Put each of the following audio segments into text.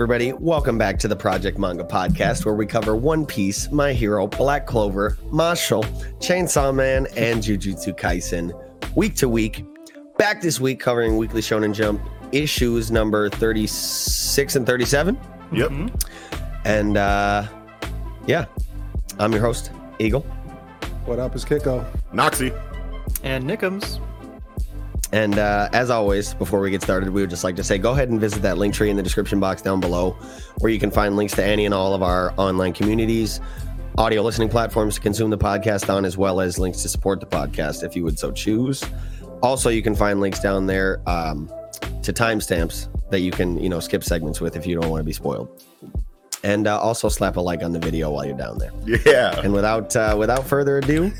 everybody? Welcome back to the Project Manga Podcast, where we cover One Piece, My Hero, Black Clover, Mashle, Chainsaw Man, and Jujutsu Kaisen, week to week. Back this week, covering Weekly Shonen Jump issues number 36 and 37. Yep. And uh, yeah, I'm your host, Eagle. What up is Kiko? Noxy. And Nickums. And uh, as always, before we get started, we would just like to say go ahead and visit that link tree in the description box down below, where you can find links to any and all of our online communities, audio listening platforms to consume the podcast on, as well as links to support the podcast if you would so choose. Also, you can find links down there um, to timestamps that you can, you know, skip segments with if you don't want to be spoiled. And uh, also slap a like on the video while you're down there. Yeah. And without uh, without further ado,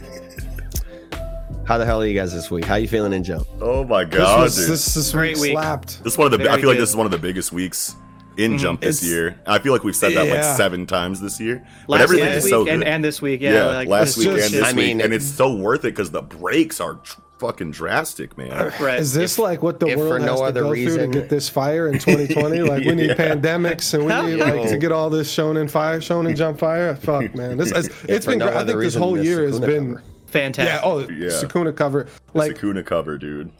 how the hell are you guys this week? How you feeling in jump? Oh my This god, was dude. this, This, this Great week week. slapped. is one of the. I Very feel like this is one of the biggest weeks in Jump this It's- year. I feel like we've said that like seven times this year. But Last, everything last is week so and, good. and this week. Yeah, yeah, like, last week just- and this I mean, week, and it's so worth it because the breaks are tr- fucking drastic, man. Right. Is this like what the if for world no has to other go reason- through to get this fire in 2020? Like we need pandemics and we need like to get all this shonen fire, shonen jump fire. Fuck man, this it's, it's for been. no great. I think this whole than year has been. cover. fantastic? Yeah. Oh, Yeah. Sakuna cover. Like, Like, Sakuna cover, dude.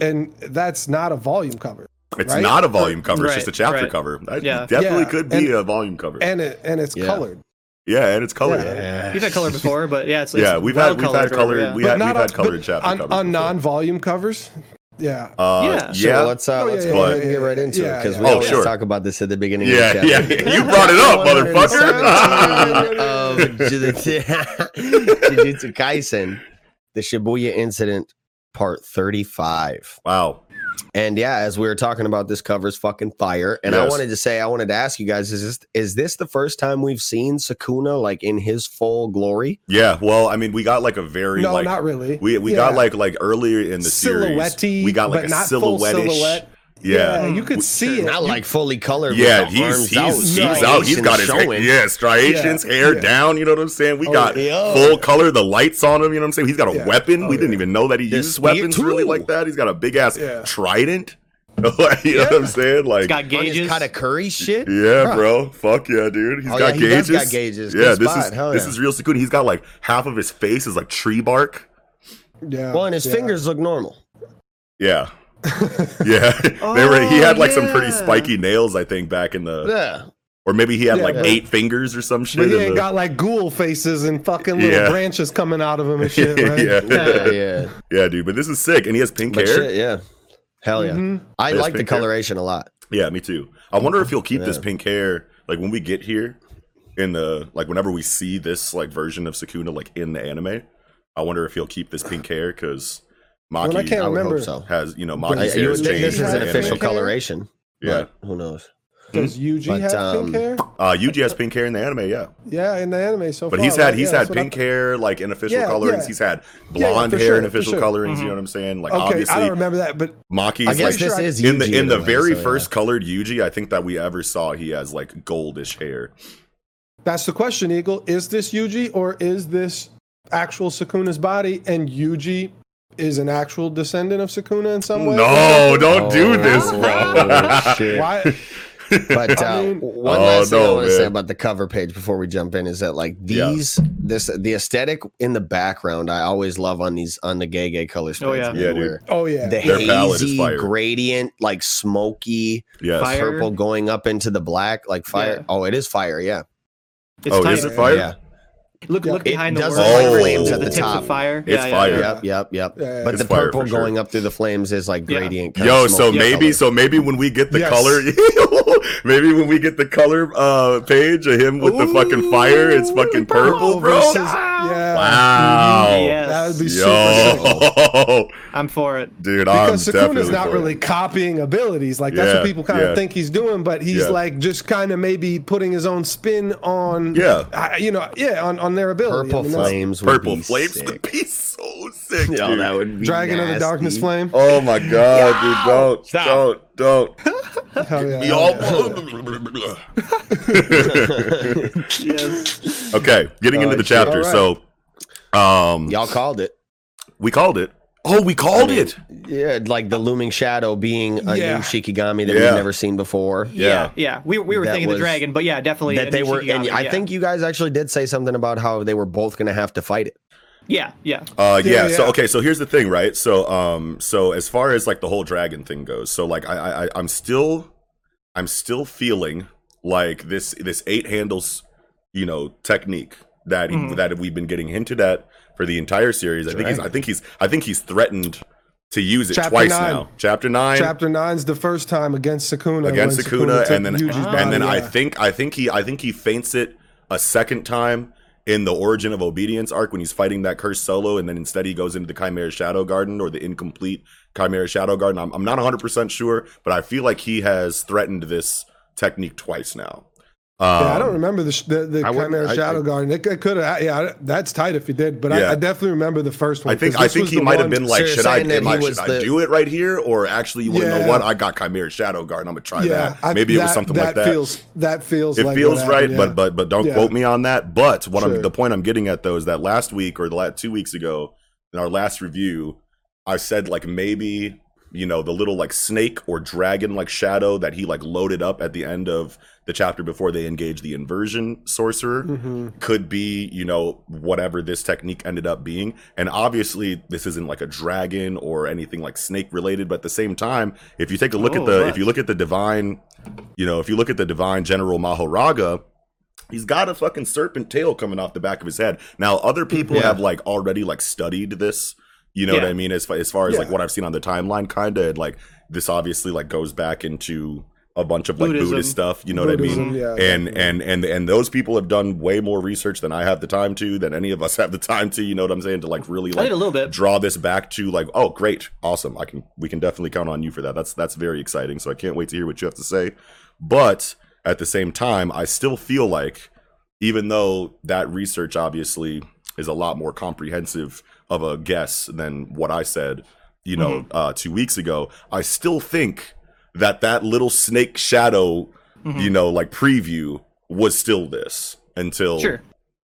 and that's not a volume cover. It's right? not a volume cover. It's just a chapter right. cover. That Yeah. definitely Yeah, could be and- a volume cover. And it and it's Yeah. colored. Yeah, and it's colored. Yeah. We've had color before, but yeah, it's, it's Yeah, we've well had we've colored had or colored whatever, We had, we've not had on- colored chapter on, covers on before. non-volume covers. Yeah. Uh, Yeah. So yeah. let's uh, Oh, let's yeah, go yeah, ahead and yeah, get right yeah, into it because yeah. we Oh, always sure. talk about this at the beginning yeah, of the yeah. You brought it up, motherfucker. of Jujutsu Jujutsu Kaisen, the Shibuya incident, part 35. wow. And yeah, as we were talking about, this cover's fucking fire. And I wanted to say, I wanted to ask you guys: Is this is this the first time we've seen Sakuna like in his full glory? Yeah, well, I mean, we got like a very No, like not really. we we Yeah. got like like earlier in the series we got like a not full silhouette silhouette. Yeah. you could see it. Not You- like fully colored. Yeah, with the he's arms he's, out, he's No. out. He's got his hair, showing. yeah striations, Yeah, hair yeah. down. You know what I'm saying? We Oh, got yeah. full color, the lights on him. You know what I'm saying? He's got a Yeah. weapon. Oh, we didn't even know that he The used spear, weapons really too. like that. He's got a big ass Yeah. trident. you know what I'm saying? Like, got On his gauges. kind of curry shit. yeah, Bruh. bro. Fuck yeah, dude. He's Oh, got yeah, he does gauges. got gauges. Yeah, Good this spot. is Hell this yeah. is real Sakuna. He's got like half of his face is like tree bark. Yeah. Well, and his yeah. fingers look normal. Yeah. yeah, they were. He had like some pretty spiky nails, I think, back in the, Yeah. or maybe he had Yeah, like but- eight fingers or some shit. But he in ain't the- got like ghoul faces and fucking little Yeah. branches coming out of him and shit, right? yeah. Yeah, yeah. Yeah, dude, but this is sick, and he has pink But hair. shit, yeah. Hell yeah. Mhm. I Yes, like the pink hair. coloration a lot. Yeah, me too. I wonder if he'll keep this pink hair, like when we get here, in the like whenever we see this like version of Sakuna like in the anime. I wonder if he'll keep this pink hair because Well, I Maki can't I remember. hope so. has you know But Maki's hair would has changed. this is an official anime. coloration. Yeah, but who knows? Does Yuji But, have um, pink hair? uh, Yuji has pink hair in the anime. Yeah, Yeah, in the anime so but far. he's had right? he's Yeah, had that's what I- pink hair like in official Yeah, colorings. yeah. He's had Yeah, yeah, blonde hair sure, in official sure. colorings. You know what I'm saying? Like Okay, I don't remember that, but Maki's I guess like this sure I- is in the Yuji in the way, very so, yeah. first colored Yuji, I think that we ever saw, he has like goldish hair. that's the question, Eagle. Is this Yuji or is this actual Sakuna's body? And Yuji is an actual descendant of Sakuna in some way? No, don't do Oh, this, bro. oh, shit. Why? But uh, I mean- one Oh, last thing I no, want to say about the cover page before we jump in is that like Yeah. these this the aesthetic in the background I always love on these on the gay gay color spreads. yeah. Yeah, dude. Oh yeah. The Their hazy gradient, like smoky yes. Fire. purple going up into the black, like fire. Yeah. Oh, it is fire, yeah. It's Oh, tight. is it fire? Yeah. Look, look It behind the does words. look like the flames at the tips top. Of fire. It's fire. Yep, yep, yep. Yeah, yeah. But the purple sure. going up through the flames is like Yeah. gradient. kind Yo, of so maybe color. so maybe when we get the Yes. color maybe when we get the color uh page of him with the fucking fire, it's fucking purple, bro. versus- yeah. Wow. Yes. That would be super sick. I'm for it. dude, I'm Because definitely not for it. really copying abilities. Like that's Yeah, what people kind yeah. of think he's doing, but he's Yeah. like just kind of maybe putting his own spin on. Yeah. you know, yeah, on, on their ability. Purple I mean, flames. would Purple be flames sick. would be so sick. Dude. that would be Dragon of the. Darkness Flame. Oh my god, dude! Don't, Stop. don't, don't. Hell yeah. We all- Yes. okay, getting into the chapter. All So, um, Y'all called it. we called it. Oh, we called it. Yeah, like the looming shadow being a Yeah. new Shikigami that Yeah. we've never seen before. Yeah. Yeah. We, we were That thinking was- the dragon, but yeah, definitely. That a they new were, and Shikigami, I think you guys actually did say something about how they were both going to have to fight it. Yeah, yeah. Uh, yeah, Yeah, So okay. So here's the thing, right? So um, so as far as like the whole dragon thing goes, so like I, I I- I'm still, I'm still feeling like this this eight handles, you know, technique that he, Mhm. that we've been getting hinted at for the entire series. I think he's I think he's I think he's threatened to use it Chapter twice nine. now. Chapter nine. Chapter nine's the first time against Sakuna. against Sukuna, took and then Yuji's and body, then I think I think he I think he feints it a second time in the Origin of Obedience arc when he's fighting that cursed solo, and then instead he goes into the Chimera Shadow Garden or the incomplete Chimera Shadow Garden. I'm, I'm not 100 percent sure, but I feel like he has threatened this technique twice now. Um, Yeah, I don't remember the the, the Chimera I- Shadow I- Garden. It, could have. Yeah, that's tight if he did. But Yeah. I, I definitely remember the first one. I think 'cause I think he might have been like, So should I, saying that am I he was should I do it right here, or actually, you want to know what? I got Chimera Shadow Garden. I'm gonna try Yeah, that. I- Maybe it was that- something like that. Feels that feels. it like feels what right, happened, but but but don't Yeah. quote me on that. But what Sure. I'm the point I'm getting at though is that last week or the last two weeks ago in our last review, I said like maybe you know the little like snake or dragon like shadow that he like loaded up at the end of the chapter before they engage the inversion sorcerer Mhm. could be you know whatever this technique ended up being and obviously this isn't like a dragon or anything like snake related but at the same time if you take a look at Oh, the right. if you look at the divine you know if you look at the divine general mahoraga he's got a fucking serpent tail coming off the back of his head now other people Yeah. have like already like studied this you know what i mean as, fa- as far as like what i've seen on the timeline kind of like this obviously like goes back into a bunch of like Buddhism. buddhist stuff you know what i mean yeah, and definitely. and and and those people have done way more research than I have the time to, than any of us have the time to. You know what I'm saying? To like really like a little bit. draw this back to like, oh, great, awesome. I can we can definitely count on you for that. That's that's very exciting. So I can't wait to hear what you have to say. But at the same time, I still feel like even though that research obviously is a lot more comprehensive of a guess than what I said, you know, Mm-hmm. uh, two weeks ago, I still think that that little snake shadow, Mm-hmm. you know, like preview was still this until Sure.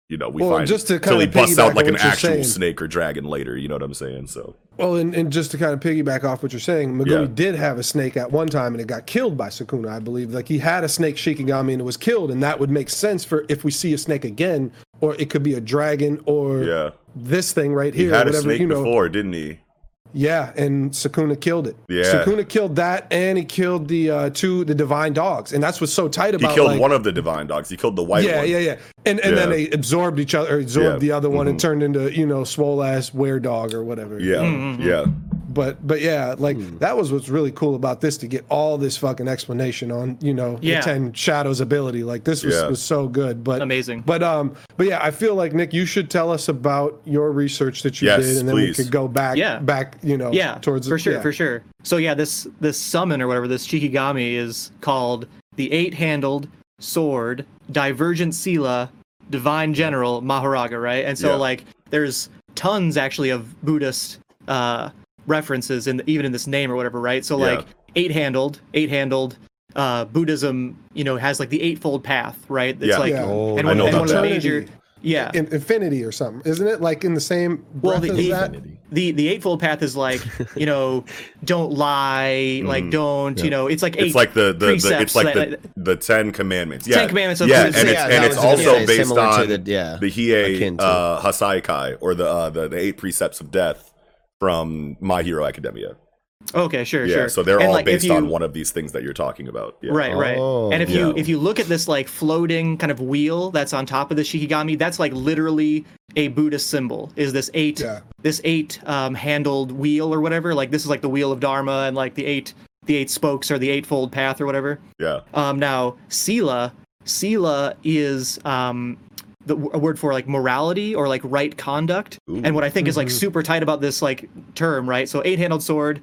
you know we Well, find just to until he busts out like an actual saying. snake or dragon later. You know what I'm saying? So Well, and, and just to kind of piggyback off what you're saying, Megumi Yeah. did have a snake at one time and it got killed by Sukuna, I believe. Like he had a snake Shikigami and it was killed, and that would make sense for if we see a snake again, or it could be a dragon or yeah, this thing right he here, had a whatever snake you know. before, didn't he? Yeah, and Sakuna killed it. Yeah. Sakuna killed that, and he killed the uh, two the divine dogs, and that's what's so tight about. It. He killed like, one of the divine dogs. He killed the white yeah, one. yeah, yeah, and and then they absorbed each other, or absorbed Yeah. the other one, and Mhm. turned into you know swole ass were dog or whatever. yeah, Mm-hmm. yeah. But but yeah, like Hmm. that was what's really cool about this to get all this fucking explanation on you know Yeah. the ten shadows ability. Like this was, Yeah. was so good. But Amazing. But um but yeah, I feel like Nick, you should tell us about your research that you Yes, did, and then please. we could go back Yeah. back you know yeah towards for sure yeah. for sure so yeah this this summon or whatever this shikigami is called the eight-handled sword divergent sila divine general mahoraga right and so Yeah. like there's tons actually of buddhist uh references in even in this name or whatever right so Yeah. like eight-handled eight-handled uh buddhism you know has like the eightfold path right it's Yeah. like Yeah. Oh, and I one, know and one of the major yeah In, infinity or something, isn't it? Like in the same Well, the- as the- that. the the eightfold path is like you know don't lie like don't you know it's like eight Mm-hmm. It's like the, the, the it's like that- the, the Ten Commandments. Yeah, Ten Commandments of yeah, and it's Yeah, and it's also based on the- yeah, the Hiei akin to uh, Hassaikai or the, uh, the the eight precepts of death from My Hero Academia. okay sure Yeah, sure so they're And, all like, if based on one of these things that you're talking about. Yeah. Right, right. Oh. and if you if you look at this like floating kind of wheel that's on top of the shikigami, that's like literally a Buddhist symbol. Is this eight Yeah. this eight um, handled wheel or whatever? Like this is like the wheel of Dharma and like the eight the eight spokes or the eightfold path or whatever. Yeah. Um, now Sila, Sila is um, the a word for like morality or like right conduct. Ooh. And what I think is like super tight about this like term, right? So eight handled sword.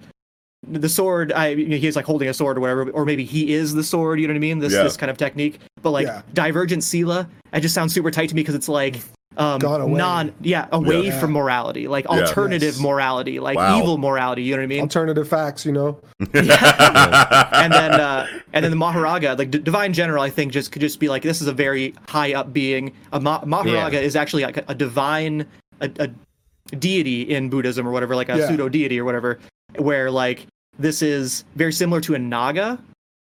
The sword, I he's like holding a sword or whatever, or maybe he is the sword. You know what I mean? This Yeah. this kind of technique. But like Yeah. divergent sila, it just sounds super tight to me because it's like mm. Um Gone away. non yeah away Yeah. from morality, like Yeah. alternative Yes. morality, like Wow. evil morality. You know what I mean? Alternative facts, you know. and then uh, and then the Mahoraga, like D- divine general, I think just could just be like this is a very high up being. A Ma- Mahoraga Yeah. is actually like a, a divine, a, a deity in Buddhism or whatever, like a Yeah. pseudo deity or whatever, where like this is very similar to a naga.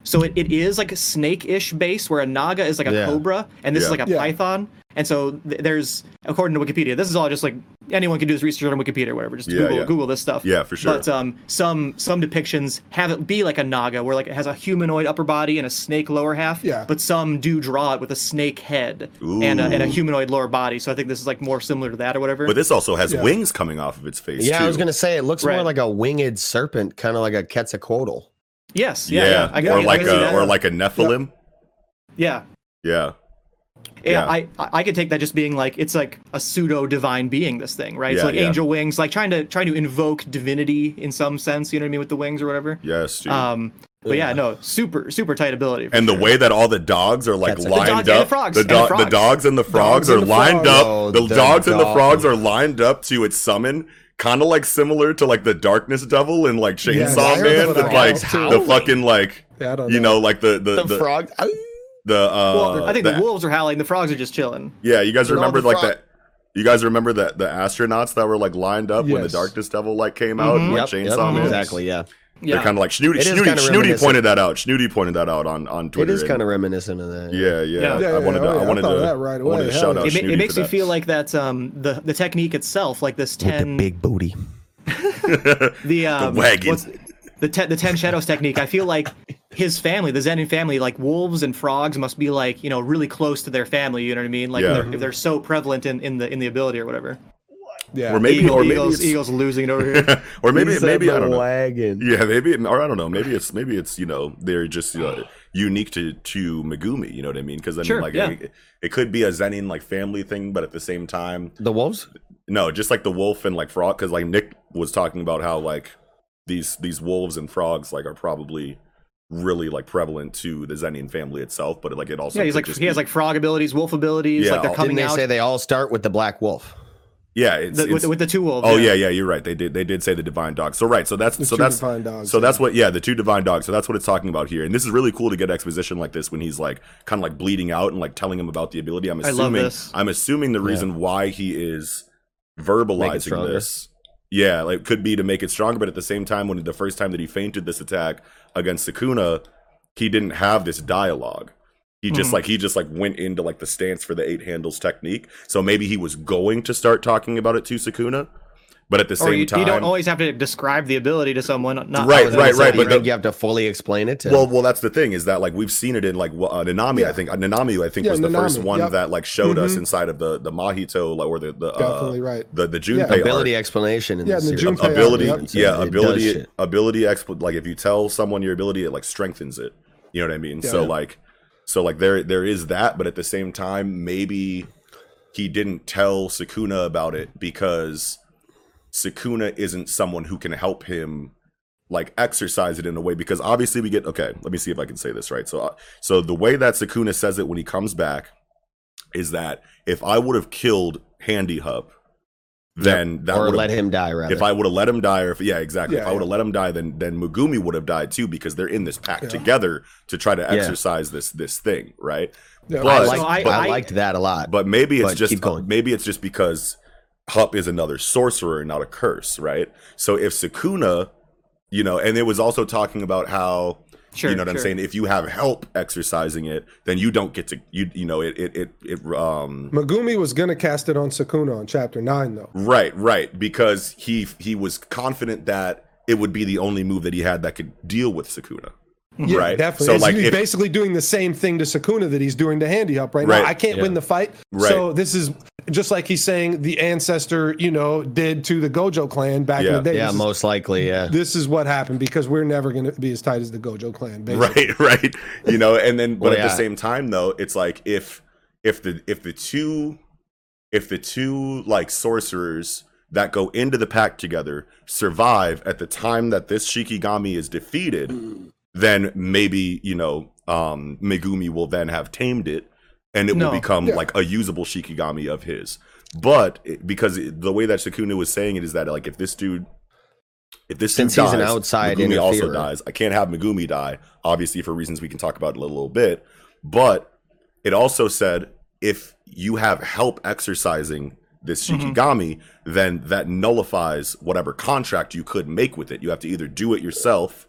So it, it is like a snake-ish base where a naga is like a Yeah. cobra and this is like a Yeah. python. And so th- there's according to Wikipedia, this is all just like anyone can do this research on Wikipedia or whatever. Just Yeah, Google yeah. Google this stuff. Yeah, for sure. But um, some some depictions have it be like a naga, where like it has a humanoid upper body and a snake lower half. Yeah. But some do draw it with a snake head and a, and a humanoid lower body. So I think this is like more similar to that or whatever. But this also has Yeah. wings coming off of its face. Yeah, too. I was gonna say it looks more like a winged serpent, kind of like a Quetzalcoatl. yes. Yeah. Yeah, yeah. I, or I- I like can see a or like a Nephilim. yeah. Yeah, Yeah, Yeah. I I I could take that just being like it's like a pseudo divine being this thing, right? Yeah, so like yeah. angel wings, like trying to trying to invoke divinity in some sense, you know what I mean, with the wings or whatever. yes, dude. Um, but yeah, Yeah. no, super super tight ability. for and the way that all the dogs are like That's lined dogs the up, frogs, the, and the do- the dogs and the frogs Dogs are the lined frogs. up. Oh, the, the dogs and the frogs are lined up to its summon, kind of like similar to like the Darkness Devil and like Yeah, Chainsaw why are the Man, with like the fucking like Yeah, I don't you know like the the The, the, frog. The uh well, I think the, the- wolves are howling, the frogs are just chilling. yeah you guys And remember the like frog- that. You guys remember that the astronauts that were like lined up when the Darkness Devil like came out, and, Mhm. like Yep, Chainsaw yep, Man. exactly. Yeah, They're Yeah. kind of like Snooty. It is Snooty, Snooty pointed that out. Snooty pointed that out on on Twitter. it is kind of reminiscent of that. Yeah, yeah. Yeah. Yeah, I wanted to. I wanted to. that right I wanted to Hell shout yeah. out. It, Snooty it makes for me that. feel like that um the the technique itself, like this With the ten big booty. the um, wagon. What's- the ten the ten shadows technique. I feel like his family, the Zenin family, like wolves and frogs, must be like you know really close to their family. You know what I mean? Like Yeah. if, they're, if they're so prevalent in, in the in the ability or whatever. Yeah. Or maybe, Eagle- or maybe, Eagles, it's, Eagles losing it over here. or maybe, He maybe I don't know. Wagon. Yeah, maybe, or I don't know. Maybe it's maybe it's you know they're just uh, unique to to Megumi. You know what I mean? Because I mean, Sure, like yeah. it, it could be a Zenin like family thing, but at the same time, The wolves. no, just like the wolf and like frog. Because like Nick was talking about how like these these wolves and frogs like are probably really like prevalent to the Zenin family itself. But like it also yeah, he's like just he has like frog abilities, wolf abilities. Yeah, like they're all- coming Didn't they out say they all start with the black wolf? yeah, it's, the, it's- with, with the two wolves. Oh yeah, yeah, you're right. They did they did say the divine dog. So right, so that's The so two that's divine dogs, so yeah. that's what yeah, the two divine dogs. So that's what it's talking about here. And this is really cool to get exposition like this when he's like kind of like bleeding out and like telling him about the ability. I'm I love assuming this. I'm assuming the reason why he is verbalizing this. Yeah, like could be to make it stronger, but at the same time when the first time that he feinted this attack against Sakuna, he didn't have this dialogue. He just Mhm. like he just like went into like the stance for the eight handles technique. So maybe he was going to start talking about it to Sakuna, but at the same you, time, you don't always have to describe the ability to someone. Not Right, I was gonna right, right, do you but the- you have to fully explain it to. well, well, that's the thing is that like we've seen it in like well, uh, Nanami. Yeah. I think uh, Nanami. I think Yeah, was the first one yep. that like showed us Mhm. inside of the the Mahito like, or the the uh, Definitely right. the the Junpei Yeah. ability arc. explanation. In Yeah, the and the series. Junpei arc, ability, yep. yeah, It ability, shit. ability. Expl- like if you tell someone your ability, it like strengthens it. You know what I mean? Yeah. so Yeah. like, so like there there is that, but at the same time, maybe he didn't tell Sakuna about it because Sakuna isn't someone who can help him like exercise it in a way because obviously we get okay let me see if i can say this right so uh, so the way that sakuna says it when he comes back is that if i would have killed handy hub then that or would let him die. Rather, if i would have let him die or if yeah exactly if i would have yeah. let him die then then Megumi would have died too because they're in this pack Yeah. together to try to Yeah. exercise this this thing right Yeah, I, but- liked, So I- I, I- liked that a lot. but maybe it's But just keep maybe it's just because Hup is another sorcerer not a curse, right? So if Sakuna, you know, and it was also talking about how Sure, you know what I'm saying. If you have help exercising it, then you don't get to you you know it it it, it um Megumi was gonna cast it on Sakuna on chapter nine though. right right because he he was confident that it would be the only move that he had that could deal with Sakuna. Mm-hmm. Yeah, Right. definitely. So, He's- like, he's if- basically doing the same thing to Sakuna that he's doing to Handy Up right, Right. now. I can't Yeah. win the fight, Right. so this is just like he's saying the ancestor, you know, did to the Gojo clan back in the day. yeah, this, is, most likely. Yeah. this is what happened because we're never going to be as tight as the Gojo clan. Basically. right right you know and then but Well, at yeah. the same time though it's like if if the if the two if the two like sorcerers that go into the pact together survive at the time that this Shikigami is defeated, mm. Then maybe, you know, um Megumi will then have tamed it and it No. will become Yeah. like a usable Shikigami of his. But it- because it- the way that Sukuna was saying it is that like if this dude if this Since dude he's an outside Megumi also dies. I can't have Megumi die, obviously for reasons we can talk about in a little bit. But it also said if you have help exercising this Mm-hmm. Shikigami, then that nullifies whatever contract you could make with it. You have to either do it yourself,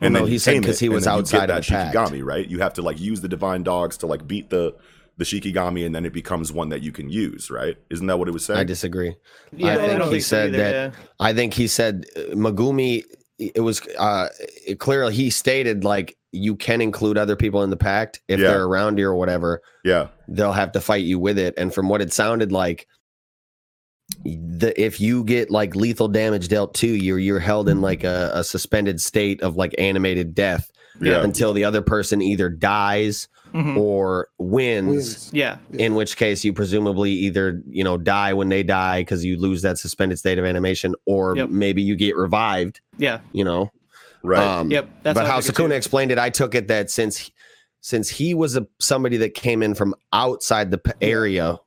and no, then he said tame 'cause it, he was outside of that the pact. Shikigami, right? You have to like use the divine dogs to like beat the the Shikigami, and then it becomes one that you can use, right? Isn't that what it was saying? I disagree. Yeah, I I, think don't he think so said either, that- yeah. I think he said Megumi. It was uh, it clearly he stated like you can include other people in the pact if Yeah. they're around you or whatever. yeah, They'll have to fight you with it. And from what it sounded like, the if you get like lethal damage dealt to you, you're held in like a, a suspended state of like animated death yeah, until the other person either dies Mhm. or wins. Wins. Yeah. in which case you presumably either you know die when they die because you lose that suspended state of animation or Yep. maybe you get revived Yeah. you know right. um, Yep. That's but I how sakuna explained it i took it that since since he was a somebody that came in from outside the p- area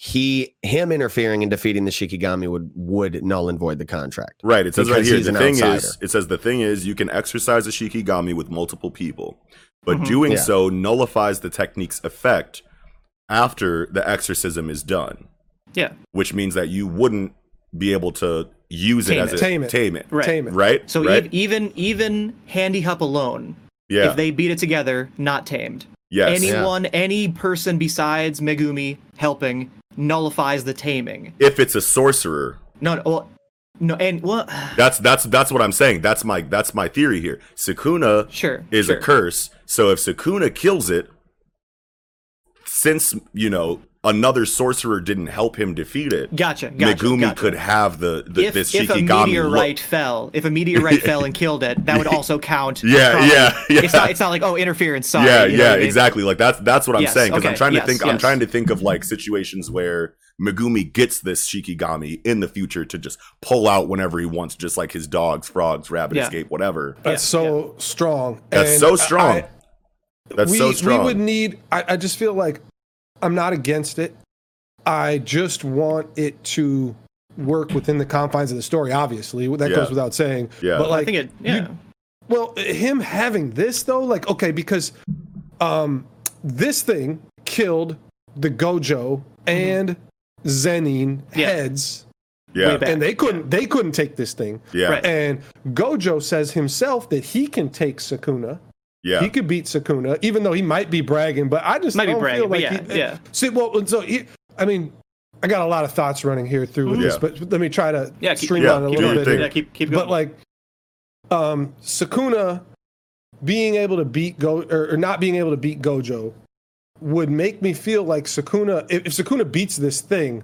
he him interfering and defeating the shikigami would would null and void the contract Right. It says right here. The an thing is, it says the thing is, you can exercise a shikigami with multiple people, but Mhm. doing Yeah. so nullifies the technique's effect after the exorcism is done. Yeah. Which means that you wouldn't be able to use Tame it as it. a Tame it. Tame it. Right. Tame it. Right. So right? ev- even even Handy Hup alone, yeah. if they beat it together, not tamed. yes. Anyone, any person besides Megumi helping nullifies the taming. if it's a sorcerer, No, no, well, no, and well, that's that's that's what I'm saying. That's my that's my theory here. Sukuna sure, is sure. a curse. So if Sukuna kills it, since you know another sorcerer didn't help him defeat it, Gotcha, gotcha. Megumi gotcha. could have the, the if, this if a meteorite look. fell, if a meteorite fell and killed it, that would also count. Yeah, probably. yeah, yeah. It's not. It's not like oh interference. Sorry. yeah, you yeah, what I mean? exactly. Like that's that's what I'm Yes, saying because I'm trying to yes, think. I'm trying to think of like situations where Megumi gets this Shikigami in the future to just pull out whenever he wants, just like his dogs, frogs, rabbit Yeah. escape, whatever. That's Yeah, so strong. That's And so I- strong. I- That's we, so strong. We would need. I, I just feel like I'm not against it. I just want it to work within the confines of the story. Obviously, that Yeah. goes without saying. Yeah. But like, I think it. you- Yeah. well, him having this though, like, okay, because um, this thing killed the Gojo and Zenin Mm-hmm. Yeah. heads, yeah, and they couldn't. They couldn't take this thing. yeah, Right. And Gojo says himself that he can take Sukuna. Yeah. He could beat Sakuna, even though he might be bragging. But I just Might don't bragging, feel like yeah, he, yeah. See, well, so he, I mean, I got a lot of thoughts running here through with Mhm. this, but let me try to Yeah, keep- streamline yeah, a little bit. Yeah. Keep keep going. But like, um, Sukuna being able to beat Go or, or not being able to beat Gojo would make me feel like Sakuna. If, if Sukuna beats this thing,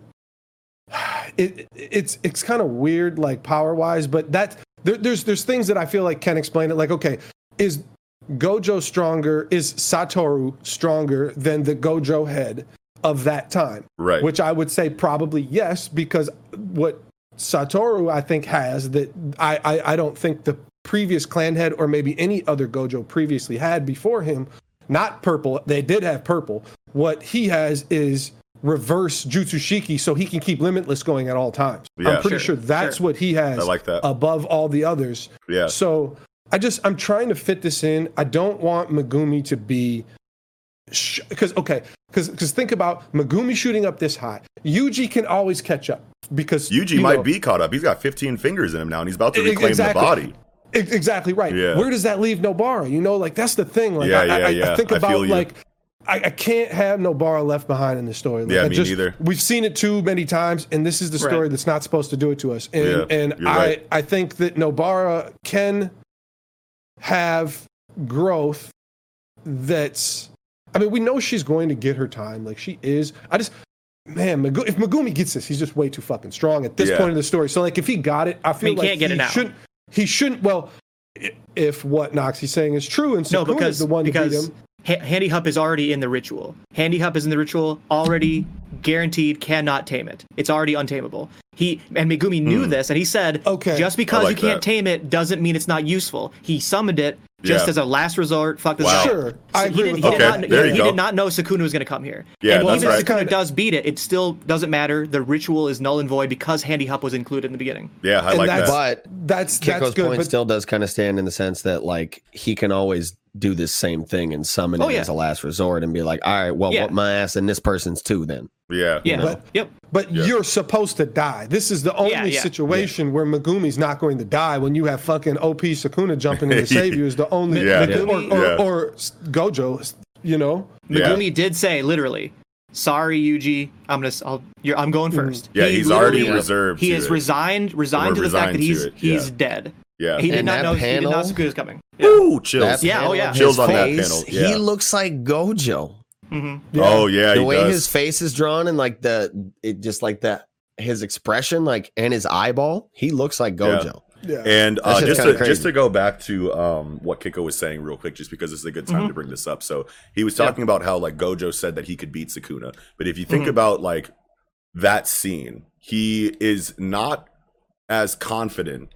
it it's it's kind of weird, like power wise. But that there, there's there's things that I feel like can explain it. Like, okay, is Gojo stronger? Is Satoru stronger than the Gojo head of that time? Right. Which I would say probably yes, because what Satoru I think has that I, I I don't think the previous clan head or maybe any other Gojo previously had before him. Not purple. They did have purple. What he has is reverse Jutsu Shiki, so he can keep limitless going at all times. Yeah. I'm pretty Sure, sure, that's sure. what he has I like that. above all the others. yeah, So I just I'm trying to fit this in. I don't want Megumi to be because okay because because think about Megumi shooting up this high. Yuji can always catch up because Yuji might know, be caught up. He's got 15 fingers in him now, and he's about to reclaim exactly. the body. Exactly right. Yeah. Where does that leave Nobara? You know, like that's the thing. Like Yeah, I, yeah, I, I yeah. think I about feel you. like I, I can't have Nobara left behind in the story. Like, Yeah, I me just, neither. We've seen it too many times, and this is the story Right. that's not supposed to do it to us. And Yeah, and I right. I think that Nobara can have growth that's I mean, we know she's going to get her time. Like she is. I just man, Megu- if Megumi gets this, he's just way too fucking strong at this Yeah. point in the story. So like if he got it, I feel he like can't get he it now. shouldn't he shouldn't well if what Noxie's saying is true and no, Sukuna's because the one to beat because him. Ha- Handy Hup is already in the ritual. Handy Hup is in the ritual already guaranteed cannot tame it. It's already untamable. He and Megumi knew hmm. this, and he said, Okay. just because like you can't that. tame it doesn't mean it's not useful." He summoned it just Yeah. as a last resort. Fuck this Wow. up. Sure, I So agree he did, with he that. did Okay, not, there he, you he go. did not know Sukuna was going to come here. Yeah, and that's even right. if Sukuna does beat it, it still doesn't matter. The ritual is null and void because Handy Hop was included in the beginning. Yeah, I And like that's- that. But That's that's Kiko's good. point But still does kind of stand in the sense that like he can always do this same thing and summon Oh, it yeah. as a last resort and be like, all right, well, Yeah. what my ass and this person's too then. Yeah. Yeah. know. Yep. But Yeah. you're supposed to die. This is the only Yeah, yeah. situation where Megumi's not going to die when you have fucking OP Sakuna jumping in to save you is the only Yeah. Megumi- or, or, Yeah. or Gojo, you know. Yeah. Megumi did say literally, "Sorry, Yuji, I'm gonna, I'll, you're, I'm going mm-hmm. first. Yeah, He he's already literally- reserved He to is it. resigned, resigned to the fact that he's to he's dead. Yeah. He did And not that know. He did not know Sukuna's coming. Yeah. Ooh, chills. That Yeah, oh, yeah. of Chills his on that face, panel, He looks like Gojo. Oh yeah, the he way does. his face is drawn and like the it just like that his expression like and his eyeball, he looks like Gojo. Yeah. And uh, just to, crazy. just to go back to um, what Kiko was saying real quick, just because this is a good time to bring this up. So he was talking about how like Gojo said that he could beat Sakuna, but if you think about like that scene, he is not as confident,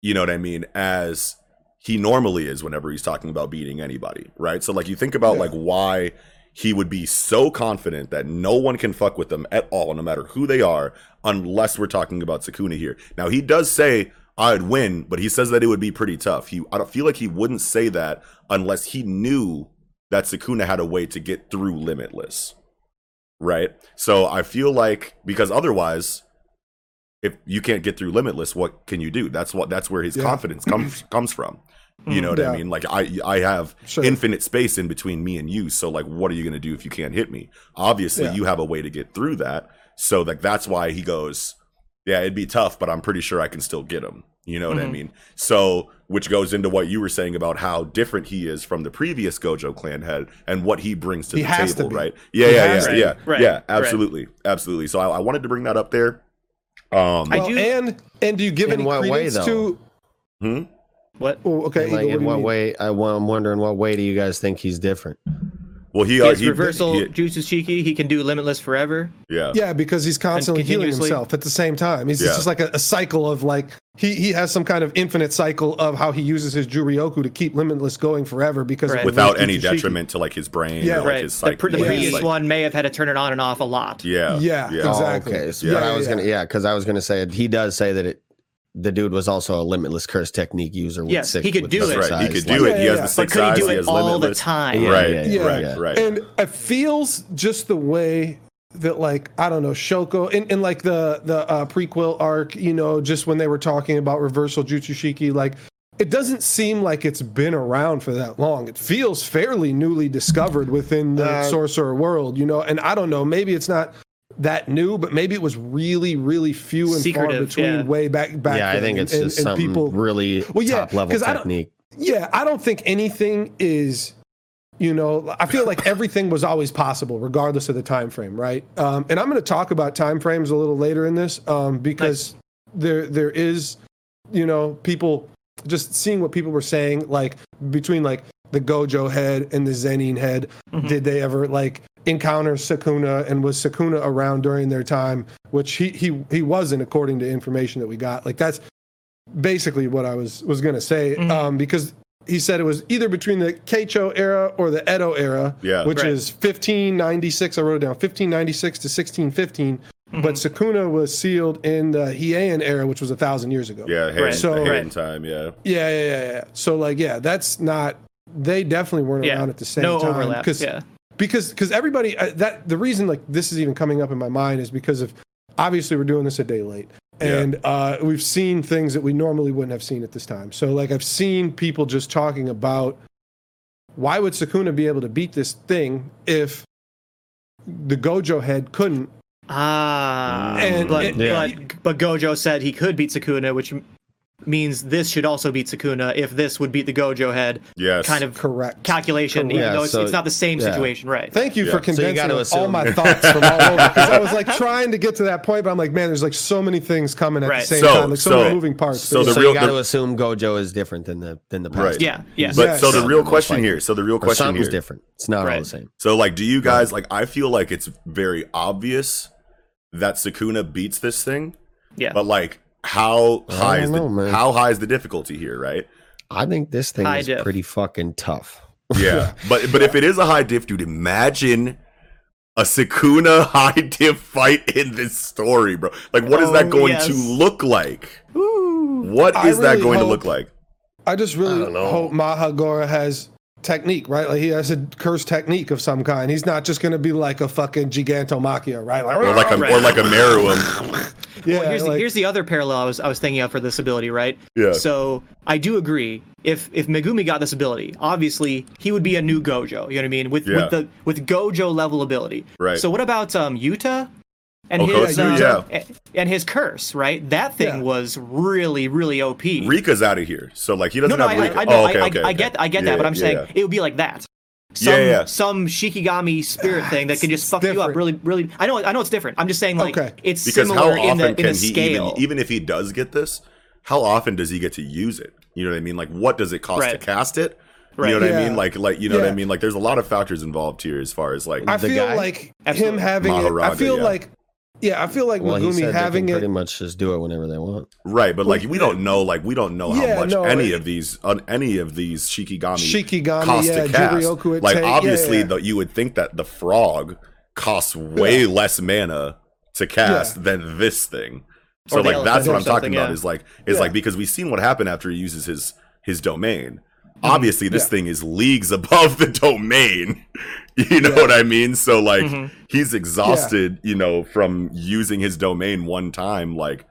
you know what I mean, as he normally is whenever he's talking about beating anybody, right? So like you think about Yeah. like why he would be so confident that no one can fuck with them at all, no matter who they are, unless we're talking about Sakuna here. Now he does say I'd win, but he says that it would be pretty tough. He I don't feel like he wouldn't say that unless he knew that Sakuna had a way to get through Limitless. Right? So I feel like because otherwise if you can't get through limitless what can you do? That's what that's where his Yeah. confidence comes comes from. You know what i mean? Like i i have Sure. infinite space in between me and you. So like what are you going to do if you can't hit me? Obviously Yeah. you have a way to get through that. So like that's why he goes yeah it'd be tough but i'm pretty sure i can still get him. You know what i Mhm. mean? So which goes into what you were saying about how different he is from the previous gojo clan head and what he brings to He the has to table be. right? Yeah He yeah has yeah to be. yeah. Right, yeah right. absolutely. Absolutely. So I, I wanted to bring that up there um Well, do- and and do you give In any what way, credence though? to? hmm? What? Oh, okay. like Igor, in do what way I, well, I'm wondering what way do you guys think he's different? Well he, He uh, has he reversal he- Jutsu Shiki. He can do limitless forever. yeah Yeah, because he's constantly healing himself at the same time. He's it's Yeah. just like a, a cycle of like he he has some kind of infinite cycle of how he uses his Juryoku to keep Limitless going forever because Right. without any Tsuchiki- detriment to like his brain Yeah. or like right. his The, psyche. pr- the Yeah. previous like, one may have had to turn it on and off a lot. yeah Yeah, yeah exactly. Oh, okay. So Yeah, what I yeah, was gonna yeah. yeah, because I was gonna say he does say that it the dude was also a limitless curse technique user. With Yes, six, he could with do it. right he eyes, could like- do it Yeah, he has yeah. the But six could he eyes do he it has all the time? Yeah, right yeah, yeah, right yeah. right And it feels just the way that like I don't know Shoko in, in like the the uh, prequel arc, you know, just when they were talking about reversal Jutsushiki, like it doesn't seem like it's been around for that long. It feels fairly newly discovered within the Uh, sorcerer world, you know. And I don't know, maybe it's not that new, but maybe it was really, really few and far between yeah. way back back. yeah, I think it's And- just and something people really Well, yeah, top level 'cause I don't- yeah, I don't think anything is, you know, I feel like everything was always possible, regardless of the time frame, right? Um, and I'm going to talk about time frames a little later in this um, because there there is, you know, people just seeing what people were saying, like between like the Gojo head and the Zenin head. Did they ever like encounter Sakuna and was Sakuna around during their time? Which he he he wasn't, according to information that we got. Like that's basically what I was was gonna say, Mhm. um, because he said it was either between the Keicho era or the Edo era, Yeah. which Right. is 1596. I wrote it down, 1596 to 1615. But Sakuna was sealed in the Heian era, which was a thousand years ago. yeah hidden, Right. So- hidden time yeah yeah, yeah, yeah, yeah. So like, yeah, that's not. They definitely weren't Yeah. around at the same No time. overlap. 'cause- Yeah. because because everybody uh, that the reason like this is even coming up in my mind is because of obviously we're doing this a day late Yeah. and uh, we've seen things that we normally wouldn't have seen at this time so like i've seen people just talking about why would sakuna be able to beat this thing if the gojo head couldn't Ah. And- but, and- but but Gojo said he could beat Sakuna, which means this should also beat Sakuna if this would beat the Gojo head Yes. kind of Correct. calculation, even Yeah, though it's, so- it's not the same yeah. situation, right? Thank you Yeah. for So you all my thoughts from all over because I was like trying to get to that point, but I'm like, man, there's like so many things coming at Right. the same So- time, like so, so- many moving parts. so the so real- you got to assume Gojo is different than the than the past. Right. Yeah, yeah. But Yes. so the real question likely. here. So the real question something's here. different. It's not all the same. So like, do you guys like? I feel like it's very obvious that Sakuna beats this thing, yeah. but like, how high is know, the man. how high is the difficulty here? Right? I think this thing High is diff. pretty fucking tough. Yeah. but but if it is a high diff, dude, imagine a Sakuna high diff fight in this story, bro. Like, what is that Oh, going yes. to look like? What I is that really going to look like? I just really I don't know. hope Mahagora has technique, right? Like he has a cursed technique of some kind. He's not just gonna be like a fucking Gigantomachia, right? Like, Or like a or like a Meruem. yeah, Well, here's, the, here's the other parallel I was I was thinking of for this ability, right? Yeah. So I do agree. If if Megumi got this ability, obviously he would be a new Gojo. You know what I mean? With Yeah. with the with Gojo level ability. Right. So what about um Yuta? And Oh, his Kotsu, um, yeah. and his curse, right? That thing Yeah. was really really OP. Rika's out of here, so like he doesn't no, no, have I, Rika. I, I know, oh, okay, I, okay, I, I okay. get, I get Yeah, that, but I'm yeah, saying yeah. it would be like that. Some, Yeah, yeah. some Shikigami spirit thing that can just It's fuck you up really, really. I know, I know it's different. I'm just saying, like, Okay. it's because how similar in often the in can the he scale. even even if he does get this how often does he get to use it you know what i mean like what does it cost Right. to cast it you know what i mean like like you know what i mean like there's a lot of factors involved here as far as like I The feel guy? like Absolutely. him having it. I feel yeah. like, yeah, I feel like Well, he said having they can it. pretty much just do it whenever they want. right but like we don't know like we don't know how Yeah, much no, any it- of these on any of these shikigami Shikigami, cost yeah, to cast Juryoku would like take- obviously yeah. though you would think that the frog costs way Yeah. less mana to cast Yeah. than this thing so Or like that's what i'm talking something, about is like is Yeah. like because we've seen what happened after he uses his his domain obviously this Mm-hmm. Yeah. thing is leagues above the domain you know what i mean so like Mhm. he's exhausted you know from using his domain one time like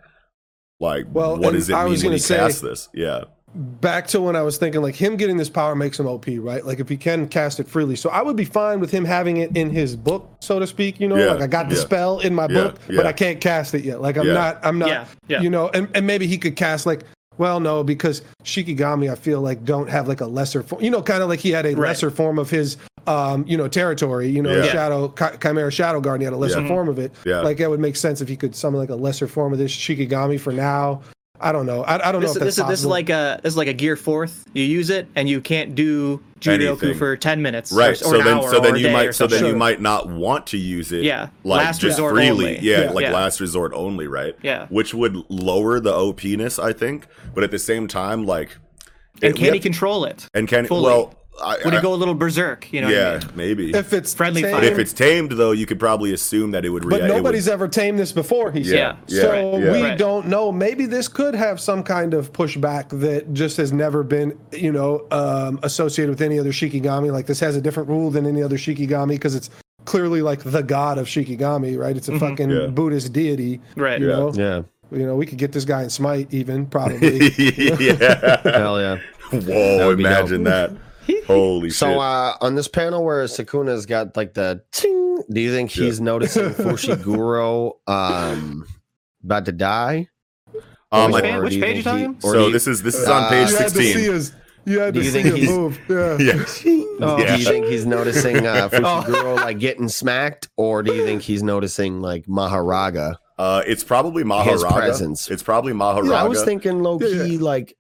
like Well, what does it I mean was when gonna he say- casts this yeah back to when I was thinking like him getting this power makes him OP, right? Like if he can cast it freely. So I would be fine with him having it in his book, so to speak, you know, Yeah, like I got the yeah. spell in my Yeah, book, yeah. but I can't cast it yet. Like I'm Yeah. not I'm not Yeah, yeah. you know, and, and maybe he could cast like well, no, because Shikigami, I feel like don't have like a lesser, form, you know, kind of like he had a Right. lesser form of his, um, you know, territory. You know, Yeah. Shadow Chi- Chimera Shadow Guard, he had a lesser Yeah. form of it. Yeah. Like that would make sense if he could summon like a lesser form of this Shikigami for now. I don't know. I, I don't This, know if this, that's is, this is like a this is like a gear fourth. You use it and you can't do Juryoku Anything. for ten minutes, right or, or so an then hour so then you might so then something. you might not want to use it Yeah. like Last just resort freely only. yeah, Yeah. like Yeah. last resort only right Yeah. which would lower the opness i think but at the same time like and it- we can he have- control it? and can fully? well I, Would I- he go a little berserk? You know, what I yeah mean? maybe if it's Friendly tamed, fire. but if it's tamed though you could probably assume that it would but react it would- nobody's ever tamed this before. He said. yeah yeah, so yeah. we Right. don't know. Maybe this could have some kind of pushback that just has never been, you know, um, associated with any other Shikigami. Like this has a different rule than any other Shikigami because it's clearly like the god of Shikigami, right? It's a fucking Yeah. Buddhist deity. Right. You Yeah. know, Yeah. you know, we could get this guy in Smite even probably. yeah Hell yeah. whoa would be dope. imagine that holy So shit uh, on this panel where Sakuna's got like the ting, do you think he's noticing Fushiguro um about to die? um, Which I- page- Or which you page think you talking? or so do this is this is Uh, on page you had to see 16 his. You had Do to you see think him he's- move. Yeah. yeah Oh, Do you think he's noticing uh, Fushiguro like getting smacked, or do you think he's noticing like Mahoraga? Uh, it's probably Mahoraga. presence. It's probably Mahoraga. Yeah, I was thinking low key Yeah, yeah. like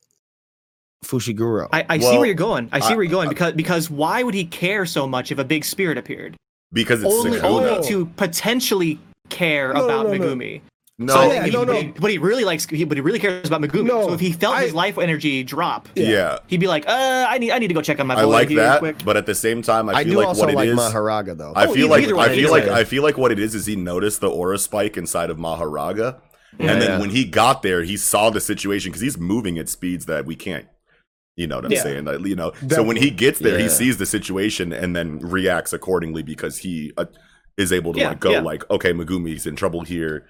Fushiguro. I, I see where you're going. I see I- where you're going because because why would he care so much if a big spirit appeared? because it's Only Sukuna. only to potentially care No, about no, no. Megumi. No, So I Yeah, think he- no, no. But, he, but he really likes. He, but he really cares about Megumi. No, so if he felt I- his life energy drop, yeah, he'd be like, "Uh, I need I need to go check on my boy I like that, quick." but at the same time, I, I feel do like also what it like is. Mahoraga though. I Oh, feel either- like I feel like. I feel like what it is is he noticed the aura spike inside of Mahoraga, and Yeah. then when he got there, he saw the situation because he's moving at speeds that we can't. You know what I'm Yeah. saying? Like, you know, so when he gets there, he sees the situation and then reacts accordingly because he uh, is able to Yeah, like go yeah. like, okay, Megumi's in trouble here.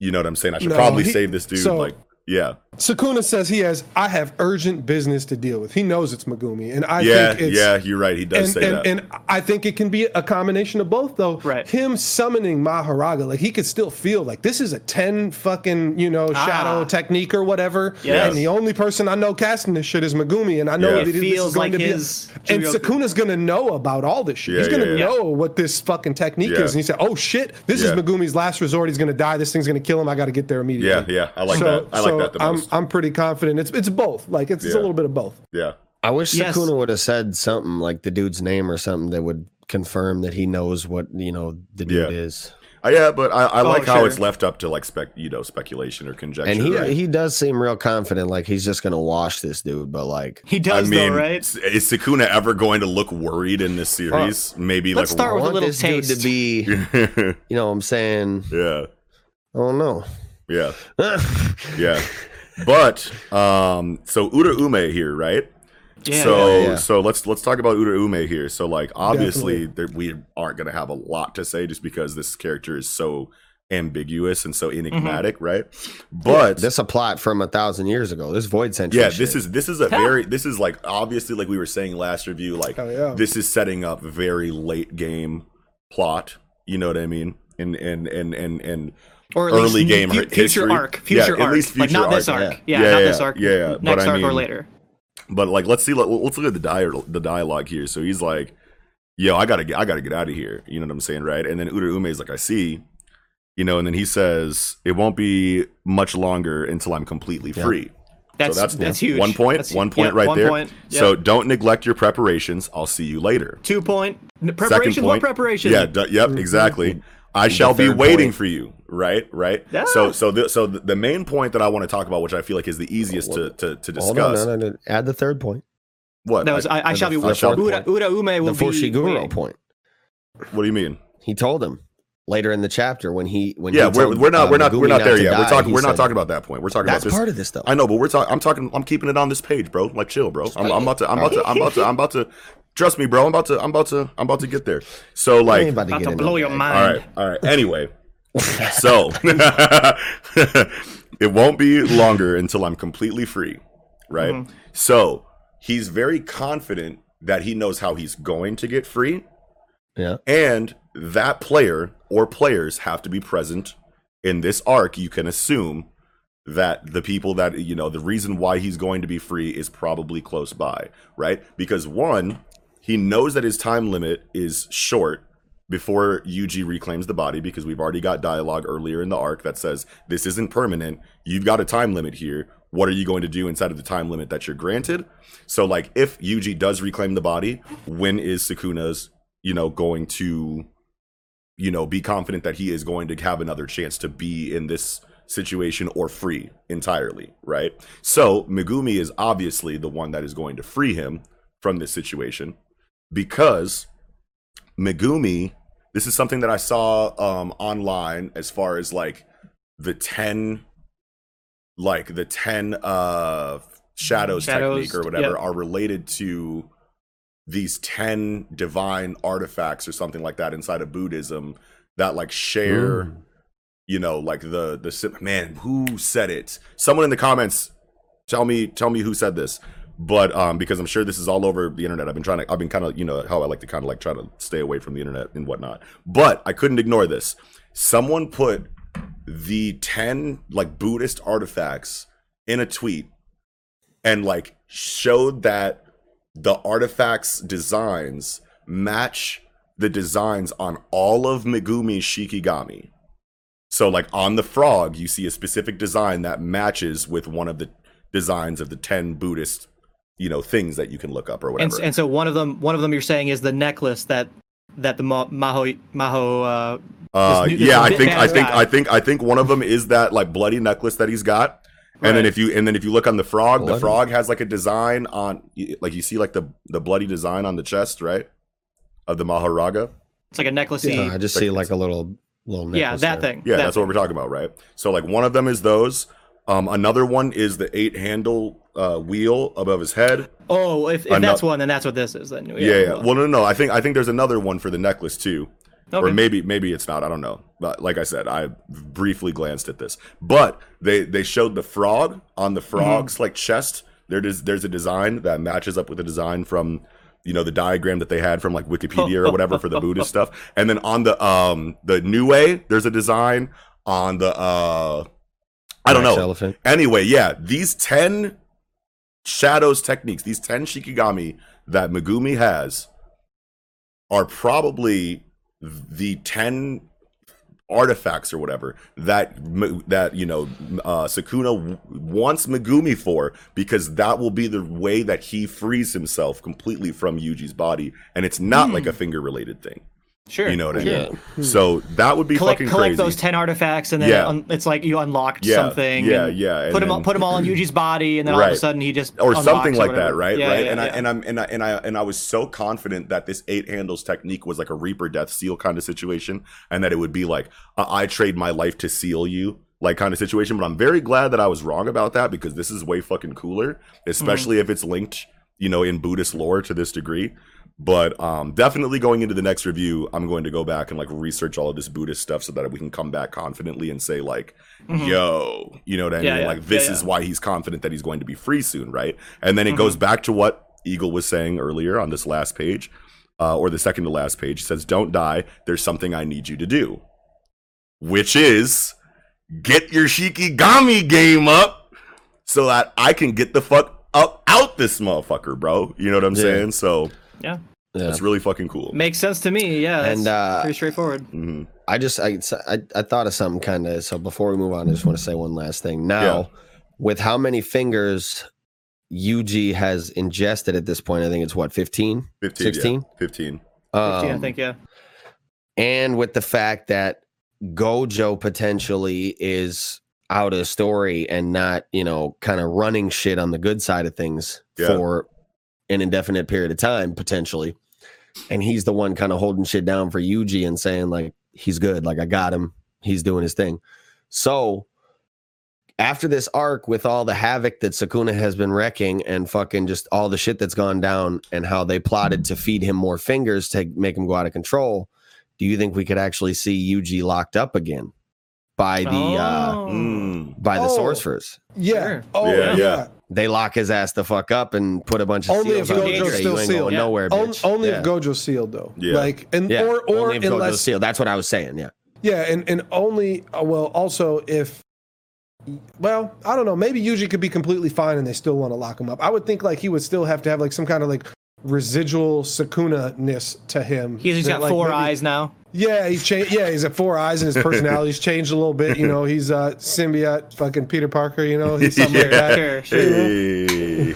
You know what I'm saying? I should No, probably he- save this dude. so- like, Yeah. Sakuna says he has, I have urgent business to deal with. He knows it's Megumi, and I yeah, think it's yeah, you're right. He does and, say and, that. and I think it can be a combination of both, though. Right. Him summoning Mahoraga, like he could still feel like this is a ten fucking you know shadow Ah. technique or whatever. Yes. And the only person I know casting this shit is Megumi, and I know Yeah. that It this feels is going like to be. his and Sakuna's gonna know about all this shit. Yeah, He's gonna yeah, yeah. know what this fucking technique Yeah. is, and he said, "Oh shit, this Yeah. is Megumi's last resort. He's gonna die. This thing's gonna kill him. I got to get there immediately." yeah, yeah. I like so, that. I like so that the I'm most. I'm pretty confident. It's it's both. Like it's, it's a little bit of both. yeah. I wish Yes. Sukuna would have said something like the dude's name or something that would confirm that he knows what you know the dude Yeah. is. Uh, yeah, but I, I Oh, like how it's left up to like spec, you know, speculation or conjecture. And he right? he does seem real confident, like he's just gonna wash this dude. But like, He I does mean, though, right? s- is Sukuna ever going to look worried in this series? Maybe let's like start I with a little this dude to be, you know, what I'm saying, yeah, oh no, yeah, yeah. But um, so Uraume here, right? Yeah, so yeah, yeah. so let's let's talk about Uraume here. So like obviously there, we aren't gonna have a lot to say just because this character is so ambiguous and so enigmatic, right? But this a plot from a thousand years ago. This void century. yeah, shit. this is this is a very this is like obviously like we were saying last review, like Hell yeah. this is setting up very late game plot. You know what I mean? And and and and and or at early least game fu- hi- future history. arc, Yeah, future at arc, least like future not this arc, arc. yeah. Yeah, Yeah, not yeah, this arc. yeah, yeah, but Next I arc or later. but like let's see let, let's look at the dia- the dialogue here so he's like yo i gotta get i gotta get out of here you know what i'm saying right and then Uraume is like i see you know and then he says it won't be much longer until i'm completely Yeah. free That's so that's, that's huge. one point That's- one point yeah, right one there point. Yep. so don't neglect your preparations i'll see you later two point N- preparation. Second What point, preparation? Yeah, d- yep, mm-hmm. exactly. I shall be waiting point. for you. Right, right. Yeah. So, so, the, so the the main point that I want to talk about, which I feel like is the easiest to to, to Hold on, discuss, no, no, no. add the third point, what? That was I, I the- shall be. the Uda, fourth Uda. Ume will the be. Fushiguro waiting. point. what do you mean? He told him later in the chapter when he when Yeah, he we're, told, we're not uh, we're not Megumi we're not there to yet. We're talking we're not talking about that point. We're talking That's about this. part of this though. I know, but we're talking. I'm talking. I'm keeping it on this page, bro. Like chill, bro. I'm, I'm about to. I'm about to. I'm about to. I'm about to. Trust me, bro. I'm about to. I'm about to. I'm about to get there. So I ain't like, about to About to blow your mind. All right. All right. Anyway, so it won't be longer until I'm completely free, right? Mm-hmm. So he's very confident that he knows how he's going to get free, Yeah, and that player or players have to be present in this arc. You can assume that the people that you know the reason why he's going to be free is probably close by, right? Because one, he knows that his time limit is short before Yuji reclaims the body because we've already got dialogue earlier in the arc that says this isn't permanent. You've got a time limit here. What are you going to do inside of the time limit that you're granted? So like if Yuji does reclaim the body, when is Sukuna's, you know, going to you know, be confident that he is going to have another chance to be in this situation or free entirely, right? So Megumi is obviously the one that is going to free him from this situation because Megumi, this is something that I saw um online as far as like the 10 like the 10 uh shadows, Shadows, technique or whatever are related to these 10 divine artifacts or something like that inside of Buddhism that like share Mm. you know like the the man who said it? Someone in the comments tell me tell me who said this but um because i'm sure this is all over the internet i've been trying to i've been kind of you know how i like to kind of like try to stay away from the internet and whatnot but i couldn't ignore this someone put the 10 like buddhist artifacts in a tweet and like showed that the artifacts designs match the designs on all of Megumi's Shikigami. So like on the frog, you see a specific design that matches with one of the designs of the 10 Buddhist, you know, things that you can look up or whatever. and so one of them, one of them, you're saying is the necklace that that the Ma- Maho Maho. Uh, uh, new- yeah, I think I think guy. I think I think one of them is that like bloody necklace that he's got. And then if you and then if you look on the frog, the frog has like a design on like you see like the the bloody design on the chest, right? Of the Mahoraga. it's like a necklacey. So I just see like a little little yeah, that there. thing. Yeah, that that's what we're talking about, right? So like one of them is those. Um, another one is the eight handle uh, wheel above his head. Oh, if, if Ano- that's one, then that's what this is. Then Yeah, yeah. Well, no, no. I think I think there's another one for the necklace too. or Okay. maybe maybe it's not. I don't know. But like I said, I briefly glanced at this, but they they showed the frog on the frog's like chest. There is there's a design that matches up with the design from you know the diagram that they had from like Wikipedia or whatever for the Buddhist stuff. And then on the um the Nue, there's a design on the uh I don't know. Elephant. Anyway, yeah, these 10 shadows techniques, these 10 shikigami that Megumi has are probably the 10 artifacts or whatever that that you know uh Sukuna wants Megumi for because that will be the way that he frees himself completely from Yuji's body and it's not like a finger related thing Sure. you know what I sure. mean hmm. so that would be Collect, fucking collect crazy those ten artifacts, and then Yeah. un- it's like you unlocked Yeah, something. yeah, yeah, and Put them all, then- put them all in Yuji's body, and then all of a sudden he just or something like whatever. that, right? Yeah, right. yeah, and I and I'm and I and I and I was so confident that this eight handles technique was like a Reaper Death Seal kind of situation, and that it would be like a I trade my life to seal you. Like kind of situation, but I'm very glad that I was wrong about that because this is way fucking cooler, hmm. especially if it's linked, you know, in Buddhist lore to this degree. But um, definitely going into the next review, I'm going to go back and like research all of this Buddhist stuff so that we can come back confidently and say like, "Yo," you know what I Yeah, mean? yeah. Like this Yeah, is why he's confident that he's going to be free soon, right? And then it Mm-hmm. goes back to what Eagle was saying earlier on this last page, uh, or the second to last page. It says, "Don't die. There's something I need you to do," which is get your Shikigami game up so that I can get the fuck up out this motherfucker, bro. You know what I'm saying? So yeah, Yeah. that's really fucking cool. makes sense to me. Yeah, And, uh, pretty straightforward. hmm I just I I, I thought of something kind of. So before we move on, I just want to say one last thing. Now, Yeah. with how many fingers Yuji has ingested at this point, I think it's what 15, 15, 16? yeah. 15. yeah, I Um, think yeah. and with the fact that Gojo potentially is out of story and not, you know, kind of running shit on the good side of things Yeah. for an indefinite period of time, potentially. And he's the one kind of holding shit down for Yuji and saying, like, he's good. Like, I got him. He's doing his thing. So after this arc with all the havoc that Sukuna has been wrecking and fucking just all the shit that's gone down and how they plotted to feed him more fingers to make him go out of control, do you think we could actually see Yuji locked up again by the uh Oh. Mm. by the Oh. sorcerers? Yeah. Sure. Oh Yeah, yeah. yeah. They lock his ass the fuck up and put a bunch of Only seals if on him Gojo's still you ain't sealed. going Yeah. nowhere, On- bitch. only yeah. if Gojo's sealed though. Yeah. Like and yeah. or or only if Gojo's sealed. That's what I was saying. Yeah. Yeah, and and only uh, well also if well I don't know maybe Yuji could be completely fine and they still want to lock him up. I would think like he would still have to have like some kind of like residual Sukuna ness to him. He's just that, got like, four maybe- eyes now. Yeah, he's changed. Yeah, he's at four eyes and his personality's changed a little bit. You know, he's uh symbiote, fucking Peter Parker. You know, he's something like that. Sure, sure. Hey.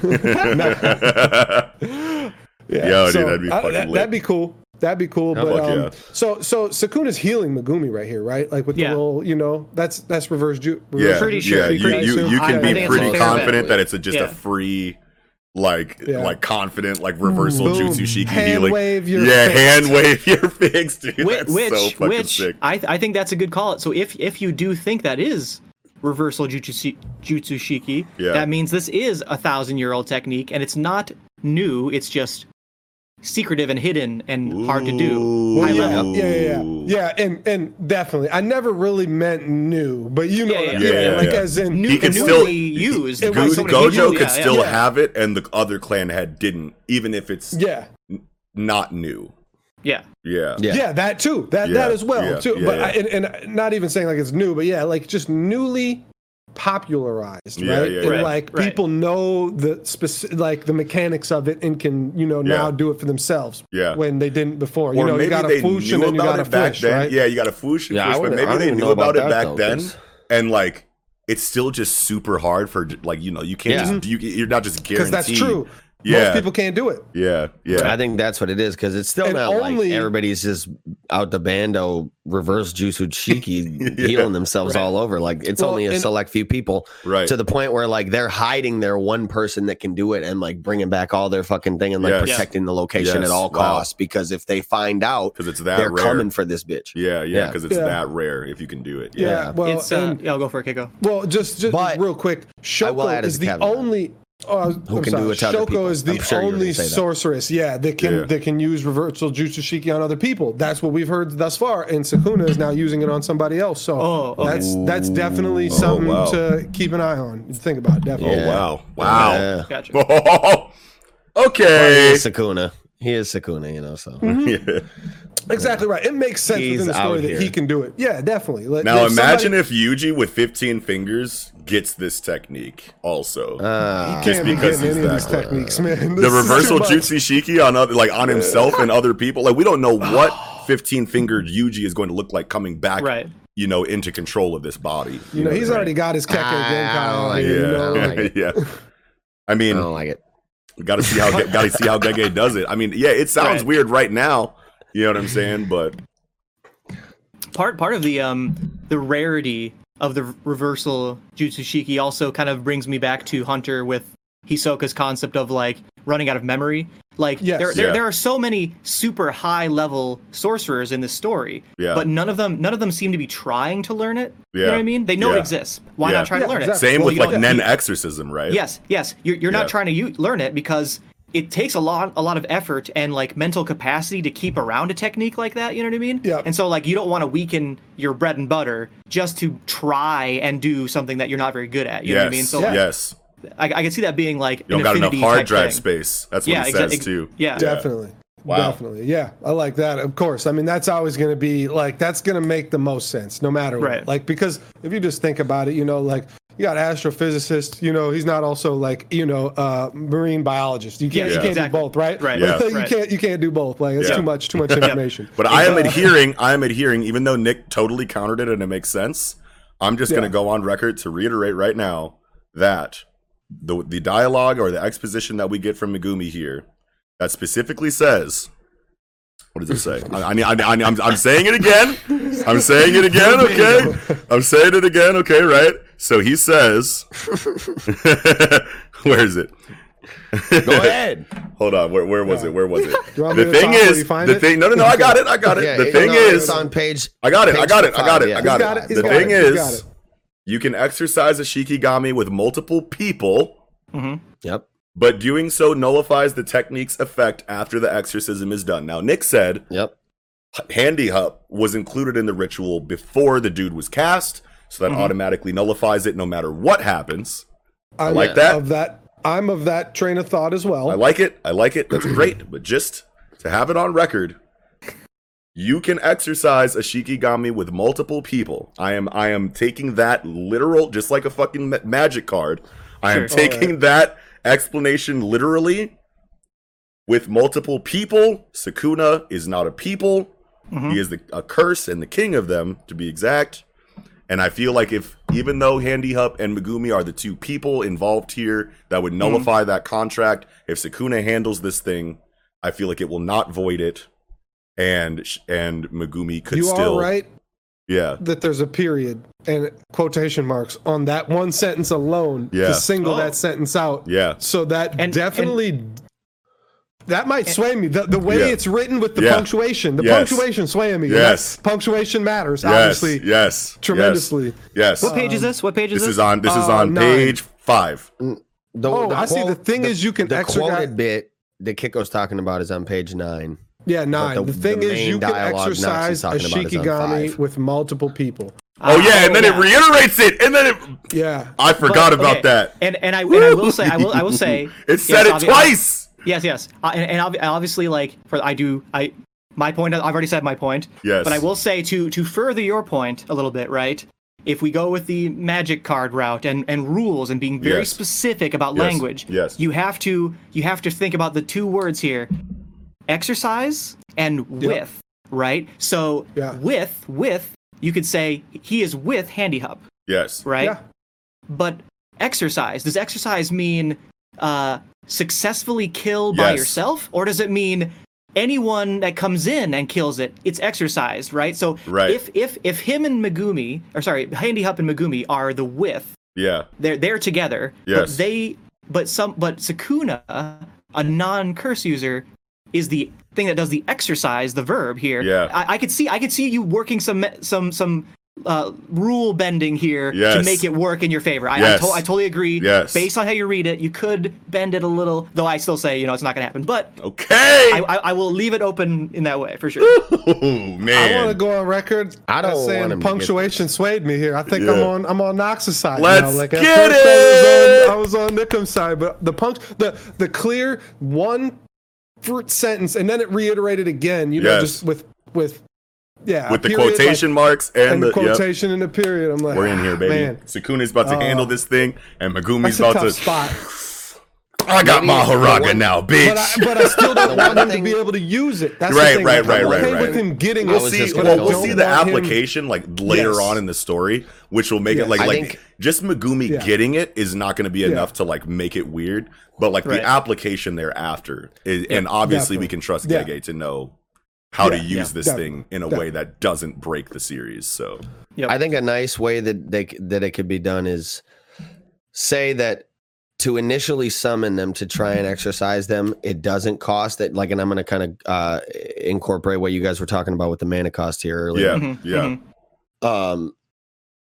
Yeah, Yo, dude, that'd be I- fucking that, lit. That'd be cool. That'd be cool. Hell, But um, yeah. so so Sukuna's healing Megumi right here, right? Like with Yeah. the little, you know, that's that's reverse ju- yeah, Pretty sure, yeah. pretty You, you, you can I be think pretty confident that it's a, just Yeah. a free, like, Yeah. like confident, like reversal Boom. jutsu shiki Hand healing. wave your yeah, fixed. hand wave your fix, dude. Which, That's which, so fucking which sick. I, th- I think that's a good call. So if if you do think that is reversal jutsu, jutsu shiki, Yeah. that means this is a thousand year old technique, and it's not new. It's just secretive and hidden and hard to do. Ooh. High yeah, level. yeah, yeah, yeah, yeah, and and definitely. I never really meant new, but you know, Yeah, yeah, yeah, yeah, like yeah. as in New, He can newly still- used. it by was- so Gojo could Yeah, still yeah. have it, and the other clan head didn't, even if it's yeah, not new. Yeah. Yeah. Yeah. yeah, that too, that Yeah, that as well yeah, too. yeah, but yeah. I, and, and not even saying like it's new, but yeah, like just newly popularized, Yeah, right? yeah, and yeah. like Right. people know the specific, like the mechanics of it, and can you know now Yeah. do it for themselves. Yeah. when they didn't before. You or know, maybe you got a they foosh knew and then you about got a it back flish, then. right? Yeah, you got a foosh and Yeah, I flish, but maybe they knew know about, about it back though, then, 'cause- and like it's still just super hard for like you know you can't Yeah. just you, you're not just Because guaranteed. that's true. Yeah. Most people can't do it. Yeah, yeah, I think that's what it is because it's still And not only- like everybody's just out the bando reverse Jutsu Shiki Yeah. healing themselves Right. all over. Like it's Well, only a and- select few people right. to the point where like they're hiding their one person that can do it and like bringing back all their fucking thing and like Yes. protecting the location Yes. at all Wow. costs because if they find out, because it's that they're rare. coming for this bitch. Yeah, yeah, Yeah. because it's Yeah. that rare if you can do it. Yeah. Yeah, Well, it's uh, and- yeah, I'll go for it, Keiko. Well, just just But real quick, I will Shoko is the caveat. only Oh, I was- Who I'm can do sorry. it to other Shoko people. is the sure only gonna that. sorceress, yeah, that can Yeah. that can use reversal jutsu shiki on other people. That's what we've heard thus far, and Sukuna is now using it on somebody else. So Oh, okay. that's that's definitely Oh, something wow. to keep an eye on. Think about it, definitely. Oh wow, wow. Yeah. Gotcha. Oh, He okay. is Sukuna. He is Sukuna, you know. So Yeah. Exactly right. It makes sense He's within the story that here. he can do it. Yeah, definitely. Like, Now if imagine somebody- if Yuji with 15 fingers gets this technique also. uh, he just can't be because he's any of these that techniques, man. the This is reversal too jutsu shiki on other like on himself and other people. Like we don't know what 15 fingered Yuji is going to look like coming back, Right. you know, into control of this body. You know, he's what I already got his Kekkei Genkai Ah, on yeah. here. You know, mean? like, yeah, yeah. I I mean, don't like it. got to see how got to see how Gege does it. I mean, yeah, it sounds Right. weird right now. You know what I'm saying? But part part of the um the rarity of the reversal jutsu shiki also kind of brings me back to Hunter with Hisoka's concept of like running out of memory. Like Yes. there, there Yeah. there are so many super high level sorcerers in this story, Yeah. but none of them none of them seem to be trying to learn it. You Yeah. know what I mean? They know Yeah. it exists. Why Yeah. not try Yeah, to learn exactly. it? same Well, with like Nen exorcism, right? Yes, yes. You're, you're Yeah. not trying to u- learn it because it takes a lot a lot of effort and like mental capacity to keep around a technique like that. You know what I mean? Yeah. And so like you don't want to weaken your bread and butter just to try and do something that you're not very good at. You yes. know what I mean? So like, yes. I, I can see that being like You don't an got enough affinity hard drive thing. space. That's what Yeah, it exa- says ex- too. Yeah. Definitely. Wow. Definitely. Yeah. I like that. Of course. I mean, that's always going to be like, that's going to make the most sense no matter what. Right. Like, because if you just think about it, you know, like you got astrophysicist, you know, he's not also like, you know, uh, marine biologist. You can't, Yeah, you can't exactly. do both, right? Right. Yeah. you Right. can't, you can't do both. Like, it's Yeah. too much, too much information. But I am adhering. I am adhering, even though Nick totally countered it and it makes sense. I'm just going to go on record to reiterate right now that the the dialogue or the exposition that we get from Megumi here that specifically says, "What does it say?" I, I, I, I, I'm, I'm saying it again. I'm saying it again. Okay, I'm saying it again. Okay, right. So he says, "Where is it?" Go ahead. Hold on. Where, where was it? Where was it? You want me The thing talk where is, you find the it? thing. No, no, no. I got it. I got it. Yeah, the thing know, is, on page. I got it. I got it. I got it. five, I got yeah. it. He's The got thing it. Is, you can exercise a shikigami with multiple people, mm-hmm. Yep. But doing so nullifies the technique's effect after the exorcism is done. Now, Nick said Yep. Handy Hup was included in the ritual before the dude was cast, so that mm-hmm. automatically nullifies it no matter what happens. I'm like that. Of that. I'm of that train of thought as well. I like it. I like it. That's great. But just to have it on record, you can exercise a shikigami with multiple people. I am I am taking that literal, just like a fucking ma- magic card. I am Sure. taking that explanation literally. With multiple people, Sukuna is not a people. Mm-hmm. He is the, a curse and the king of them, to be exact. And I feel like if, even though Handy Hup and Megumi are the two people involved here that would mm-hmm. nullify that contract, if Sukuna handles this thing, I feel like it will not void it, and and Megumi could you still, are right yeah, that there's a period and quotation marks on that one sentence alone Yeah. to single Oh. that sentence out. yeah, So that And- definitely that might sway me. The, the way Yeah. it's written with the Yeah. punctuation, the Yes. punctuation swaying me. Yes. That punctuation matters, yes, obviously, yes, tremendously. yes. What page is this? What page is This this? is on. This is Uh, on nine. page five. The, Oh, I see. The thing is you can the exercise- quoted bit that Kiko's talking about is on page nine. Yeah, nine. the- The, thing the is, you can exercise a talking about is on shikigami with multiple people. Oh yeah, and then it yeah. reiterates it, and then it. Yeah. I forgot But, about okay, that. And and I and I will say I will I will say It said yes, it obvi- twice. Yes, yes, uh, and, and obviously, like for I do I my point. I've already said my point. Yes. But I will say to to further your point a little bit, right? If we go with the magic card route and and rules and being very Yes. specific about Yes, language, yes. you have to you have to think about the two words here: exercise and with. Right. So Yeah. with with you could say he is with Handy Hub, Yes. right? Yeah. But exercise does exercise mean uh, successfully kill by Yes. yourself, or does it mean anyone that comes in and kills it? It's exercised, right? So Right. if if if him and Megumi, or sorry, Handy Hup and Megumi are the with, Yeah. they're they're together. Yes. But they but some but Sukuna, a non-curse user, is the thing that does the exercise, the verb here. Yeah. I, I could see I could see you working some some some uh, rule bending here to make it work in your favor. I, I, Yes. to- I totally agree. Yes. Based on how you read it, you could bend it a little, though I still say, you know, it's not going to happen. But Okay. I, I, I will leave it open in that way for sure. oh I want to go on record. I don't as want saying to get punctuation swayed me here. I think I'm on I'm on Knox's side. Let's now. Like, get it! I was on, I was on Nickham's side, but the punct the the clear one fruit sentence, and then it reiterated again. You know, Yes. just with with yeah With the period, like, quotation marks and, and the the, yep. quotation and the period. I'm like, We're in here, baby. Man, Sukuna's about to Oh. handle uh, this thing, and Megumi's about to. spot. I got Maybe my the Haraga one- now, But bitch. I, but I still don't want him thing- to be able to use it. That's Right, the thing. right, Like, right, okay right, with right. him getting I it. was see, well, we'll see the want him- application like later Yes. on in the story, which will make Yes. it like I like think- just Megumi Yeah. getting it is not going to be Yeah. enough to like make it weird, but like Right. the application thereafter, is, and obviously we can trust Yeah. Gege to know how to use Yeah. this Definitely. thing in a way that doesn't break the series. So Yep. I think a nice way that they that it could be done is say that to initially summon them to try and exercise them, it doesn't cost that. Like, and I'm going to kind of uh, incorporate what you guys were talking about with the mana cost here earlier. yeah, Mhm, yeah, mhm. um,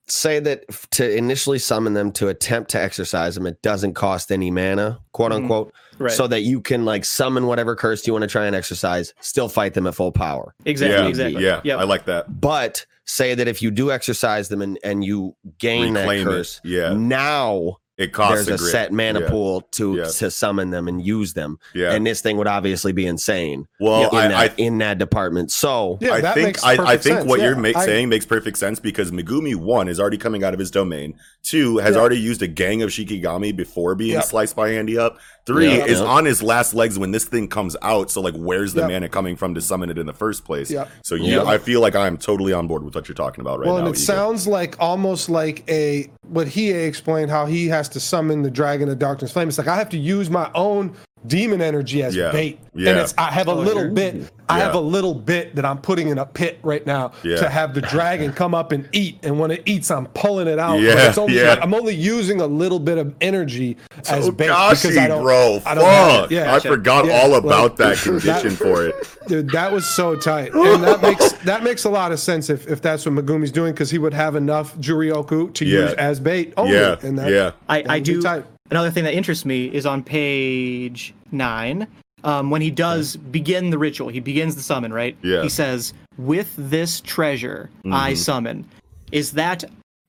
say that f- to initially summon them to attempt to exercise them, it doesn't cost any mana, quote Mhm. unquote, Right. so that you can like summon whatever curse you want to try and exercise, still fight them at full power. exactly. yeah, exactly. yeah. Yep. I like that. But say that if you do exercise them and, and you gain that Reclaim it. curse, Yeah, now it costs there's a grid. set mana yeah. pool to Yeah. to summon them and use them. Yeah. And this thing would obviously be insane well, in, I, that, I in that department. So Yeah, I that think makes I, I perfect think sense. what Yeah, you're ma- I- saying makes perfect sense because Megumi one is already coming out of his domain. Two has Yeah. already used a gang of Shikigami before being Yep. sliced by Andy Up. Three Yep. is Yep. on his last legs when this thing comes out. So like, where's the Yep. mana coming from to summon it in the first place? Yep. So you, Yep. I feel like I'm totally on board with what you're talking about right well, now. and it Ego. sounds like almost like a what he explained how he has to summon the dragon of darkness flame. It's like I have to use my own demon energy as Yeah. bait, Yeah. and it's I have a oh, little sure. bit. I have a little bit that I'm putting in a pit right now Yeah. to have the dragon come up and eat, and when it eats, I'm pulling it out. Yeah, but it's only, yeah. I'm only using a little bit of energy as Oh, bait gosh, because I don't. bro. I don't Fuck. Yeah, I forgot Yeah, all about that that- condition for it. Dude, that was so tight, and that makes that makes a lot of sense if, if that's what Megumi's doing because he would have enough Juryoku to Yeah. use as bait only. Yeah, and that, yeah. I, that I would do. tight. Another thing that interests me is on page nine. Um, when he does begin the ritual, he begins the summon, right? Yeah. He says, "With this treasure, I Mhm. summon." Is that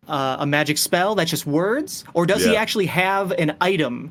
uh, a magic spell? That's just words, or does he actually have an item?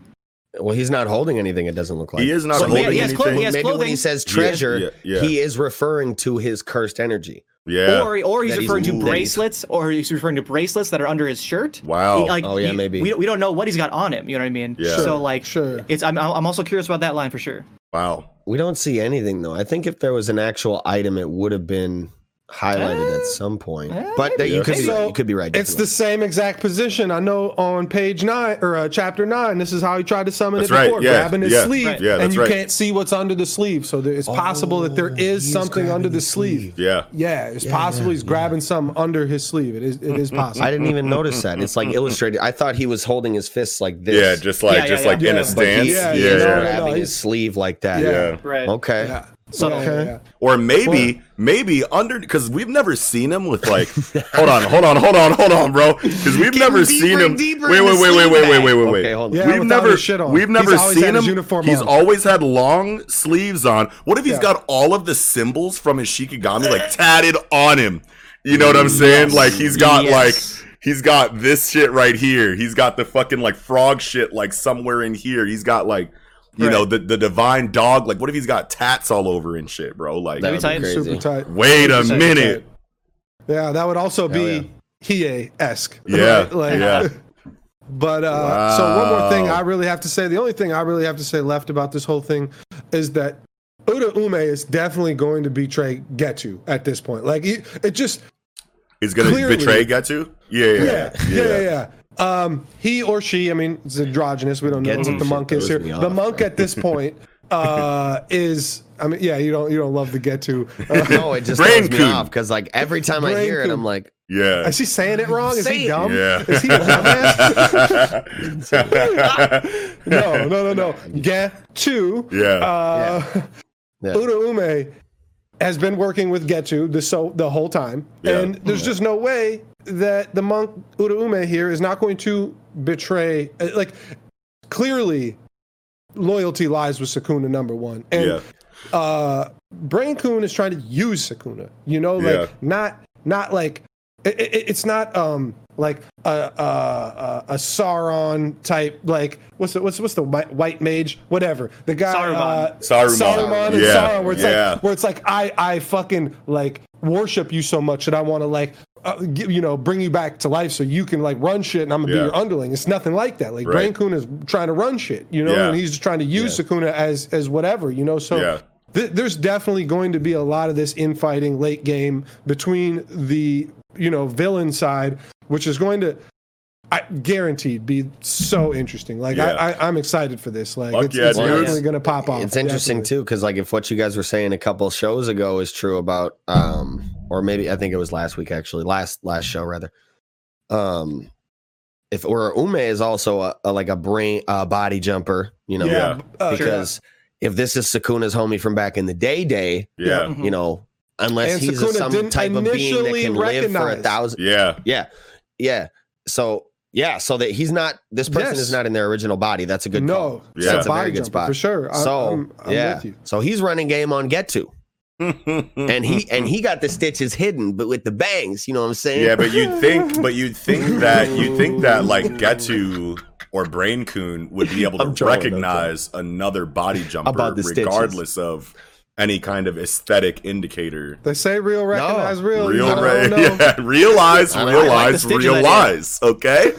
well, he's not holding anything. It doesn't look like He is not So holding he has anything. clo- he has Maybe when he says treasure, yeah, yeah. he is referring to his cursed energy. Yeah. Or, or he's That he's referring to bracelets, or he's referring to bracelets that are under his shirt. Wow. He- like, Oh, yeah, he- maybe. We, we don't know what he's got on him. You know what I mean? Yeah. So like, sure. It's I'm I'm also curious about that line for sure. wow. We don't see anything though. I think if there was an actual item, it would have been highlighted at some point. eh, But that you could be, So, you could be right. It's the same exact position. I know on page nine or uh, chapter nine. This is how he tried to summon That's it right, before, yeah, grabbing his yeah, sleeve, Right. yeah, and you right. can't see what's under the sleeve. So there, it's possible that there is something under the his sleeve. Yeah. Yeah, it's possible he's grabbing something under his sleeve. It is. It is possible. I didn't even notice that. It's like illustrated. I thought he was holding his fists like this. Yeah, just like Yeah, yeah, just yeah. like in Yeah, a but but stance. he's, Yeah, he's yeah, grabbing he's- his sleeve like that. Yeah. Right. Okay. Yeah. Subtle. Okay. Yeah. Or maybe, maybe under because we've never seen him with like. hold on, hold on, hold on, hold on, bro. Because we've never seen him. Wait, wait, wait, wait, wait, wait, wait, wait, wait. Okay, hold on. Yeah, we've never, shit on. we've never He's seen him. uniform he's on. always had long sleeves on. What if he's Yeah. got all of the symbols from his Shikigami like tatted on him? You know what I'm saying? Like he's got Yes. like he's got this shit right here. He's got the fucking like frog shit like somewhere in here. He's got like. You know the, the divine dog. Like, what if he's got tats all over and shit, bro? Like, That'd tight. be crazy. Super tight. wait a Super minute. Yeah, that would also Hell be Hiei esque. Yeah, Like, yeah. But uh, so one more thing I really have to say. The only thing I really have to say left about this whole thing is that Uraume is definitely going to betray Getu at this point. Like it, it just He's gonna Clearly. betray Getsu. Yeah, yeah, yeah, yeah, yeah, yeah. Um, he or she, I mean, it's androgynous. We don't know Getu what the monk is here. me The off, monk at this point uh, is, I mean, yeah, you don't, you don't love the Getu. Uh, No, it just Brain throws me coon. off because like every time I Brain hear it. I'm like, Yeah. is he saying it wrong? Is Say he it. dumb? Yeah. Is he a dumbass? no, no, no, no. Getu. Yeah. Uh, Yeah. Uraume has been working with Getu the so the whole time, Yeah. and there's just no way that the monk Uraume here is not going to betray. uh, Like clearly, loyalty lies with Sukuna number one, and Yeah. uh, Brain Coon is trying to use Sukuna. You know, like Yeah. not not like it, it, it's not um like a, a a a Sauron type like what's the, what's what's the white, white mage whatever the guy Saruman. uh, Saruman. Saruman and Yeah, Sauron where it's yeah. like where it's like I I fucking like worship you so much that I want to like uh, you know bring you back to life so you can like run shit and I'm gonna Yeah. be your underling. It's nothing like that. Like Right. Brain Coon is trying to run shit, you know, Yeah. and he's just trying to use Sukuna as as whatever, you know. So Yeah. th- there's definitely going to be a lot of this infighting late game between the you know villain side, which is going to. I guaranteed be so interesting. Like Yeah. I, I, I'm excited for this. Like Fuck it's, yeah, it's definitely gonna pop off. It's interesting definitely. too, because like if what you guys were saying a couple shows ago is true about, um, or maybe I think it was last week actually, last last show rather. Um, if or Ume is also a, a like a brain uh, body jumper, you know, Yeah, uh, because if this is Sukuna's homie from back in the day, day, Yeah. You know, unless And he's a, Sukuna some type of being that initially can live for a thousand, Yeah. yeah, yeah. So yeah, so that he's not this person Yes. is not in their original body. That's a good no, call. Yeah. That's a very good spot. for sure. I'm, So I'm, I'm yeah, with you. so he's running game on get to, and he and he got the stitches hidden, but with the bangs, you know what I'm saying? Yeah, but you'd think, but you'd think that you'd think that like Getu or Brain Coon would be able to I'm trolling, I'm recognize another body jumper About the stitches. regardless of any kind of aesthetic indicator. They say real recognize real. Real, I don't yeah, realize, I like- I like the realize, idea. realize. Okay.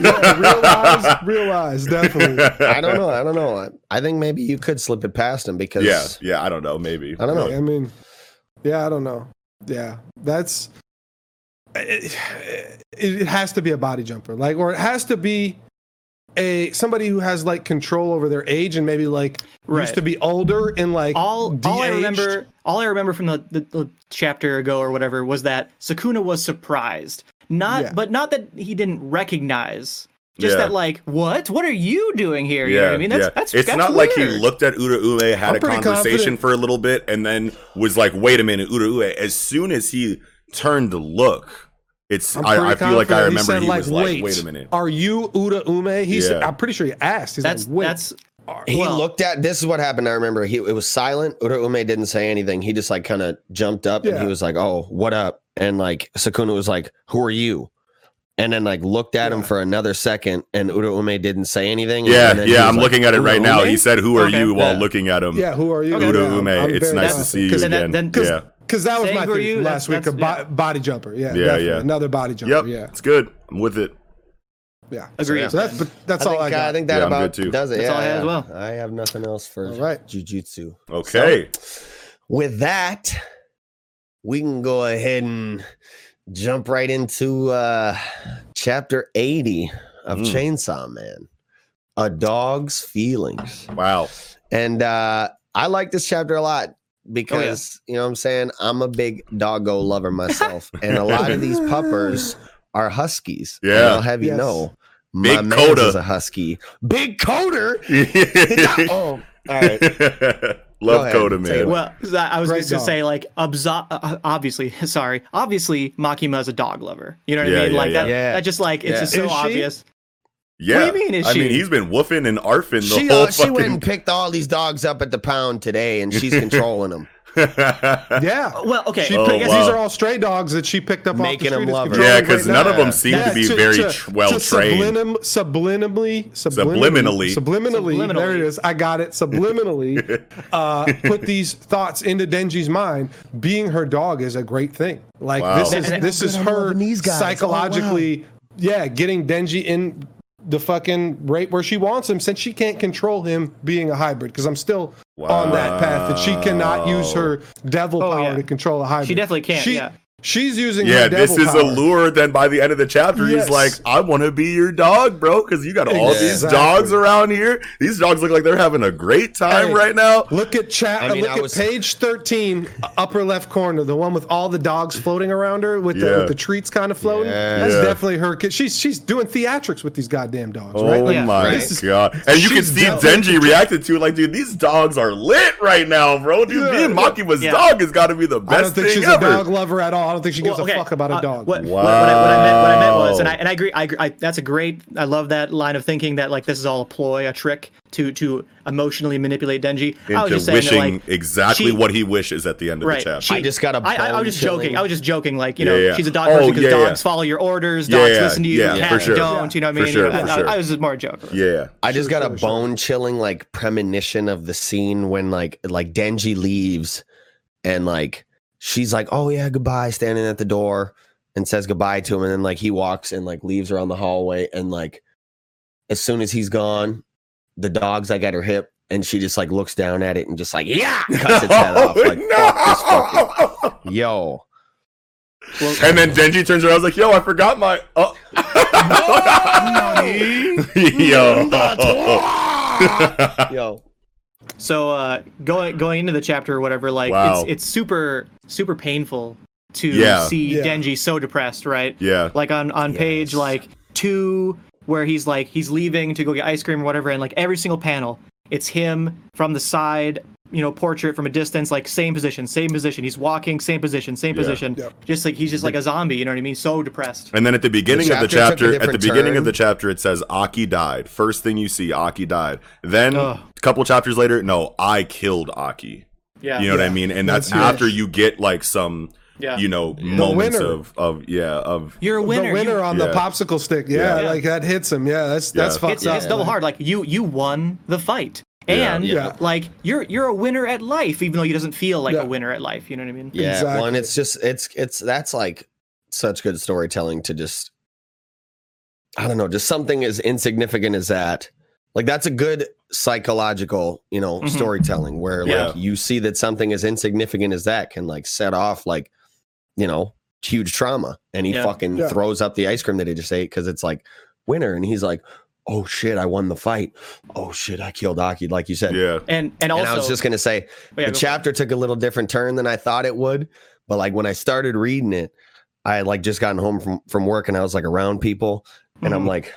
Yeah, realize, realize, definitely. I don't know. I don't know. I, I think maybe you could slip it past him because Yeah, yeah. I don't know. Maybe. I don't know. I mean, yeah, I don't know. Yeah, that's it, it has to be a body jumper, like, or it has to be a somebody who has like control over their age and maybe like Right. used to be older and like all all I remember all I remember from the, the, the chapter ago or whatever was that Sukuna was surprised. Not Yeah. but not that he didn't recognize. Just Yeah. that like, what? What are you doing here? You know Yeah, what I mean? That's yeah. that's it's that's not like he looked at Uraume, had I'm a conversation confident- for a little bit, and then was like, "Wait a minute, Uraume." As soon as he turned to look, it's I'm I, feel like I confident remember said, he, like, was like, wait, "Wait a minute." Are you Uraume? He's. Yeah. I'm pretty sure he asked. He's That's like, wait. that's He well, looked at this is what happened. I remember he it was silent. Uraume didn't say anything. He just like kind of jumped up and he was like, "Oh, what up?" And like Sukuna was like, "Who are you?" And then like looked at him for another second, and Uraume didn't say anything. Yeah, and then yeah, I'm like, looking at it right now. He said, "Who are Okay. you?" While Yeah. looking at him. yeah. Who are you? Okay. Uda Yeah, Ume. I'm It's nice to see you confident. then- again. then- yeah, Because that was Saying my thing you, that's- last week. A that's- bo- body jumper. Yeah. Yeah, definitely. yeah. Another body jumper. yep, Yeah. it's good. I'm with it. Yeah. Agreed. So that's but that's I all think, I got. I think that Yeah, about good too. does it. That's yeah, all I had as well. I have nothing else for All right. jujitsu. Okay. With that, we can go ahead and jump right into uh chapter 80 of Mm. Chainsaw Man. A dog's feelings. Wow. And uh I like this chapter a lot because you know what I'm saying I'm a big doggo lover myself. and a lot of these puppers are huskies. Yeah. I'll have you Yes. know. Big my man's Coda. is a husky. Big Coder. Love oh, all right. ahead. Coda, man. Well, I was just gonna say like abso- uh, obviously, sorry, obviously Makima is a dog lover. You know what Yeah, I mean? yeah, like that. yeah. That just like it's Yeah. just so Is she? Obvious. Yeah. What do you mean, is I mean, he's been woofing and arfing the She, whole uh, she went and picked all these dogs up at the pound today, and she's controlling them. yeah. Well, okay. She Oh, picked, wow. these are all stray dogs that she picked up Making off the them street. love her. Yeah, because right none now. of them seem Yeah, to be to- very to- tr- well to trained. Subliminum, subliminally, Subliminally. subliminally, subliminally, There it Subliminally. is. I got it. Subliminally, uh, put these thoughts into Denji's mind. Being her dog is a great thing. Like Wow. this is this is her loving these guys. Oh, psychologically, yeah, getting Denji in the fucking right where she wants him since she can't control him being a hybrid because I'm still on that path that she cannot use her devil Oh, power yeah. to control a hybrid. She definitely can't, She, yeah. She's using Yeah, her this devil is power. a lure. Then by the end of the chapter, Yes. he's like, "I want to be your dog, bro, because you got all these Exactly. dogs around here. These dogs look like they're having a great time Hey. right now." Look at chat. I mean, look I at page thirteen, upper left corner, the one with all the dogs floating around her with the with the treats kind of floating. Yeah. That's Yeah. definitely her. kid. She's she's doing theatrics with these goddamn dogs, Oh right? Like, my right. is- god! And you can see dealt- Denji reacted to it like, "Dude, these dogs are lit right now, bro. Dude, Yeah. me and Makima's Yeah. dog has got to be the best I don't best think thing she's ever." a dog lover at all. Don't think she gives Well, okay, a fuck about a uh, dog. What, what, what, I, what I meant, what I meant was, and I and I agree. I, agree I, that's a great. I love that line of thinking that like this is all a ploy, a trick to to emotionally manipulate Denji. I was just saying wishing that, like, exactly she- what he wishes at the end of Right. the chapter. She- I just got a I, I, I was just bone-chilling- joking. I was just joking. Like you know, yeah. she's a dog Oh, person because yeah, yeah. dogs follow your orders. Dogs yeah, listen to you. yeah, cats for sure. don't. You know what I mean? sure, I, for I- sure. I was just more joking. yeah. I just got a sure, sure. bone chilling like premonition of the scene when like like Denji leaves and like she's like, "Oh yeah, goodbye," standing at the door and says goodbye to him, and then like he walks and like leaves around the hallway, and like as soon as he's gone, the dog's like at her hip, and she just like looks down at it and just like yeah, cuts its head off. Like fuck this fucking yo. Well, And then Denji turns around. I was like, "Yo, I forgot my." Oh. Yo. Yo. So uh, going going into the chapter or whatever, like Wow. it's it's super super painful to Yeah. see Yeah. Denji so depressed, right? yeah. Like on on page like two, where he's like he's leaving to go get ice cream or whatever, and like every single panel, it's him from the side, you know, portrait from a distance, like same position, same position. He's walking, same position, same Yeah. position. Yeah. Just like he's just like a zombie. You know what I mean? So depressed. And then at the beginning of the chapter took a chapter, at the different beginning of the chapter, it says Aki died. First thing you see, Aki died. Then Ugh. a couple chapters later, no, I killed Aki. Yeah. You know what I mean? And that's, that's after you get like some, Yeah. you know, moments winner. of of yeah of You're a winner. The winner You- on the popsicle stick. Yeah, Yeah. like that hits him. Yeah, that's that's Yeah. fucked it's, up. it's double hard. Like you you won the fight. Yeah. And Yeah. like you're you're a winner at life, even though he doesn't feel like Yeah. a winner at life. You know what I mean? Yeah, well, and it's just it's it's that's like such good storytelling to just I don't know, just something as insignificant as that. Like that's a good psychological, you know, Mhm. storytelling where Yeah. like you see that something as insignificant as that can like set off like, you know, huge trauma. And he Yeah. fucking Yeah. throws up the ice cream that he just ate because it's like winner, and he's like, oh shit, I won the fight. Oh shit, I killed Aki, like you said. yeah. And and also and I was just gonna say Oh, yeah, the go for it. chapter took a little different turn than I thought it would. But like when I started reading it, I had like just gotten home from from work and I was like around people, and I'm Mhm. like,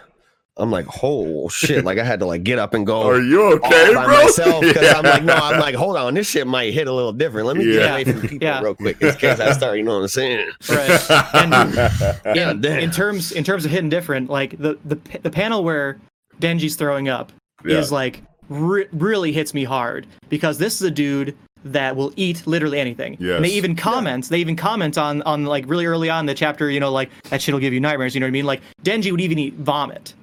I'm like, oh shit! Like I had to like get up and go. Are you all okay, by bro? myself because I'm like, no, I'm like, hold on, this shit might hit a little different. Let me get away from people Yeah. real quick in case I start, you know what I'm saying? Right. And Yeah, in, in terms in terms of hitting different, like the the the panel where Denji's throwing up Yeah. is like re- really hits me hard because this is a dude that will eat literally anything. And they even comment. They even comment on on like really early on in the chapter. You know, like that shit'll give you nightmares. You know what I mean? Like Denji would even eat vomit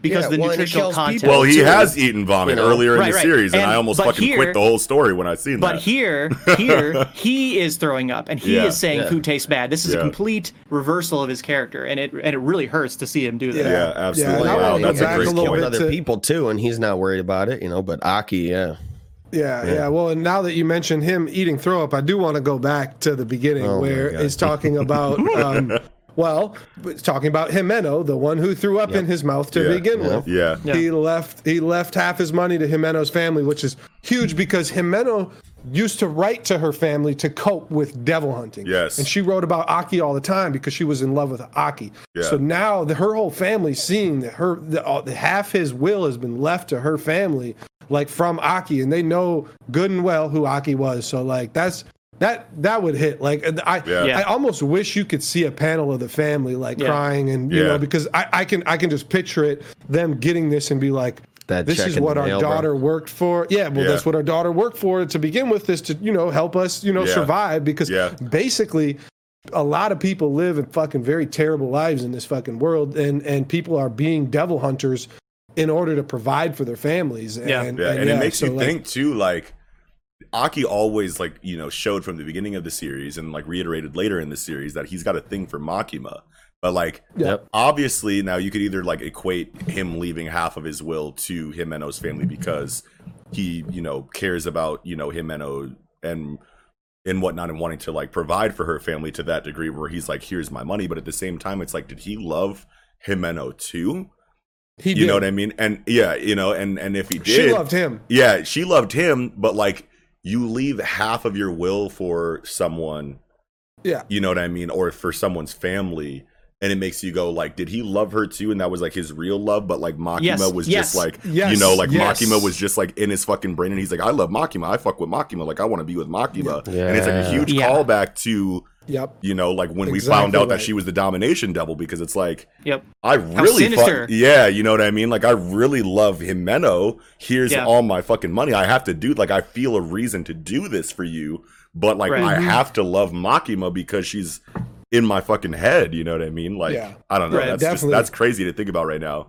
because Yeah, the well, nutritional content. well, he too, has eaten vomit you know. earlier in the right. series, and, And- I almost but fucking here- quit the whole story when I seen But that. here, here, he is throwing up, and he Yeah. is saying Yeah. food tastes bad. This is Yeah. a complete reversal of his character, and it and it really hurts to see him do that. Yeah. yeah, absolutely. and I wow, wanna that's a great a little point. bit other people too, and he's not worried about it, you know. But Aki, yeah, Yeah, yeah, Well, and now that you mentioned him eating throw up, I do want to go back to the beginning Oh, where he's talking about, um, well, talking about Himeno, the one who threw up in his mouth to Yeah, begin yeah. with. Yeah. Yeah. He left. He left half his money to Himeno's family, which is huge because Himeno used to write to her family to cope with devil hunting. Yes. and she wrote about Aki all the time because she was in love with Aki. Yeah. So now the, her whole family seeing that her the, all, the half his will has been left to her family, like from Aki, and they know good and well who Aki was. So like that's. That that would hit like I Yeah. Yeah. I almost wish you could see a panel of the family like Yeah. crying and you Yeah. know because I, I can I can just picture it them getting this and be like That this is what our mail, bro. daughter worked for. Yeah, well, Yeah. that's what our daughter worked for to begin with. This to you know help us you know Yeah. survive because Yeah. basically a lot of people live in fucking very terrible lives in this fucking world, and and people are being devil hunters in order to provide for their families. And, Yeah. Yeah, and, it makes so, you like, think too, like Aki always like you know showed from the beginning of the series and like reiterated later in the series that he's got a thing for Makima. But like Yep. obviously now you could either like equate him leaving half of his will to Himeno's family because he, you know, cares about, you know, Himeno and and whatnot and wanting to like provide for her family to that degree where he's like, here's my money. But at the same time, it's like, did he love Himeno too? He You did. know what I mean? And yeah, you know, and and if he did She loved him. yeah, she loved him, but like you leave half of your will for someone, Yeah. you know what I mean, or for someone's family, and it makes you go like, did he love her too? And that was like his real love, but like Makima Yes, was yes, just like, yes, you know, like yes. Makima was just like in his fucking brain, and he's like, I love Makima, I fuck with Makima, like I want to be with Makima, and it's like a huge Yeah. callback to Yep. You know, like when we found out that she was the domination devil, because it's like Yep. I really, fu- sinister. yeah, you know what I mean. Like I really love Himeno. Here's Yeah. all my fucking money. I have to do. Like I feel a reason to do this for you, but like Right. I Mm-hmm. have to love Makima because she's in my fucking head. You know what I mean? Like Yeah. I don't know. Right. That's just that's crazy to think about right now.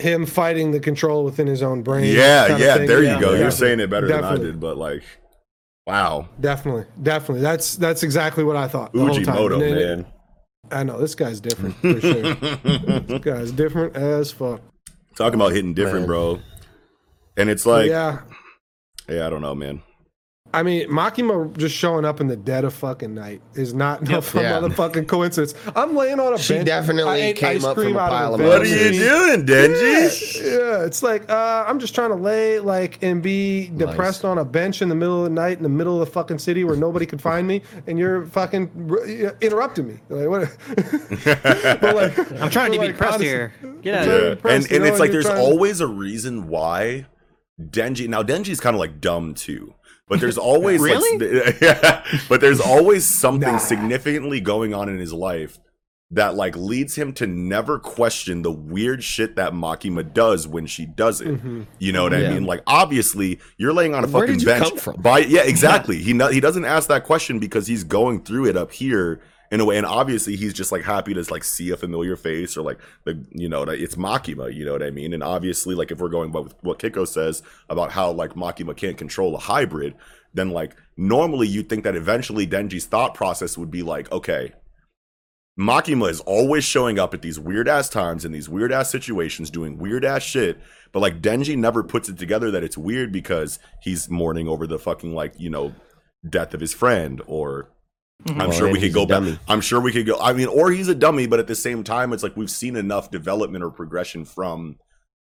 Him fighting the control within his own brain. Yeah, yeah. There Yeah. you go. You're saying it better than I did, but like, wow, Definitely, definitely. That's that's exactly what I thought. The whole. Fujimoto, And then- man. I know this guy's different for sure. this guy's different as fuck. Talking about hitting different, Man. bro. And it's like, yeah. yeah, I don't know, man. I mean, Makima just showing up in the dead of fucking night is not no Yep. Yeah. motherfucking coincidence. I'm laying on a She bench. definitely I came ice up from a pile of a What are you doing, Denji? Yeah, yeah, it's like uh, I'm just trying to lay like and be depressed Nice. on a bench in the middle of the night in the middle of the fucking city where nobody could find me, and you're fucking r- interrupting me. Like what? but like, I'm trying to but, be like, depressed honestly- here. Get out Yeah. of here. and impressed, you and it's like there's trying- always a reason why Denji. Now Denji's kind of like dumb too, but there's always Really? like, yeah, but there's always something Nah. significantly going on in his life that like leads him to never question the weird shit that Makima does when she does it. Mm-hmm. You know what I mean? Like obviously you're laying on a Where fucking did you bench. come from? By yeah, exactly. he no, he doesn't ask that question because he's going through it up here in a way, and obviously he's just like happy to like see a familiar face or like the you know it's Makima. You know what I mean? And obviously, like if we're going by with what Kiko says about how like Makima can't control a hybrid, then like normally you'd think that eventually Denji's thought process would be like, okay. Makima is always showing up at these weird ass times in these weird ass situations doing weird ass shit. But like Denji never puts it together that it's weird because he's mourning over the fucking like, you know, death of his friend or Mm-hmm. I'm Well, sure we could go back. I'm sure we could go. I mean, or he's a dummy, but at the same time, it's like we've seen enough development or progression from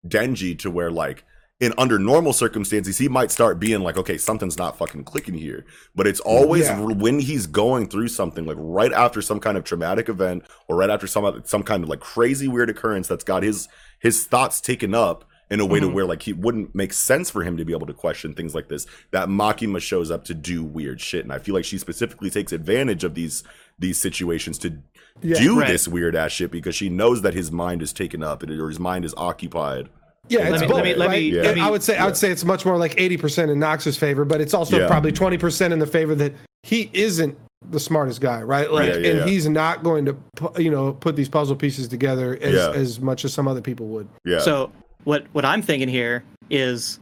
Denji to where like in under normal circumstances he might start being like okay something's not fucking clicking here but it's always Yeah. when he's going through something like right after some kind of traumatic event or right after some some kind of like crazy weird occurrence that's got his his thoughts taken up in a way to mm-hmm. where like he wouldn't make sense for him to be able to question things like this that Makima shows up to do weird shit and I feel like she specifically takes advantage of these these situations to Yeah. do Right. this weird ass shit because she knows that his mind is taken up or his mind is occupied Yeah, Let it's me- both, let me- let me- Yeah. let me- I would say I would say it's much more like eighty percent in Knox's favor, but it's also Yeah. probably twenty percent in the favor that he isn't the smartest guy, right? Like, Yeah, yeah, and yeah. he's not going to, you know, put these puzzle pieces together as, Yeah. as much as some other people would. yeah So what what I'm thinking here is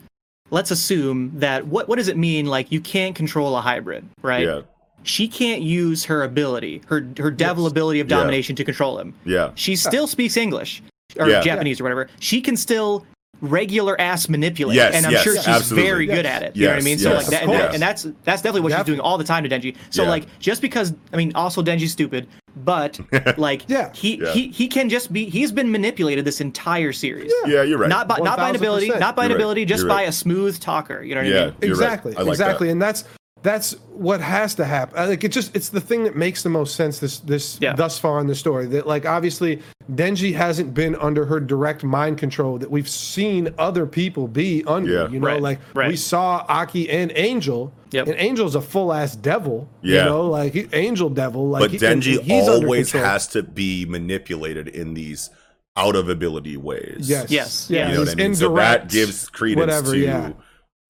let's assume that what what does it mean like you can't control a hybrid, right? yeah She can't use her ability, her her devil ability of Yeah. domination to control him. yeah She still speaks English or Yeah. Japanese or whatever. She can still regular ass manipulate, Yes, and I'm yes, sure she's absolutely. very good at it. You know what I Yes, mean? So like that, of and, that- course. and that's that's definitely what she's doing all the time to Denji. So Yeah. like just because I mean also Denji's stupid, but like Yeah. he Yeah. he he can just be he's been manipulated this entire series. yeah you're right Not by not by an ability, not by an You're right. ability, just You're by right. a smooth talker. You know what yeah I mean? you're right. exactly, I like exactly, that. and that's that's what has to happen. Uh, like it just it's the thing that makes the most sense this this Yeah. thus far in the story. That like obviously Denji hasn't been under her direct mind control that we've seen other people be under. Yeah. You know, Right, like right. we saw Aki and Angel. Yep. And Angel's a full ass devil. Yeah. You know, like he- Angel devil. Like but he- and Denji he's always has to be manipulated in these out of ability ways Yes. Yes, Yeah. yeah. you know what I mean so that gives credence whatever, to yeah.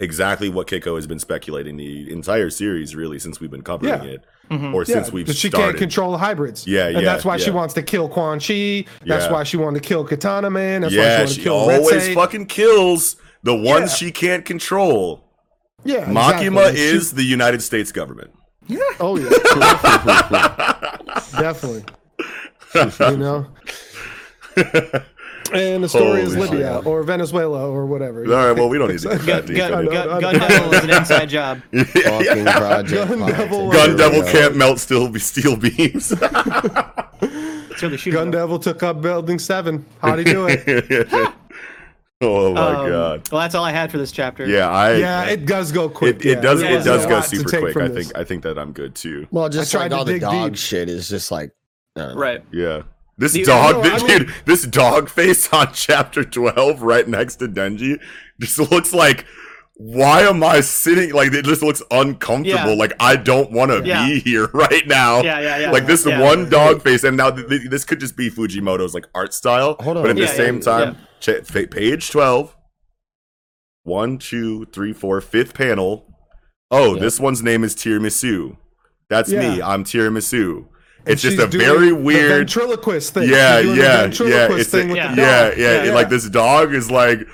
Exactly what Keiko has been speculating the entire series really since we've been covering Yeah. it Mm-hmm. or Yeah, since we've but she started can't control hybrids. Yeah, and yeah, that's why she wants to kill Quanxi. That's Yeah. why she wanted to kill Katana Man. That's yeah why she she to kill always Reze. fucking kills the ones Yeah. she can't control Yeah, Makima exactly. Like, she- is the United States government Yeah. Oh yeah, definitely. you know. And the story is Libya shit. or Venezuela or whatever. all right well we don't need to get Gun, that deep gun, in it. Gun, gun devil is an inside job. Fucking project. Gun politics. Devil- gun devil can't melt still steel beams So the shooting. Gun Devil took up Building Seven. How'd he do it? oh my Um, god Well, that's all I had for this chapter. yeah i yeah, it does go quick. it, it yeah. does Yeah, it does go super quick from i this. think i think that i'm good too Well, just I tried like to all the dog deep. shit is just like, I. Right. Yeah. This The- dog, no, I this, mean- dude, this dog face on chapter 12 right next to Denji just looks like why am I sitting like it just looks uncomfortable? Yeah. Like I don't want to Yeah. be here right now. Yeah, yeah, yeah. Like this yeah. one dog face, and now th- th- this could just be Fujimoto's like art style. Hold on. But at the Yeah, same yeah, time, cha- fa- page twelve. One, two, three, four, fifth panel. Oh, Yeah. this one's name is Tiramisu. That's me. I'm Tiramisu. It's just a she's doing very the weird. ventriloquist thing. Yeah, She's doing the yeah, yeah. It's thing a- with Yeah. the yeah, dog. yeah, yeah. Like this dog is like,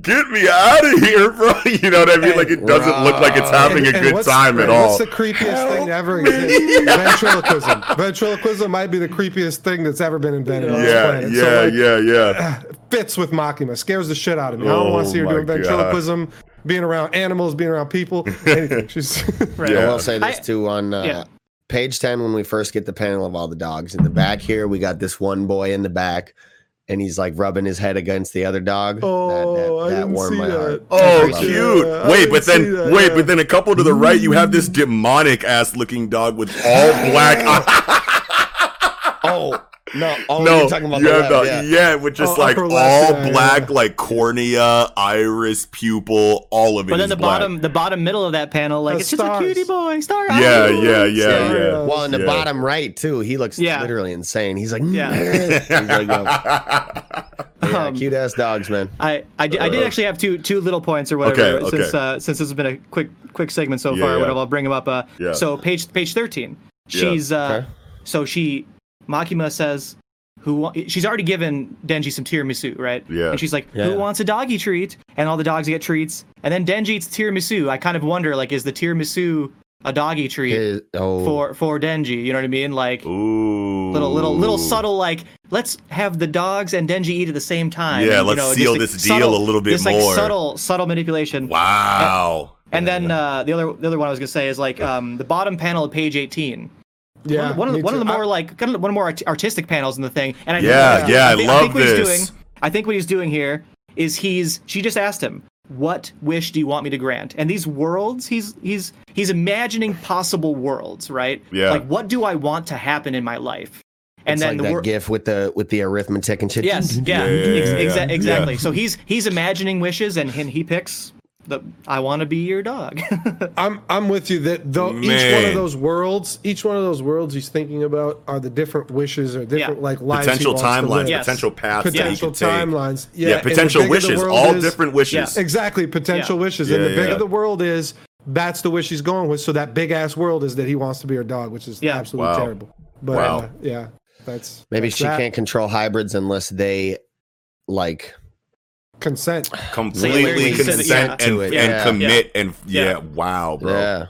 get me out of here, bro. You know what I mean? And- like it doesn't look like it's having And- a and good time at all. What's the creepiest thing to ever exist? Ventriloquism. Ventriloquism might be the creepiest thing that's ever been invented on yeah, planet. yeah, so like, yeah, yeah. fits with Makima. Scares the shit out of me. I don't Oh want to see her my doing God. ventriloquism, being around animals, being around people, anything. She's Right. Yeah. I will say this too on uh, yeah. Page 10 when we first get the panel of all the dogs in the back here we got this one boy in the back and he's like rubbing his head against the other dog Oh, I didn't warmed see my that. heart Oh, I it. cute. Yeah, wait, but then that, wait, yeah. but then a couple to the right, you have this mm. demonic ass looking dog with all black. oh no oh no, you're talking about you the have left, yeah. yeah. with just Oh, like all left, black, yeah. like cornea, iris, pupil, all of it. But then is the black. bottom, the bottom middle of that panel, like The it's just a stars. cutie boy, star. Yeah, eyes. yeah, yeah, Yeah. yeah. well in the Yeah. bottom right too he looks Yeah. literally insane he's like Yeah. he's like uh, yeah, Um, cute ass dogs man I, I, did, I did Uh, actually have two two little points or whatever Okay, since okay. uh, since this has been a quick quick segment so Yeah, far. yeah. Whatever, I'll bring them up. Uh, Yeah. So page page thirteen, Yeah, she's uh, okay. so she Makima says who wa- she's already given Denji some tiramisu, right? Yeah. And she's like, Yeah. who wants a doggy treat? And all the dogs get treats, and then Denji eats tiramisu. I kind of wonder, like, is the tiramisu a doggy treat His- oh for for Denji? You know what I mean? Like. Ooh. Little, little, little subtle, like let's have the dogs and Denji eat at the same time. Yeah, and, you let's know, seal just, this deal a little bit just, like, more. subtle, subtle manipulation. Wow. And then uh, the other the other one I was gonna say is like um, the bottom panel of page 18. Yeah. one of the, one of the more I- like kind of one of the more artistic panels in the thing. And I Yeah, yeah, I thi- love think what this. He's doing, I think what he's doing here is he's she just asked him, "What wish do you want me to grant?" And these worlds, he's he's he's imagining possible worlds, right? Yeah. Like what do I want to happen in my life? And it's then like the that wor- gif with the with the arithmetic and shit Yes, yeah, Yeah, ex- yeah, exa- yeah. exactly. So he's he's imagining wishes, and, and he picks the I want to be your dog. I'm I'm with you that though each one of those worlds, each one of those worlds he's thinking about are the different wishes or different Yeah. like lives potential he wants to timelines. Yes. potential paths potential that he could take. timelines. Yeah, Yeah, potential wishes, all is- different wishes. Exactly, potential Yeah. wishes. Yeah, and the bigger yeah. the world is, that's the wish he's going with. So that big ass world is that he wants to be her dog, which is Yeah. absolutely Wow. terrible. But Wow. uh, yeah, that's maybe that's she that. can't control hybrids unless they like consent. Completely Literally said it, consent yeah. and, To it, and yeah. commit and yeah, Yeah. wow, bro. yeah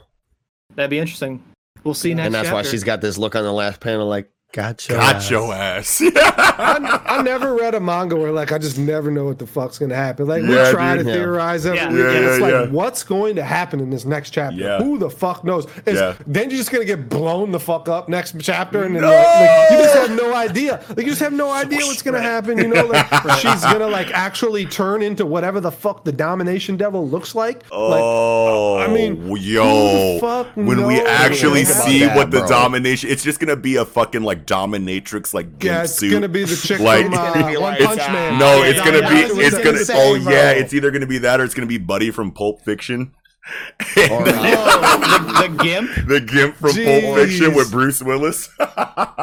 That'd be interesting. We'll see next. and that's why she's got this look on the last panel like gotcha Got your ass. I, I never read a manga where like I just never know what the fuck's gonna happen. Like we Yeah, try dude. to Yeah. theorize every Yeah. week, Yeah, and it's yeah, like what's going to happen in this next chapter? Yeah. Who the fuck knows? Is Yeah. then you're just gonna get blown the fuck up next chapter, and then like, like, you just have no idea. Like you just have no idea what's gonna happen. You know, like she's gonna like actually turn into whatever the fuck the domination devil looks like. Oh, like Oh, I mean, yo, who the fuck when we actually see that, what the bro. domination, it's just gonna be a fucking like dominatrix like gimp yeah, it's suit. gonna be the chick Like- from It's uh, gonna be One like- Punch it's- Man. no, it's gonna be, it's gonna, oh bro. yeah, it's either gonna be that or it's gonna be Buddy from Pulp Fiction. Or, uh, oh, the, the gimp. the gimp from Pulp Fiction with Bruce Willis.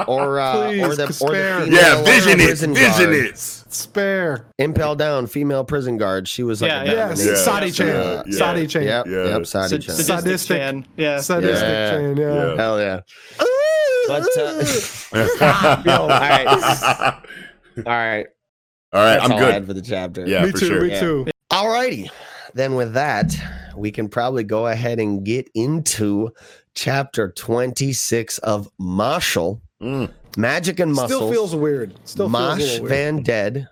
or uh, Please, or the, or the spare. yeah, uh, vision it, prison vision guard. it. Spare. Impel down, female prison guard. She was like Yeah, a yeah. Yes, dominator. Yeah. Sadi Chan. Yeah. Yeah. Sadi Chan. Yep, Yeah. yep, Sadi Sad- Chan. sadistic Sadistic. Chan. Yeah. Sadistic Yeah. Chan, yeah. Yeah. Hell yeah. But uh, yo, all right, all right. All right, That's I'm all I had good. for the chapter. Yeah, me for too, sure. me Yeah. too. Alrighty. Then with that, we can probably go ahead and get into chapter 26 of Mashle, Mm. Magic and Muscles, Still feels weird. Still feels a Mosh little weird. Van Dead,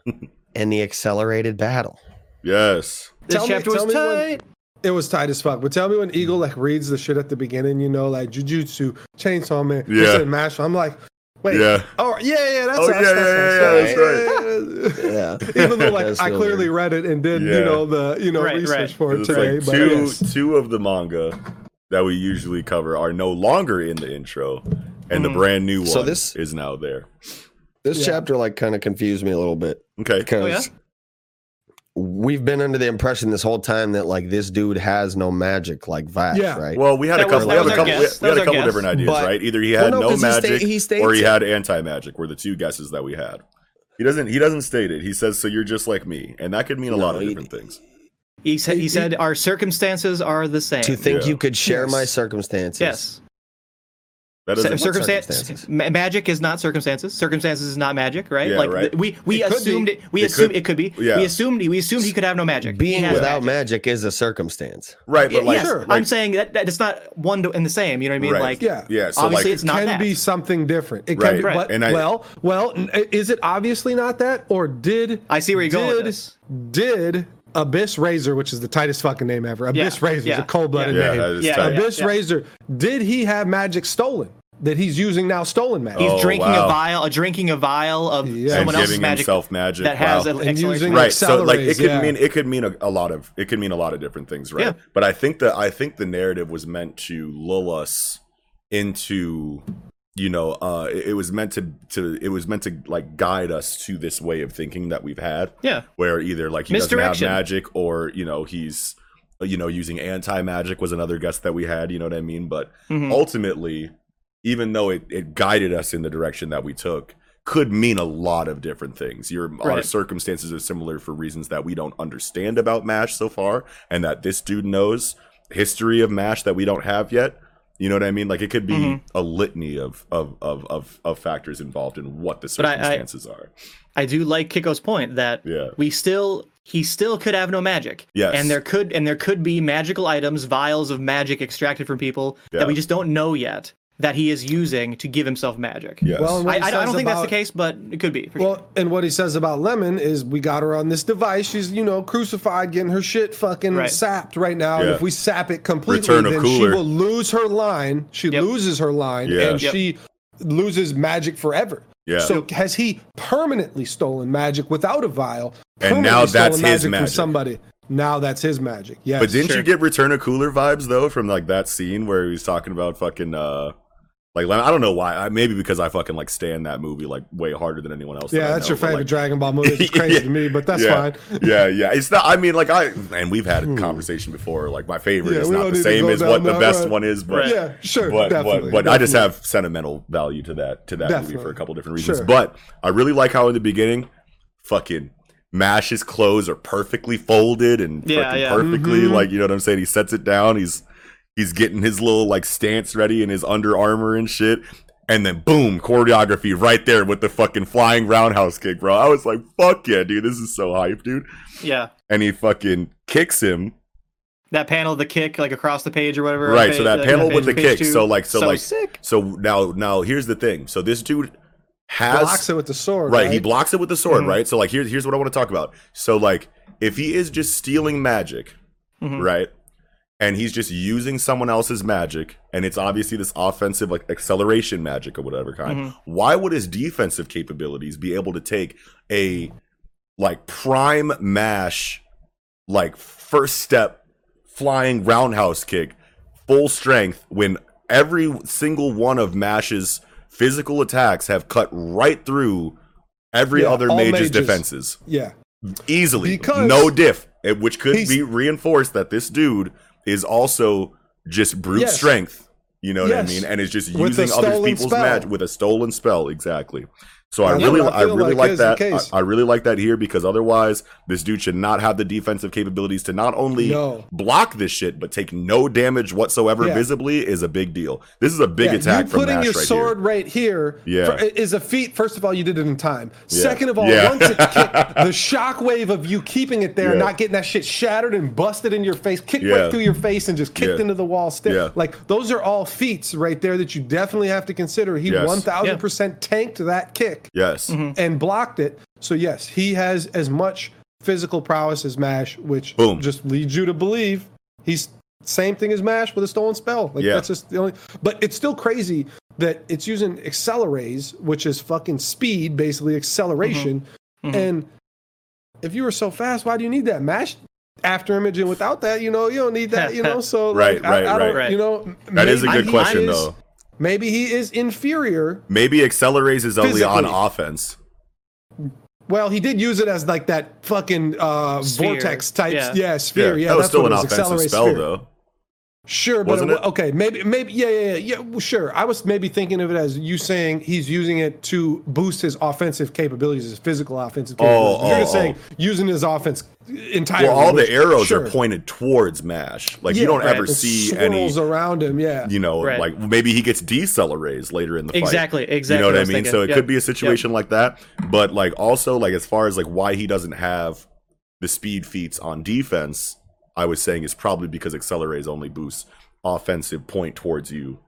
and the Accelerated Battle. Yes. This Tell me- chapter was tell me when- tight. It was tight as fuck. But tell me when Eagle like reads the shit at the beginning, you know, like Jujutsu, Chainsaw Man, Yeah. this and Mash. I'm like, wait, Yeah. oh yeah, yeah, that's Oh, us, yeah, that's yeah, us, yeah, yeah, Yeah. Even though like I clearly weird. read it and did Yeah. you know the you know Right, research right. for it today, like but two yes. two of the manga that we usually cover are no longer in the intro, and the Mhm. brand new one So this- is now there. This Yeah. chapter like kind of confused me a little bit Okay. because Oh, yeah? We've been under the impression this whole time that like this dude has no magic like Mash, Yeah. right? Well, we had That a couple. was- we had a couple. We guess. had, we had a couple different ideas, But- right? Either he Well, had no, no 'cause he sta- magic, he states or he had anti magic. Were the two guesses that we had. He doesn't. He doesn't state it. He says, "So you're just like me," and that could mean a lot of he- different things. He said He- he he- said our circumstances are the same. to think Yeah. you could share Yes. my circumstances. yes. That Cir- circumstance circumstances? magic is not circumstances. Circumstances is not magic, right? Yeah, like right. th- we we It assumed it. We It assumed could- it could be. yeah. We assumed we assumed he could have no magic. Being without magic. magic is a circumstance. right, but like, yes, Sure. like- I'm saying that, that it's not one to, and the same. You know what I mean? Right. Like, Yeah. yeah. So obviously like, it's not It can that. be something different. It can Right. be, Right. but And I- well, well, is it obviously not that, or did I see where you're going with did, this. Did Abyss Razor, which is the tightest fucking name ever, Abyss Yeah, Razor is a cold-blooded yeah, name. that is Yeah, tight. yeah. Abyss Razor, did he have magic stolen that he's using now? Stolen magic. Oh, he's Oh, drinking wow. a vial, a drinking a vial of Yeah. someone and else's giving magic himself magic that has wow. an And using- right so like it could yeah. mean it could mean a, a lot of it could mean a lot of different things right Yeah. but i think that i think the narrative was meant to lull us into you know uh it, it was meant to to it was meant to like guide us to this way of thinking that we've had. Yeah. where either like he doesn't have magic or you know he's you know using anti magic was another guess that we had you know what i mean? But Mhm. ultimately even though it, it guided us in the direction that we took could mean a lot of different things. Your our circumstances are similar for reasons that we don't understand about mash so far and that this dude knows history of mash that we don't have yet you know what i mean like it could be Mhm. a litany of of, of of of factors involved in what the But I- I- circumstances are I do like Kiko's point that Yeah. we still he still could have no magic. Yes. And there could and there could be magical items, vials of magic extracted from people Yeah. that we just don't know yet that he is using to give himself magic. yes Well, I, I, I don't says think that's the case, but it could be. For sure. Well, and what he says about Lemon is we got her on this device. She's, you know, crucified, getting her shit fucking Right. sapped right now. And Yeah. if we sap it completely, Return then she will lose her line. She Yep. loses her line Yeah. and Yep. she loses magic forever. Yeah. So has he permanently stolen magic without a vial? And now that's stolen his from magic. somebody. Now that's his magic. Yes. But didn't Sure. you get Return of Cooler vibes though from like that scene where he was talking about fucking uh like I don't know why I, maybe because I fucking like stand that movie like way harder than anyone else. yeah, I that's know, your favorite like, Dragon Ball movie. It's crazy Yeah. to me, but that's yeah, fine. yeah, yeah. It's not. I mean, like I and we've had a conversation before. Like my favorite Yeah, is not the same as what the that best road. one is, but Yeah, sure. but definitely, but, but I just have sentimental value to that to that movie for a couple different reasons. Sure. But I really like how in the beginning, fucking Mash's clothes are perfectly folded and Yeah, fucking yeah. perfectly Mhm. like you know what I'm saying. He sets it down. He's he's getting his little like stance ready in his Under Armour and shit. And then boom, choreography right there with the fucking flying roundhouse kick, bro. I was like, fuck yeah, dude, this is so hype, dude. yeah. And he fucking kicks him That panel, the kick, like across the page or whatever. right page- so that uh, panel page- with the kick two. so like so, like sick. so now now here's the thing so this dude has blocks it with the sword. right, Right, he blocks it with the sword Mhm. right so like here's here's what i want to talk about so like if he is just stealing magic Mhm. right and he's just using someone else's magic and it's obviously this offensive like acceleration magic or whatever kind Mhm. why would his defensive capabilities be able to take a like prime mash like first step flying roundhouse kick full strength when every single one of mash's physical attacks have cut right through every Yeah, other mage's mages. defenses Yeah. easily Because no diff eh, which could be reinforced that this dude is also just brute Yes. strength you know what i mean and is just With using other people's spell. magic with a stolen spell exactly so I really, I I, really like like that. I, I really like that here because otherwise, this dude should not have the defensive capabilities to not only No. block this shit, but take no damage whatsoever Yeah. visibly is a big deal. This is a big Yeah, attack you from putting Nash your right sword here. right here Yeah. for- is a feat. First of all, you did it in time. Yeah. Second of all, once it's kicked, the shockwave of you keeping it there, not getting that shit shattered and busted in your face, kicked right through your face, and just kicked into the wall. Still, like those are all feats right there that you definitely have to consider. He one thousand percent tanked that kick Yes. and blocked it. So yes, he has as much physical prowess as Mash, which Boom. just leads you to believe he's same thing as Mash with a stolen spell. Like Yeah. that's just the only. But it's still crazy that it's using accelerays, which is fucking speed, basically acceleration. Mhm. And if you were so fast, why do you need that Mash? After image and without that, you know, you don't need that, you know. So Right, like, I- right, I, don't, right. You know, That is a good he question, is- though. Maybe he is inferior Maybe Accelerates is only on offense. Well, he did use it as like that fucking uh, vortex type, Yeah. yeah, sphere. Yeah, that was that's still what an was, offensive spell, sphere. though. Sure, but Wasn't it, it? okay, maybe, maybe, yeah, yeah, yeah, yeah. well, Sure, I was maybe thinking of it as you saying he's using it to boost his offensive capabilities, his physical offensive oh, capabilities. Oh, You're oh, just saying oh. using his offense entirely. Well, all the arrows sure. are pointed towards Mash. Like you don't right. ever It see any. swirls around him. Yeah, You know, Right. like maybe he gets decelerates later in the fight. Exactly, exactly. You know what what I I mean? thinking. So it Yep. could be a situation like that. But like also like as far as like why he doesn't have the speed feats on defense, I was saying is probably because Accelerates only boosts offensive point towards you,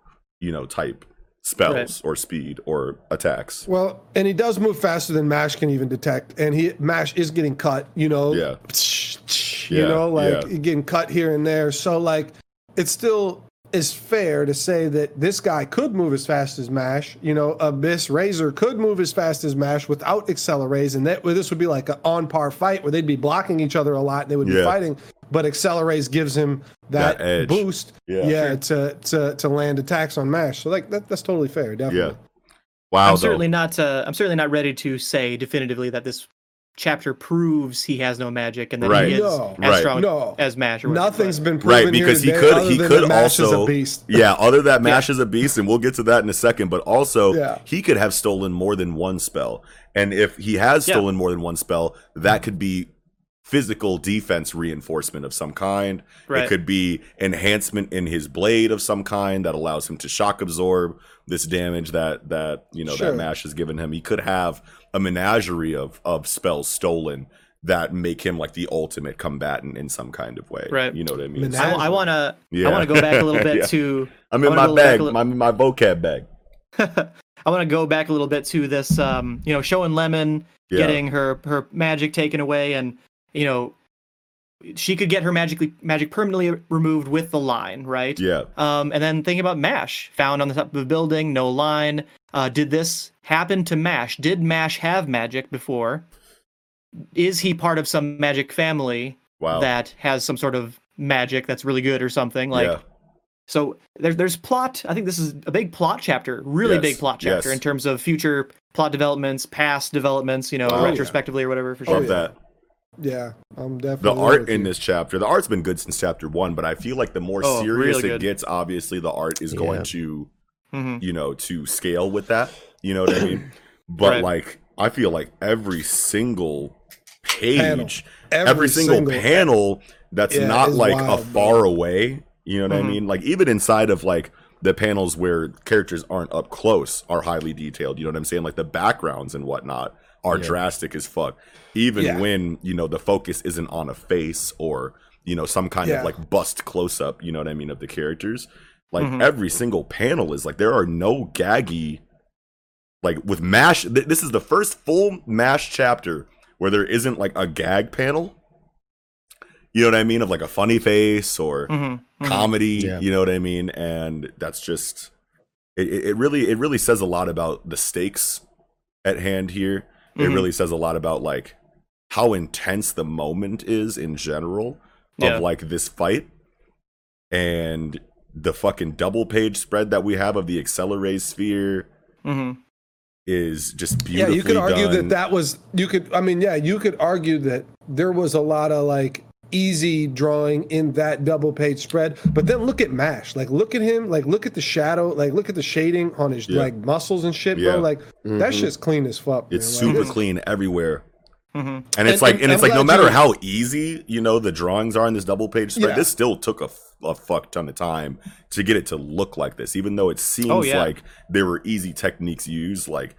you know, type spells Right. or speed or attacks. Well, and he does move faster than Mash can even detect, and he Mash is getting cut. You know, Yeah. you Yeah, know, like yeah. getting cut here and there. So like, it's still is fair to say that this guy could move as fast as Mash. You know, Abyss Razor could move as fast as Mash without Acceleraze, and that this would be like an on par fight where they'd be blocking each other a lot and they would be fighting. But Acceleraze gives him that, That boost, Yeah. yeah, to, to to land attacks on Mash. So like that, that's totally fair, definitely. Yeah. Wow, I'm though. certainly not. Uh, I'm certainly not ready to say definitively that this chapter proves he has no magic and that Right. he is No. as Right. strong No. as Mash. Or whatever, Nothing's but- been proven right because he could he could than Mash is also a beast. yeah other that mash is a beast and we'll get to that in a second but also Yeah. he could have stolen more than one spell and if he has Yeah. stolen more than one spell that could be physical defense reinforcement of some kind Right. it could be enhancement in his blade of some kind that allows him to shock absorb this damage that that you know Sure. that mash has given him he could have a menagerie of of spells stolen that make him like the ultimate combatant in some kind of way Right. you know what i mean Menagerie. I, want to. Yeah. I want to go back a little bit Yeah. to. I'm in my bag. a li- I'm my vocab bag. I want to go back a little bit to this. Um, you know, showing Lemon Yeah. getting her her magic taken away, and you know, she could get her magically magic permanently removed with the line, right? Yeah. Um, and then thinking about Mash, found on the top of a building, no line. Uh, did this happen to Mash? Did Mash have magic before? Is he part of some magic family Wow. that has some sort of magic that's really good or something? Like, yeah. so there's there's plot. I think this is a big plot chapter, really Yes, big plot chapter yes. in terms of future plot developments, past developments, you know, Oh, yeah. retrospectively or whatever. For Love sure. yeah. that. Yeah, I'm definitely The art in you. this chapter, the art's been good since chapter one, but I feel like the more Oh, serious really it gets, obviously the art is Yeah. going to, hmm you know, to scale with that. You know what I mean? But Right. like, I feel like every single page, every, Every single, single- panel that's Yeah, not like wild, a bro. far away. You know what Mhm. I mean? Like even inside of like the panels where characters aren't up close are highly detailed. You know what I'm saying? Like the backgrounds and whatnot are Yeah. drastic as fuck. Even Yeah. when you know the focus isn't on a face or you know some kind Yeah. of like bust close up. You know what I mean of the characters. Like Mhm. every single panel is like there are no gaggy. Like with Mash, th- this is the first full Mash chapter where there isn't like a gag panel. You know what I mean? Of like a funny face or hmm comedy. Yeah. You know what I mean? And that's just it, it it really it really says a lot about the stakes at hand here. It Mhm. really says a lot about like how intense the moment is in general Yeah. of like this fight and the fucking double page spread that we have of the accelerate sphere hmm is just yeah, you could argue done. that that was you could. I mean, yeah, you could argue that there was a lot of like easy drawing in that double page spread. But then look at Mash. Like, look at him. Like, look at the shadow. Like, look at the shading on his Yeah. like muscles and shit, Yeah. bro. Like, that Mhm. shit's clean as fuck. it's man. Like, super it's- clean everywhere. hmm And it's And- like, and and, it's I'm like, no matter you- how easy you know the drawings are in this double page spread, Yeah. this still took a, a fuck ton of time to get it to look like this. Even though it seems Oh, yeah. like there were easy techniques used, like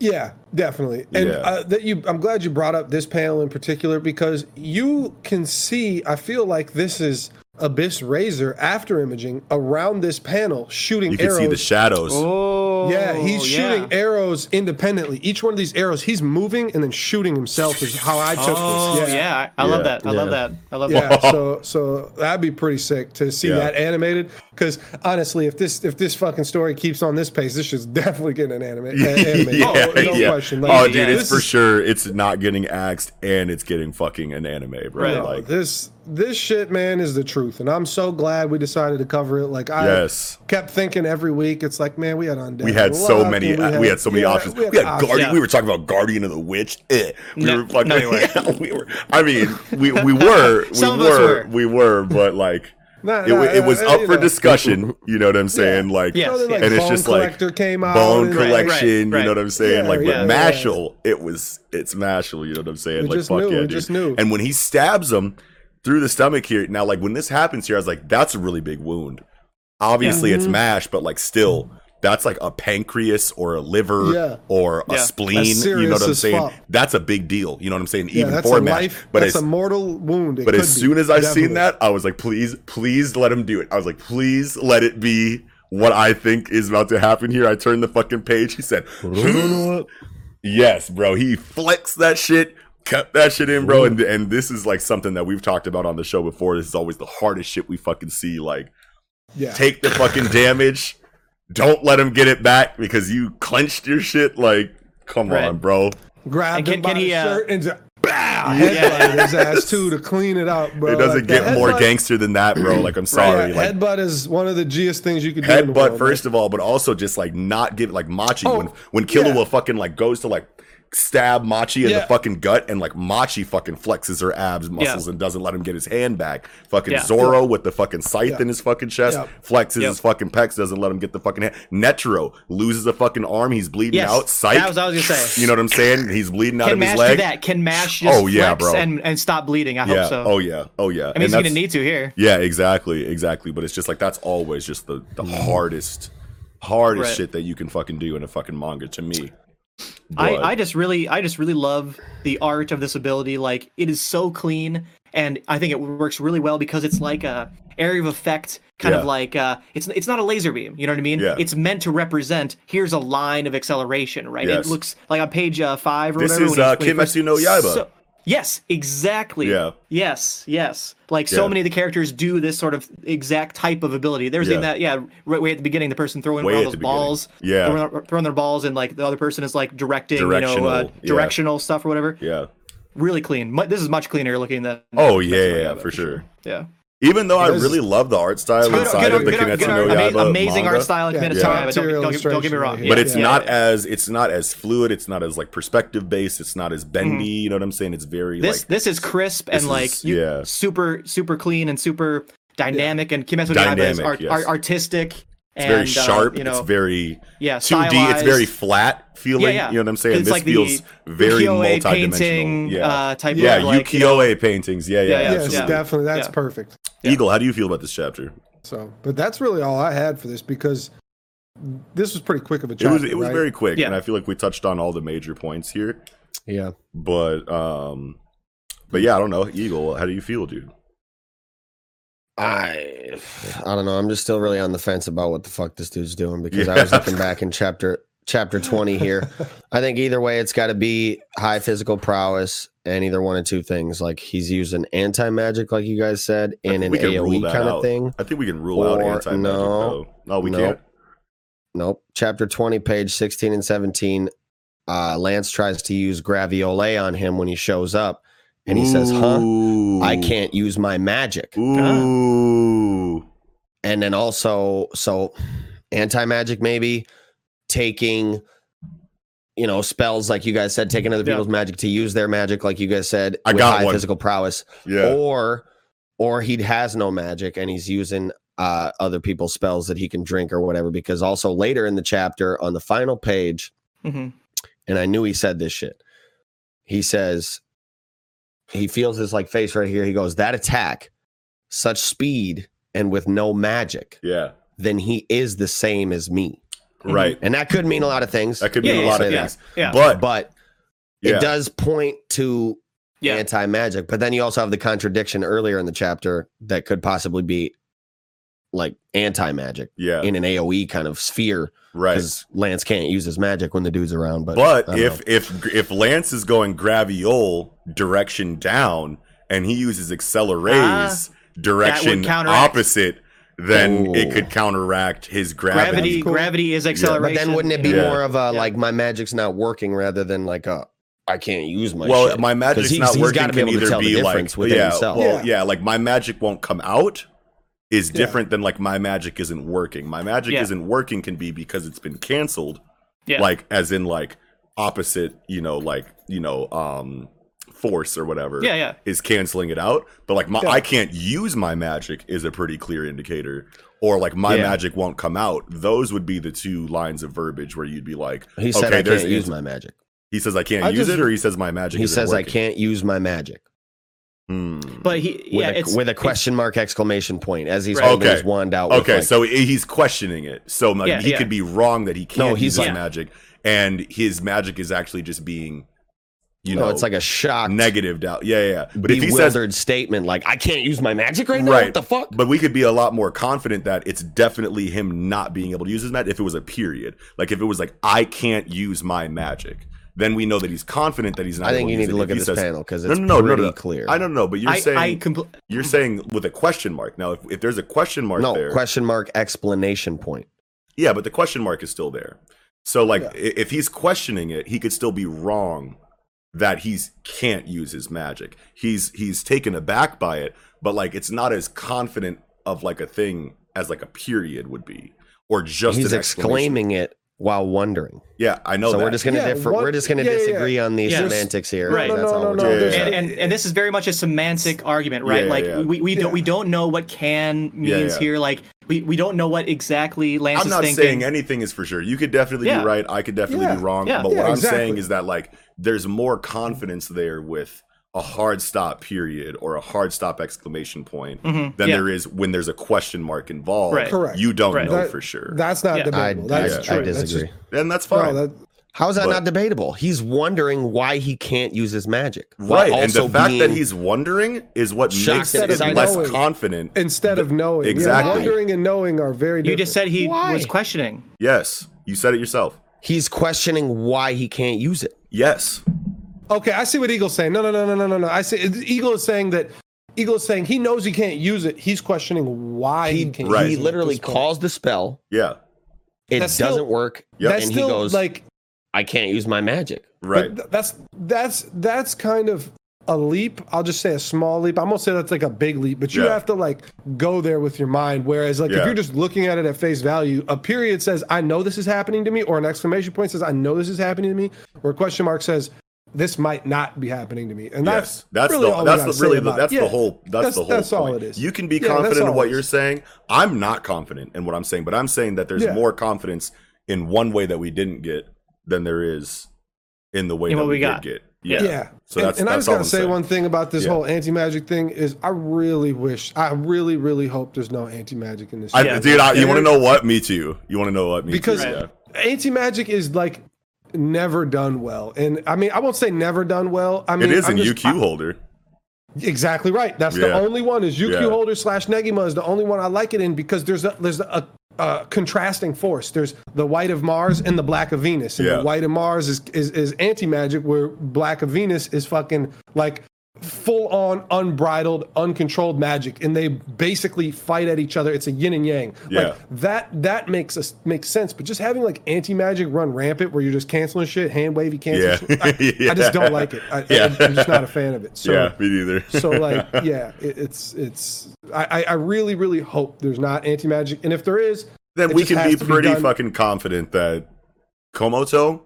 Yeah, definitely. And Yeah. uh, that you, I'm glad you brought up this panel in particular because you can see. I feel like this is Abyss Razor after imaging around this panel, shooting you can arrows. see the shadows. Oh, yeah, he's yeah. shooting arrows independently. Each one of these arrows, he's moving and then shooting himself. Is how I took Oh this. yeah, I, I love that. I love that. I love Yeah, that. so so that'd be pretty sick to see Yeah. that animated. Because honestly, if this if this fucking story keeps on this pace, this shit's definitely getting an anime. animated. yeah, oh, no yeah. question. Oh, like, oh, dude, it's for is- sure. It's not getting axed and it's getting fucking an anime, bro. Right. Like, this this shit, man, is the truth, and I'm so glad we decided to cover it. Like I Yes. kept thinking every week, it's like, man, we had undead. We had so Luck, many. and We had, so many yeah, options. We had, options. Guardian. Yeah. We were talking about Guardian of the Witch. Eh. We No, were fucking. no, you yeah, we were. I mean, we we were. We Some of were, us were. We were. But like, Nah, it, nah, wa- it was uh, up for know. discussion. You know what I'm saying? Like, Yes, So like, and it's just like Collector came out. Bone and, Right, collection. right, You know what I'm saying? Yeah, like yeah, with yeah. Mashle, it was it's Mashle. You know what I'm saying? We like just fuck knew, yeah, we dude. just knew. And when he stabs him through the stomach here, now like when this happens here, I was like, that's a really big wound. Obviously, it's Mhm. mash, but like still, that's like a pancreas or a liver Yeah. or a Yeah. spleen. You know what I'm saying? fuck. That's a big deal. You know what I'm saying? Even that's for a mash. life. But that's as, a mortal wound. It but could as be, soon as I definitely. seen that, I was like, please, please let him do it. I was like, please let it be what I think is about to happen here. I turned the fucking page. He said, yes, bro. He flexed that shit, kept that shit in, bro. And, and this is like something that we've talked about on the show before. This is always the hardest shit we fucking see. Like, yeah, take the fucking damage. Don't let him get it back because you clenched your shit. Like, come Right. on, bro. Grab And him can- by can the he, uh, shirt and just bow, headbutted his ass too to clean it up, bro. It doesn't Like, get more headbutt- gangster than that, bro. Like, I'm sorry. Yeah, like, headbutt is one of the Gist things you could do. in the headbutt world, first of all, but also just like not give like Machi Oh, when when Killua yeah. fucking like goes to like stab Machi in the fucking gut and like Machi fucking flexes her abs muscles and doesn't let him get his hand back. Fucking Yeah. Zoro with the fucking scythe Yeah. in his fucking chest Yeah. flexes Yep. his fucking pecs, doesn't let him get the fucking hand. Netero loses a fucking arm, he's bleeding Yes, out. Psych. that was I was gonna say. You know what I'm saying? He's bleeding out Can of his Mash leg. do that? Can Mash oh, just Oh, yeah, flex bro. and and stop bleeding? I Yeah. hope so. Oh yeah. Oh yeah. I mean, And he's gonna need to here. yeah, exactly, exactly. But it's just like that's always just the the mm. hardest, hardest Right. shit that you can fucking do in a fucking manga to me. I, I just really I just really love the art of this ability. Like it is so clean, and I think it works really well because it's like a area of effect, kind Yeah. of like uh, it's it's not a laser beam. You know what I mean? Yeah. It's meant to represent here's a line of acceleration, right? Yes. It looks like on page uh, five or This whatever. is, uh, when he first- Kimetsu no Yaiba. So- yes, exactly. Yeah. Yes, yes. Like so Yeah. many of the characters do this sort of exact type of ability. There's Yeah. in that, yeah, right way at the beginning, the person throwing Way those the beginning. balls, Yeah. throwing, throwing their balls, and like the other person is like directing, you know, uh, Directional, yeah. stuff or whatever. yeah. Really clean. This is much cleaner looking than. Oh yeah, yeah, yeah, Yaiba, for sure. Yeah. Even though I This- really love the art style Good- inside good- of the good- Kimetsu good- no ama- Yaiba amazing manga, art style in Yeah, Kimetsu no yeah. Yaiba. Don't, don't, get- don't get me wrong. right but Yeah, it's yeah, not as it's not as fluid. It's not as like perspective based. It's not as bendy. You know what I'm saying? It's very Mm-hmm. This like this is crisp this and like is- you, yeah. super super clean and super dynamic and Kimetsu no Yaiba is art, yes. art, artistic it's and very uh, sharp. you know, it's very yeah, 2D. It's very flat feeling. Yeah, yeah. You know what I'm saying? It's This like the feels very ukiyo-e multidimensional. painting yeah, uh, type yeah, of like you know, ukiyo-e paintings. Yeah, yeah, Yeah, yeah, Yes, yeah. definitely. That's Yeah. perfect. Yeah. Eagle, how do you feel about this chapter? So, but that's really all I had for this because this was pretty quick of a It chapter. was it was right? very quick, Yeah. and I feel like we touched on all the major points here. Yeah. But um, but yeah, I don't know. Eagle, how do you feel, dude? I I don't know. I'm just still really on the fence about what the fuck this dude's doing because I was looking back in chapter chapter 20 here. I think either way it's got to be high physical prowess and either one of two things. Like he's using anti magic, like you guys said, and in think an we can rule AOE kind out. of thing. I think we can rule out anti magic no, though. No, we no. can't. Nope. Chapter 20, page 16 and 17. Uh, Lance tries to use Graviole on him when he shows up, and he says, "Huh? I can't use my magic." Ooh. and then also so anti magic maybe taking you know spells like you guys said taking other Yeah. people's magic to use their magic like you guys said I with got high one. physical prowess Yeah. or or he has no magic and he's using uh other people's spells that he can drink or whatever because also later in the chapter on the final page Mhm. and I knew he said this shit. He says he feels his like face right here. He goes, That attack, such speed and with no magic, Yeah. then he is the same as me. Mm-hmm. Right. And that could mean a lot of things. That could Yeah, mean a lot of yeah, things. yeah. But But yeah. it does point to Yeah. anti magic. But then you also have the contradiction earlier in the chapter that could possibly be like anti magic Yeah. in an AoE kind of sphere Right. because Lance can't use his magic when the dude's around. But, But if know. if if Lance is going graviole direction down and he uses accelerays direction opposite, then it could counteract his gravity. Gravity, cool. gravity is but acceleration. then wouldn't it be? Yeah. more of a Yeah. like my magic's not working rather than like a I can't use my. well, shit. my 'Cause magic's he's- not he's working. gotta Can either be like, within yeah, himself. well, Yeah. yeah, like my magic won't come out is Yeah. different than like my magic isn't working. My magic Yeah. isn't working can be because it's been canceled, Yeah. like as in like opposite, you know, like you know, um, force or whatever. Yeah, yeah. is canceling it out. But like my, Yeah. I can't use my magic is a pretty clear indicator. Or like my Yeah. magic won't come out. Those would be the two lines of verbiage where you'd be like, he said okay, I there's can't use my magic. He says I can't I use just- it, or he says my magic. He isn't says I can't use my magic Hmm. but he with, yeah, a, it's with a question mark exclamation point as he's Right. holding Okay. his wand out. Okay, like- so he's questioning it. So like, Yeah, he yeah. could be wrong that he can't he's use his like- magic, and his magic is actually just being, you oh, no, know, it's like a shocked, negative doubt. Yeah, yeah. But if he says statement like I can't use my magic right now. right, What the fuck? But we could be a lot more confident that it's definitely him not being able to use his magic. If it was a period, like if it was like I can't use my magic, then we know that he's confident that he's not. I think able you need to look at this says- panel because it's no, no, no, pretty no. clear. I don't know, but you're I, saying I compl- you're saying with a question mark. Now, if, if there's a question mark no there, question mark explanation point. Yeah, but the question mark is still there. So like Yeah. if he's questioning it, he could still be wrong that he's can't use his magic. He's he's taken aback by it, but like it's not as confident of like a thing as like a period would be or just He's exclaiming it while wondering. Yeah, I know so that. we're just gonna Yeah, differ. what- we're just gonna yeah, yeah, yeah. disagree on the Yeah. semantics here. Right. No, That's no, all no, we're no, doing. and, and and this is very much a semantic argument, right? Yeah, like yeah. we, we don't we don't know what can means Yeah, yeah. here. Like we, we don't know what exactly Lance I'm is not thinking. saying anything is for sure. You could definitely Yeah. be right. I could definitely Yeah. be wrong. Yeah. But Yeah, what I'm saying is that like there's more confidence there with a hard stop period or a hard stop exclamation point Mhm. than Yeah. there is when there's a question mark involved. Right. Correct. You don't Right. know That- for sure. That's not Yeah. Debatable. I, That's I true. That's disagree. just- and that's no, fine. that- How is that But- not debatable? He's wondering why he can't use his magic. right. And the also fact that he's wondering is what shocked makes at it less knowing. confident. instead of knowing. Yeah, Exactly. wondering and knowing are very different. You just said he Why? was questioning. Yes. You said it yourself. he's questioning why he can't use it. Yes. Okay, I see what Eagle's saying. No, no, no, no, no, no, no. I see. Eagle is saying that. Eagle is saying he knows he can't use it. He's questioning why he, He, can't. Right. he use it literally this calls the spell. Yeah. It That's doesn't still- work. Yep. That's and still he goes, like I can't use my magic. Right. But th- that's that's that's kind of a leap. I'll just say a small leap. I'm gonna say that's like a big leap, but you Yeah. have to like go there with your mind. Whereas like if you're just looking at it at face value, a period says I know this is happening to me, or an exclamation point says I know this is happening to me, or a question mark says this might not be happening to me. And that's yes, that's really the all we the really the, about it. that's Yeah, the whole that's, that's- the whole that's all point. it is. You can be Yeah, confident in what you're saying. I'm not confident in what I'm saying, but I'm saying that there's Yeah. more confidence in one way that we didn't get than there is in the way In that we, we got. did get. Yeah. Yeah. So and, that's- and I that's just all gotta say saying. one thing about this Yeah. whole anti magic thing is I really wish, I really, really hope there's no anti magic in this. I, shit. Yeah. dude, I, you want to know what? Me too. You want to know what? Me because too. Yeah. anti magic is like never done well, and I mean I won't say never done well. I mean it is I'm in just- UQ holder. Exactly right. That's the only one. Is UQ Yeah. holder slash Negima is the only one I like it in because there's a there's a, a contrasting force. There's the white of Mars and the black of Venus, and Yeah. the white of Mars is is, is anti magic, where black of Venus is fucking like full on unbridled uncontrolled magic and they basically fight at each other it's a yin and yang Yeah. like that that makes us makes sense but just having like anti-magic run rampant where you're just canceling shit hand wavy cancel Yeah. shit, I, I just don't like it I, Yeah. I, am just not a fan of it so yeah, me neither. so like yeah it, it's it's I, I really really hope there's not anti-magic and if there is then we can be pretty done- fucking confident that Komoto,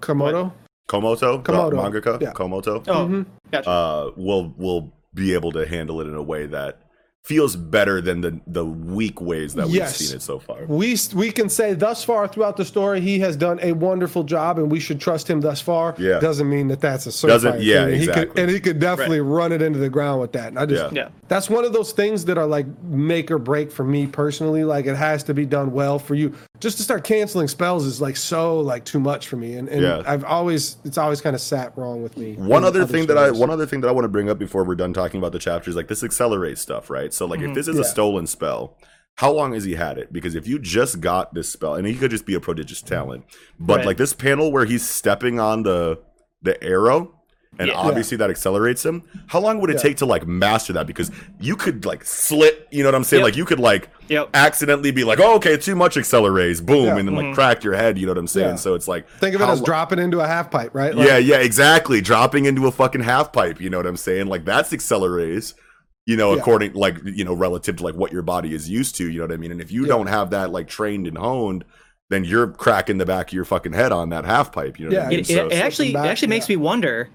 komodo Komoto, the Komodo, mangaka, yeah. Komoto, Oh, Mhm. gotcha. uh, will will be able to handle it in a way that feels better than the the weak ways that Yes. we've seen it so far. we we can say thus far throughout the story he has done a wonderful job and we should trust him thus far Yeah. doesn't mean that that's a certified Doesn't- yeah, thing. And he could, exactly. and he could definitely run it into the ground with that and i just Yeah. yeah. that's one of those things that are like make or break for me personally like it has to be done well for you just to start canceling spells is like so like too much for me and, and Yeah. i've always it's always kind of sat wrong with me One in other thing that I one other thing that I want to bring up before we're done talking about the chapters, like this accelerates stuff, right? So like if this is a stolen spell, how long has he had it? Because if you just got this spell, and he could just be a prodigious talent, but Right. like this panel where he's stepping on the the arrow, and Yeah. obviously that accelerates him. How long would it Yeah. take to like master that? Because you could like slit, you know what I'm saying? Yep. Like you could like Yep. accidentally be like, oh, okay, too much accelerates, boom, Yeah. and then like Mhm. crack your head. You know what I'm saying? Yeah. So it's like Think of it as lo- dropping into a half pipe, right? yeah, yeah, exactly. Dropping into a fucking half pipe. You know what I'm saying? Like that's accelerates. You know, Yeah. according like you know, relative to like what your body is used to. You know what I mean? And if you Yeah. don't have that like trained and honed, then you're cracking the back of your fucking head on that half pipe. You know what I mean? It, So- it, it actually it back, actually makes yeah. me wonder: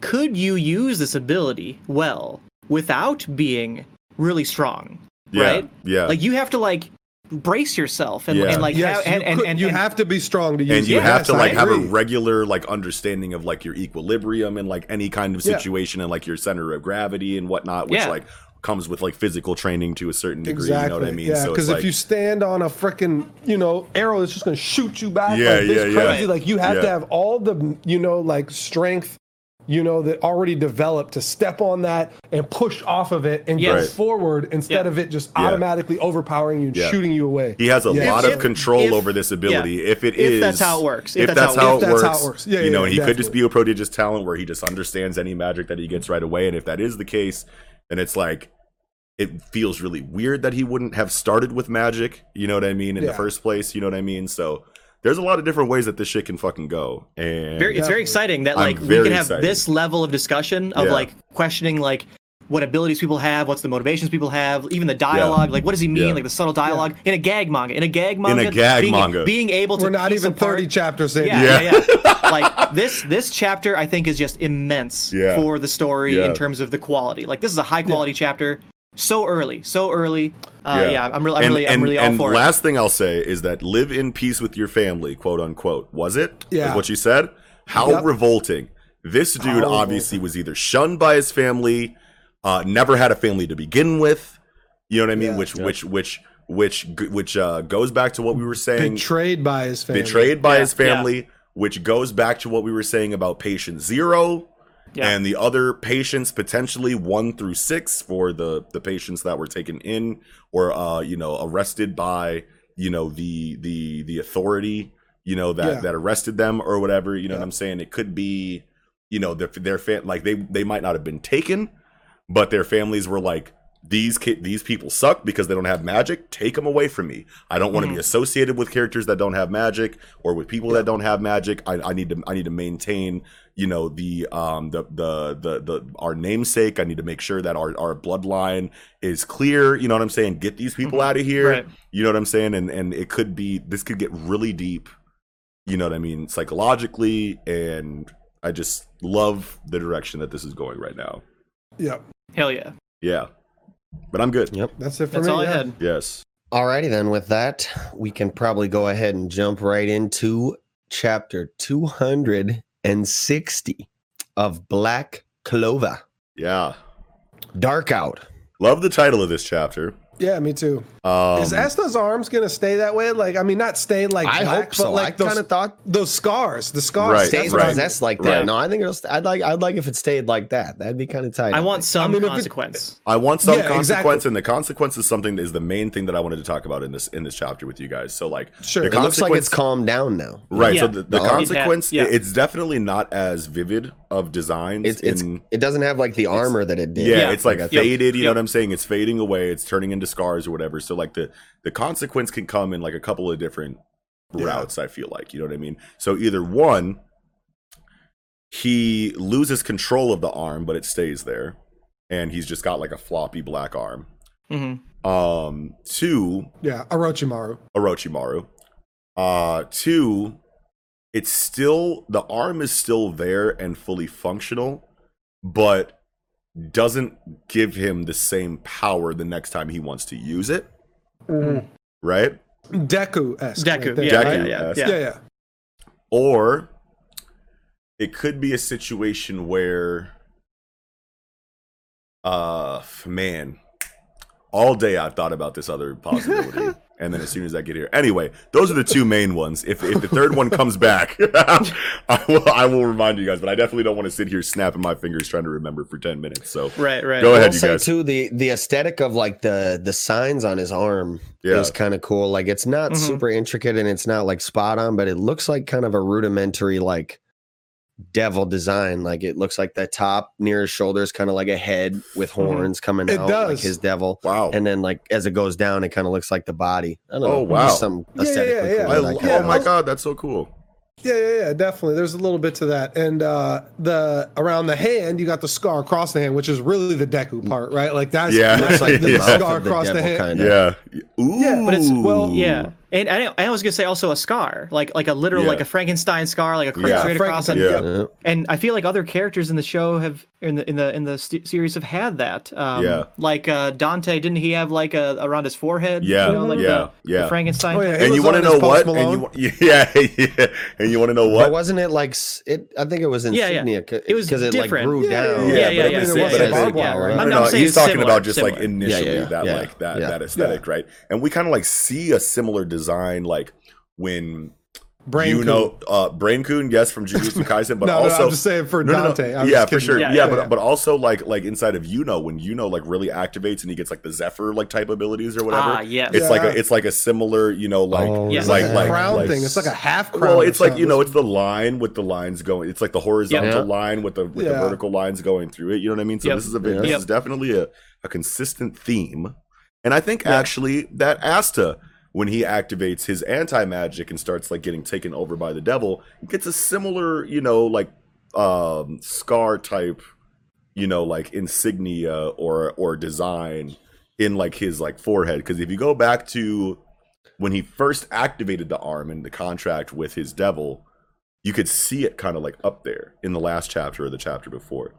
Could you use this ability well without being really strong? yeah, right? Yeah. Like you have to like brace yourself and, Yeah. and like Yes, have, and, you, and, could- and, you and- have to be strong to use and you it. have Yes, to like have a regular like understanding of like your equilibrium and like any kind of Yeah. situation and like your center of gravity and whatnot, which Yeah. like comes with like physical training to a certain degree. Exactly. You know what I mean? Yeah, so because it's if like, you stand on a freaking, you know, arrow that's just going to shoot you back Yeah, like this yeah, yeah. crazy, like you have to have all the, you know, like strength, you know, that already developed to step on that and push off of it and Yeah. go forward instead Yeah. of it just Yeah. automatically overpowering you and Yeah. shooting you away. He has a Yeah. lot If- of control if- over this ability. If it If is, that's how it works. If, that's, how, If it that's works, how it works. Yeah, you know, yeah, he could just be a prodigious talent where he just understands any magic that he gets right away. And if that is the case, then it's like it feels really weird that he wouldn't have started with magic. You know what I mean? In the first place, you know what I mean? So there's a lot of different ways that this shit can fucking go. And very, it's very exciting that like we can have excited. this level of discussion of Yeah. like questioning like what abilities people have, what's the motivations people have, even the dialogue. Like, what does he mean? Yeah. Like the subtle dialogue in a gag manga. In a gag manga. gag being, manga. being able to We're not piece even apart- 30 chapters in. Yeah, Yeah. yeah, yeah. like this this chapter I think is just immense Yeah. for the story Yeah. in terms of the quality. Like this is a high quality chapter. So early, so early. Uh, yeah. I'm really, I'm and, really, I'm and- really all and for it. last thing I'll say is that live in peace with your family, quote unquote. Was it? Yeah. Is what you said? How Yep. revolting. This dude How obviously was either shunned by his family, uh, never had a family to begin with. You know what I mean? Yeah. which, which, which, which, g- which, uh, goes back to what we were saying. Betrayed by his family. betrayed by Yeah, his family, which goes back to what we were saying about patient zero Yeah. and the other patients potentially one through six for the the patients that were taken in or uh you know arrested by you know the the the authority you know that Yeah. that arrested them or whatever you know what i'm saying it could be you know their their fa- like they they might not have been taken but their families were like these ki- these people suck because they don't have magic take them away from me. I don't want to be associated with characters that don't have magic or with people that don't have magic. I, I need to i need to maintain you know the um the, the the the our namesake. I need to make sure that our our bloodline is clear. You know what i'm saying? Get these people out of here. Right. you know what i'm saying? And and it could be this could get really deep. You know what i mean? Psychologically and i just love the direction that this is going right now. Yep. Hell yeah. yeah but i'm good Yep. That's it for That's me. all I had. yes Alrighty then, with that, we can probably go ahead and jump right into chapter 260 of Black Clover. yeah Dark Out. love the title of this chapter Yeah, me too. um Is Asta's arms gonna stay that way? Like, I mean, not stay like I black, hope so. but like I kind of thought those scars, the scars. Right, stays right. possessed like that. Right. No, I think it'll. St- I'd like. I'd like if it stayed like that. That'd be kind of tight. I want some I mean, if it- consequence. I want some Yeah, consequence, exactly. and the consequence is something that is the main thing that I wanted to talk about in this in this chapter with you guys. So, like, Sure. It looks like it's calmed down now. right. Yeah. So the, the The arm- consequence, Yeah. it's definitely not as vivid of designs. It's it's it doesn't have like the armor that it did. yeah, Yeah. it's like Like, I faded. You know what I'm saying? It's fading away. It's turning into scars or whatever. So, like the the consequence can come in like a couple of different Yeah. routes. I feel like you know what I mean. So either one, he loses control of the arm, but it stays there, and he's just got like a floppy black arm. hmm Um, two, Yeah, Orochimaru. Orochimaru. Uh, two, it's still the arm is still there and fully functional, but doesn't give him the same power the next time he wants to use it. Right? Deku esque. Deku. there, yeah, Deku, yeah, yeah, yeah. yeah, yeah. Or it could be a situation where, uh, man, all day I've thought about this other possibility. And then as soon as I get here, anyway, those are the two main ones. If, if the third one comes back, I will I will remind you guys. But I definitely don't want to sit here snapping my fingers trying to remember for ten minutes. So Right, right. Go ahead, will you say guys. too the the aesthetic of like the the signs on his arm Yeah. is kind of cool. Like it's not Mhm. super intricate and it's not like spot on, but it looks like kind of a rudimentary like devil design. Like it looks like the top near his shoulder is kind of like a head with horns coming It out, like does. his devil. Wow. And then like as it goes down, it kind of looks like the body. I don't know. Oh, wow. Some Yeah, yeah, aesthetically yeah, cool I, that oh my god, that's so cool. Yeah, yeah, yeah, definitely. There's a little bit to that, and uh, the around the hand, you got the scar across the hand, which is really the Deku part, right? Like that's Yeah. Looks like the Yeah. mouth scar of the across the hand. kinda. Yeah. Ooh. Yeah, But it's well, yeah. And I, I was gonna say also a scar, like like a literal Yeah. like a Frankenstein scar, like a cra- Yeah. straight across. And, Yeah. And I feel like other characters in the show have in the in the in the st- series have had that. Um, Yeah. Like uh, Dante, didn't he have like a around his forehead? Yeah, You know, like yeah, the, yeah. The Frankenstein. Oh, yeah, and you want to know his what? And you, yeah, yeah. And you want to know But what? wasn't it like it? I think it was Yeah, yeah. insignia. c- It was because it like different. grew Yeah, down. yeah, Yeah, yeah, but yeah, I yeah. mean, it but wasn't I think- barbed wire, yeah, right? I'm No, not no, saying he's it's talking similar, about just like similar. initially Yeah, yeah, that yeah, like that yeah. that aesthetic, right? And we kind of like see a similar design like when Brain you Coon. know uh Brain Coon, yes, from Jujutsu Kaisen, but No, no, also I'm just saying for No, no, no. Dante. Yeah, just for sure. Yeah, Yeah, yeah, but yeah. but also like like inside of you know when you know like really activates and he gets like the Zephyr like type abilities or whatever. Ah, yes. It's like a it's like a similar, you know, like Oh, Yes. like It's like a crown like, thing. It's like a half crown. Well, it's like you know, it's the line with the lines going. It's like the horizontal Yeah. line with the with the vertical lines going through it. You know what I mean? So Yep. this is a bit, this Yep. is definitely a, a consistent theme, and I think Yeah. actually that Asta when he activates his anti magic and starts like getting taken over by the devil, he gets a similar you know like um scar type, you know like insignia or or design in like his like forehead because if you go back to when he first activated the arm in the contract with his devil, you could see it kind of like up there in the last chapter or the chapter before.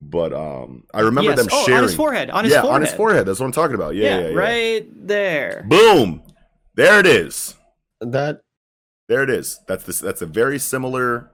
But um I remember Yes. them oh, sharing on his forehead. On his yeah, forehead. on his forehead. That's what I'm talking about. Yeah, Yeah, yeah, yeah. right there. Boom. There it is. That There it is. That's this that's a very similar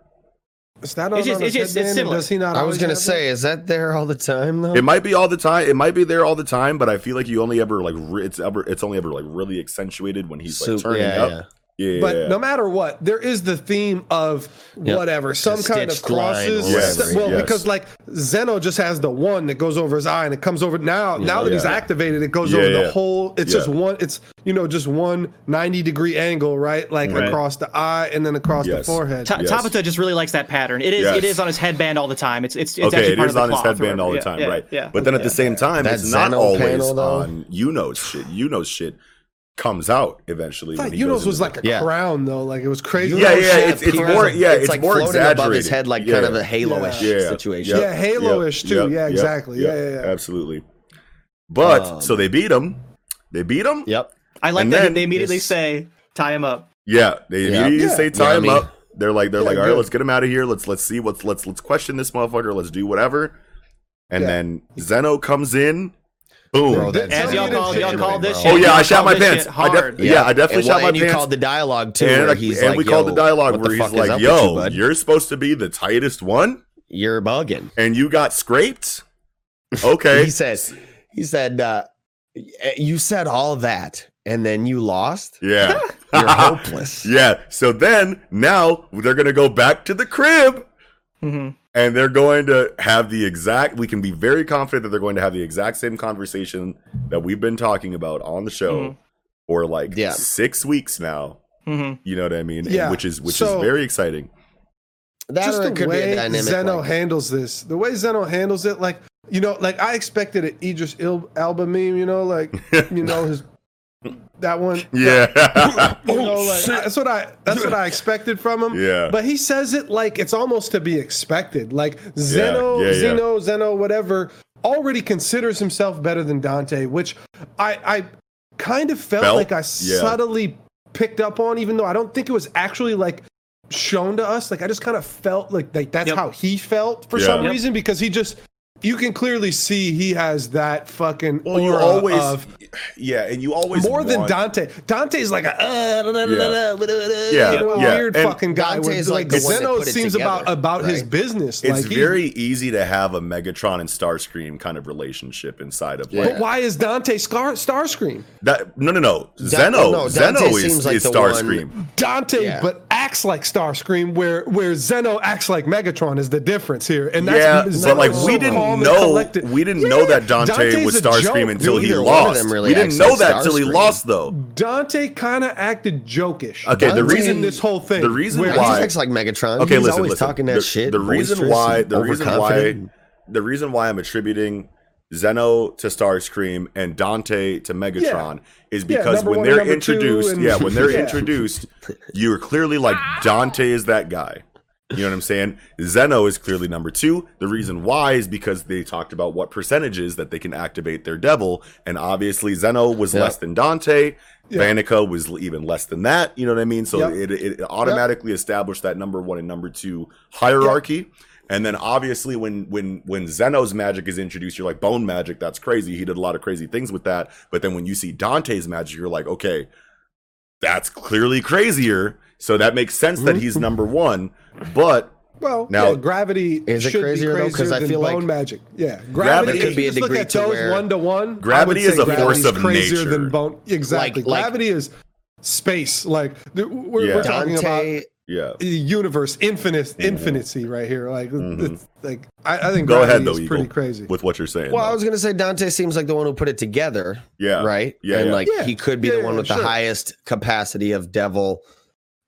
Is that on, It's just- on it's just- it's similar. Does he not? I was gonna say, is that there all the time though? It might be all the time. It might be there all the time, but I feel like you only ever like re- it's ever it's only ever like really accentuated when he's like Soup- turning yeah, up. Yeah. Yeah, yeah, But no matter what, there is the theme of Yep. whatever, some kind of crosses. Yes, well, yes. because like Zeno just has the one that goes over his eye, and it comes over now. now that he's activated, it goes Yeah, over yeah. the whole. It's just one. It's you know just one 90 degree angle, right? Like Right. across the eye and then across the forehead. Ta- Yes. Tabata just really likes that pattern. It is Yes. it is on his headband all the time. It's it's, it's okay, actually it part is of the on his cloth or headband all the time, Yeah, right? Yeah. But then at the same time, That it's not always panel, though? on Yuno's shit. Yuno's shit comes out eventually. I when thought he goes Yuno's was like a Yeah. crown though. Like it was crazy. Yeah, Yuno's yeah, it's- it's more- like- yeah, it's like more floating above his head, like Yeah. kind of a halo-ish yeah, situation. Yep, Yeah, Halo-ish yep, too. yep, Yeah, exactly. yep, Yeah, yeah, yeah. absolutely. But Um, so they beat him. They beat him. Yep. I like And that then they immediately this- say tie him up. Yeah, they immediately Yeah. say tie him Yummy. up. They're like, they're Yeah, like, all right, good. let's get him out of here. Let's let's see what's let's let's question this motherfucker. Let's do whatever. And then Zeno comes in. Boom. Bro, that As y'all Zeno called y'all called this Oh, yeah, I shot my pants. I def- hard. Yeah, I definitely and, shot well, my and you called the dialogue too, and, where he's and like, we called the dialogue what where the he's like, "Yo, you, you're supposed to be the tightest one, you're bugging." and you got scraped." Okay, He said, "He said, uh, you said all that, and then you lost. yeah, You're hopeless." yeah. So then now they're gonna go back to the crib, Mhm. And they're going to have the exact. We can be very confident that they're going to have the exact same conversation that we've been talking about on the show Mhm. for like Yeah. six weeks now. Mhm. You know what I mean? And Yeah. Which is which So- is very exciting. That just the it could be way a dynamic. Zeno like- handles this, the way Zeno handles it, like you know, like I expected an Idris Il- Elba meme, you know, like you know his that one. Yeah. You oh, know, like that's what I that's what I expected from him. Yeah. But he says it like it's almost to be expected. Like Zeno, yeah, yeah. Zeno, Zeno, whatever, already considers himself better than Dante, which I I kind of felt, Felt? like I Yeah. subtly picked up on, even though I don't think it was actually like shown to us. Like I just kind of felt like, like that's Yep. how he felt for Yeah. some Yep. reason because he just you can clearly see he has that fucking Well, you aura always, of yeah, and you always more than Dante. Dante's like a uh, da, da, da, Yeah, you know, yeah. weird And fucking guy. Dante's where, like the one that Zeno seems about together, about his right? business. It's like he- very easy to have a Megatron and Starscream kind of relationship inside of Yeah. like But why is Dante Scar Starscream? that. No, no, no. Da- Zeno, no, Zeno is, seems like is the Starscream. Dante, Yeah. but acts like Starscream, where where Zeno acts like Megatron is the difference here. And that's yeah, Zeno's but like so we didn't calm and know collected. we didn't Yeah, know that Dante Dante's was a Starscream until dude. he Neither one of lost. them really we didn't know that until he lost, though. Dante kind of acted jokish. Okay, the in reason this whole thing. the reason where- He why- acts like Megatron. Okay, He's listen, always listen. talking that the, shit. The reason why the reason why the reason why I'm attributing Zeno to Starscream and Dante to Megatron is because number when one they're and number two introduced, and- yeah, when they're Yeah. introduced, you're clearly like ah! Dante is that guy. You know what I'm saying? Zeno is clearly number two. The reason why is because they talked about what percentages that they can activate their devil, and obviously Zeno was Yeah. less than Dante. Yeah. Vanica was even less than that. You know what I mean? So Yep. it, it automatically established that number one and number two hierarchy. And then obviously when when when Zeno's magic is introduced, you're like bone magic. That's crazy. He did a lot of crazy things with that. But then when you see Dante's magic, you're like, okay, that's clearly crazier. So that makes sense that Mm-hmm. he's number one. But Well, Now- yeah, gravity Is it should crazier, be though? crazier 'Cause I than feel like magic. Yeah, Gravity gravity. could be a just look degree at to where- one to one. Gravity is a force of crazier nature. than bone. Exactly, Like- like- gravity is space. Like we're, Yeah. we're talking about yeah. universe, infinite, mm-hmm. infinity right here. Like, mm-hmm. it's- like I, I think Go gravity ahead though, is pretty crazy. with what you're saying. well, I was gonna say Dante seems like the one who put it together, yeah. right? Yeah, and yeah. like Yeah. he could be Yeah, the one yeah, with sure. the highest capacity of devil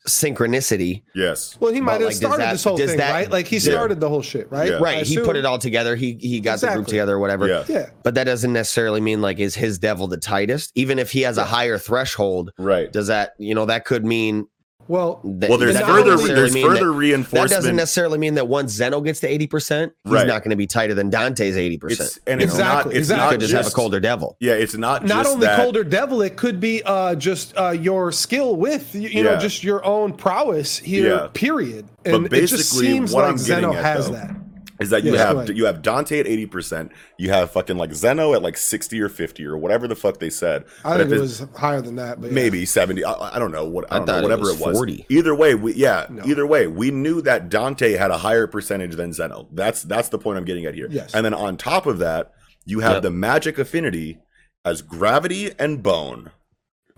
synchronicity. Yes. well, he might But, have like, started that- this whole thing, that- right? Like he Yeah. started the whole shit, right? Yeah. Right. He put it all together. He he got the group together or whatever. Yeah. Yeah, But that doesn't necessarily mean like is his devil the tightest? Even if he has a higher threshold, Right. does that you know that could mean well, Well, there's further doesn't there's further that, that doesn't necessarily mean that once Zeno gets to eighty percent, he's Right. not going to be tighter than Dante's eighty percent. and it's Exactly, not it's exactly. Not could just, have a colder devil. Yeah, it's not not just only that, colder devil it could be uh just uh your skill with you, you know just your own prowess here Yeah. period But and it just basically, seems what like I'm zeno at, has though, that is that you Yeah, have ahead. you have Dante at 80%, you have fucking like Zeno at like 60 or 50 or whatever the fuck they said. i But think it was higher than that but yeah. maybe 70 I, I don't know what i I don't know thought it whatever was it was, 40. either way we yeah No. either way we knew that dante had a higher percentage than zeno that's that's the point i'm getting at here Yes. and then on top of that you have Yep. the magic affinity as gravity and bone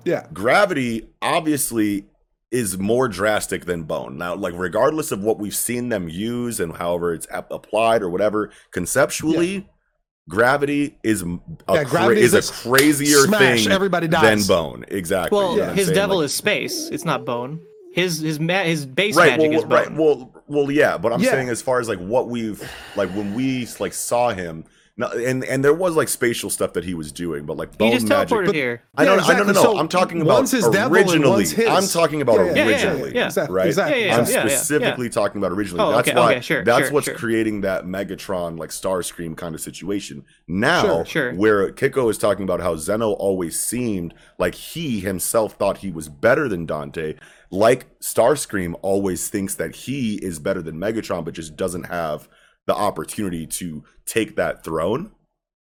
yeah gravity obviously is more drastic than bone now like regardless of what we've seen them use and however it's ap- applied or whatever conceptually gravity is m- a, Yeah, gravity is is a crazier crazy smash, thing everybody than dies. bone exactly Well, you know what I'm his devil Like- is space. It's not bone. His his ma- his base right magic well, is right bone. well well yeah but i'm Yeah. saying as far as like what we've like when we like saw him no, and and there was like spatial stuff that he was doing but like he bone just magic teleported but here. I don't, Yeah, I don't exactly. know. So I'm talking about one's his devil and originally. his. I'm talking about Yeah, yeah, yeah, originally, yeah, exactly, right? exactly, Yeah, yeah, I'm exactly. yeah, yeah. specifically talking about originally. Oh, that's okay, why. okay, sure, that's sure, what's sure. creating that Megatron like Starscream kind of situation. Now, Sure, sure. where Kiko is talking about how Zeno always seemed like he himself thought he was better than Dante, like Starscream always thinks that he is better than Megatron, but just doesn't have the opportunity to take that throne.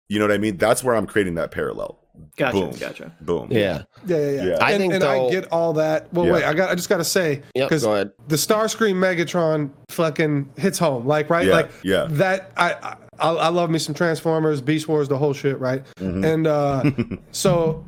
You know what I mean? That's where I'm creating that parallel. Gotcha, Boom. gotcha. Boom. Yeah. yeah yeah yeah, Yeah. I and, think, and though- i get all that well Yeah. wait i got i just gotta say because Go ahead. the Starscream Megatron fucking hits home, like right, Yeah, like yeah. That I, I I love me some Transformers, Beast Wars, the whole shit, right? Mm-hmm. And uh, so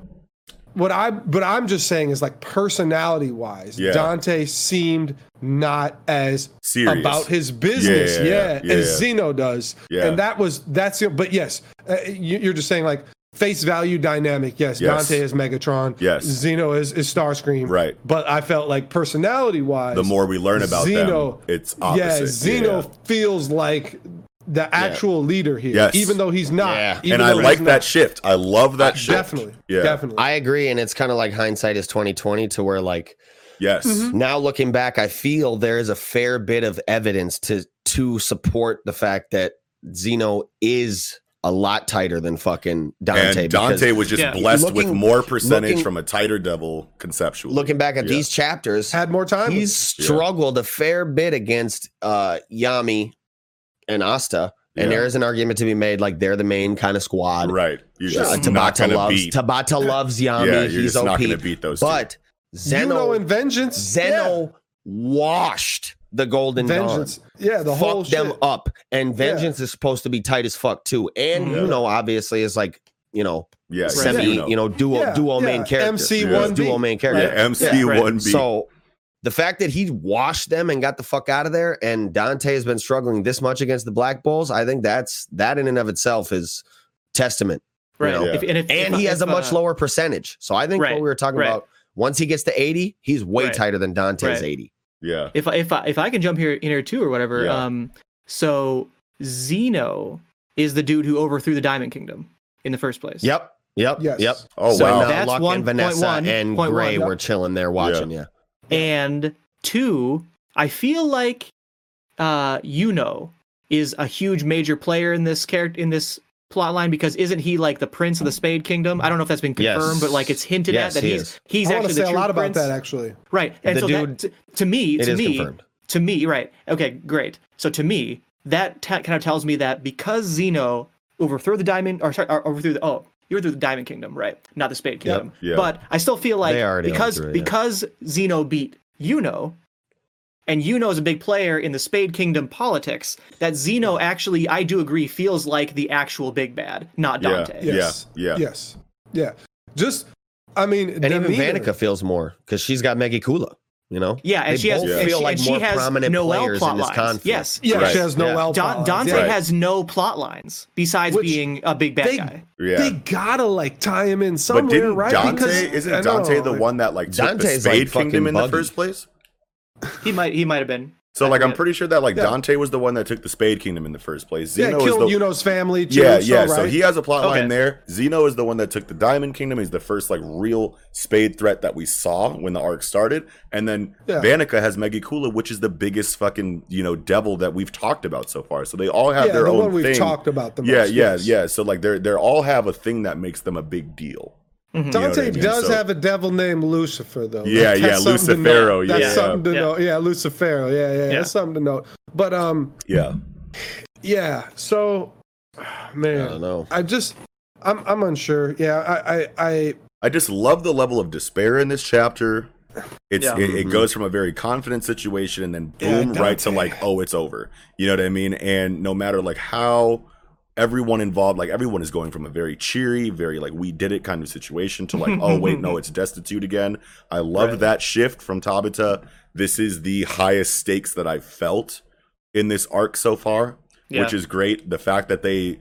what I but I'm just saying is like personality wise, Yeah. Dante seemed not as Serious. about his business, Yeah, yeah, yeah, yeah, as yeah. Zeno does, Yeah. and that was that's it. But yes, uh, you, you're just saying like. Face value dynamic, yes. Yes. Dante is Megatron. Yes. Zeno is, is Starscream. Right. But I felt like personality wise, The more we learn about Zeno, them, it's yeah, opposite. Zeno Yeah. feels like the actual leader here, Yes. even though he's not. Yeah. even and I though he's like not. that shift. I love that shift. Definitely, Yeah. definitely. I agree, and it's kind of like hindsight is twenty twenty, to where like Yes. Mm-hmm. now looking back, I feel there is a fair bit of evidence to to support the fact that Zeno is a lot tighter than fucking Dante. and Dante was just Yeah. blessed with more percentage looking- from a tighter devil conceptually. looking back at Yeah. these chapters, Had more time. he's struggled a fair bit against uh Yami and Asta. And Yeah. there is an argument to be made, like they're the main kind of squad. right. You're Uh, just not Tabata gonna loves beat. Tabata loves Yami. yeah, you're He's just OP. not gonna beat those. two. But Zeno Zeno and Vengeance. Zeno washed the Golden yeah. Dawn. Vengeance. Yeah, the fuck whole them shit. up. And Vengeance is supposed to be tight as fuck too. And Yeah. you know, obviously, is like you know yeah, semi, you know. you know, duo Yeah, duo yeah. main character. MC Yeah. one duo main character. yeah, MC Yeah, right. one B. So the fact that he washed them and got the fuck out of there, and Dante has been struggling this much against the Black Bulls, I think that's that in and of itself is testament. you Right. know? Yeah. If, and if, And if- he has if, a much uh, lower percentage. So I think Right, what we were talking right. about, once he gets to 80, he's way Right. tighter than Dante's Right. 80. Yeah. if I- if I, if I can jump here in here too or whatever. Yeah. Um, so Zeno is the dude who overthrew the Diamond Kingdom in the first place. Yep. Yep. Yes. Yep. Oh so wow. now That's Luck one and point Vanessa one, and point Gray one. were chilling there watching you. And two, I feel like uh Yuno is a huge major player in this character in this plot line because isn't he like the prince of the Spade Kingdom? I don't know if that's been Yes. confirmed, but like it's hinted Yes, at that he he's is. he's I want actually to the say a true lot about prince. that actually. Right. And The so dude- that, to, to me, to me, confirmed. to me, right. Okay, great. So to me, that ta kind of tells me that because Zeno overthrew the diamond or sorry, or overthrew the oh, you were through the diamond kingdom, right? Not the spade kingdom. Yep, Yeah. But I still feel like They already because overthrew yeah. because Zeno beat Yuno, and you know is a big player in the Spade Kingdom politics, that Zeno actually, I do agree, feels like the actual big bad, not Yeah. Dante. Yes. Yeah. Yes. Yeah. Just, I mean, And even. Vanica feels more because she's got Megicula, you know? Yeah, and They she has, both feel she, like and she more has prominent Noel players plot in this lines. conflict. Yes. Yeah, Right. she has no Yeah. L Don- Dante Yeah. has no plot lines besides Which being a big bad they- guy. Yeah. They gotta like tie him in somewhere, but didn't right? Dante Because- isn't Dante know, the like- one that like took Dante's, the like, Spade Kingdom fucking in the first place? He might he might have been. So I like I'm pretty sure that like Yeah. Dante was the one that took the Spade Kingdom in the first place. Yeah, Zeno is killed the Yuno's family too. yeah, so, yeah. right? So he has a plot line Okay. there. Zeno is the one that took the Diamond Kingdom. He's the first like real Spade threat that we saw when the arc started. And then Yeah. Vanica has Megicula, which is the biggest fucking you know devil that we've talked about so far. So they all have yeah, their the own one we've thing. talked about the most. yeah, yeah, yes. yeah. So like they're they're all have a thing that makes them a big deal. Mhm. know what Dante I mean? does So- have a devil named Lucifer, though. Yeah, That's yeah, something Lucifero, note. That's yeah. something to Yeah. know. Yeah, Lucifero. Yeah, yeah, Yeah. that's something to note. But um, Yeah. yeah. So, man, I don't know. I just, I'm, I'm unsure. Yeah, I, I, I I just love the level of despair in this chapter. It's Yeah. it, it Mhm. goes from a very confident situation and then Yeah, boom right to like oh it's over. You know what I mean? And no matter like how everyone involved like everyone is going from a very cheery, very like we did it kind of situation to like oh wait no it's destitute again. I love Right. that shift from Tabata. This is the highest stakes that I've felt in this arc so far, which is great. The fact that they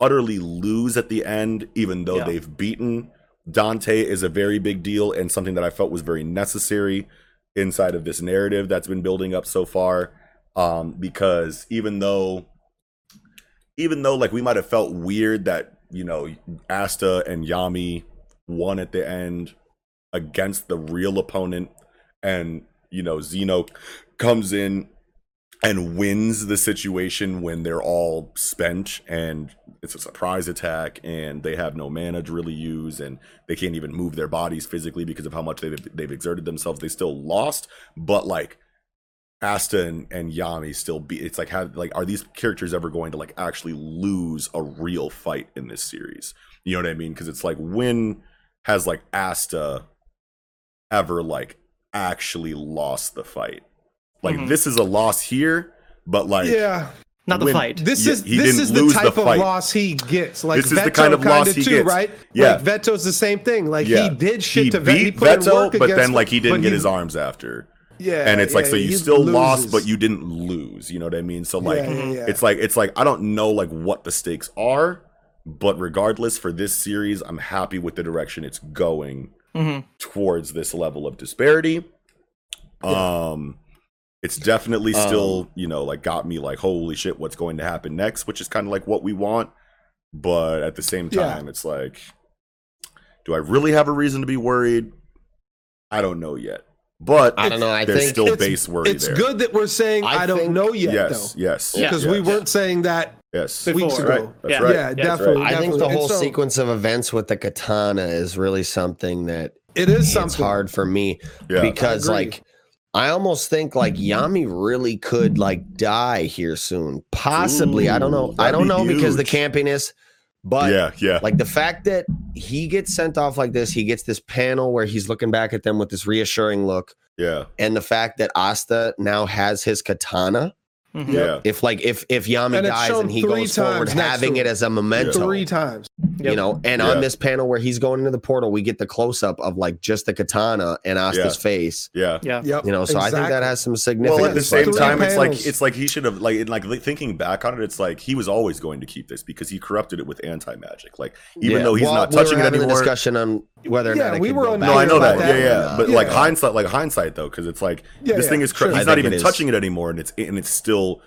utterly lose at the end, even though Yeah. they've beaten Dante, is a very big deal and something that I felt was very necessary inside of this narrative that's been building up so far. Um, because even though, even though like we might have felt weird that you know Asta and Yami won at the end against the real opponent, and you know Zeno comes in and wins the situation when they're all spent and it's a surprise attack and they have no mana to really use and they can't even move their bodies physically because of how much they've, they've exerted themselves. They still lost but like asta and, and yami still be it's like how like are these characters ever going to like actually lose a real fight in this series you know what i mean because it's like when has like asta ever like actually lost the fight like Mhm. this is a loss here but like yeah. Not the when- fight. This is he this is the lose the type of fight. loss he gets. Like This is Vetto the kind of loss he too, gets. right? Yeah. Like Vetto's the same thing. Like Yeah. he did shit he to Vetto. He beat put in Vetto, work but against then like he didn't but get his arms after. Yeah, and it's like so you he still lost but you didn't lose you know what i mean? So like Yeah, yeah, yeah. it's like it's like i don't know like what the stakes are but regardless for this series i'm happy with the direction it's going Mhm. towards this level of disparity. Um it's definitely still Um, you know like got me like holy shit what's going to happen next which is kind of like what we want. But at the same Yeah. time it's like do i really have a reason to be worried? I don't know yet but I don't know. I there's think still It's- base worry It's there good that we're saying I I, don't think- know yet, yes though, yes because yes, we weren't saying that yes Before. weeks ago. right that's Yeah. right Yeah, That's definitely. right. I think the whole so- sequence of events with the katana is really something that It is it's something hard for me yeah because I like I almost think like mm-hmm. Yami really could like die here soon. Possibly. I don't know. I don't that'd know be because the huge. campiness, but yeah yeah like the fact that he gets sent off like this, he gets this panel where he's looking back at them with this reassuring look, yeah and the fact that Asta now has his katana. Mhm. yeah If like if if Yami And dies and he goes forward having it as a memento, three times. Yep. You know, and Yeah. on this panel where he's going into the portal, we get the close up of like just the katana and Asta's Yeah. face. Yeah. Yeah. Yep. You know, so I think that has some significance. Well, at the same three time, it's like it's like he should have like in, like thinking back on it, it's like he was always going to keep this because he corrupted it with anti magic. Like even Yeah. though he's Well, not we were touching it having a anymore. discussion on whether or Yeah, not it we were on. No, I know that. that Yeah, yeah. But Yeah. like hindsight, like hindsight though, because it's like Yeah, this yeah, thing is cra- sure. He's not even touching it anymore, and it's and it's still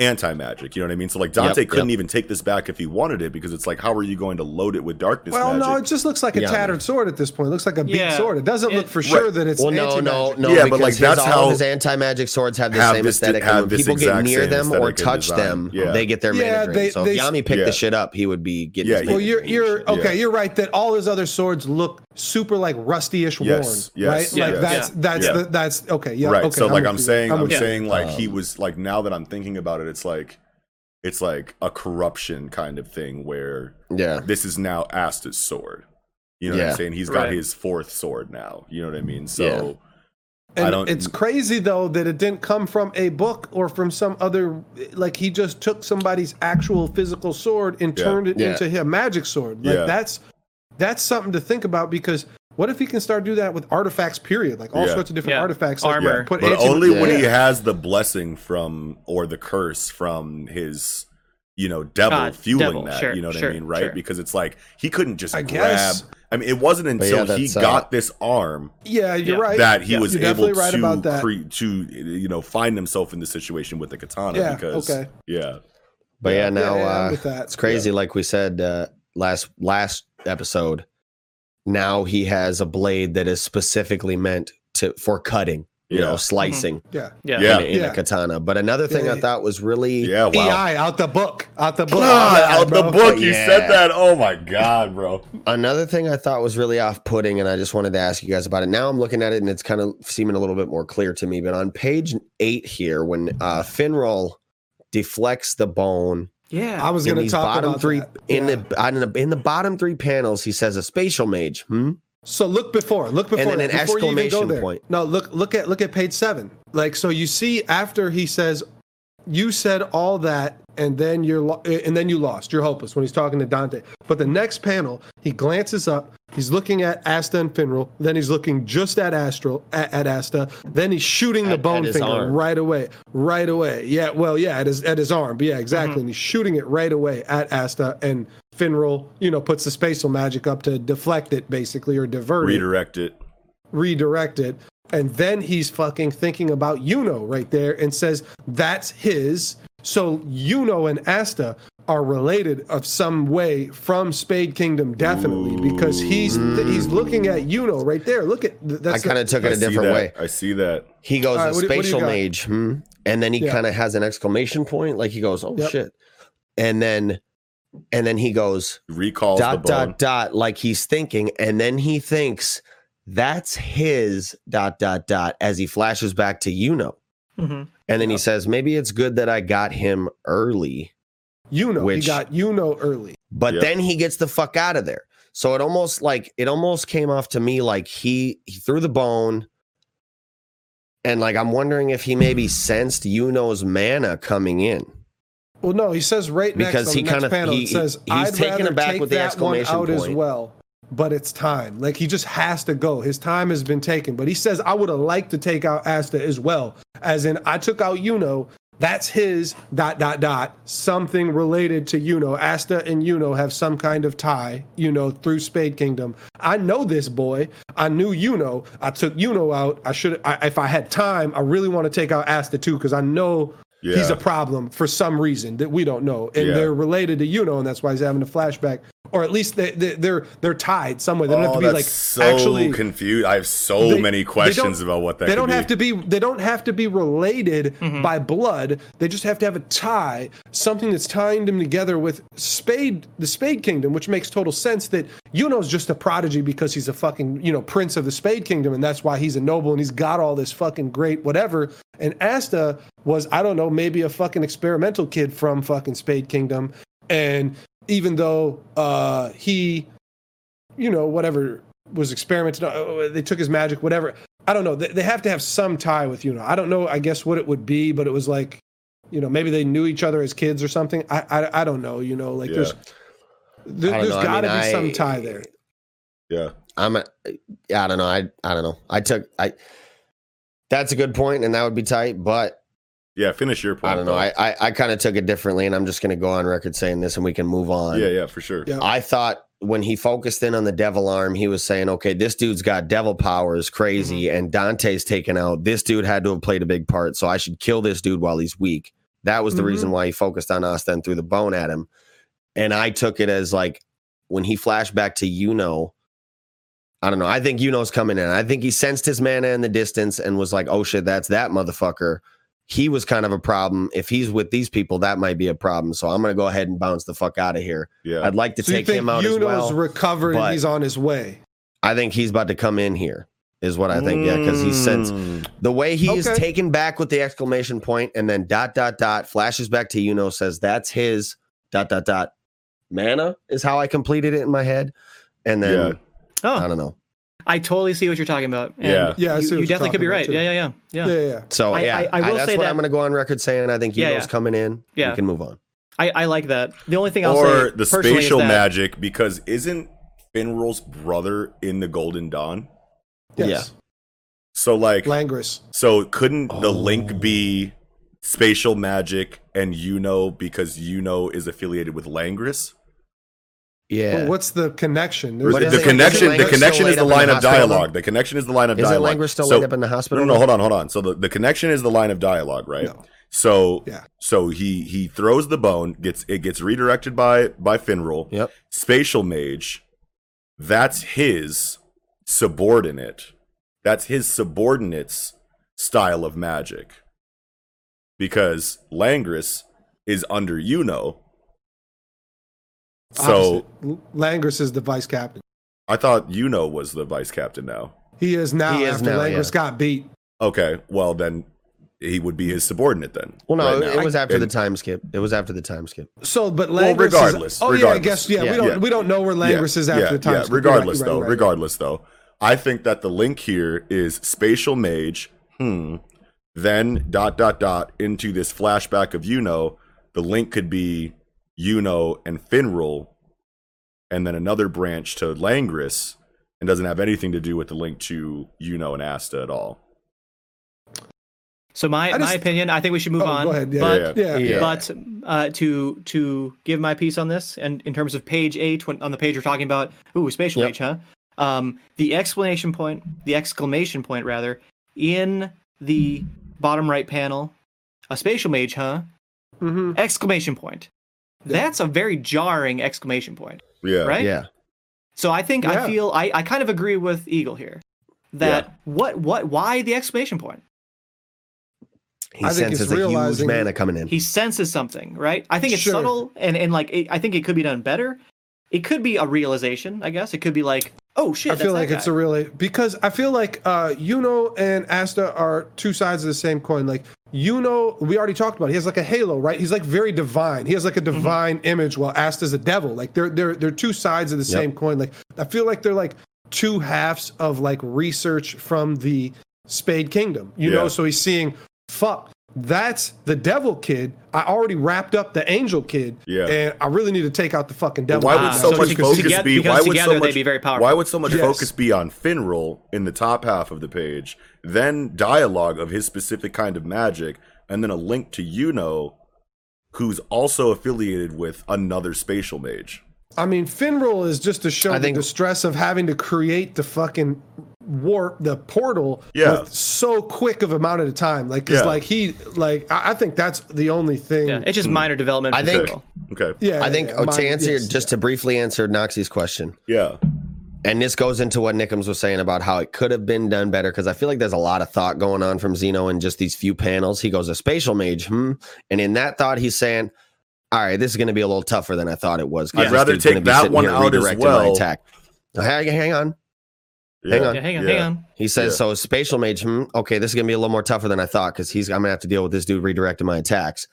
anti magic. You know what I mean? So like Dante Yep, couldn't yep. even take this back if he wanted it because it's like how are you going to load it with darkness Well, magic? no, it just looks like a Yeah. tattered sword at this point. It looks like a beat Yeah. sword. It doesn't look It- for sure Right. that it's Well, no, no, no. Yeah, but, like, his, that's all how- of his anti-magic swords have the have same this- aesthetic. have and when this people get near them or touch them, Yeah. they get their Yeah, mana drain. they- So they- if Yami picked Yeah. the shit up, he would be getting. Yeah, his he- Well, you're you're okay. You're right that all his other swords look super like rusty-ish worn, yes, right? yeah, like yeah. that's that's Yeah. the, that's okay. Yeah, right. Okay, so like with I'm you. saying, I'm, with you. saying like he Um, was like now that I'm thinking about it, it's like it's like a corruption kind of thing where Yeah, this is now Asta's sword. You know what I'm saying? He's got Right. his fourth sword now. You know what I mean? So Yeah. And I don't. it's crazy though that it didn't come from a book or from some other like he just took somebody's actual physical sword and Yeah. turned it Yeah. into a magic sword. Like Yeah. that's that's something to think about because what if he can start do that with artifacts period like all Yeah. sorts of different Yeah. artifacts like, Armor. yeah, put but only when Yeah. he has the blessing from or the curse from his you know devil God, fueling devil, that. sure, you know what sure, I mean? Right? sure. Because it's like he couldn't just I grab. guess. I mean, it wasn't until yeah, he that's, uh, got this arm yeah you're right that he Yeah. was You're able definitely right about to that. cre- to you know find himself in the situation with the katana Yeah, because okay. yeah but yeah, now yeah, I'm uh, with that. it's crazy. Like we said uh, last last episode, now he has a blade that is specifically meant to for cutting. You Yeah. know, slicing yeah Yeah. Yeah. in, in Yeah. a katana. But another thing Yeah, I thought was really yeah wow EI out the book out the book God, Yeah, out the bro. book you Yeah. said that oh my god bro Another thing I thought was really off putting, and I just wanted to ask you guys about it. Now I'm looking at it and it's kind of seeming a little bit more clear to me. But on page eight here, when uh, Finral deflects the bone Yeah. I was going to talk bottom about three that. in Yeah. the in the in the bottom three panels, he says a spatial mage. Hmm? So look before, look before, then an that, before you even go exclamation there. point. No, look, look at look at page seven. Like, so you see after he says, "You said all that, and then you're lo- and then you lost. You're hopeless." When he's talking to Dante, but the next panel, he glances up. He's looking at Asta and Finral. Then he's looking just at Astral at, at Asta. Then he's shooting the At- at bone his finger arm. right away, right away. Yeah, well, yeah, at his at his arm. But yeah, exactly. Mm-hmm. And he's shooting it right away at Asta and. Finral, you know, puts the spatial magic up to deflect it, basically, or divert it redirect it redirect it. And then he's fucking thinking about Yuno right there and says that's his. So Yuno and Asta are related of some way from Spade Kingdom, definitely, because he's he's looking at Yuno right there. Look at th- I kind of took it a different that. way. I see that He goes All right, a what do- what do spatial mage, hmm? and then he Yeah. kind of has an exclamation point, like he goes, "Oh Yep. shit!" And then, and then he goes recalls dot the dot dot, like he's thinking, and then he thinks that's his dot dot dot as he flashes back to Yuno, Mhm. and then he says, "Maybe it's good that I got him early." Yuno. Which- he got Yuno early. but Yep. then he gets the fuck out of there. So it almost like it almost came off to me like he he threw the bone, and like I'm wondering if he maybe sensed Yuno's mana coming in Well, no, he says right Because on he kinda- panel. he- says he's I'd taking rather it back take with the exclamation out as well. But it's time. Like he just has to go. His time has been taken. But he says I would have liked to take out Asta as well. As in, I took out Yuno. That's his dot dot dot. Something related to Yuno. Asta and Yuno have some kind of tie. You know, through Spade Kingdom. I know this boy. I knew Yuno. I took Yuno out. I should. I, if I had time, I really want to take out Asta too because I know he's a problem for some reason that we don't know, and Yeah. they're related to Yuno, and that's why he's having a flashback, or at least they, they, they're they're tied somewhere. They don't have oh, to be like so actually confused. I have so they- many questions about what that. they could don't be. have to be they don't have to be related mm-hmm. by blood they just have to have a tie something that's tying them together with spade the spade kingdom which makes total sense that Yuno's just a prodigy because he's a fucking you know prince of the spade kingdom and that's why he's a noble and he's got all this fucking great whatever and asta was i don't know maybe a fucking experimental kid from fucking spade kingdom and even though uh he you know whatever was experimented on, they took his magic whatever I don't know. They, they have to have some tie with Yuno. I don't know. I guess what it would be, but it was like, you know, maybe they knew each other as kids or something. I I, I don't know. You know, like Yeah. there's there, has got to mean, be some tie there. Yeah. I'm a, I don't know. I I don't know. I took I. That's a good point, and that would be tight. But Yeah. Finish your point. I don't know. though. I I, I kind of took it differently, and I'm just going to go on record saying this, and we can move on. yeah. Yeah. For sure. Yeah. I thought when he focused in on the devil arm, he was saying, okay, this dude's got devil powers, crazy, Mm-hmm. and Dante's taken out. This dude had to have played a big part, so I should kill this dude while he's weak. That was the Mm-hmm. reason why he focused on us, and threw the bone at him. And I took it as like when he flashed back to you know. I don't know. I think Yuno's coming in. I think he sensed his mana in the distance and was like, oh shit, that's that motherfucker. He was kind of a problem. If he's with these people, that might be a problem. So I'm going to go ahead and bounce the fuck out of here. Yeah. I'd like to So you take think him out Yuno's as well. recovered but- and he's on his way? I think he's about to come in here, is what I think. Yeah, because he sends Mm. the way he is Okay. taken back with the exclamation point and then dot dot dot flashes back to Yuno says that's his dot dot dot mana is how I completed it in my head. And then I Oh, don't know. I totally see what you're talking about. And Yeah. Yeah, I see you, what you definitely could be right. Yeah, yeah, yeah, Yeah, yeah. yeah. yeah. So I- yeah, I- I will that's say what that- I'm going to go on record saying. I think Yuno's Yeah, yeah. coming in. Yeah. we can move on. I, I like that. The only thing I'll say. or say the personally is spatial that- magic because isn't Finral's brother in the Golden Dawn? Yes. So like Langris. so couldn't the Oh. link be spatial magic and Yuno because Yuno is affiliated with Langris? Yeah. Well, what's the connection? But the, isn't- connection isn't the connection is the laid up in line of hospital, dialogue. The connection is the line of dialogue. Isn't. Langris still So- laid up in the No, hospital? no, no, hold on, hold on. So the, the connection is the line of dialogue, right? No. So Yeah. so he he throws the bone, gets it gets redirected by by Finral. Yep. Spatial mage, that's his subordinate. That's his subordinate's style of magic. Because Langris is under Yuno. So Opposite. L- Langris is the vice captain. I thought Yuno was the vice captain now. He is now He is after now, Langris yeah. got beat. Okay, well then he would be his subordinate then. Well, no, right it, was after the And- time skip. It was after the time skip. So, but Langris. Well, is- regardless, oh yeah, I guess yeah, Yeah. We don't Yeah. we don't know where Langris is after yeah, the time. Yeah, skip. You're regardless right, though, you're right. regardless though, I think that the link here is spatial mage. Hmm. Then dot dot dot into this flashback of Yuno. The link could be Yuno and Finral, and then another branch to Langris, and doesn't have anything to do with the link to Yuno and Asta at all. So my, I my opinion, I think we should move Oh, on. go ahead. Yeah, but yeah, Yeah. but uh, to to give my piece on this, and in terms of page eight, when, on the page we're talking about, ooh, spatial Yep. mage, huh? Um, the explanation point, the exclamation point rather, in the bottom right panel, a spatial mage, huh? Mhm. Exclamation point. Yeah. That's a very jarring exclamation point, Yeah. right? Yeah. So I think Yeah. I feel I, I kind of agree with Eagle here. That what what why the exclamation point? He I think senses it's a huge mana coming in. he senses something, right? I think it's Sure. subtle and and like it, I think it could be done better. It could be a realization, I guess. It could be like, oh shit, I feel that's like that it's a really because I feel like uh Yuno and Asta are two sides of the same coin. Like Yuno, we already talked about. it. He has like a halo, right? He's like very divine. He has like a Mm-hmm. divine image, while Asta's a devil. Like they're they're they're two sides of the Yep. same coin. Like I feel like they're like two halves of like research from the Spade Kingdom. You Yeah. know, so he's seeing fuck. That's the devil kid. I already wrapped up the angel kid. Yeah. And I really need to take out the fucking devil. Why would so, so much you focus be? Why would so much be very powerful. Why would so much Yes. focus be on Finral in the top half of the page, then dialogue of his specific kind of magic, and then a link to Yuno, who's also affiliated with another spatial mage? I mean, Finral is just to show I the stress of having to create the fucking warp, the portal, Yeah. with so quick of amount of time. Like, cause Yeah. like he, like I, I think that's the only thing. Yeah, Yeah, it's just hmm. minor development. I think- Finral. Okay. I think yeah, oh, mine- to answer yes, just to briefly answer Noxie's question, Yeah. And this goes into what Nickums was saying about how it could have been done better because I feel like there's a lot of thought going on from Zeno in just these few panels. He goes a spatial mage, hmm, and in that thought, he's saying, "All right, this is going to be a little tougher than I thought it was." I'd rather take that one here out as redirecting my well. Attack. Now, Hang, hang on. Yeah. Hang on. Yeah, hang on, Yeah. hang on. He says, Yeah. "So spatial mage, hmm, okay, this is going to be a little more tougher than I thought because he's I'm going to have to deal with this dude redirecting my attacks."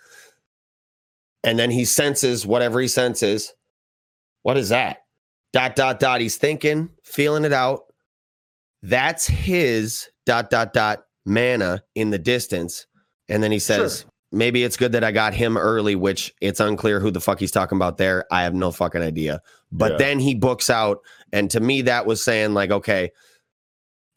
And then he senses whatever he senses. What is that? Dot dot dot. He's thinking, feeling it out. That's his dot dot dot mana in the distance. And then he says, maybe it's good that I got him early, which it's unclear who the fuck he's talking about there. I have no fucking idea. But Yeah. then he books out, and to me, that was saying like, okay,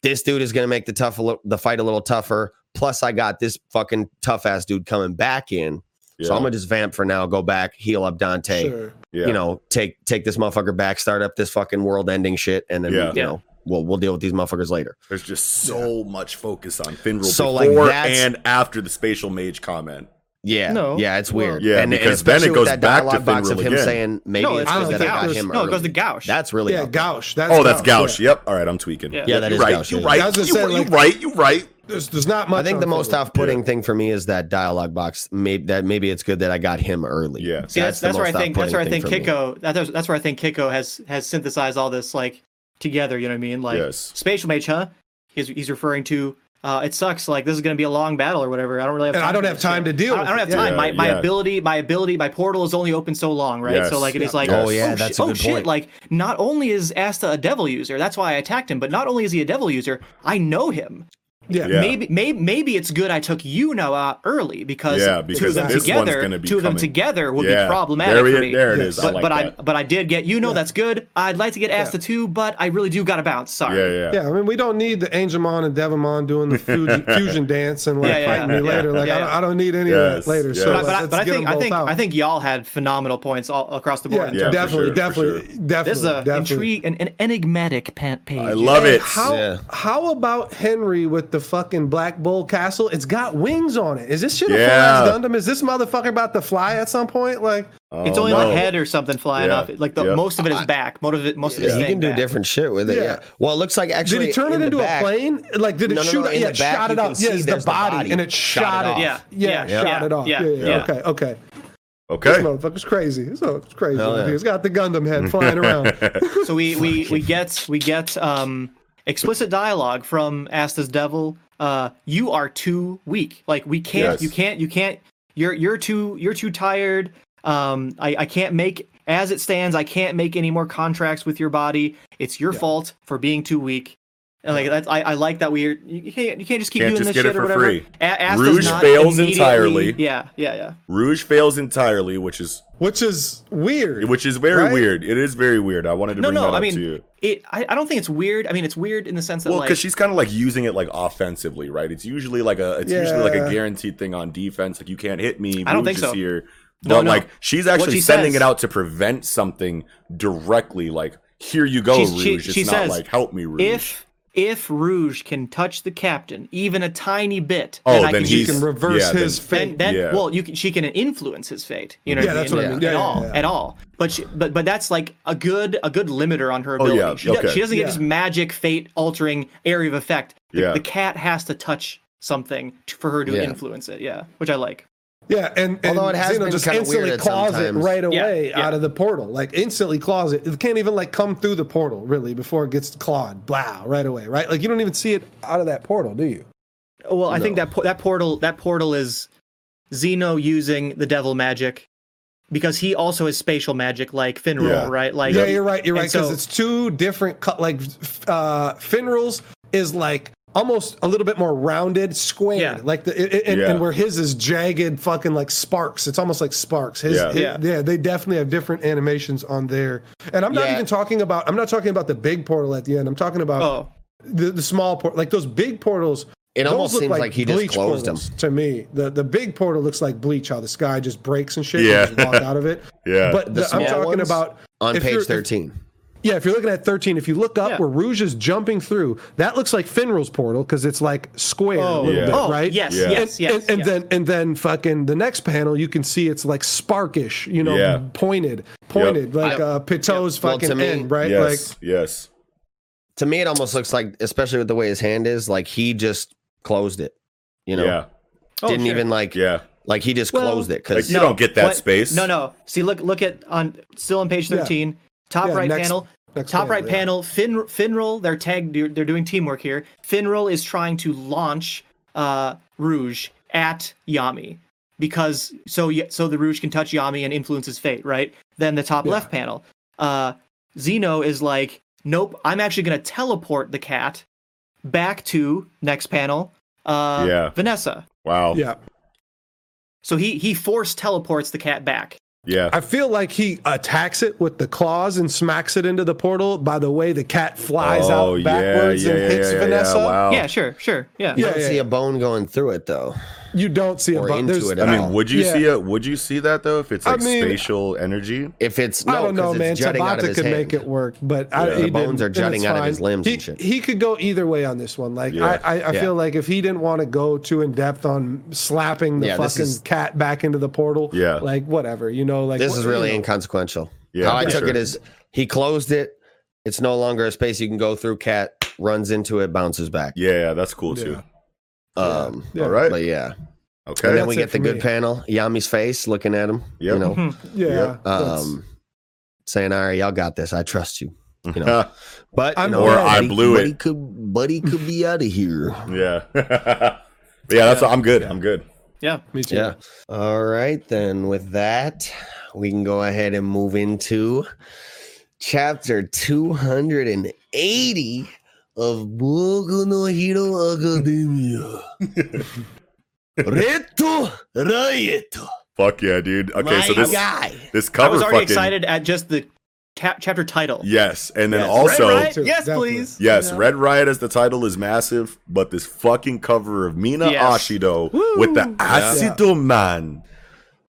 this dude is gonna make the tough the fight a little tougher. Plus, I got this fucking tough ass dude coming back in, Yeah. so I'm gonna just vamp for now, go back, heal up Dante, Sure. yeah. you know, take take this motherfucker back, start up this fucking world ending shit, and then Yeah. you Yeah. know we'll we'll deal with these motherfuckers later. There's just so much focus on Finral So, like, before that's- and after the spatial mage comment. Yeah, No. yeah, it's weird. Yeah, and, because and then it goes back to dialogue box of him again. saying maybe no, it's it's I good don't that think I got him no, it goes to Gauch. That's really Yeah. Gauch. That's Oh, that's Gauch. Gauch. Yep. All right, I'm tweaking. Yeah. Yeah, that you're right. Gauch, You're right. You just saying, you like- right. You right. There's, there's not much. I think the most off-putting thing for me is that dialogue box. Maybe that maybe it's good that I got him early. Yeah. See, that's, the that's where I think that's where I off-putting think thing for me. Kiko that's, that's where I think Kiko has has synthesized all this like together. You know what I mean? Like Yes. spatial mage, huh? He's he's referring to. Uh, it sucks. Like this is going to be a long battle or whatever. I don't really have. And Time I don't have this time shit. to deal I don't, I don't have time. Yeah, my my yeah. ability, my ability, my portal is only open so long, right? Yes. So like it is Yeah. like, Oh, yeah, oh, that's shit, a oh good shit! point. Like not only is Asta a devil user, that's why I attacked him, but not only is he a devil user, I know him. Yeah. Yeah. Maybe, maybe, maybe it's good I took you now out early because, Yeah, two of them together, be two of them together would Yeah. be problematic There for it- me. there it is. I But, like but I, but I did get. You know, that's good. I'd like to get asked Asta too, but I really do got to bounce. Sorry. Yeah, yeah. Yeah, I mean, we don't need the Angemon and Devimon doing the fusion, fusion dance and like Yeah, yeah, fighting me yeah, later. Like, yeah, I, don't, yeah. I don't need any Yes, of that later. yes. So But, like, but, I, let's but I get think I think out. I think y'all had phenomenal points all across the board. yeah, in Yeah, terms- for definitely, definitely, definitely. This is a definitely. intrigue, an, an enigmatic pa- page. I love it. How how about Henry with the fucking Black Bull Castle? It's got wings on it. Is this shit a Yeah. full ass Gundam? Is this motherfucker about to fly at some point? Like, It's Oh, only no. like head or something flying Yeah, off. Like the yeah. most of it is back. Most of it, most of it is he staying can do back. different shit with it. Yeah. Yeah. Well, it looks like actually. did he turn it in the into back- a plane? Like, did it No, no, shoot? no, it? yeah, it back shot it can out. Yeah, it's the body, body. and it Shot shot, it it. off. Yeah, yeah, yeah, shot it off. yeah, Yeah, yeah, yeah. Okay, okay. Okay. This motherfucker's crazy. This motherfucker's crazy. Hell yeah. He's got the Gundam head flying around. So we we we get we get um explicit dialogue from Asta's Devil. Uh, you are too weak. Like we can't. Yes. You can't. You can't. You're you're too you're too tired. Um, I I can't make as it stands. I can't make any more contracts with your body. It's your fault for being too weak. And like that's, I, I like that we're you can't you can't just keep Can't doing just this get it shit or for whatever. free. A- Asta's Rouge not fails immediately- entirely. Yeah, yeah, yeah. Rouge fails entirely, which is which is weird. which is very Right? weird. It is very weird. I wanted to No, bring no. that I up mean, to you. it. I, I don't think it's weird. I mean, it's weird in the sense that Well, like because she's kind of like using it like offensively, right? It's usually like a it's usually like a Yeah. guaranteed thing on defense. Like you can't hit me. I don't Rouge think so. is Here. No, But no. like she's actually she sending says- it out to prevent something directly. Like here you go, She's- Rouge. she- it's she not says, like help me, Rouge. if if Rouge can touch the captain even a tiny bit, Oh, then I then can he he's- can reverse yeah, then- his fate. then, then Yeah. well, you can, she can influence his fate. You know, Yeah, what I that's mean? what I mean. At Yeah, yeah, all, yeah. at all. But she, but but that's like a good a good limiter on her Oh, ability. yeah, she, do- okay. she doesn't get Yeah. this magic fate altering area of effect. The, Yeah. the cat has to touch something to, for her to Yeah. influence it. Yeah, which I like. Yeah, and, and Although it has Xeno been just instantly weird at claws it right away yeah. out of the portal. Like instantly claws it. It can't even like come through the portal really before it gets clawed. Blah, right away, right? Like you don't even see it out of that portal, do you? Well, I think that po- that portal that portal is Zeno using the devil magic because he also has spatial magic like Finral, Yeah. right? Like yeah, you're right. You're right because so- it's two different cut. Like uh, Finral's is like almost a little bit more rounded, squared. Yeah. Like the it, it- and, Yeah. and where his is jagged, fucking like sparks. It's almost like sparks. His, Yeah. his- Yeah. yeah, they definitely have different animations on there. And I'm not Yeah. even talking about. I'm not talking about the big portal at the end. I'm talking about Oh, the, the small port. Like those big portals. It those almost look seems like he just closed them. To me, the the big portal looks like bleach. How the sky just breaks and shit. Yeah. And just walk out of it. Yeah. But The the, I'm talking about on page you're- if- 13. Yeah, if you're looking at 13, if you look up Yeah. where Rouge is jumping through, that looks like Finral's portal because it's like square a oh, little Yeah. bit, oh, right? yes, Yeah. yes, yes. and, and yes. then and then fucking the next panel, you can see it's like sparkish, you know, Yeah. pointed, pointed, like I- uh, Pitou's Well, to fucking me- end, right? yes, yes. To me, it almost looks like, especially with the way his hand is, like he just closed it. You know, yeah, Oh, didn't sure. even like, yeah. like he just Well, closed it Like because you don't get that what- space. No, no. See, look, look at on still on page Yeah. thirteen, top Yeah, right next- panel. Next top panel, right yeah. panel. Fin Finral, they're tagged. They're, they're doing teamwork here. Finral is trying to launch uh, Rouge at Yami because so y- so the Rouge can touch Yami and influence his fate. Right. Then the top Yeah. left panel. Uh, Zeno is like, nope. I'm actually gonna teleport the cat back to next panel. Uh, Yeah. Vanessa. Wow. yeah, So he he force teleports the cat back. Yeah. I feel like he attacks it with the claws and smacks it into the portal. By the way, the cat flies oh out yeah, backwards yeah, and yeah, hits yeah, Vanessa. Yeah, wow. Yeah, sure, sure, yeah. You Yeah, don't yeah, see yeah. a bone going through it though. You don't see a Or bu- into there's- it I at mean, all. would you Yeah. see it? Would you see that though? If it's I like mean- spatial energy? If it's no, I don't know, 'cause man. it's jutting out of Tabata his could hand. make it work, but I, Yeah. he The bones are jutting it's out of his limbs He, and shit. he could go either way on this one. Like Yeah. I, I, I Yeah. feel like if he didn't want to go too in depth on slapping the Yeah, fucking is- cat back into the portal, Yeah. like whatever, you know, like This what- is you really know. inconsequential. Yeah, How I took sure. it is he closed it. It's no longer a space you can go through. Cat runs into it, bounces back. Yeah, that's cool too. Um, Yeah. All right. but yeah. Okay. And then That's we get the good me. panel. Yami's face looking at him. Yep. You know, yeah. Yep. um, saying, "All right, y'all got this. I trust you." You know, but you I'm- know, Or I buddy- blew it. buddy Could buddy could be out of here. yeah. yeah, that's I'm good. I'm good. Yeah. me too. Yeah. All right, then with that, we can go ahead and move into chapter 280 of Boku no Hero Academia. Red Riot. Fuck yeah, dude. Okay, so My this guy. this I was already fucking excited at just the cap- chapter title. yes, and then Yes. also Red Riot? Yes, definitely. please. yes, Yeah. Red Riot as the title is massive, but this fucking cover of Mina Yes. Ashido with the Woo. Acid Man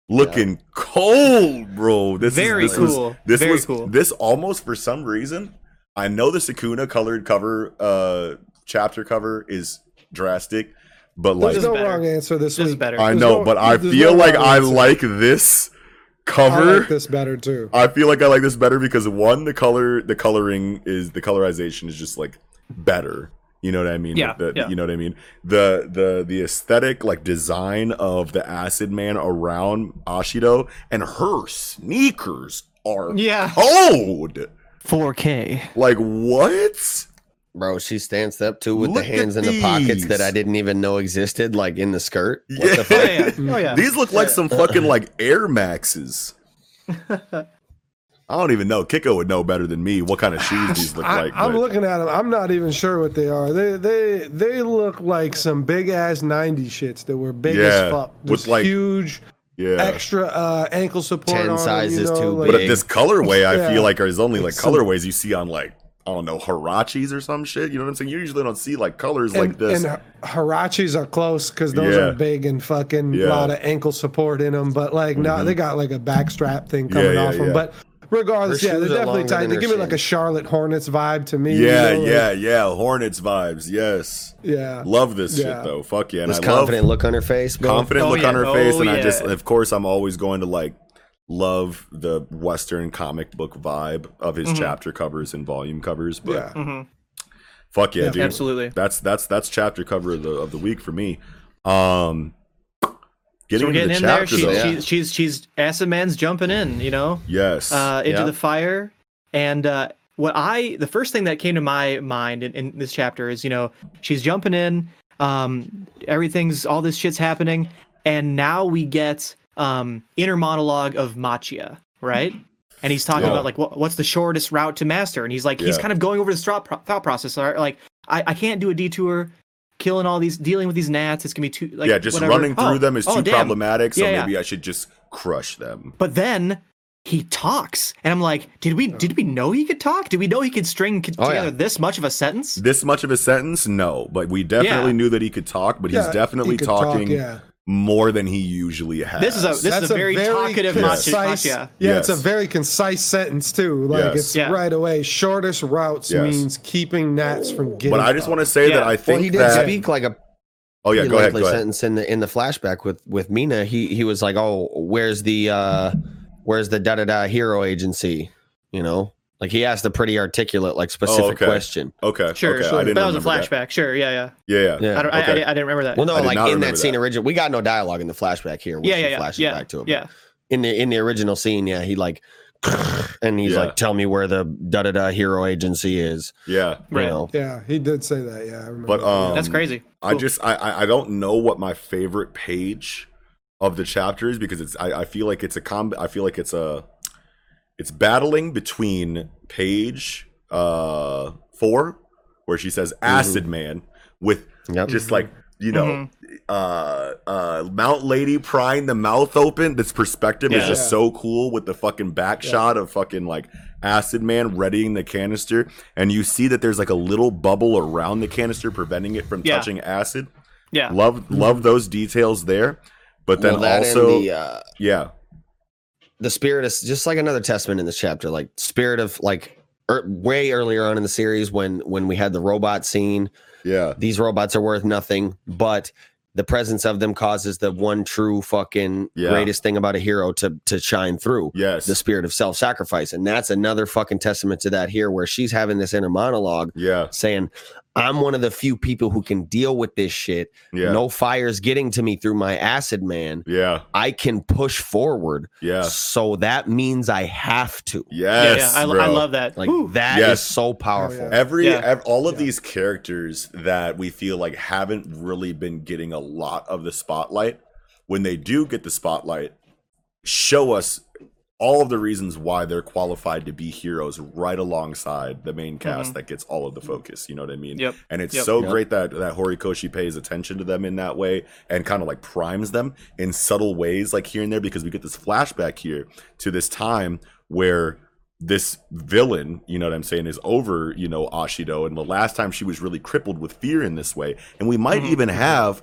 looking cold, bro. This Very is, this was- cool. this Very was cool. this almost for some reason. I know the Sukuna colored cover uh chapter cover is drastic, but like There's no better. wrong answer this, This is week. better. I know, no- but I feel no like I answer. like this I cover. like this better too. I feel like I like this better because one, the color, the coloring is the colorization is just like better. You know what I mean? Yeah, the, yeah. You know what I mean? The the the aesthetic like design of the Acid Man around Ashido and her sneakers are Yeah. cold. 4K. Like what? Bro, she stands up too with Look the hands in the pockets these. that I didn't even know existed, like in the skirt. What Yeah. the fuck? Oh yeah. Oh yeah. These look like some fucking like Air Maxes. I don't even know. Kiko would know better than me what kind of shoes these look I, like. I'm but- looking at them. I'm not even sure what they are. They they they look like some big ass '90s shits that were big Yeah, as fuck. with, With like, huge yeah. extra uh, ankle support. 10 on 'em, sizes you know, too like- But big. this colorway, I Yeah. feel like is only like Some- colorways you see on like I don't know Huaraches or some shit. You know what I'm saying? You usually don't see like colors like this. and Huaraches are close because those Yeah. are big and fucking Yeah. lot of ankle support in them. But like, no, Mhm. they got like a backstrap thing coming yeah, off them. But regardless, Her yeah, they're definitely tight. They her give me like a. Charlotte Hornets vibe to me. you yeah, know, like- yeah, yeah. Hornets vibes. Yes, yeah. love this Yeah. shit though. Fuck yeah, and This I love confident look on her face, bro. confident Oh, look yeah. on her Oh, face, and I just, of course, I'm always going to like love the Western comic book vibe of his Mhm. chapter covers and volume covers. But Yeah. hmm fuck yeah, Yeah. dude. Absolutely. That's that's that's chapter cover of the of the week for me. Um, So getting we're into getting in there. chapter She, though. yeah. she's she's she's Acid Man's jumping in. You know. yes, uh, into Yeah. the fire. And uh, what I, the first thing that came to my mind in, in this chapter is, you know, she's jumping in, um, everything's, all this shit's happening. And now we get um, inner monologue of Machia, right? And he's talking Yeah. about like what, what's the shortest route to master, and he's like he's kind of going over the thought, pro- thought process. Like I, I can't do a detour, killing all these, dealing with these gnats. It's gonna be too like yeah, just whatever. running through Oh, them is oh, too damn. problematic. So Yeah, yeah. maybe I should just crush them. But then he talks, and I'm like, did we did we know he could talk? Did we know he could string c- Oh, together yeah. this much of a sentence? This much of a sentence, no, but we definitely Yeah. knew that he could talk. But he's definitely he could talk, talking yeah. More than he usually has. This is a this is a very, talkative concise, Machia. Yeah, Yes. it's a very concise sentence too. Like Yes. it's Yeah. right away. Shortest routes Yes. means keeping gnats from getting. But I just up. want to say that I think well, he did that. speak like a oh yeah, pretty go ahead. lengthy Go ahead. sentence in the in the flashback with with Mina. He he was like, "Oh, where's the uh where's the da da da hero agency?" You know, like he asked a pretty articulate, like specific Oh, okay. question. Okay, Sure, okay. sure. I didn't that was a remember that. flashback. Sure, yeah, yeah. Yeah, yeah. Yeah. I, don't, I, I, I didn't remember that. Well, no, like in remember that scene that. original, we got no dialogue in the flashback here. where yeah, she yeah, yeah, yeah, back to him. yeah. In the in the original scene, yeah, he like, and he's Yeah. like, "Tell me where the da da da hero agency is." Yeah. Right. Know, Yeah, he did say that. Yeah, I remember. But that. um, That's crazy. I just I, I I don't know what my favorite page of the chapter is because it's I, I feel like it's a comb I feel like it's a it's battling between page uh four where she says acid man with Yep. just like you know, Mm-hmm. uh, uh, Mount Lady prying the mouth open. This perspective is Yeah. just so cool with the fucking back shot of fucking like Acid Man readying the canister, and you see that there's like a little bubble around the canister preventing it from Yeah. touching acid. Yeah. Love love those details there, but then Well, also the, uh, yeah, the spirit is just like another testament in this chapter like spirit of like er, way earlier on in the series when when we had the robot scene. Yeah, these robots are worth nothing but the presence of them causes the one true fucking Yeah. greatest thing about a hero to to shine through. Yes, the spirit of self-sacrifice. And that's another fucking testament to that here where she's having this inner monologue yeah, saying i'm one of the few people who can deal with this shit yeah, no fire's getting to me through my acid man yeah, i can push forward yeah, so that means I have to. Yeah, yes, yeah. I. I love that. Like Whew. that is Yes. so powerful. yeah. Every, Yeah. ev- all of these characters that we feel like haven't really been getting a lot of the spotlight, when they do get the spotlight, show us all of the reasons why they're qualified to be heroes right alongside the main cast that gets all of the focus. You know what I mean? Mm-hmm. Yep. And it's Yep. so Yep. great that that Horikoshi pays attention to them in that way and kind of like primes them in subtle ways, like here and there, because we get this flashback here to this time where this villain, you know what I'm saying, is over, you know, Ashido. And the last time she was really crippled with fear in this way. And we might Mhm. even have,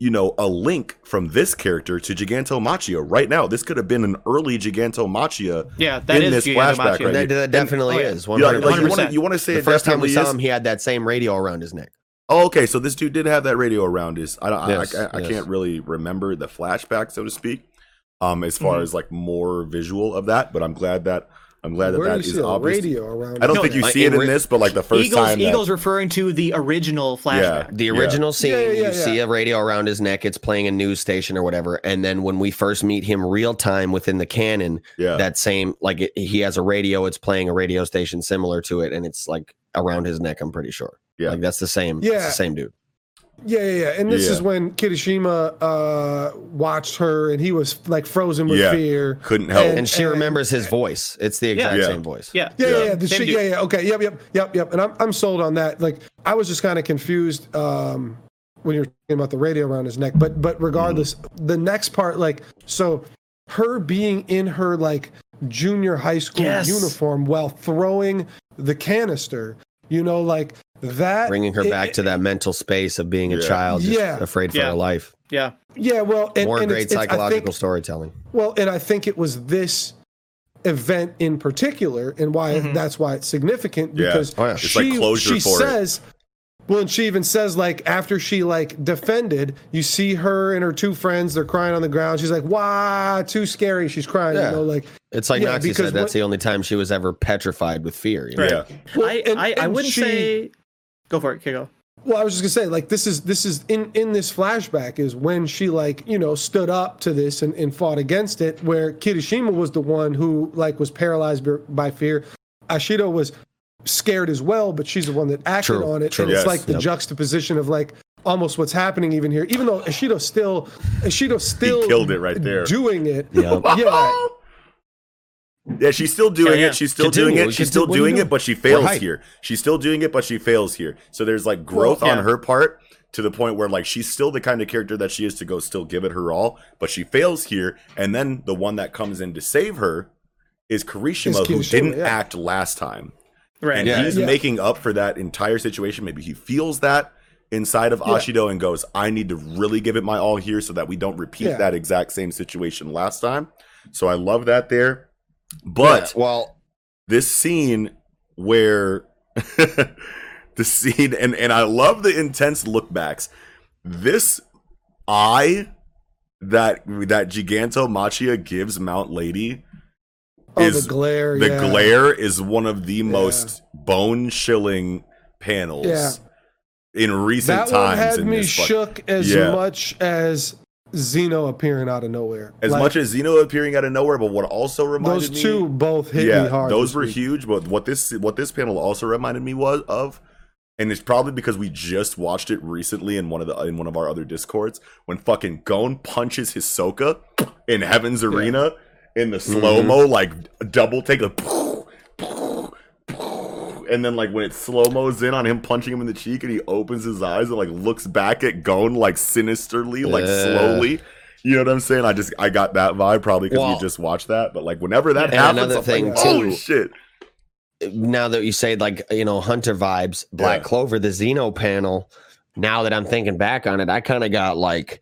you know, a link from this character to Gigantomachia right now. This could have been an early Gigantomachia. Yeah, that in is this Gigantomachia. flashback right That, that definitely oh, yeah. is. You 100%. like you want to you want to say the first time we saw is? him, he had that same radio around his neck. Oh, okay. So this dude did have that radio around his. I don't. Yes, I, I, I yes. can't really remember the flashback, so to speak. Um, as far Mhm. as like more visual of that, but I'm glad that I'm glad that Where do that you is see a obvious. radio around? I don't No, think you uh, see it in in re- this, but like the first Eagles, time. that- Eagles referring to the original flashback. The Yeah. original scene, Yeah, yeah, you yeah. see a radio around his neck. It's playing a news station or whatever. And then when we first meet him real time within the canon, yeah, that same like it, he has a radio. It's playing a radio station similar to it, and it's like around his neck. I'm pretty sure. Yeah. like that's the same. it's Yeah. the same dude. Yeah, yeah, yeah. And this Yeah. is when Kirishima uh, watched her, and he was like frozen with Yeah. fear. couldn't help. And- And she remembers his voice. It's the exact Yeah. same voice. Yeah. Yeah, yeah, Yeah. yeah. The Same shit, dude. yeah, yeah. Okay, yep, yep, yep, yep. And I'm, I'm sold on that. Like, I was just kind of confused um, when you were talking about the radio around his neck. But, but regardless, the next part, like, so her being in her like junior high school Yes. uniform while throwing the canister, you know, like that, Bringing her it- back to that mental space of being a child, just Yeah. afraid for Yeah. her life. Yeah. Yeah, well, and, More and great it's, it's, think- psychological storytelling. Well, and I think it was this event in particular, and why Mhm. that's why it's significant Yeah. because Oh, yeah. It's she like closure she for it. says. Well, and she even says like after she like defended, you see her and her two friends. They're crying on the ground. She's like, "Wow, too scary." She's crying. Yeah. You know, like It's like Yeah, Noxie said. That's what- the only time she was ever petrified with fear. You know? yeah, well, I, and- I, I and wouldn't she- say. Go for it, Kiko. Well, I was just gonna say, like, this is this is in in this flashback is when she like you know stood up to this and, and fought against it. Where Kirishima was the one who like was paralyzed by, by fear. Ashido was scared as well, but she's the one that acted True, on it. true. And it's Yes. like the Yep. juxtaposition of like almost what's happening even here. Even though Ashido still Ashido still killed it right there. doing it. Yep. Yeah, Yeah, she's still doing Yeah, yeah. it. She's still Continue. doing it. She's can still do- what are you doing doing? it, but she fails hype. here. She's still doing it, but she fails here. So there's like growth Well, on her part to the point where like she's still the kind of character that she is to go still give it her all, but she fails here. And then the one that comes in to save her is Kirishima, who didn't yeah. act last time. Right. And Yeah. he's Yeah. making up for that entire situation. Maybe he feels that inside of Yeah. Ashido and goes, I need to really give it my all here so that we don't repeat Yeah. that exact same situation last time. So I love that there. But Yeah, well, this scene where the scene and and I love the intense look backs. This eye that that Gigantomachia gives Mount Lady oh is the glare. the yeah. glare is one of the most bone chilling panels Yeah. in recent That times. had in me shook as Yeah. much as Xeno appearing out of nowhere. As Like, much as Zeno appearing out of nowhere, but what also reminded me. those me, two both hit yeah, me hard. those were week. huge. But what this what this panel also reminded me was of, and it's probably because we just watched it recently in one of the in one of our other discords when fucking Gon punches Hisoka in Heaven's Arena in the mm-hmm. slow mo like double take, like, and then like when it slow mo's in on him punching him in the cheek, and he opens his eyes and like looks back at Gon like sinisterly, like Yeah. slowly. You know what I'm saying? I just I got that vibe probably because Well- we just watched that. But like whenever that happens, another I'm thing, like, too- shit. now that you say like you know hunter vibes black Yeah. clover the xeno panel now that i'm thinking back on it i kind of got like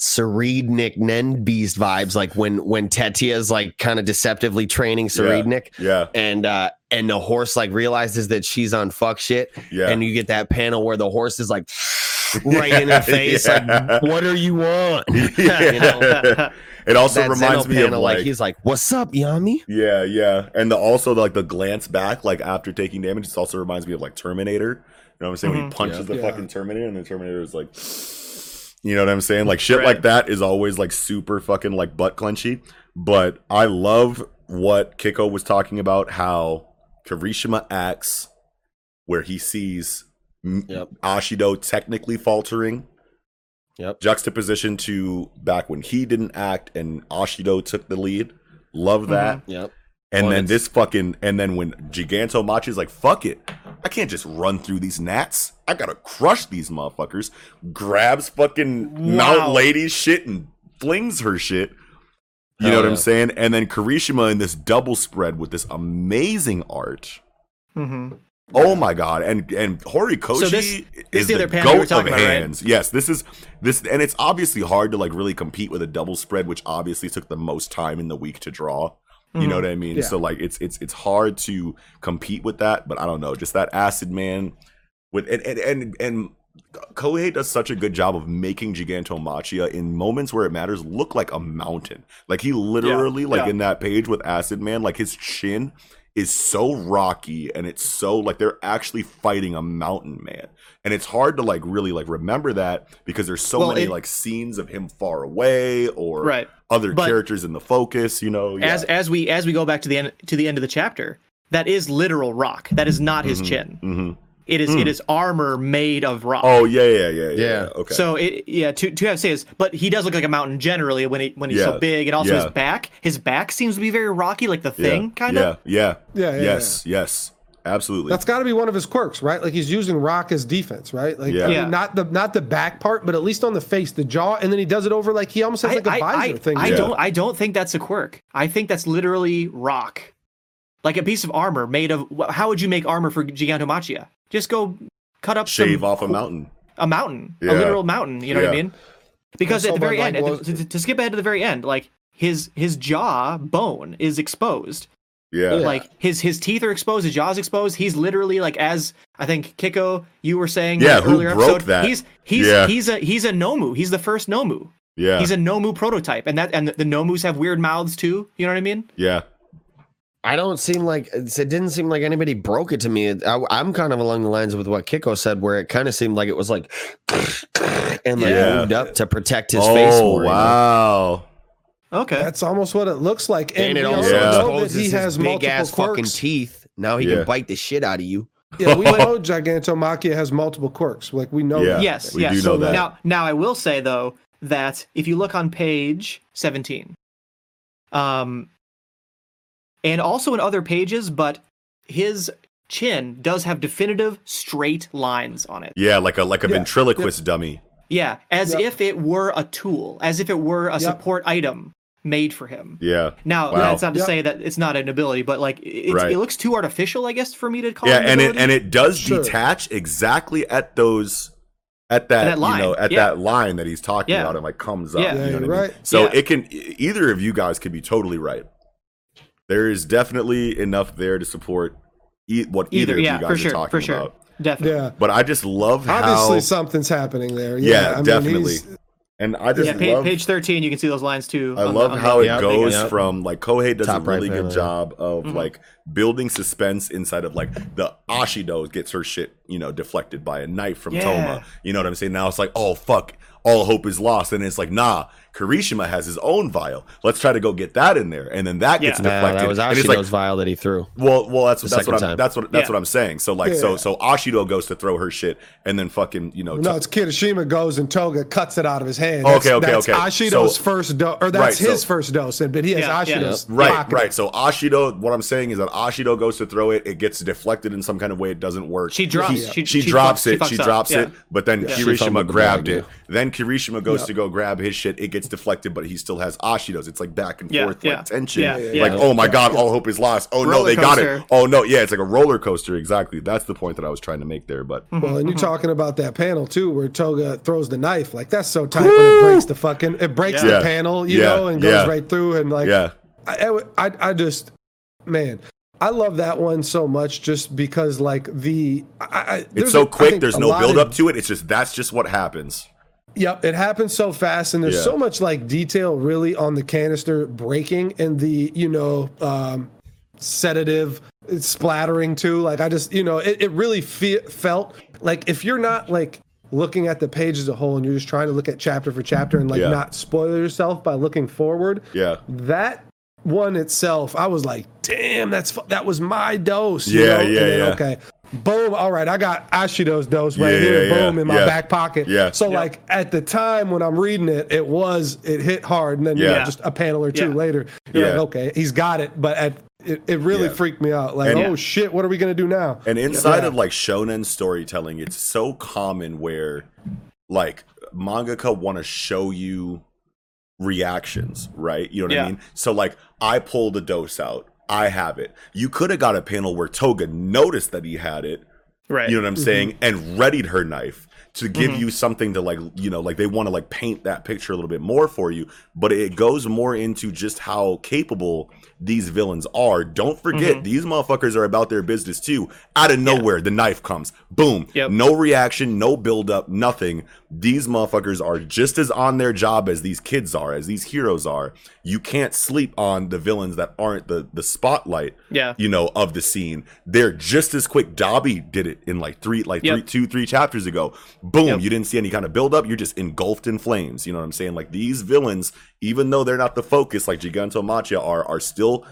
Tserriednich Nen Beast vibes, like when when Theta's like kind of deceptively training Tserriednich, Yeah, and uh and the horse like realizes that she's on fuck shit, yeah. and you get that panel where the horse is like right in her face, Yeah. like what are you on? yeah. it also that reminds Xeno me panel, of like, like, he's like, "What's up, Yami?" yeah, yeah, and the also like the glance back like after taking damage. It also reminds me of like Terminator. You know what I'm saying? When he Mhm. punches the Yeah. fucking Terminator, and the Terminator is like, you know what I'm saying? Like shit Right. like that is always like super fucking like butt clenchy. But I love what Kiko was talking about. How Kirishima acts, where he sees Yep. Ashido technically faltering. Yep. Juxtaposition to back when he didn't act and Ashido took the lead. Love that. Mm-hmm. Yep. And Well, then it's- this fucking and then when Giganto Machi's like, fuck it. I can't just run through these gnats. I gotta crush these motherfuckers. Grabs fucking Mount Lady's shit and flings her shit. You know Hell what I'm saying? And then Kirishima in this double spread with this amazing art. hmm Oh my god! And and Horikoshi So this- is this the, the panel goat of about, right? hands. Yes, this is this, and it's obviously hard to like really compete with a double spread, which obviously took the most time in the week to draw. You know mm-hmm. what I mean? Yeah. So like, it's it's it's hard to compete with that. But I don't know, just that acid man with and and and. and Kohei does such a good job of making Gigantomachia in moments where it matters look like a mountain. Like he literally, like yeah. in that page with Acid Man, like his chin is so rocky and it's so like they're actually fighting a mountain man and it's hard to like really like remember that because there's so Well, many it- like scenes of him far away or Right. Other But- characters in the focus you know yeah. As as we as we go back to the end to the end of the chapter, that is literal rock. That is not his chin. Mhm. It is it is armor made of rock. oh yeah yeah yeah yeah, Yeah. okay So it yeah to to have to say is, but he does look like a mountain generally when he when he's Yeah. so big, and also Yeah. his back his back seems to be very rocky, like the yeah. thing kind of. yeah yeah Yeah, yeah, yes yes absolutely That's got to be one of his quirks, right? Like he's using rock as defense, right? Like Yeah. I mean, Yeah. not the not the back part, but at least on the face, the jaw, and then he does it over like he almost has I, like a I, visor I, thing. I Yeah. don't I don't think that's a quirk. I think that's literally rock, like a piece of armor made of. How would you make armor for Gigantomachia? Just go cut up shave some, off a mountain a mountain, Yeah. a literal mountain. You know what I mean? Because at the very end, was- to, to- to skip ahead to the very end, like his his jaw bone is exposed. Yeah Like his his teeth are exposed, his jaw's exposed. He's literally like as I think Kiko, you were saying Yeah, in who earlier broke episode. that? He's he's Yeah. he's a he's a Nomu. He's the first Nomu. yeah He's a Nomu prototype, and that and the, the Nomus have weird mouths too. You know what I mean? yeah I don't seem like it didn't seem like anybody broke it to me. I, I'm kind of along the lines with what Kiko said, where it kind of seemed like it was like and like Yeah. moved up to protect his oh, face oh more. you know? wow Okay. That's almost what it looks like. And, And, it also Yeah. know that exposes he his has big multiple ass fucking quirks. teeth. Now he Yeah. can bite the shit out of you. Yeah, we know Gigantomachia has multiple quirks. Like we know. Yeah. that. yes. we yes. do know So that. Now, now I will say though that if you look on page seventeen, um, and also in other pages, but his chin does have definitive straight lines on it. yeah like a like a Yeah. ventriloquist dummy Yeah, as Yep. if it were a tool, as if it were a Yep. support item made for him. yeah Now, Wow. that's not to Yep. say that it's not an ability, but like it, Right. it looks too artificial, I guess, for me to call. yeah it an and it and it does Sure. detach exactly at those at that, that line, you know at yeah. that line that he's talking Yeah. about and like comes up Yeah. you know what I mean? right. so Yeah. it can either of you guys could be totally right there is definitely enough there to support e- what either, either, of yeah, you guys for are sure, talking for sure, about definitely. Yeah. but i just love Obviously, how something's happening there. yeah, Yeah, I mean, definitely he's- and i just Yeah, page, love page thirteen, you can see those lines too. I on the- love the- how it Yep, goes yep. from like Kohei does Top a really right good panel, job of Mhm. like building suspense inside of like the Ashido gets her shit you know, deflected by a knife from Yeah. Toma. You know what I'm saying? Now it's like, oh fuck, all hope is lost. And it's like, nah, Kirishima has his own vial. Let's try to go get that in there. And then that gets Yeah. Nah, deflected. that was Ashido's like, vial that he threw. well, well, that's that's what I'm that's what that's Yeah. what I'm saying. So like, so Yeah. so Ashido goes to throw her shit, and then fucking you know, No, t- it's Kirishima goes and Toga cuts it out of his hand. Okay, That's, okay, that's okay. Ashido's So- first dose, or that's Right, so- his first dose, and but he has Yeah, yeah. Ashido's Right, right. So Ashido, what I'm saying is that Ashido goes to throw it, it gets deflected in some kind of way, it doesn't work. She drops- She, she- she drops fucks- it. fucks She up, drops yeah. it. But then She Kirishima grabbed it. Then Kirishima goes to go grab his shit. It gets deflected, but he still has Ashido's. It's like back and Yeah, forth, yeah. like tension. Yeah, yeah, like, yeah. oh my god, all hope is lost. Oh no, Roller they got it. Oh no, yeah, it's like a roller coaster. Exactly. That's the point that I was trying to make there. But Mm-hmm. Well, and you're talking about that panel too, where Toga throws the knife. Like that's so tight when it breaks the fucking, it breaks Yeah. the panel, you Yeah, know, and goes yeah. right through. And like, yeah, I, I, I just, man, I love that one so much, just because like the, I, I, it's so quick. think There's no lot build of- up to it. It's just that's just what happens. Yep, it happens so fast, and there's Yeah. so much like detail really on the canister breaking and the you know um, sedative splattering too. Like I just you know it, it really fe- felt like if you're not like looking at the page as a whole and you're just trying to look at chapter for chapter and like Yeah. not spoil yourself by looking forward. Yeah. That one itself, I was like, damn, that's fu- that was my dose. you Yeah, know? yeah, then, yeah. Okay. Boom. All right. I got Ashido's dose right Yeah, here. yeah, boom yeah, in my yeah. back pocket. Yeah. So like at the time when I'm reading it, it was it hit hard, and then you know, just a panel or two Yeah. later, you're Yeah. like, okay, he's got it. But at it, it really Yeah. freaked me out. Like, And- oh shit, what are we gonna do now? And inside Yeah. of like shonen storytelling, it's so common where like mangaka want to show you reactions, right? You know what Yeah. I mean? So like I pulled a dose out. I have it. You could have got a panel where Toga noticed that he had it, Right. you know what I'm saying, and readied her knife to give Mm-hmm. you something to like, you know, like they want to like paint that picture a little bit more for you, but it goes more into just how capable these villains are. Don't forget, Mm-hmm. these motherfuckers are about their business too. Out of nowhere, the knife comes. Boom. Yep. No reaction, no build up, nothing. These motherfuckers are just as on their job as these kids are, as these heroes are. You can't sleep on the villains that aren't the the spotlight Yeah. you know, of the scene. They're just as quick. Dabi did it in like three, like Yep. three, two, three chapters ago. Boom! Yep. You didn't see any kind of buildup. You're just engulfed in flames. You know what I'm saying? Like these villains, even though they're not the focus, like Gigantomachia are, are still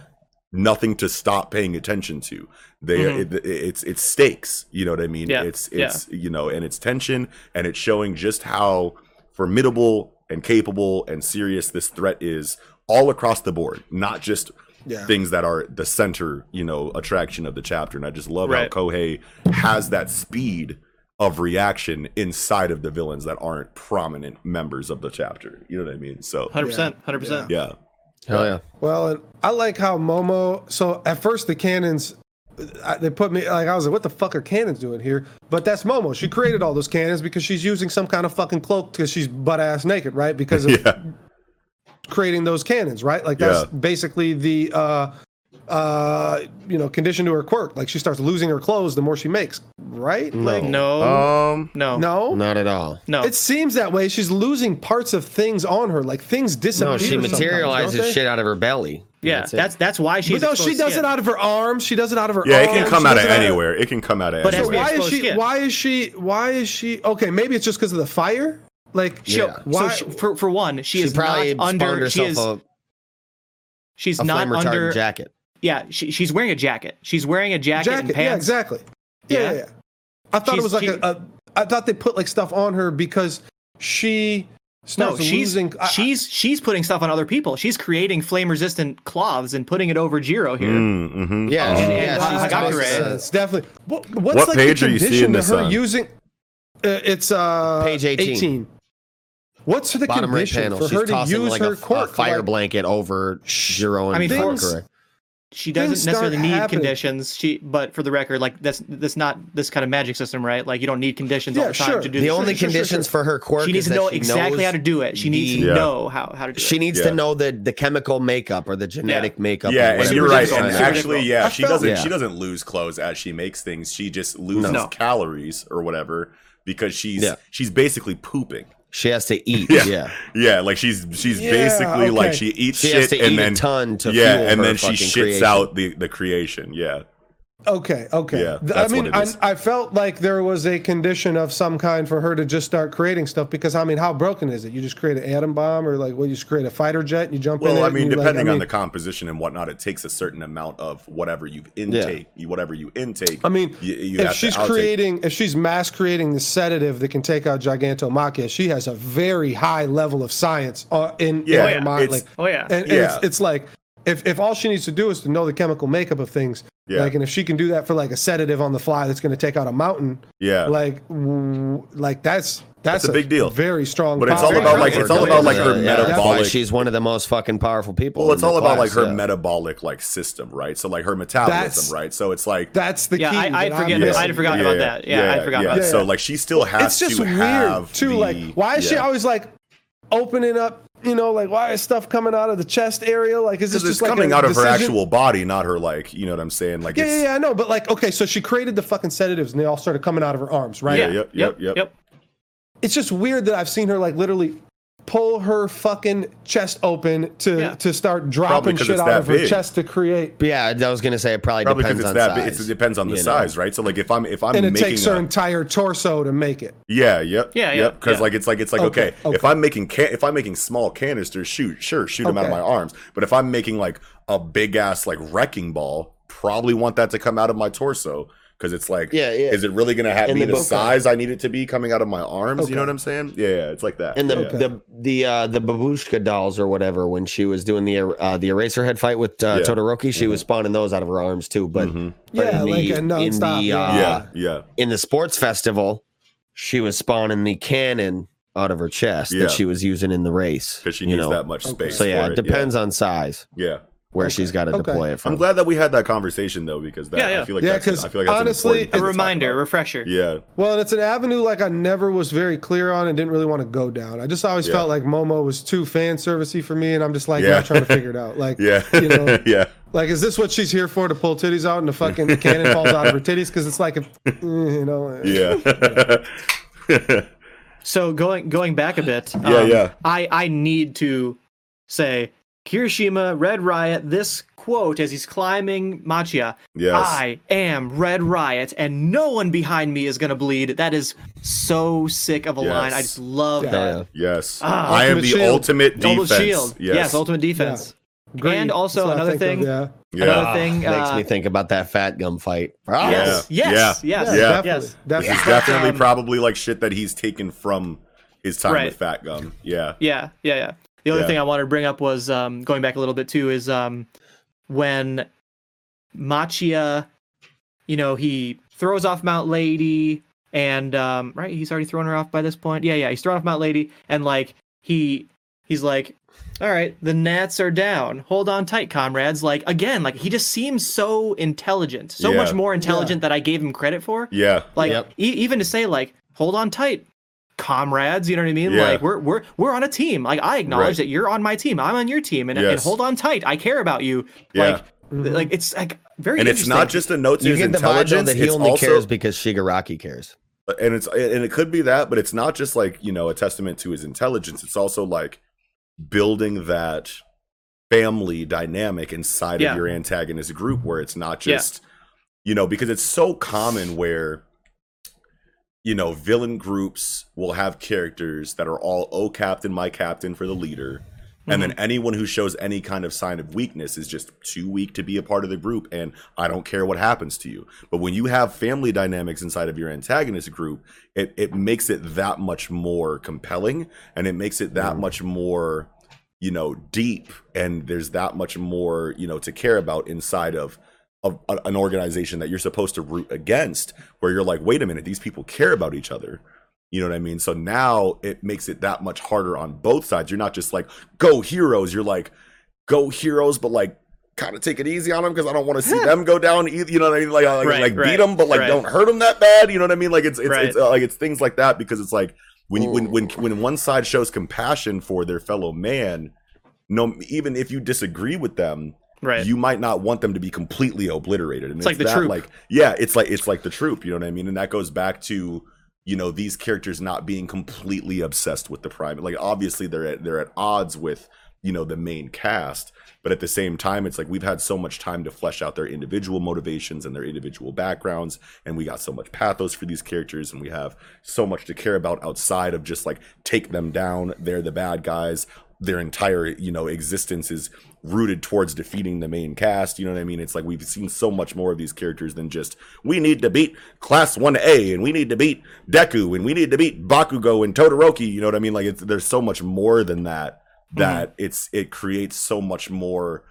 nothing to stop paying attention to. They, it, it- it's it's stakes. You know what I mean? Mm-hmm. Yeah. It's it's you know, and it's tension, and it's showing just how formidable and capable and serious this threat is all across the board, not just Yeah. things that are the center, you know, attraction of the chapter. And I just love Right. how Kohei has that speed of reaction inside of the villains that aren't prominent members of the chapter. You know what I mean? So Hundred percent. Hundred percent. yeah. Hell yeah. Well, and I like how Momo. So at first the cannons, I, they put me like I was like, what the fuck are cannons doing here? But that's Momo. She created all those cannons because she's using some kind of fucking cloak because she's butt ass naked, right? Because of Yeah. creating those cannons, right? Like that's Yeah. basically the uh uh you know condition to her quirk. Like she starts losing her clothes the more she makes, right? Like No. Um no. no. Not at all. No. It seems that way. She's losing parts of things on her, like things disappear. No, she materializes shit out of her belly. Yeah. That's. That's that's why she's. But no, she does skin. it out of her arms. She does it out of her yeah, it can come out of anywhere. It can come out of But it has to be anywhere. Why is she? skin. Why is she? Why is she? Okay, maybe it's just because of the fire. Like, She, Yeah. why? So she, for for one, she, She, is probably not under. She herself is. she's a, a not flame retardant under. jacket. Yeah, she, she's wearing a jacket. She's wearing a jacket, and pants. Yeah, exactly. Yeah, Yeah. yeah. yeah. I thought it was like she- a, a. I thought they put like stuff on her because she No, she's losing. I- I- she's she's putting stuff on other people. She's creating flame resistant cloths and putting it over Jiro here. Mm, mhm. Yeah, Oh. she- And- yeah, and she's I got got red. uh, it's definitely. What, what's What like page the are you seeing this her on? using? Uh, it's uh Page 18. What's the Bottom right panel. for She's her to use like her a, quirk? a fire like, blanket over Jiro and I mean, Cork, things- correct? She doesn't necessarily need happening. conditions. She, but for the record, like that's that's not this kind of magic system, right? Like you don't need conditions all the time sure. to do The this. only sure, sure, conditions sure. for her quirk she needs is to know exactly how to do it. She needs the- to Yeah. know how how to do it. She it. needs Yeah. to know the the chemical makeup or the genetic makeup. Yeah, and you're right. And trying to super do. actually, yeah, she doesn't. Yeah. She doesn't lose clothes as she makes things. She just loses No. calories or whatever because she's Yeah. she's basically pooping. She has to eat. Yeah. Yeah. Yeah, like she's she's Yeah, basically like she eats She shit has to and eat then a ton to yeah, fuel and her then she shits creation. out the the creation. Yeah, Okay, okay. Yeah, Th- I that's mean, what it I, is. I felt like there was a condition of some kind for her to just start creating stuff because I mean, how broken is it? You just create an atom bomb, or like, well, you just create a fighter jet and you jump in. Well, I mean, you, like, depending I on mean- the composition and whatnot, it takes a certain amount of whatever you intake. You Whatever you intake. I mean, you, you if have she's to creating, if she's mass creating the sedative that can take out Gigantomachia, she has a very high level of science uh, in, Yeah, in her mind. it's- Like, Oh yeah. and, and Yeah. it's, it's like if, if all she needs to do is to know the chemical makeup of things, Yeah. like, and if she can do that for like a sedative on the fly that's going to take out a mountain, yeah, like, w- like that's that's, That's a big deal. Very strong. But it's all about, like, it's all about, like, her Yeah, metabolic- she's one of the most fucking powerful people. well, it's all about like her yeah. metabolic like system, right? So like her metabolism, That's- right? So it's like That's the Yeah, key. I- I'd that forget- missing. I'd forgotten about that. Yeah, I'd forgotten yeah. about that. So like she still has It's just to weird have too. the- like, why is she always like opening up? You know, like why is stuff coming out of the chest area? Like, is this just it's like coming a out of her actual body, not her like you know what I'm saying? Like Yeah, it's yeah, yeah, I know. But like, okay, so she created the fucking sedatives, and they all started coming out of her arms, right? Yeah, yep, yep, yep. yep. It's just weird that I've seen her like literally pull her fucking chest open to Yeah. to start dropping shit out of her big. chest to create. Yeah, I was gonna say it probably, Probably depends because on it's that size. big. It depends on the you know? size, right? So like if I'm if I'm And it making takes her a- entire torso to make it. Yeah, yep. Yeah, yeah, yep. Because yeah. like it's like it's like Okay, okay, okay. if I'm making can- if I'm making small canisters, shoot, sure, shoot them out of my arms. But if I'm making like a big ass like wrecking ball, probably want that to come out of my torso because it's like, Yeah, yeah. is it really gonna have In be the the, size I need it to be coming out of my arms? Okay. You know what I'm saying? Yeah, yeah, it's like that. And the yeah. the the uh, the babushka dolls or whatever, when she was doing the uh, the Eraserhead fight with uh, Yeah. Mm-hmm. Todoroki, she was spawning those out of her arms too. But, but Yeah, in like the, a in nonstop, the yeah. uh, yeah, yeah, in the sports festival, she was spawning the cannon out of her chest Yeah. that she was using in the race because she needs know? that much space. So yeah, for it it. depends on size Yeah. Where she's got to Okay. deploy it from. I'm glad that we had that conversation though because that Yeah, yeah. I feel like Yeah, that's, 'cause I feel like that's an honestly, A reminder, a refresher. Yeah, Well, and it's an avenue like I never was very clear on and didn't really want to go down. I just always Yeah. felt like Momo was too fan servicey for me, and I'm just like Yeah. not trying to figure it out. Like, yeah, you know, yeah. like is this what she's here for to pull titties out and the fucking cannon falls out of her titties? Because it's like, if, eh, you know, eh. Yeah. So going going back a bit, um, Yeah, yeah. I I need to say Kirishima, Red Riot. This quote as he's climbing Machia. yes. I am Red Riot, and no one behind me is gonna bleed. That is so sick of a Yes. line. I just love Yeah. that. Yes. Ah, I am the shield. ultimate defense. Ultimate shield. Yes. Yes. ultimate defense. Green. And also That's another think of, thing- yeah, yeah. Another thing, makes uh, me think about that fat gum fight. Yeah. Yes, yes, Yeah. yes, yeah, Yeah. definitely, yes. This definitely. is definitely um, probably like shit that he's taken from his time Right. with Fat Gum. Yeah. Yeah, yeah, yeah. The other Yeah. thing I wanted to bring up was um, going back a little bit too is um, when Machia, you know, he throws off Mount Lady, and um, right, he's already thrown her off by this point. Yeah, yeah, he's thrown off Mount Lady, and like he he's like, all right, the Nats are down. Hold on tight, comrades. Like again, like he just seems so intelligent, so Yeah. much more intelligent that I gave him credit for. Yeah. Like Yep. e- even to say like, hold on tight, comrades. You know what I mean? Yeah. Like we're we're we're on a team. Like I acknowledge Right. that you're on my team. I'm on your team, and, and hold on tight. I care about you. Yeah. Like th- like it's like very. And it's not interesting. just a note to You his get the intelligence. that he only also cares because Shigaraki cares. Uh, and it's and it could be that, but it's not just like you know a testament to his intelligence. It's also like building that family dynamic inside Yeah. of your antagonist group, where it's not Yeah. just you know because it's so common where you know villain groups will have characters that are all oh captain my captain for the leader. And then mm-hmm. anyone who shows any kind of sign of weakness is just too weak to be a part of the group and i don't care what happens to you. But when you have family dynamics inside of your antagonist group it, it makes it that much more compelling and it makes it that mm. much more you know deep and there's that much more you know to care about inside of of a- an organization that you're supposed to root against where you're like wait a minute these people care about each other. You know what i mean? So now it makes it that much harder on both sides. You're not just like go heroes. You're like go heroes but like kind of take it easy on them because i don't want to see them go down either you know what i mean? Like like, Right, like beat them but like right. don't hurt them that bad. You know what i mean? Like it's it's, Right. it's uh, like it's things like that because it's like when you, when when when one side shows compassion for their fellow man no even if you disagree with them right. you might not want them to be completely obliterated. And It's like the that, troop. Like, yeah, it's like it's like the troop. You know what I mean? And that goes back to you know these characters not being completely obsessed with the prime. Like, obviously they're at they're at odds with you know the main cast but at the same time it's like we've had so much time to flesh out their individual motivations and their individual backgrounds and we got so much pathos for these characters and we have so much to care about outside of just like take them down they're the bad guys their entire you know existence is rooted towards defeating the main cast you know what i mean it's like we've seen so much more of these characters than just we need to beat class 1a and we need to beat deku and we need to beat bakugo and todoroki you know what i mean like it's, there's so much more than that mm-hmm. that it's it creates so much more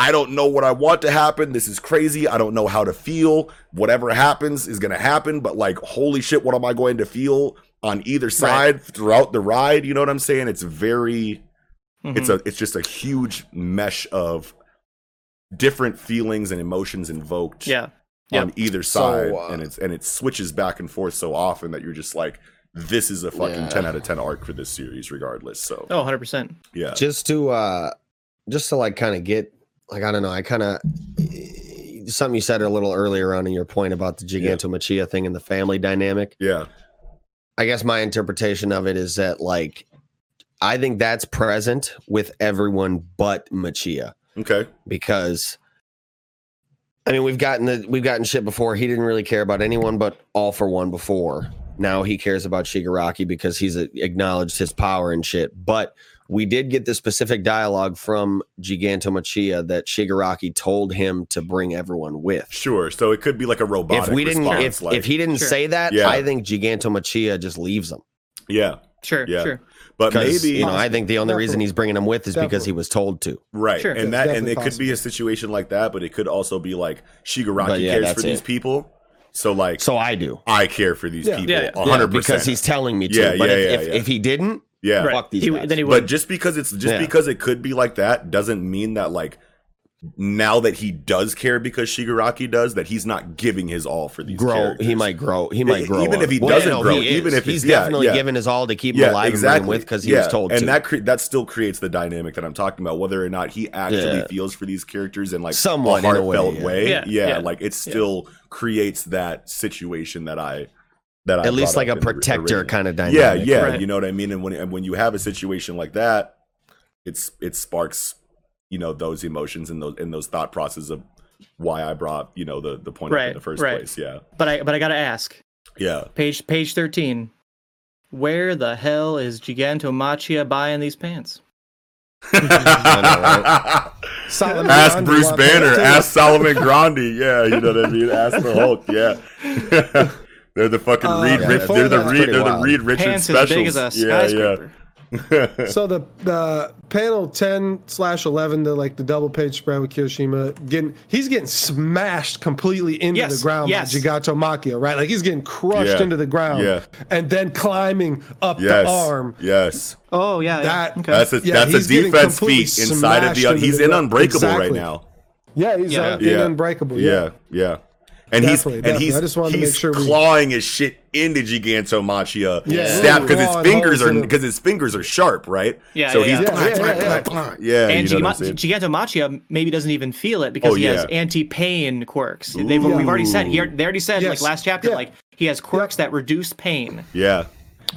I don't know what I want to happen. This is crazy. I don't know how to feel. Whatever happens is going to happen, but like holy shit, what am I going to feel on either side throughout the ride? You know what I'm saying? It's very it's a it's just a huge mesh of different feelings and emotions invoked yeah. on either side So, uh, and it's and it switches back and forth so often that you're just like this is a fucking Yeah. 10 out of 10 arc for this series regardless so Oh, 100 percent. yeah just to uh just to like kind of get like i don't know i kind of something you said a little earlier on in your point about the gigantomachia thing and the family dynamic yeah i guess my interpretation of it is that like i think that's present with everyone but machia okay because I mean we've gotten the we've gotten shit before. He didn't really care about anyone but all for one before. Now he cares about Shigaraki because he's uh, acknowledged his power and shit. But we did get the specific dialogue from Gigantomachia that Shigaraki told him to bring everyone with. sure so it could be like a robotic If we didn't, response, if, like, if he didn't Sure. say that, Yeah. I think Gigantomachia just leaves him. yeah Sure. Yeah. Sure. But Because maybe you know, I think the only reason he's bringing him with is because he was told to. right Sure. and that and it definitely could be a situation like that but it could also be like shigaraki But yeah, cares that's for these it. people so like So I do. i care for these Yeah. people Yeah, yeah. 100% Yeah, because he's telling me to. Yeah, but yeah, if, yeah, if, yeah. if he didn't, yeah Right. fuck these He- guys. then he but just because it's just Yeah. because it could be like that doesn't mean that like now that he does care because Shigaraki does that he's not giving his all for these grow. characters. He might grow. He might grow. even on if he. Well, doesn't no, grow, he even if he's it's- yeah, definitely yeah. giving his all to keep him yeah, alive exactly. him with because he yeah. was told and to. that cre- that still creates the dynamic that I'm talking about. Whether or not he actually Yeah. feels for these characters in like Somewhat, a in a way, heartfelt yeah. way, Yeah, yeah, yeah. like it still creates that situation that I that I At least like a protector kind of Yeah, dynamic. yeah, Right. you know what I mean. And when and when you have a situation like that, it's it sparks you know those emotions and those and those thought processes of why I brought you know the the point up in the first right. place. Yeah, But I but I gotta ask. yeah. Page page 13. Where the hell is Gigantomachia buying these pants? Solomon ask Grande Bruce Banner. Ask Solomon Grundy. Yeah, you know what I mean. Ask the Hulk. Yeah, they're the fucking Uh, Reed. yeah, Ri- they're the Reed. They're the. Reed Richards Pants specials. as big as a yeah, yeah. So the the panel ten slash eleven, the like the double page spread with Kirishima getting he's getting smashed completely into Yes, the ground yes. by Gigantomachia, right? Like he's getting crushed Yeah, into the ground, yeah. and then climbing up Yes. the arm. Yes. Oh yeah. That- yeah. Okay. That's a that's he's a defense completely feat inside of the. He's the in ground. unbreakable right now. Yeah, he's Yeah. uh, in Yeah. unbreakable. Yeah, Yeah, yeah. And Definitely, he's and he's I just wanted to he's make sure we- clawing his shit into Gigantomachia. Yeah. Stab because his fingers are because his fingers are sharp, right? Yeah, So yeah, he's yeah. Yeah, yeah, yeah, yeah, and you know what I'm Gigantomachia maybe doesn't even feel it because Oh, he has yeah. anti-pain quirks. They've, We've already said he, they already said like last chapter Yeah. like he has quirks that reduce pain. Yeah.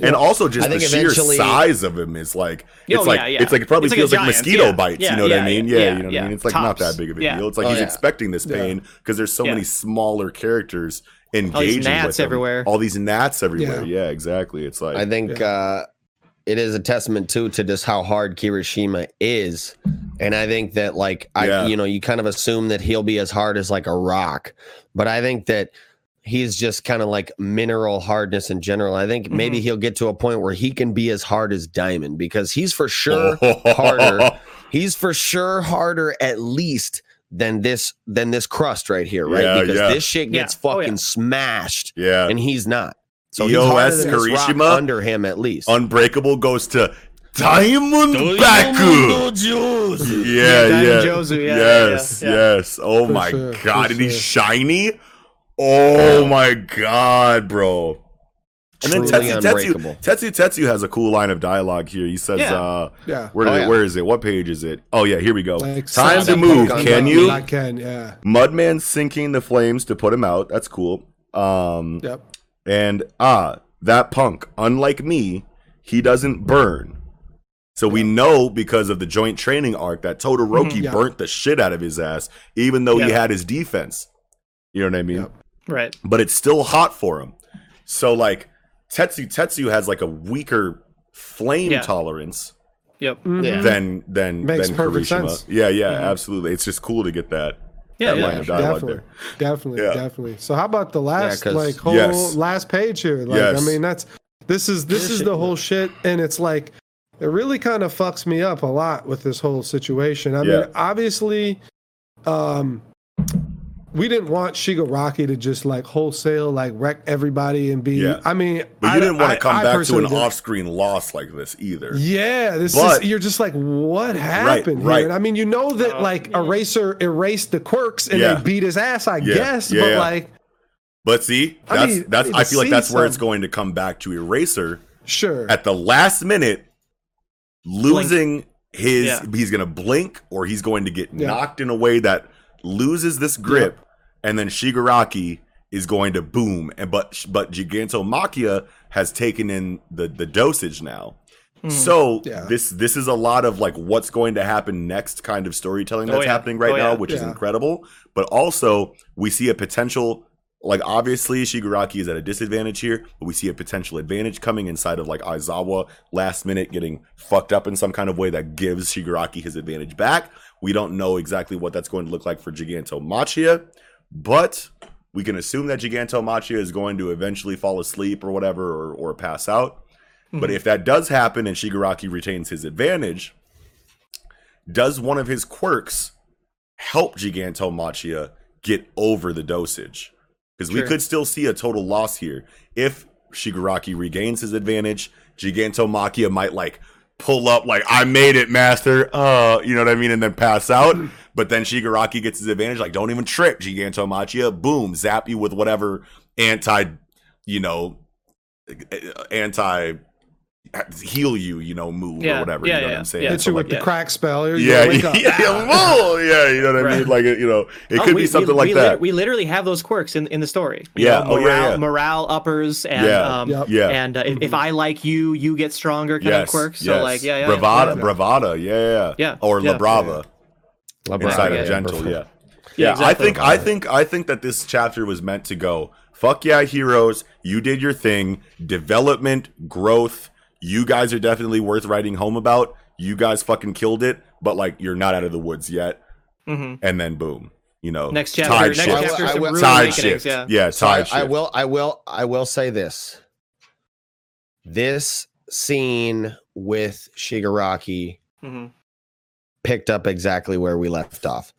And also just the sheer size of him is like it's Oh, like yeah, yeah. it's like it probably It's like feels like, giant, mosquito yeah. bites, Yeah, you know what I mean? yeah, Yeah, yeah, you know what I mean? It's like not that big of a Yeah. deal. It's like Oh, he's yeah. expecting this pain because there's so Yeah. many smaller characters engaging gnats with him. everywhere. All these gnats everywhere. Yeah. Yeah, exactly. It's like I think uh, it is a testament too to just how hard Kirishima is, and I think that like I, Yeah. you know, you kind of assume that he'll be as hard as like a rock, but I think that he's just kind of like mineral hardness in general. I think maybe Mm-hmm. he'll get to a point where he can be as hard as diamond because he's for sure harder. He's for sure harder at least than this than this crust right here, right? Yeah, because yeah. this shit Yeah. gets Oh, yeah. fucking smashed Yeah. and he's not. So he's EOS harder than this rock Kirishima? under him at least. Unbreakable goes to Diamond Baku. Yeah, Diamond yeah. Jozu, yeah, yeah, yes, yes. Oh For my sure, god, for and he's sure. shiny. Oh my god, bro. And then Truly Tetsu Tetsu, unbreakable. Tetsu Tetsu has a cool line of dialogue here. He says, Yeah. uh Yeah. where, Oh, it- yeah. where is it? What page is it? Oh yeah, here we go. Like, Time to move, Park can on you? I can. Yeah. Mudman sinking the flames to put him out. That's cool. Um Yep. and ah, that punk, unlike me, he doesn't burn. So we know because of the joint training arc that Todoroki Mhm. Yeah. burnt the shit out of his ass, even though he had his defense. You know what I mean? Yep. Right. But it's still hot for him. So like Tetsu Tetsu has like a weaker flame Yeah. tolerance Yep. Mhm. Yeah. than than Makes than perfect Kirishima. sense. Yeah, yeah, Mhm. absolutely. It's just cool to get that, Yeah. that yeah. line of dialogue definitely, there. definitely, Yeah. definitely. So how about the last 'cause- like whole Yes. last page here? Like, Yes. I mean, that's this is this is the whole shit, and it's like it really kind of fucks me up a lot with this whole situation. I Yeah. mean, obviously, um, we didn't want Shigaraki to just like wholesale like wreck everybody and be. Yeah. I mean, But I- you didn't want to come I back to an didn't. off-screen loss like this either. Yeah, this But- is you're just like, what happened right. here? And I mean, you know that Oh, like yeah. Eraser erased the quirks and Yeah. they beat his ass, I Yeah, guess. yeah, but yeah. like, But see, I that's need- I that's I feel like see that's where it's going to come back to Eraser sure. at the last minute, losing his. Yeah. He's going to blink, or he's going to get Yeah. knocked in a way that loses this grip, and then Shigaraki is going to boom. And but but Gigantomachia has taken in the the dosage now. So Hmm. Yeah. this this is a lot of like what's going to happen next kind of storytelling Oh, that's yeah. happening right Oh, now, yeah. which is incredible. But also we see a potential like obviously Shigaraki is at a disadvantage here, but we see a potential advantage coming inside of like Aizawa last minute getting fucked up in some kind of way that gives Shigaraki his advantage back. We don't know exactly what that's going to look like for Gigantomachia, but we can assume that Gigantomachia is going to eventually fall asleep or whatever or, or pass out. But mhm. if that does happen and Shigaraki retains his advantage, does one of his quirks help Gigantomachia get over the dosage? Because we could still see a total loss here. If Shigaraki regains his advantage, Gigantomachia might like pull up like I made it, master. Uh, you know what I mean, and then pass out. Mm-hmm. But then Shigaraki gets his advantage, like don't even trip, Gigantomachia. Boom, zap you with whatever anti, you know, eh, eh, anti heal you, you know, move Yeah, or whatever. yeah, you know what yeah, I'm saying? yeah. Hit So, you with like, the yeah. crack spell. Here, yeah, you yeah, yeah, yeah, you know what I mean? Like, you know, it Oh, could we- be something we, like we that. lit- we literally have those quirks in, in the story. Yeah. know, Oh, yeah, morale, yeah. morale uppers and Yeah. um, Yep. yeah. and uh, if, if I like you, you get stronger kind yes, of quirks. yes. So like yeah, yeah, bravada, yeah. bravada, yeah, yeah, Yeah, or yeah. la brava inside yeah, of gentle, yeah. Yeah, Yeah, I think I think I think that this chapter was meant to go. Fuck yeah, heroes! You did your thing. Development, growth. You guys are definitely worth writing home about. You guys fucking killed it, but like you're not out of the woods yet. Mhm. And then boom, you know, Next chapter, tide next shift. chapter, I will- rude tide shift. Yeah. Yeah, So I, shift. I will I will I will say this. This scene with Shigaraki hmm picked up exactly where we left off.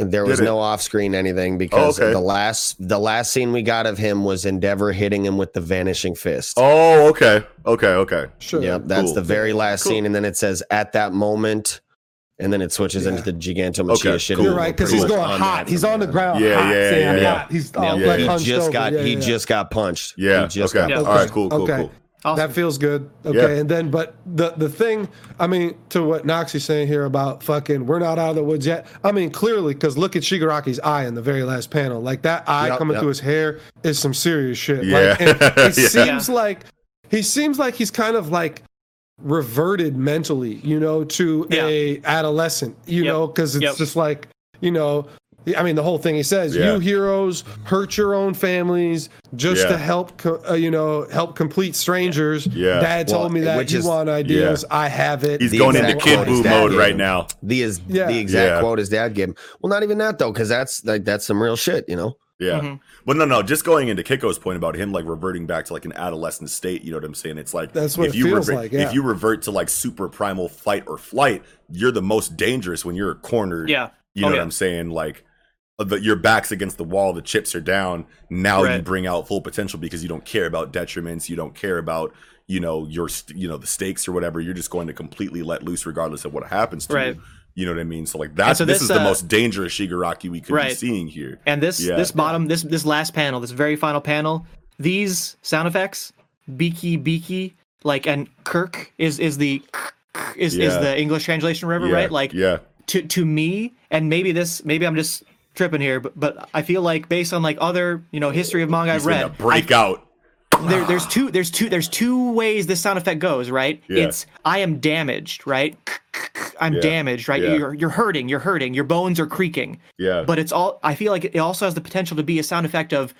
There was no off-screen anything because okay. the last the last scene we got of him was Endeavor hitting him with the vanishing fist. Oh, okay, okay, okay. Sure. Yep, that's Cool. the very last Cool. scene, and then it says at that moment, and then it switches Yeah. into the Gigantomachia Okay, shit. cool. You're right, because he's going much hot. He's on the ground. Yeah, hot, yeah, saying yeah. hot. He's Yeah, all yeah, like he he just over. got Yeah, he yeah. just got punched. Yeah. he just okay. got All punched. right. Cool. Cool. Okay. Cool. Awesome. That feels good. Okay, Yeah. and then but the the thing, I mean, to what Noxie's saying here about fucking, we're not out of the woods yet. I mean, clearly, because look at Shigaraki's eye in the very last panel. Like that eye Yep, coming yep. through his hair is some serious shit. Yeah. Like, and it Yeah. seems like he seems like he's kind of like reverted mentally, you know, to Yeah. a adolescent, you Yep. know, because it's Yep. just like, you know. I mean, the whole thing he says, Yeah. "You heroes hurt your own families just Yeah. to help, co- uh, you know, help complete strangers." Yeah. Dad told me that which you is- want ideas. I have it. He's The going into exact Kid Buu mode right now. The is Yeah. the exact Yeah. quote his dad gave him. Well, not even that though, because that's like that's some real shit, you know. Yeah. Mhm. But no, no, just going into Kiko's point about him like reverting back to like an adolescent state, you know what I'm saying? It's like That's what if it you feels revert, like, yeah. if you revert to like super primal fight or flight, you're the most dangerous when you're cornered. Yeah. You know Oh, what yeah. I'm saying? Like the, your back's against the wall, the chips are down. Now you bring out full potential because you don't care about detriments, you don't care about you know your you know the stakes or whatever. You're just going to completely let loose regardless of what happens to Right. you. You know what I mean? So like that's so this, this, is the uh, most dangerous Shigaraki we could be seeing here. And this Yeah. this bottom this this last panel, this very final panel, these sound effects, beaky beaky, like and Kirk is is the is is the English translation, whatever, yeah. right? Like yeah. to to me, and maybe this maybe I'm just tripping here, but but I feel like based on like other you know history of manga He's I've read, break I, out. there, there's two there's two there's two ways this sound effect goes, right? Yeah. It's I am damaged, right? I'm Yeah. damaged, right? Yeah. You're you're hurting, you're hurting, your bones are creaking. Yeah. But it's all I feel like it also has the potential to be a sound effect of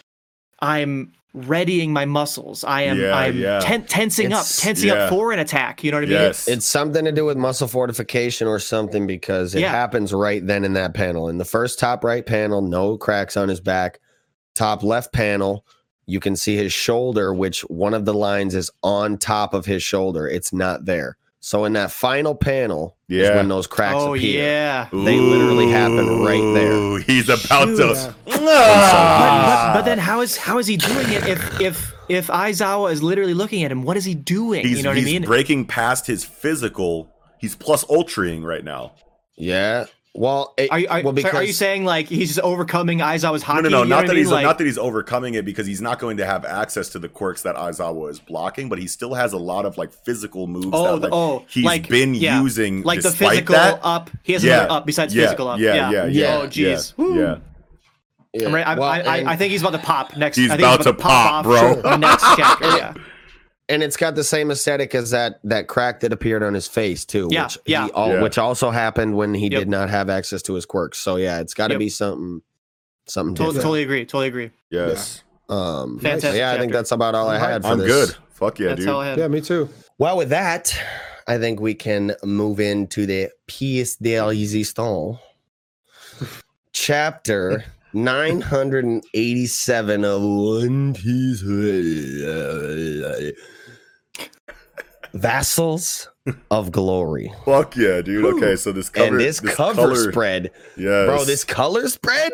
I'm readying my muscles. I am Yeah, I'm yeah. ten- tensing It's- up, tensing yeah. up for an attack. You know what I mean? yes. It's something to do with muscle fortification or something because it Yeah. happens right then in that panel. In the first top right panel, no cracks on his back. Top left panel, you can see his shoulder, which one of the lines is on top of his shoulder. It's not there. So in that final panel is Yeah. when those cracks Oh appear. yeah. They literally happen right there. Ooh, He's about Shoot. to. But, Ah. but, but then how is how is he doing it if if if Aizawa is literally looking at him? What is he doing? he's you know what I mean? breaking past his physical. He's plus ultraing right now. Yeah. Well, it, Are you, are, well sorry, are you saying like he's just overcoming Aizawa's No, Haki? no, no. You know Not what I that mean? he's Like- not that he's overcoming it because he's not going to have access to the quirks that Aizawa is blocking, but he still has a lot of like physical moves Oh, that like, the- oh, he's like, been yeah, using. like the physical that. up. He has yeah, another up besides yeah, physical up. Yeah, yeah, yeah. Yeah. Oh, jeez. Yeah, yeah. Yeah. I'm right. I, Well, I, I, I think he's about to pop next. He's I think about to pop, off bro. Next chapter. Yeah. and it's got the same aesthetic as that that crack that appeared on his face too. Yeah, which yeah. He, al- Yeah. which also happened when he Yep. did not have access to his quirks. So yeah, it's got to Yep. be something something Totally, different. totally agree. Totally agree. Yes, Um, Fantastic so yeah, I think that's about all I had. For I'm this. good. Fuck yeah, That's dude. all I had. Yeah, me too. Well, with that, I think we can move into the pièce de résistance, chapter 987 of One Piece. Vassals of Glory. Fuck yeah, dude. Okay, so this cover, and this, cover color- spread, yes, bro, this color spread,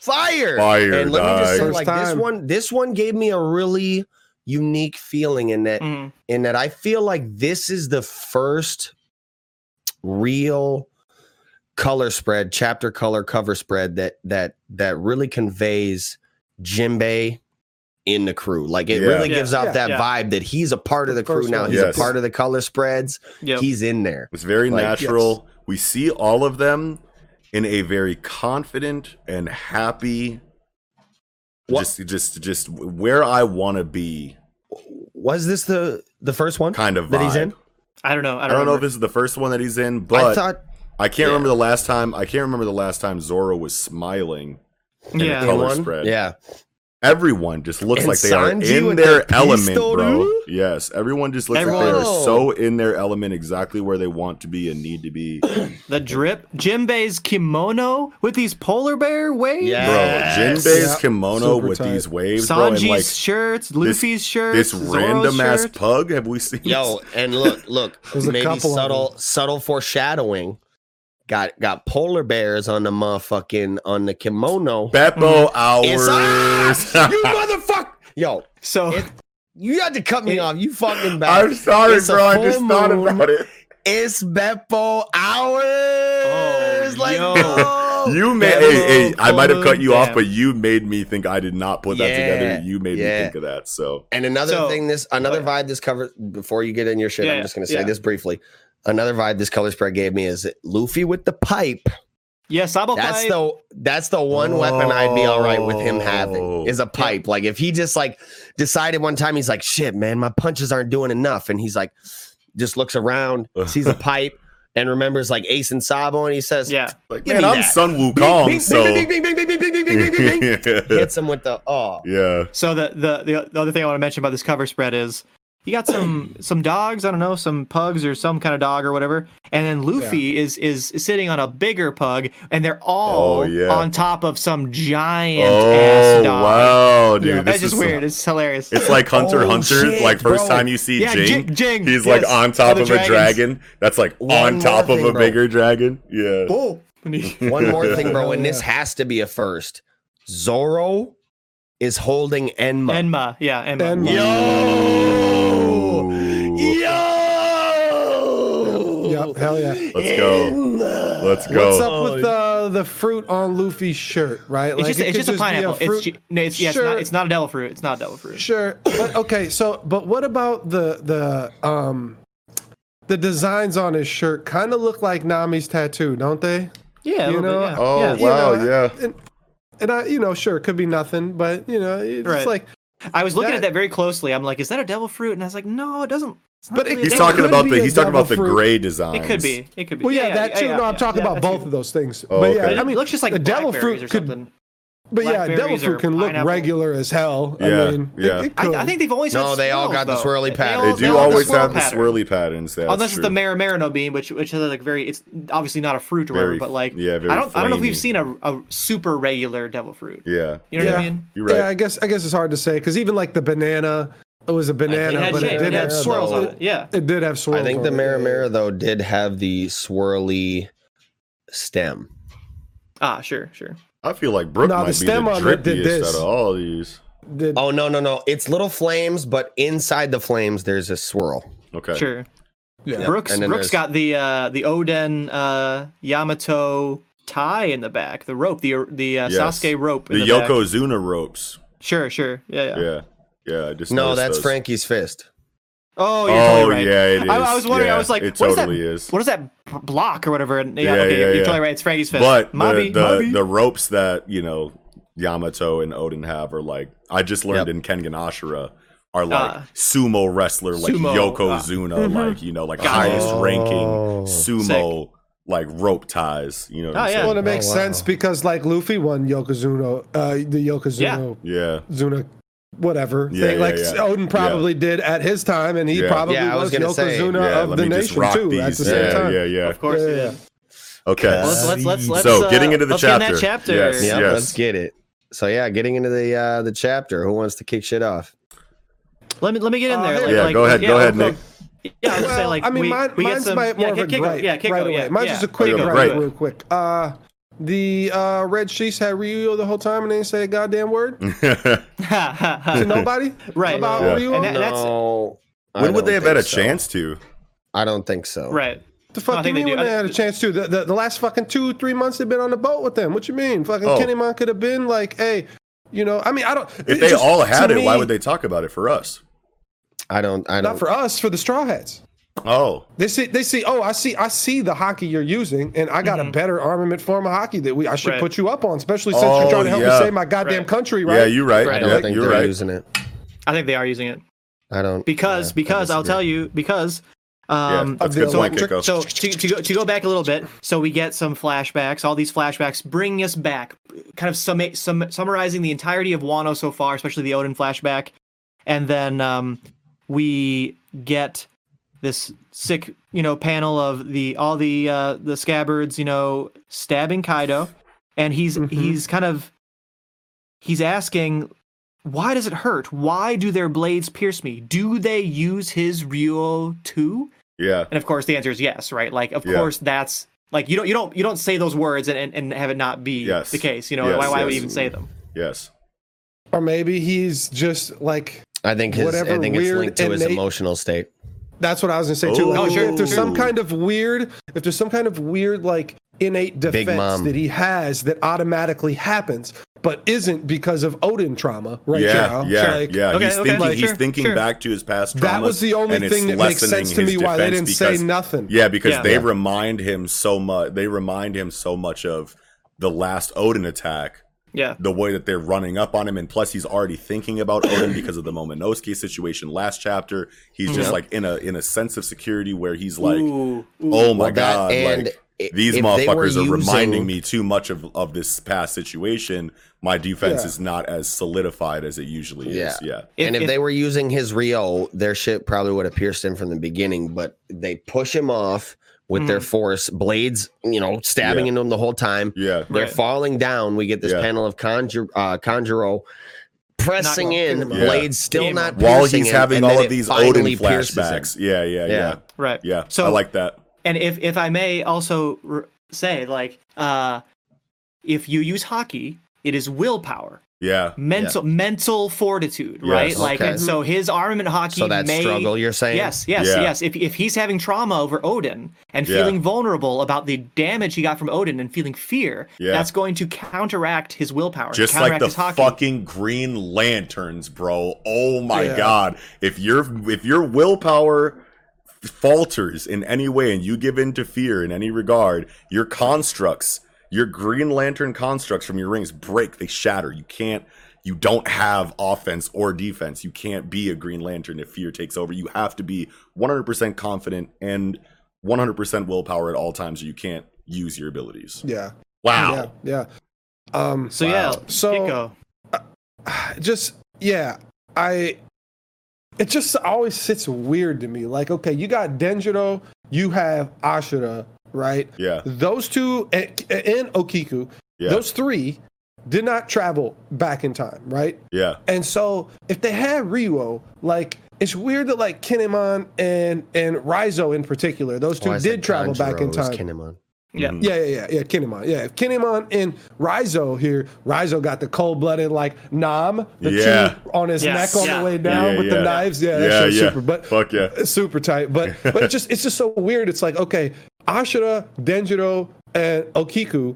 fire, Fire, And let me just say, dog. like First this one, this one gave me a really unique feeling in that Mhm. in that I feel like this is the first real color spread, chapter color cover spread that that that really conveys Jimbei in the crew. Like it Yeah. really Yeah. gives off Yeah. that Yeah. vibe that he's a part of the The crew first now. one. He's Yes. a part of the color spreads. Yep. He's in there. It's very Like, natural. We see all of them in a very confident and happy. What- Just, just, just where I want to be, Was this the the first one kind of that he's in? I don't know. I I don't, don't know if this is the first one that he's in, but I I, can't yeah. remember the last time. I can't remember the last time Zoro was smiling. in Yeah. color one? spread. Yeah. Everyone just looks And like they are in their the element, pistol, bro. dude? Yes, everyone just looks like they are so in their element, exactly where they want to be and need to be. The drip, Jimbei's kimono with these polar bear waves. Yeah. Bro, Jinbei's Yeah. kimono Super with tight. these waves, bro, and Sanji's like shirts, Luffy's shirts, this Zoro's random ass pug. Have we seen? Yo, and look, look, There's a maybe subtle, subtle foreshadowing. Got got polar bears on the motherfucking on the kimono. Bepo It's hours. ah, you motherfucker! Yo, So It- you had to cut me It- off. You fucking bad. I'm sorry, It's bro. I just full thought about it. It's Bepo hours. Oh, like yo. no. You made. Bepo Hey, hey, I might have cut you off, but you made me think I did not put that Yeah, together. You made yeah. me think of that. So And another So- thing, this another vibe this cover before you get in your shit, Yeah, I'm just gonna say yeah. this briefly another vibe this color spread gave me is Luffy with the pipe. Yeah, Sabo that's pipe. the that's the one oh. weapon I'd be all right with him having is a pipe. Yeah. Like if he just like decided one time he's like, shit, man, my punches aren't doing enough, and he's like, just looks around, sees a pipe. And remembers like Ace and Sabo, and he says, "Yeah, like, man, I'm that. Sun Wukong." So bing, hits him with the oh, yeah. So the, the the the other thing I want to mention about this cover spread is you got some some dogs, I don't know, some pugs or some kind of dog or whatever, and then Luffy is, is is sitting on a bigger pug, and they're all Oh, yeah. on top of some giant Oh ass dog. wow, dude, That's just is weird. It's hilarious. It's like Hunter Oh, Hunter. shit, like first bro. time you see Yeah, Ging, Ging- Ging, he's like on top the of a dragon. That's like One on top more of a bro. bigger dragon. Yeah. oh. One more thing, bro, and this has to be a first. Zoro is holding Enma. Enma, yeah, Enma. Enma. Yo! Yo! Yep, hell yeah. Let's go. Enma. Let's go. What's up with the the fruit on Luffy's shirt, right? It's just, it it's could just a be pineapple. fruit- it's, no, it's, yeah, it's, Sure. not, it's not a devil fruit. It's not a devil fruit. Sure, but okay. So, but what about the the um the designs on his shirt? Kind of look like Nami's tattoo, don't they? Yeah, You know, bit, yeah. Oh yeah. You wow, know, yeah. And, and I, you know, sure, it could be nothing, but you know, it's Right. like I was looking That- at that very closely. I'm like, is that a devil fruit? And I was like, no, it doesn't. But really He's talking about the he's talking about the gray design. It could be. It could be. Well, yeah, that too. no, I'm talking yeah, about both too. of those things. Oh, but yeah, It I mean, it looks just like a devil fruit or could, something. But yeah, devil fruit can look pineapple. regular as hell. Yeah, I mean, yeah. it I, could. I think they've always No, had they all swirls, got the though. swirly They pattern. all- They do all have the always swirl have the swirly patterns. That's Unless true. it's the Marimerino bean, which which is like very, it's obviously not a fruit or whatever, but like, yeah, very I don't, I don't know if we've seen a, a super regular devil fruit. Yeah, You know what I mean? you're right. Yeah, I guess I guess it's hard to say because even like the banana, it was a banana, it but shape, it did it have had swirls on it. Yeah. It did have swirls. I think the on it, yeah, yeah. Maramara though did have the swirly stem. Ah, sure, sure. I feel like Brooke No, the might be the stem on it did this. out of all these. Did- Oh no no no! It's little flames, but inside the flames there's a swirl. Okay. Sure. yeah. Brooks and Brooks there's- got the uh the Oden uh Yamato tie in the back, the rope, the the uh, Yes. Sasuke rope in The, the, back. Ropes. Sure, sure. Yeah, yeah. Yeah. Yeah. I just No, that's those. Franky's fist. Oh, you're Oh totally right. yeah, it is. I, I was wondering. Yeah, I was like, it what is totally that? is. What is that block or whatever? And, yeah, Yeah, okay, yeah, you're yeah. totally right. It's Franky's fist. But Mabi, the the, Mabi. the ropes that you know Yamato and Oden have are like I just learned Yep. in Kengan Ashura are like Ah. sumo wrestler like Sumo, Yokozuna, like you know like Got highest it. ranking Oh. sumo like rope ties. You know. What Oh, I'm yeah. saying? Well, it makes Oh, wow. sense because like Luffy won Yokozuna, uh, the Yokozuna, Yeah. Zuna, whatever Yeah, thing. yeah, like yeah. Oden probably did at his time, and he Yeah. probably Yeah, was was, gonna say, Yokozuna Yeah. of the nation too these. at the yeah, same time. yeah, yeah. of course. Yeah, he yeah. Okay. Well, let's let's let's let's. So, uh, getting into the let's get in that chapter. chapter. Yes. Yeah, yes. let's get it. So yeah, getting into the uh the chapter. Who wants to kick shit off? Let me let me get in Uh, there. hey- like, Yeah, like, go ahead, go ahead. Nick. Yeah, I was gonna say like I mean, we, mine, we mine's some. my, yeah, more of kick, a kick, gripe. yeah, kick, right away. yeah, Mine's yeah. just a quick Okay, gripe, great. real quick. Uh, the uh, red sheets had Ryu the whole time and they didn't say a goddamn word to nobody Right. about Yeah. Ryu. And that- No, I when would they have had a so. chance to? I don't think so. right. the fuck I you think they mean do. when they had a chance to? The, the, the last fucking two, three months they've been on the boat with them. What you mean? Fucking Oh. Kinemon could have been like, hey, you know, I mean, I don't. If it's they just- all had it, why would they talk about it for us? I don't. I Not don't. for us, for the Straw Hats. Oh, They see, they see. Oh, I see, I see the Haki you're using, and I got a better armament form of Haki that we I should Right. put you up on, especially since Oh, you're trying to help yeah. me save my goddamn Right. country, right? yeah, you're right. Right. I don't Yeah, think you're they're right. using it. I think they are using it I don't because yeah, because I'll tell you because um that's the a good point, electric- Kiko. so to, to, go, to go back a little bit so we get some flashbacks all these flashbacks bring us back kind of sum, sum, summarizing the entirety of wano so far especially the oden flashback and then um, we get this sick you know panel of the all the uh, the scabbards you know stabbing kaido and he's Mhm. he's kind of he's asking why does it hurt why do their blades pierce me do they use his Ryuo too yeah, and of course the answer is yes right like of Yeah. course that's like you don't you don't you don't say those words and, and, and have it not be Yes. the case you know Yes, why, why would yes. you even say them yes. Or maybe he's just like I think his. I Whatever think it's linked to his innate- emotional state. That's what I was gonna say too. Oh. Like, Oh, if- sure, if there's sure. some kind of weird, if there's some kind of weird like innate defense that he has that automatically happens, but isn't because of Oden trauma right yeah, now. yeah, like, yeah. Okay, he's okay, thinking, like, he's sure, thinking sure. back to his past traumas. That was the only thing that makes sense to me why they didn't say nothing. Yeah, because Yeah. they Yeah. remind him so much. They remind him so much of the last Oden attack. Yeah The way that they're running up on him, and plus he's already thinking about Oden because of the Momonosuke situation last chapter. He's just Yeah. like in a in a sense of security where he's like, Ooh, ooh. "Oh my Well, that god!" and like i- these if motherfuckers are reminding me too much of of this past situation. My defense Yeah. is not as solidified as it usually Yeah. is. Yeah, If- and if, if- they were using his Ryuo, their shit probably would have pierced him from the beginning. But they push him off with their force, blades, you know, stabbing Yeah. into him the whole time. yeah. They're Right. falling down. We get this Yeah. panel of Conjur, uh, Kanjuro pressing Not- in, Yeah. blades still Game not on. While he's him, having all of these Oden finally pierces him. flashbacks. Yeah, yeah, yeah, Yeah. right yeah. So- I like that. and if if i may also r- say like uh if you use Haki it is willpower Yeah, mental mental fortitude Yes. right like Okay. and so his armament Haki So that may struggle you're saying? Yes, yes, Yeah. yes. If, if he's having trauma over Oden and Yeah. feeling vulnerable about the damage he got from Oden and feeling fear, Yeah. that's going to counteract his willpower. just like counteract the his Haki. fucking Green Lanterns, bro. Oh my Yeah. god! If your if your willpower falters in any way and you give in to fear in any regard, your constructs, your Green Lantern constructs from your rings break. They shatter. You can't. you don't have offense or defense. You can't be a Green Lantern if fear takes over. You have to be 100% confident and 100% willpower at all times. You can't use your abilities. Yeah. Wow. Yeah. Yeah. Um, So yeah, So- Kiko. just yeah, I. It just always sits weird to me. Like, okay, you got Denjiro, you have Ashura, right? Yeah. Those two and, and Okiku, Yeah. those three did not travel back in time, right? yeah. And so if they had Ryuo, like it's weird that like Kinemon and and Raizo in particular, those two Oh, did said travel back in Tanjiro, it was time. Kinemon. Yeah. Mhm. Yeah, yeah, yeah, yeah. Kinemon. Yeah, if Kinemon and Raizo here. Raizo got the cold blooded like Nam, the Yeah. two on his Yes. neck on Yeah. the way down Yeah, with yeah. the knives. Yeah, that Yeah, shit's yeah. super. But Fuck yeah. it's super tight. But but it's just it's just so weird. It's like okay, Ashura, Denjiro, and Okiku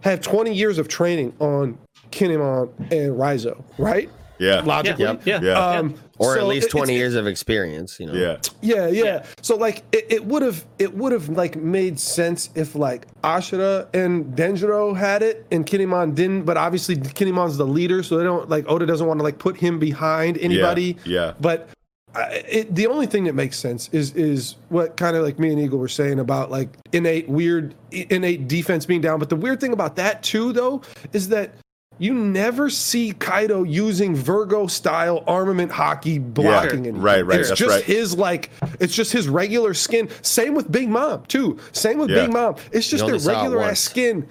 have 20 years of training on Kinemon and Raizo, right? Yeah. Logically. Yep. Yeah. Yeah. Um, Or at least 20 years of experience, you know. Yeah. yeah, yeah. So like it, it would have it would have like made sense if like Ashura and Denjiro had it and Kinemon didn't, but obviously Kinemon's the leader, so they don't like Oda doesn't want to like put him behind anybody. Yeah. Yeah. But I, it, the only thing that makes sense is is what kind of like me and Eagle were saying about like innate weird innate defense being down. But the weird thing about that too, though, is that you never see Kaido using Vergo style armament Haki blocking anything. right, right, It's that's just right. his like it's just his regular skin. Same with Big Mom too. Same with Yeah. Big Mom. It's just their regular ass once. skin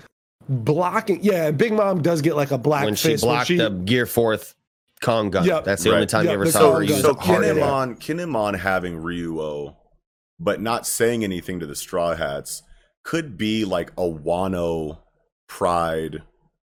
blocking. Yeah, Big Mom does get like a black When she face blocked when she, the Gear Fourth Kong gun. Yep. That's the only Right. time you ever the saw So, her Kong use so a hard Kinemon- gun. Kinemon, Kinemon having Ryuo, but not saying anything to the Straw Hats could be like a Wano pride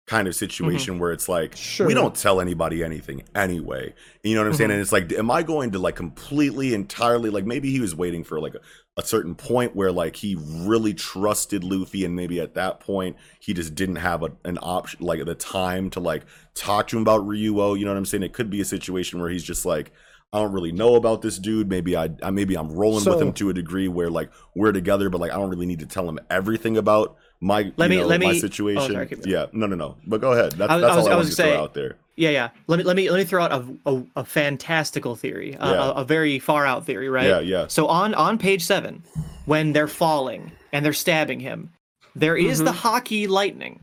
kind of situation where it's like Sure. we don't tell anybody anything anyway. You know what I'm saying? And it's like, am I going to like completely, entirely like maybe he was waiting for like a, a certain point where like he really trusted Luffy, and maybe at that point he just didn't have a, an option, like the time to like talk to him about Ryuo. You know what I'm saying? It could be a situation where he's just like. I don't really know about this dude. Maybe I, I maybe I'm rolling with him to a degree where like we're together, but like I don't really need to tell him everything about my Let me- know, let my me- oh, situation. sorry, yeah, no, no, no. But go ahead. That's, I that's I was- all I, I wanted was to throw out there. Yeah, yeah. Let me let me let me throw out a a, a fantastical theory, a, Yeah. a, a very far out theory, right? Yeah, yeah. So on on page seven, when they're falling and they're stabbing him, there is Mm-hmm. the Haki lightning.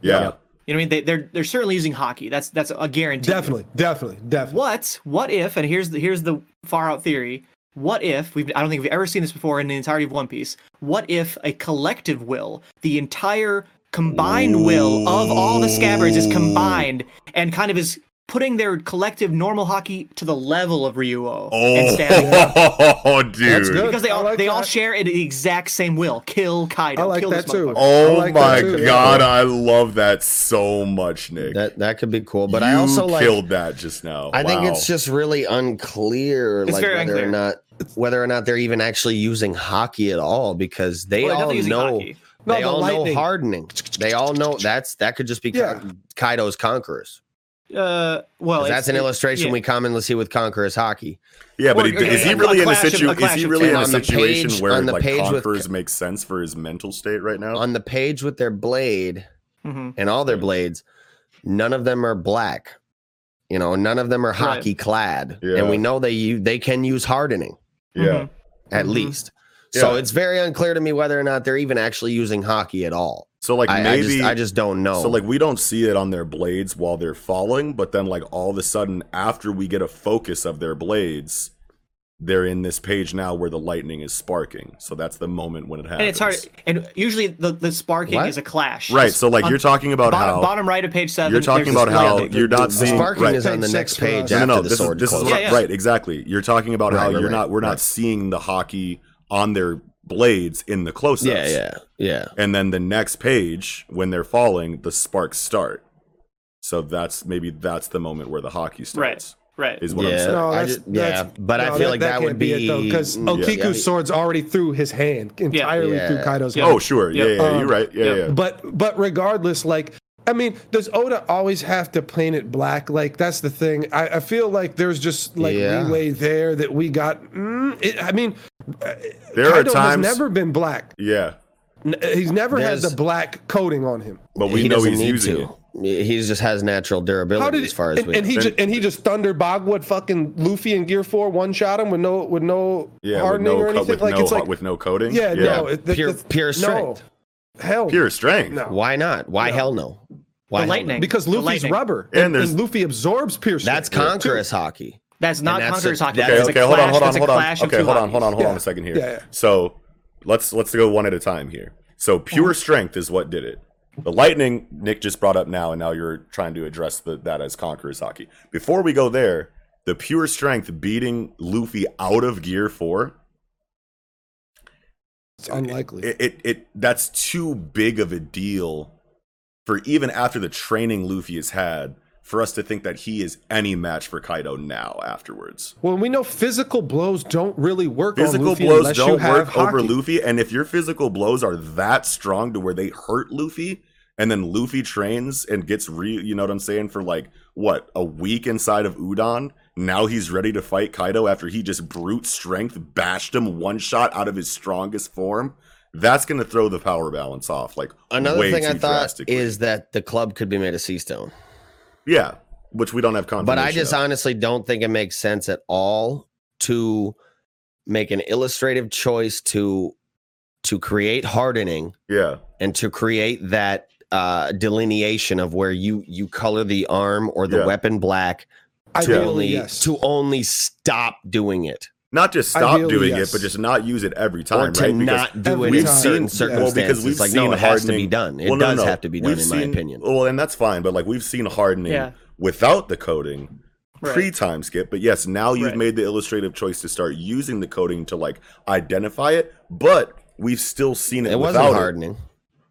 Yeah, You know what I mean? They, they're they're certainly using Haki. That's that's a guarantee. definitely, definitely, definitely. What what if? And here's the here's the far out theory. What if we've I don't think we've ever seen this before in the entirety of One Piece. What if a collective will, the entire combined will of all the scabbards is combined and kind of is putting their collective normal Haki to the level of Ryuo oh. and stabbing him. Oh, dude. That's good. because they all like they all that. share the exact same will. Kill Kaido. I like kill that too. Oh like my too. god, I love that so much, Nick. That that could be cool, but you I also like. killed that just now. I think it's just really unclear, It's like very whether unclear. or not whether or not they're even actually using Haki at all, because they Well, they're all know Haki. No, they the all know hardening. They all know that's that could just be Yeah. Kaido's conquerors. Uh, well, 'Cause it's- that's an illustration yeah. we commonly see with conquerors Haki. Yeah, but Or- he, is he really in a clash of- a situation? Is he really in a situation page- where on the like page with- conquerors make sense for his mental state right now? On the page with their blade Mhm. and all their Mm. blades, none of them are black. You know, none of them are Haki clad, Yeah. and we know they u- they can use hardening yeah, Mhm. at Mhm. least. So Yeah. it's very unclear to me whether or not they're even actually using Haki at all. So like I, I maybe just I just don't know. So like we don't see it on their blades while they're falling, but then like all of a sudden after we get a focus of their blades, they're in this page now where the lightning is sparking. So that's the moment when it happens. And it's hard. And usually the, the sparking What? is a clash. Right. So like On you're talking about bottom, how bottom right of page seven. you're talking about how lightning. you're not the seeing sparking right. is on the next page us. No, after no, no. the This is sword this is what, Yeah, yeah. right. Exactly. You're talking about how Right, right, you're right, not. We're right. not seeing the Haki on their blades in the close-ups. yeah, yeah, yeah. And then the next page, when they're falling, the sparks start. So that's maybe that's the moment where the Haki starts. Right. Right Is what I'm saying. No, I that's, just- yeah, that's- but I no, feel like that would can't be- it though, because mm, Okiku's yeah. sword's already through his hand entirely Yeah. through Kaido's Yeah. hand. Oh, sure. Yeah, Yeah. yeah, Um, you're right. Yeah, yeah. yeah. But but regardless, like I mean, does Oda always have to paint it black? Like that's the thing. I, I feel like there's just like Yeah. leeway there that we got. Mm, it, I mean, There are Kaido times. has never been black. yeah, He's never had the black coating on him. but we He know doesn't he's need using to. it. he just has natural durability did as far as and, we and he know. just and he just thunder Bagua fucking Luffy in Gear Four one shot him with no with no Yeah, with hardening no, or anything. with, like no, it's like with no coding. yeah, no, it, the- Pure- the- pure no. strength. Hell, pure strength. no. Why not? Why hell no? Why The lightning. no? because Luffy's lightning. rubber, And and, there's- and Luffy absorbs pierce. That's conquerous Haki. That's not And that's Conqueror's a- Haki. that's Okay, a okay, hold on, hold on, hold on. Okay, hold on, hold on, hold on a second here. Yeah, yeah. So let's let's go one at a time here. So pure strength is what did it. The lightning Nick just brought up now, and now you're trying to address the, that as conqueror's Haki. Before we go there, the pure strength beating Luffy out of Gear Four, It's unlikely. it, it it that's too big of a deal for even after the training Luffy has had for us to think that he is any match for Kaido now afterwards. well, we know physical blows don't really work Physical blows don't work over Haki. Luffy, and if your physical blows are that strong to where they hurt Luffy, and then Luffy trains and gets re, you know what I'm saying, for like what a week inside of Udon. Now he's ready to fight Kaido after he just brute strength bashed him one shot out of his strongest form. That's gonna throw the power balance off. Like Another thing I thought is that the club could be made of sea stone. yeah, which we don't have confirmation. But I just of. honestly don't think it makes sense at all to make an illustrative choice to to create hardening yeah, and to create that uh, delineation of where you you color the arm or the Yeah. weapon black to Ideally, only yes. to only stop doing it not just stop Ideally, doing yes. it, but just not use it every time, or to right? Because not do it every in time- certain yeah. circumstances. Well, because we've like seen no, it has to be done. It Well, no, does no. have to be done, We've in my opinion. Well, and that's fine, but like we've seen hardening Yeah. without the coding Right. pre time skip. But yes, now you've Right. made the illustrative choice to start using the coding to like identify it, but we've still seen it, It wasn't without hardening.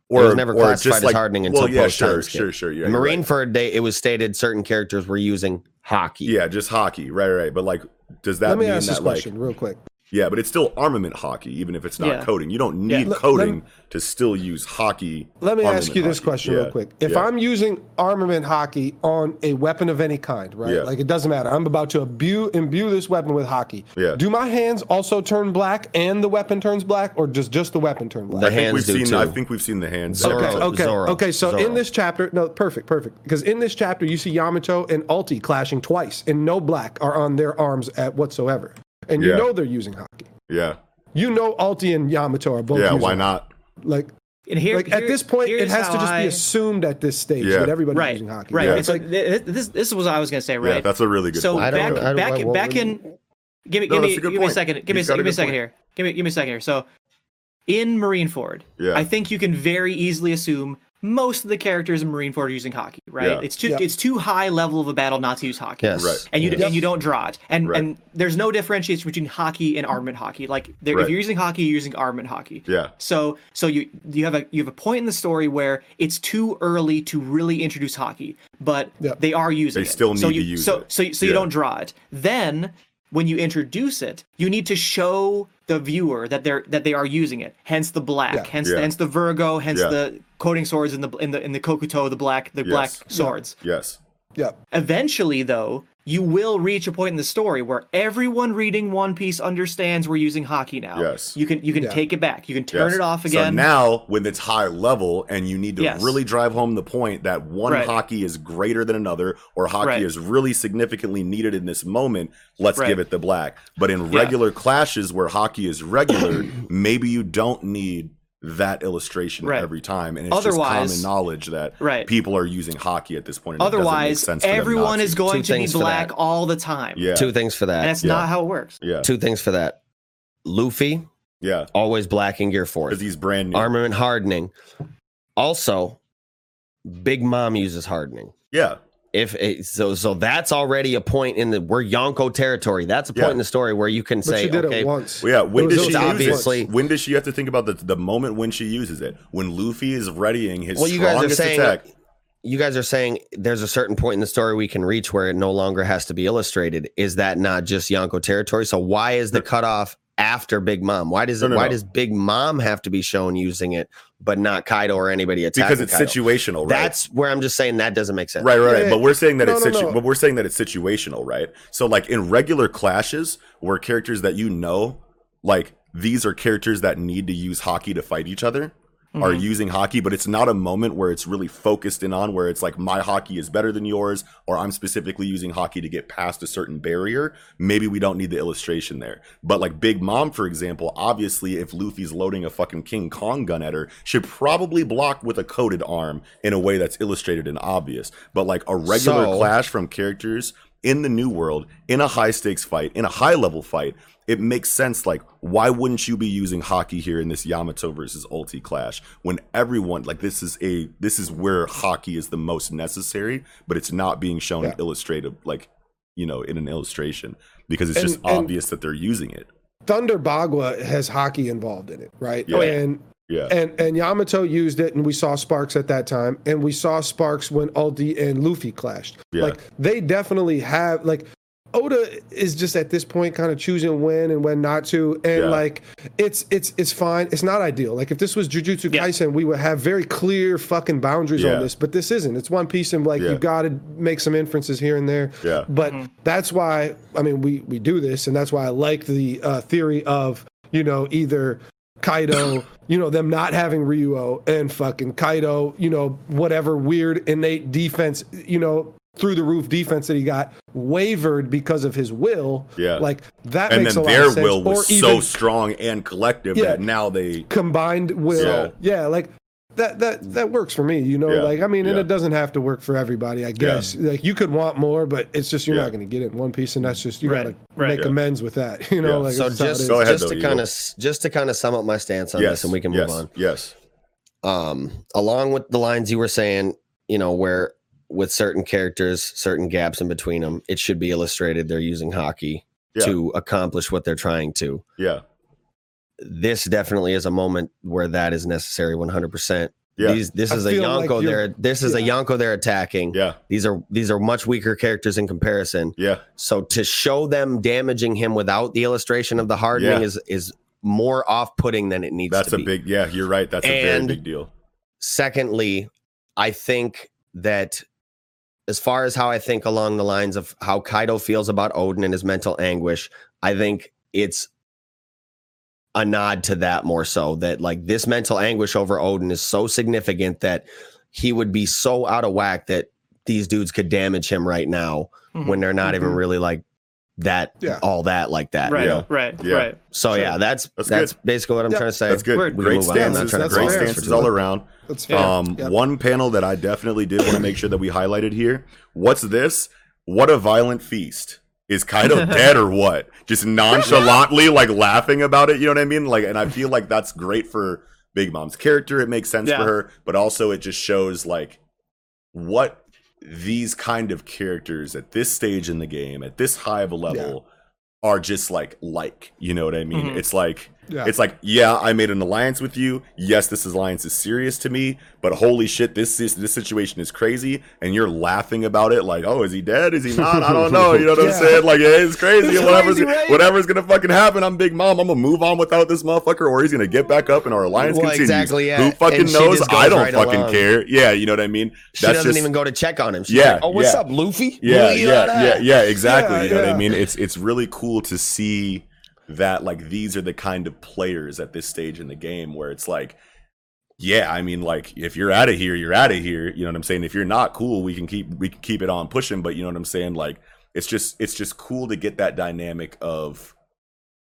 Or, it was never classified just as like, hardening until well, yeah, post sure, time skip. sure, sure. Yeah, Marine right. for a day, it was stated certain characters were using Haki. Yeah, just Haki, right, right. right. But like, does that Let me mean ask that this like, question real quick. Yeah, but it's still armament Haki, even if it's not Yeah. coding. You don't need Let- coding let me- to still use Haki. Let me ask armament you this question Yeah, real quick. If yeah. I'm using armament Haki on a weapon of any kind, right? Yeah. Like it doesn't matter. I'm about to imbue, imbue this weapon with Haki. Yeah. Do my hands also turn black and the weapon turns black, or does just the weapon turn black? The I think hands we've do seen. too. I think we've seen the hands. Zoro. Okay, okay, Zoro. okay. So Zoro. in this chapter, no, perfect, perfect. Because in this chapter, you see Yamato and Ulti clashing twice, and no black are on their arms at whatsoever, and you Yeah. know they're using Haki. Yeah, You know Ulti and Yamato are both. yeah. using Why not? Like, And here, like at this point, it has to just I- be assumed at this stage Yeah. that everybody's right, using Haki. right. Yeah. And so th- this this is what I was gonna say, right? Yeah, that's a really good. so point. I don't- back I back I- back would- in give me give that's me a good give me a second give me He's a, got a give me a second point. here give me give me a second here so in Marineford Yeah. I think you can very easily assume most of the characters in Marineford are using Haki right Yeah. it's too Yeah. it's too high level of a battle not to use Haki Yes. Right. and you Yes. and you don't draw it and Right. and there's no differentiation between Haki and armament Haki like Right. if you're using Haki you're using armament Haki Yeah. so so you you have a you have a point in the story where it's too early to really introduce Haki, but Yeah. they are using They it. still so need you, to use so, it. So so you Yeah. don't draw it. Then when you introduce it, you need to show the viewer that they're that they are using it. Hence the black, Yeah. hence Yeah. hence the Vergo, hence Yeah. the coding swords in the in the in the Kokuto, the black the black Yes. swords. Yes. Yeah. Eventually, though, you will reach a point in the story where everyone reading One Piece understands we're using Haki now. Yes. You can you can Yeah. take it back. You can turn Yes. it off again. So now, when it's high level and you need to Yes. really drive home the point that one Right. Haki is greater than another or Haki Right. is really significantly needed in this moment, let's Right. give it the black. But in Yeah. regular clashes where Haki is regular, maybe you don't need that illustration Right. every time. And it's Otherwise- just common knowledge that Right. people are using Haki at this point. and it Otherwise, sense for them not everyone is going Two to be black that. all the time. Yeah. Two things for And that. that's Yeah. not how it works. Yeah. Two things for that. Luffy, Yeah. always black in gear four. Because he's brand new. Armament hardening. Also, Big Mom uses hardening. yeah. If it, so, so that's already a point in the we're Yonko territory. That's a point Yeah. in the story where you can But say, she did okay, it once. Well, yeah, when It does she obviously- it? When does she have to think about the the moment when she uses it? When Luffy is readying his well, you guys are strongest saying attack. you guys are saying there's a certain point in the story we can reach where it no longer has to be illustrated. Is that not just Yonko territory? So why is the cutoff after Big Mom? Why does it? No, no, why no. does Big Mom have to be shown using it, but not Kaido or anybody attacking? because it's Kaido? situational, right? That's where I'm just saying that doesn't make sense. right, right, right. But we're saying that no, it's no, situ- no. but we're saying that it's situational, right? So like in regular clashes where characters that you know, like these are characters that need to use Haki to fight each other. Are mm-hmm. using Haki, but it's not a moment where it's really focused in on where it's like my Haki is better than yours, or I'm specifically using Haki to get past a certain barrier. Maybe we don't need the illustration there. But like Big Mom, for example, obviously if Luffy's loading a fucking King Kong gun at her, should probably block with a coated arm in a way that's illustrated and obvious. But like a regular So- clash from characters in the new world, in a high stakes fight, in a high level fight, it makes sense. Like, why wouldn't you be using Haki here in this Yamato versus Ulti clash when everyone like this is a this is where Haki is the most necessary, but it's not being shown Yeah. illustrative like you know in an illustration because it's And- just obvious that they're using it. Thunder Bagua has Haki involved in it, right? Oh, yeah. And Yeah, and and Yamato used it, and we saw Sparks at that time, and we saw Sparks when Ulti and Luffy clashed. Yeah. Like they definitely have like. Oda is just at this point kind of choosing when and when not to, and Yeah. like it's it's it's fine. It's not ideal. Like if this was Jujutsu Yeah. Kaisen, we would have very clear fucking boundaries Yeah. on this, but this isn't. It's One Piece, and like Yeah. you got to make some inferences here and there. Yeah. But that's why I mean we we do this, and that's why I like the uh, theory of you know either Kaido, you know them not having Ryuo, and fucking Kaido, you know whatever weird innate defense, you know through the roof defense that he got wavered because of his will. Yeah. like that and makes then a lot their of sense. will was or so strong and collective Yeah. that now they combined will. Yeah. Yeah. like. That, that that works for me, you know. Yeah. Like I mean, and Yeah. it doesn't have to work for everybody, I guess. Like you could want more, but it's just you're Yeah. not going to get it in one piece, and that's just you Right. got to Right. make Yeah. amends with that, you know. Yeah. Like So that's how it just. Go ahead, just though, to kind of just to kind of sum up my stance on yes, this, and we can yes, move on. Yes, um, along with the lines you were saying, you know, where with certain characters, certain gaps in between them, it should be illustrated they're using Haki Yeah. to accomplish what they're trying to. yeah, This definitely is a moment where that is necessary 100%. yeah, These, this I is a feel like Yonko they're this is a. Yonko they're attacking. yeah, These are these are much weaker characters in comparison. yeah, So to show them damaging him without the illustration of the hardening Yeah. is is more off-putting than it needs to be. That's a be. big. Yeah, you're right. That's a very big deal. secondly, I think that as far as how I think along the lines of how Kaido feels about Oden and his mental anguish, I think it's a nod to that more so that like this mental anguish over Oden is so significant that he would be so out of whack that these dudes could damage him right now Mhm. when they're not even Mhm. really like that Yeah. all that like that. Right, you know? right, Yeah. right. So Sure. yeah, that's That's that's, basically what I'm Yeah. trying to say. That's good. We Great move on. I'm not stances. trying to Great go on for stances all around. That's fair. Um, Yep. one panel that I definitely did want to make sure that we highlighted here. What's this? What a violent feast. Is Kaido dead or what? Just nonchalantly like laughing about it. You know what I mean? Like, and I feel like that's great for Big Mom's character. It makes sense Yeah. for her, but also it just shows like what these kind of characters at this stage in the game, at this high of a level, are just like like. You know what I mean? Mhm. It's like Yeah. it's like, yeah, I made an alliance with you. Yes, this alliance is serious to me, but holy shit, this this, this situation is crazy, and you're laughing about it like, oh, is he dead? Is he not? I don't know. You know what Yeah. I'm saying? Like, yeah, it's crazy. It's whatever's crazy, right? whatever's gonna fucking happen. I'm Big Mom. I'm gonna move on without this motherfucker, or he's gonna get back up, and our alliance Well, continues. exactly, yeah. Who fucking knows? I don't right fucking care. Yeah, you know what I mean. She That's doesn't just- even go to check on him. She's Yeah, like, "Oh, what's up, Luffy?" yeah, yeah, da-da." yeah, yeah, exactly. You know what I mean? It's it's really cool to see that like these are the kind of players at this stage in the game where it's like, yeah, I mean, like if you're out of here, you're out of here. You know what I'm saying? If you're not cool, we can keep we can keep it on pushing. But you know what I'm saying? Like it's just it's just cool to get that dynamic of,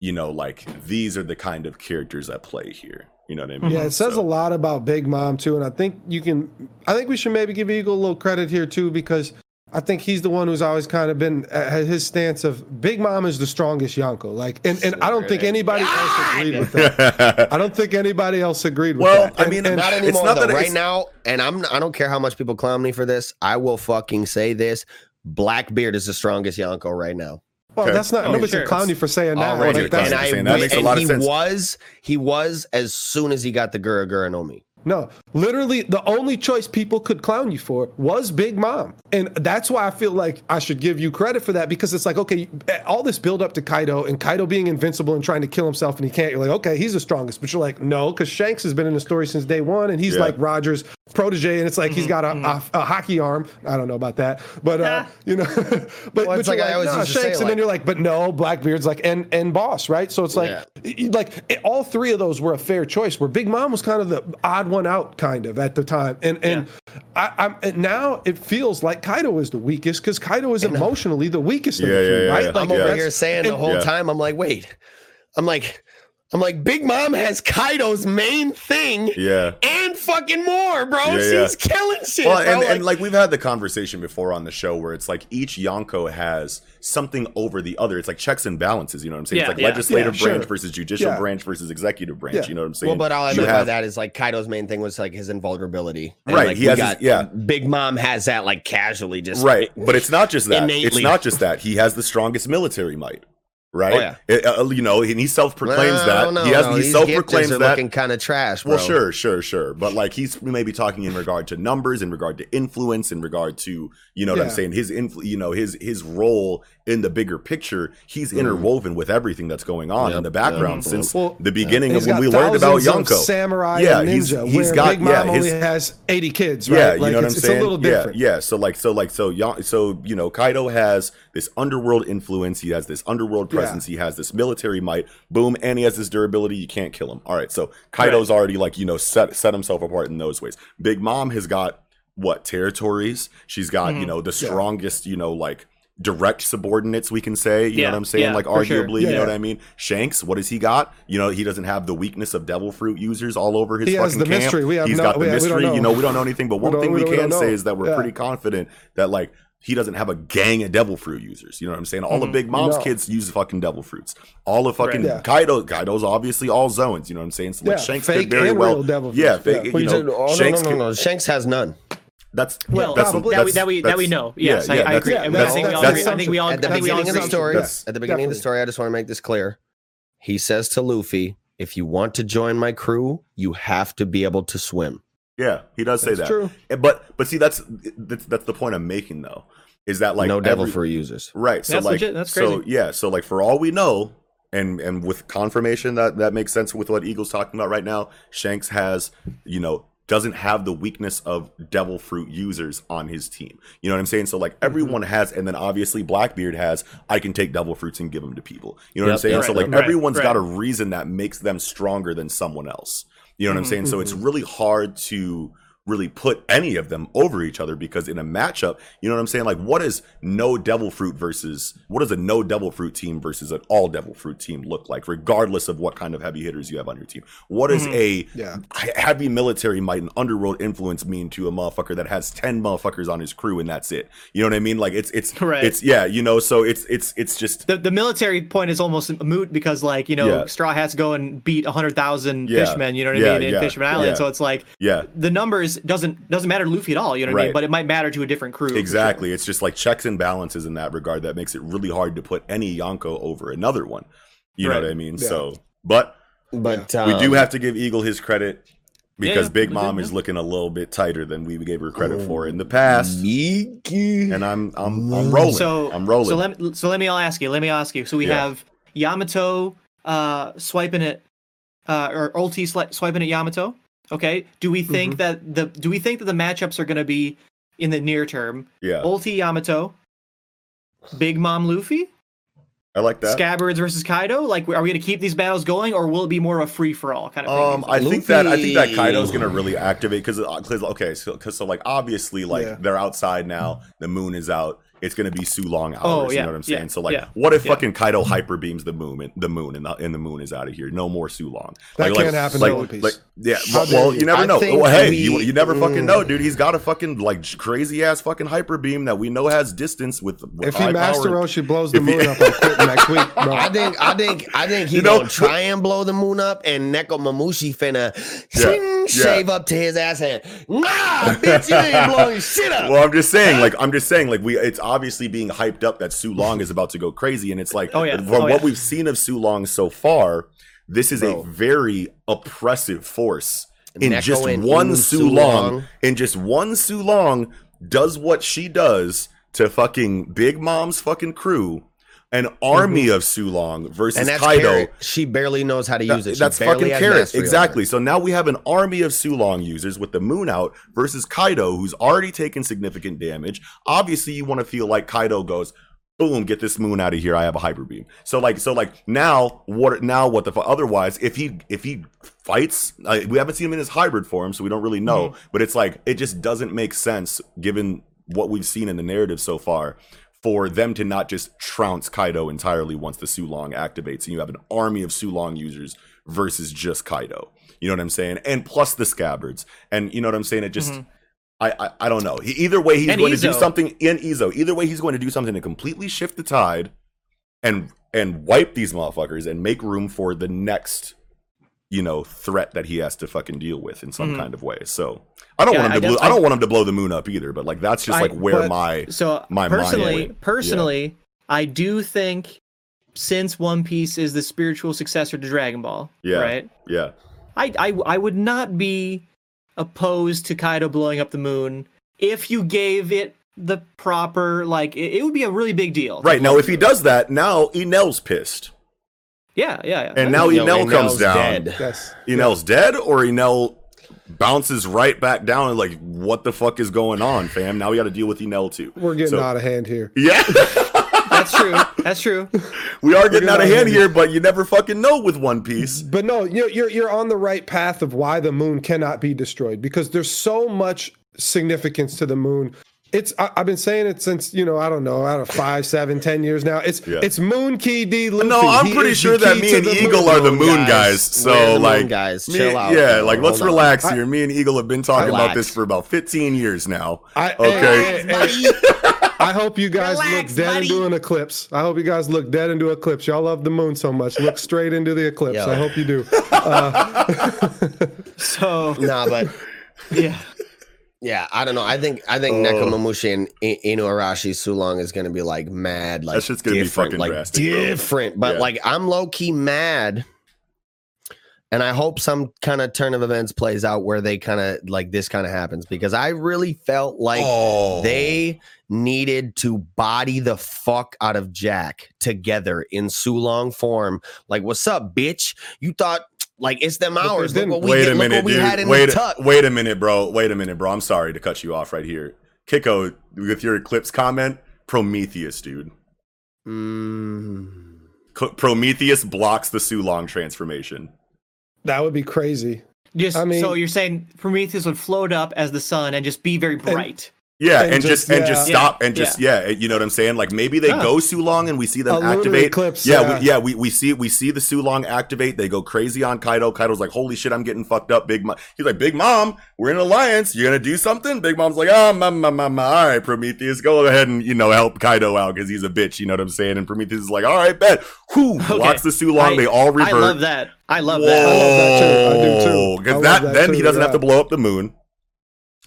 you know, like these are the kind of characters at play here. You know what I mean? Yeah, it says So- a lot about Big Mom too, and I think you can. I think we should maybe give Eagle a little credit here too because I think he's the one who's always kind of been uh, his stance of Big Mom is the strongest Yonko. Like, and, and I don't think anybody else agreed with that. I don't think anybody else agreed with Well, that. Well, I mean, and- Not It's anymore not though. that Right it's- now, and I'm I don't care how much people clown me for this. I will fucking say this. Blackbeard is the strongest Yonko right now. well, okay. that's not Oh, nobody's sure. clown you for saying that. Already, Like, that's- and I saying that makes a and lot of he sense. was he was as soon as he got the Gura Gura no Mi. No, literally, the only choice people could clown you for was Big Mom, and that's why I feel like I should give you credit for that because it's like, okay, all this build up to Kaido and Kaido being invincible and trying to kill himself and he can't. You're like, okay, he's the strongest, but you're like, no, because Shanks has been in the story since day one, and he's Yeah. like Roger's protege, and it's like he's got a, a, a hockey arm. I don't know about that, but uh, you know, but, but Well, it's you're like I always nah, used to say, Shanks, and then you're like, but no, Blackbeard's like and and boss, right? So it's like, Yeah. y- like it- all three of those were a fair choice. Where Big Mom was kind of the odd one out kind of at the time, and and I, I'm and now it feels like Kaido is the weakest because Kaido is emotionally the weakest. of the Yeah, three, yeah, yeah, right? yeah. Like I'm over here saying the whole Yeah. time, I'm like, wait, I'm like, I'm like, Big Mom has Kaido's main thing Yeah. and fucking more, bro. Yeah, She's yeah. killing shit. Well, bro. and, like, and like we've had the conversation before on the show where it's like each Yonko has something over the other. It's like checks and balances. You know what I'm saying? Yeah, it's like yeah. legislative Yeah, branch sure. versus judicial Yeah. branch versus executive branch. Yeah. You know what I'm saying? well, but all I You meant by that is like Kaido's main thing was like his invulnerability. And, Right, Like, he we has his- yeah. Big Mom has that like casually just right, but it's not just that. It's not just that. He has the strongest military might. Right? Oh, yeah. It- uh, you know, and he self-proclaims Well, that. no, he has no, he self-proclaims that. looking kind of trash, bro. Well, sure, sure, sure. But like he's maybe talking in regard to numbers, in regard to influence, in regard to you know what I'm saying. His influ- you know his his role in the bigger picture. He's interwoven with everything that's going on in the background yep. since Well, the beginning And of when we learned about thousands of Yonko. samurai Yeah, and he's- ninja, he's where got- Big Mom yeah, only has 80 kids, Yeah, right? you like know what it's, I'm it's saying. a little different. Yeah, yeah. So like, so like, so Yon- so you know, Kaido has this underworld influence. He has this underworld Yeah. presence. He has this military might. Boom, and he has this durability. You can't kill him. All right. So Kaido's already like you know set set himself apart in those ways. Big Mom has got what territories? She's got Mm-hmm. you know the strongest you know like direct subordinates we can say you Yeah, know what i'm saying yeah, like for sure. arguably you know what i mean shanks what has he got you know he doesn't have the weakness of devil fruit users all over his He has fucking the camp mystery. We have He's no- got the we- we mystery know. you know we don't know anything but one don't- thing we we, don't- we can say know. is that we're Yeah. pretty confident that like he doesn't have a gang of devil fruit users. You know what I'm saying? All the mm-hmm. Big Mom's No. kids use fucking devil fruits. All of fucking Right. Yeah. Kaido, Kaido's obviously all Zoans. You know what I'm saying? So like Yeah, Shanks fake could very and well, real devil yeah, fake. Yeah. You you know, oh, Shanks no, no, could- no. Shanks has none. That's Well, that's, that we- that we- that we know. Yes, I- I agree. I mean, I that's- think we all that's- agree. I think we all- At the I think we all beginning of the story, That's- at the beginning of the story, I just want to make this clear. He says to Luffy, "If you want to join my crew, you have to be able to swim." Yeah, he does say That's that. true. But but see, that's that's, that's the point I'm making though. Is that like no devil for users. Right. So That's like legit. That's so yeah, so like for all we know, and and with confirmation that that makes sense with what Eagle's talking about right now, Shanks has, you know, doesn't have the weakness of devil fruit users on his team. You know what I'm saying? So like everyone mm-hmm. has, and then obviously Blackbeard has, I can take devil fruits and give them to people. You know what I'm saying? yep, so like right, everyone's right. got a reason that makes them stronger than someone else. You know what I'm mm-hmm, saying? So it's mm-hmm. really hard to really put any of them over each other because in a matchup, you know what I'm saying? Like, what is no devil fruit versus what does a no devil fruit team versus an all devil fruit team look like, regardless of what kind of heavy hitters you have on your team? What does mm-hmm. a Yeah. heavy military might and underworld influence mean to a motherfucker that has 10 motherfuckers on his crew and that's it? You know what I mean? Like, it's, it's, Right. it's, yeah, you know, so it's, it's, it's just, the, the military point is almost moot because like you know Yeah. straw hats go and beat 100000 Yeah. fishmen you know what i mean in yeah, fisherman island so it's like yeah. the numbers doesn't doesn't matter to luffy at all you know what i mean but it might matter to a different crew for sure. Exactly. It's just like checks and balances in that regard that makes it really hard to put any Yonko over another one. You know what I mean? Yeah. So, but But we um, do have to give Eagle his credit because yeah, Big Mom do, is looking a little bit tighter than we gave her credit for in the past. Miki. And I'm I'm I'm rolling. so I'm rolling. so let, so let me all ask you let me ask you so we Yeah. have yamato uh swiping it uh or ulti sli- swiping at yamato okay do we think Mm-hmm. that the do we think that the matchups are going to be in the near term yeah, ulti yamato big mom luffy I like that. Scabbards versus Kaido? Like, are we going to keep these battles going, or will it be more of a free for all kind of thing? Um, thing? I think that I think that Luffy- Kaido's gonna really activate because okay, so because so like obviously like Yeah. they're outside now, the moon is out. It's gonna be Sulong hours. Oh, You know what I'm yeah, saying? so like, yeah, what if yeah. fucking Kaido hyper beams the moon, and the moon, and the, and the moon is out of here? No more Sulong. That like, can't happen Like, in One Piece. like, yeah. How Well, well, you. you never I know. Well, hey, we- you, you never fucking mm. know, dude. He's got a fucking like crazy ass fucking hyper beam that we know has distance with. with If he high Master power. Roshi blows the If he- moon up, I'm quitting next week, bro. I think I think I think he You know, gonna try and blow the moon up, and Nekomamushi finna Yeah, swing, yeah. shave up to his ass hand. Nah, bitch, you ain't blowing shit up. Well, I'm just saying, like, I'm just saying, like, we, it's obviously being hyped up that Sulong is about to go crazy, and it's like, Oh, yeah. from Oh, what yeah. we've seen of Sulong so far, this is Bro. a very oppressive force. In Neko just and one Umu Su Su Long, Long. in just one Sulong does what she does to fucking Big Mom's fucking crew, an army of Sulong versus and that's Kaido. Carrot. She barely knows how to use it. She That's fucking carrot. Exactly. So now we have an army of Sulong users with the moon out versus Kaido, who's already taken significant damage. Obviously, you want to feel like Kaido goes, boom, get this moon out of here. I have a hyper beam. So like, so like now, what? Now what the? fu- Otherwise, if he if he fights, uh, we haven't seen him in his hybrid form, so we don't really know. But it's like it just doesn't make sense given what we've seen in the narrative so far. For them to not just trounce Kaido entirely once the Sulong activates, and you have an army of Sulong users versus just Kaido. You know what I'm saying? And plus the scabbards. And you know what I'm saying? It just mm-hmm. I, I I don't know. He, either way, he's And going to do something in Ezo. Either way, he's going to do something to completely shift the tide and and wipe these motherfuckers and make room for the next, you know, threat that he has to fucking deal with in some Mhm. kind of way. So I don't Yeah, want him I to blow, def- I don't want him to blow the moon up either. But like that's just I- like where but- my So my mind personally, personally, I do think since One Piece is the spiritual successor to Dragon Ball, Yeah. right? yeah I, I I would not be opposed to Kaido blowing up the moon if you gave it the proper like it, it would be a really big deal. right now if he does that now Enel's pissed Yeah, yeah, yeah. and now Yo, Enel comes Enel's down. dead. Yes. Enel's dead or Enel bounces right back down and like what the fuck is going on fam now we got to deal with Enel too We're getting So- out of hand here. yeah That's true. That's true. we are getting We're out of hand here but you never fucking know with one piece But no, you're, you're you're on the right path of why the moon cannot be destroyed because there's so much significance to the moon. It's I, I've been saying it since you know I don't know out of five, seven, ten years now. It's Yeah. it's Moon Key D Luffy. no i'm He pretty sure that me and eagle moon. are the Moon moon guys. guys, so the moon like guys. me- Chill out, yeah bro. like let's Hold on. relax I- here me and eagle have been talking about this for about 15 years now I, Okay. hey, hey, hey, I hope you guys Relax, look dead buddy. into an eclipse. I hope you guys look dead into eclipse. Y'all love the moon so much. Look straight into the eclipse. Yo. I hope you do. Uh, so Nah, but yeah. Yeah, I don't know. I think I think Oh. Nekomamushi and I- Inuarashi Sulong is gonna be like mad, like That shit's gonna be fucking like drastic, bro. different. But Yeah. like I'm low key mad, and I hope some kind of turn of events plays out where they kind of like this kind of happens because I really felt like oh they needed to body the fuck out of Jack together in Sulong form. Like, what's up, bitch? You thought like it's them they hours. Look didn't. what we, wait did, a look minute, what we dude. had in wait, the tuck. wait a minute, bro. Wait a minute, bro. I'm sorry to cut you off right here. Kiko, with your Eclipse comment, Prometheus, dude. Mm. Prometheus blocks the Sulong transformation. That would be crazy. Just I mean- so you're saying Prometheus would float up as the sun and just be very bright. Yeah, And and, just, just- and just stop and just yeah. you know what I'm saying? Like maybe they Yeah. go Sulong and we see them A lunar activate. eclipse, yeah, yeah. We, yeah, we, we see we see the Sulong activate. They go crazy on Kaido. Kaido's like, "Holy shit, I'm getting fucked up." Big Mom, he's like, "Big Mom, we're in an alliance. You're gonna do something?" Big Mom's like, "Ah, ma, ma, ma, ma. all right, Prometheus, go ahead and you know help Kaido out because he's a bitch." You know what I'm saying? And Prometheus is like, "All right, bet." Whew, blocks the Sulong. I- they all revert. I love that. I love Whoa, that. I love that too. I do too. Because that, that then too, he doesn't have to blow up the moon.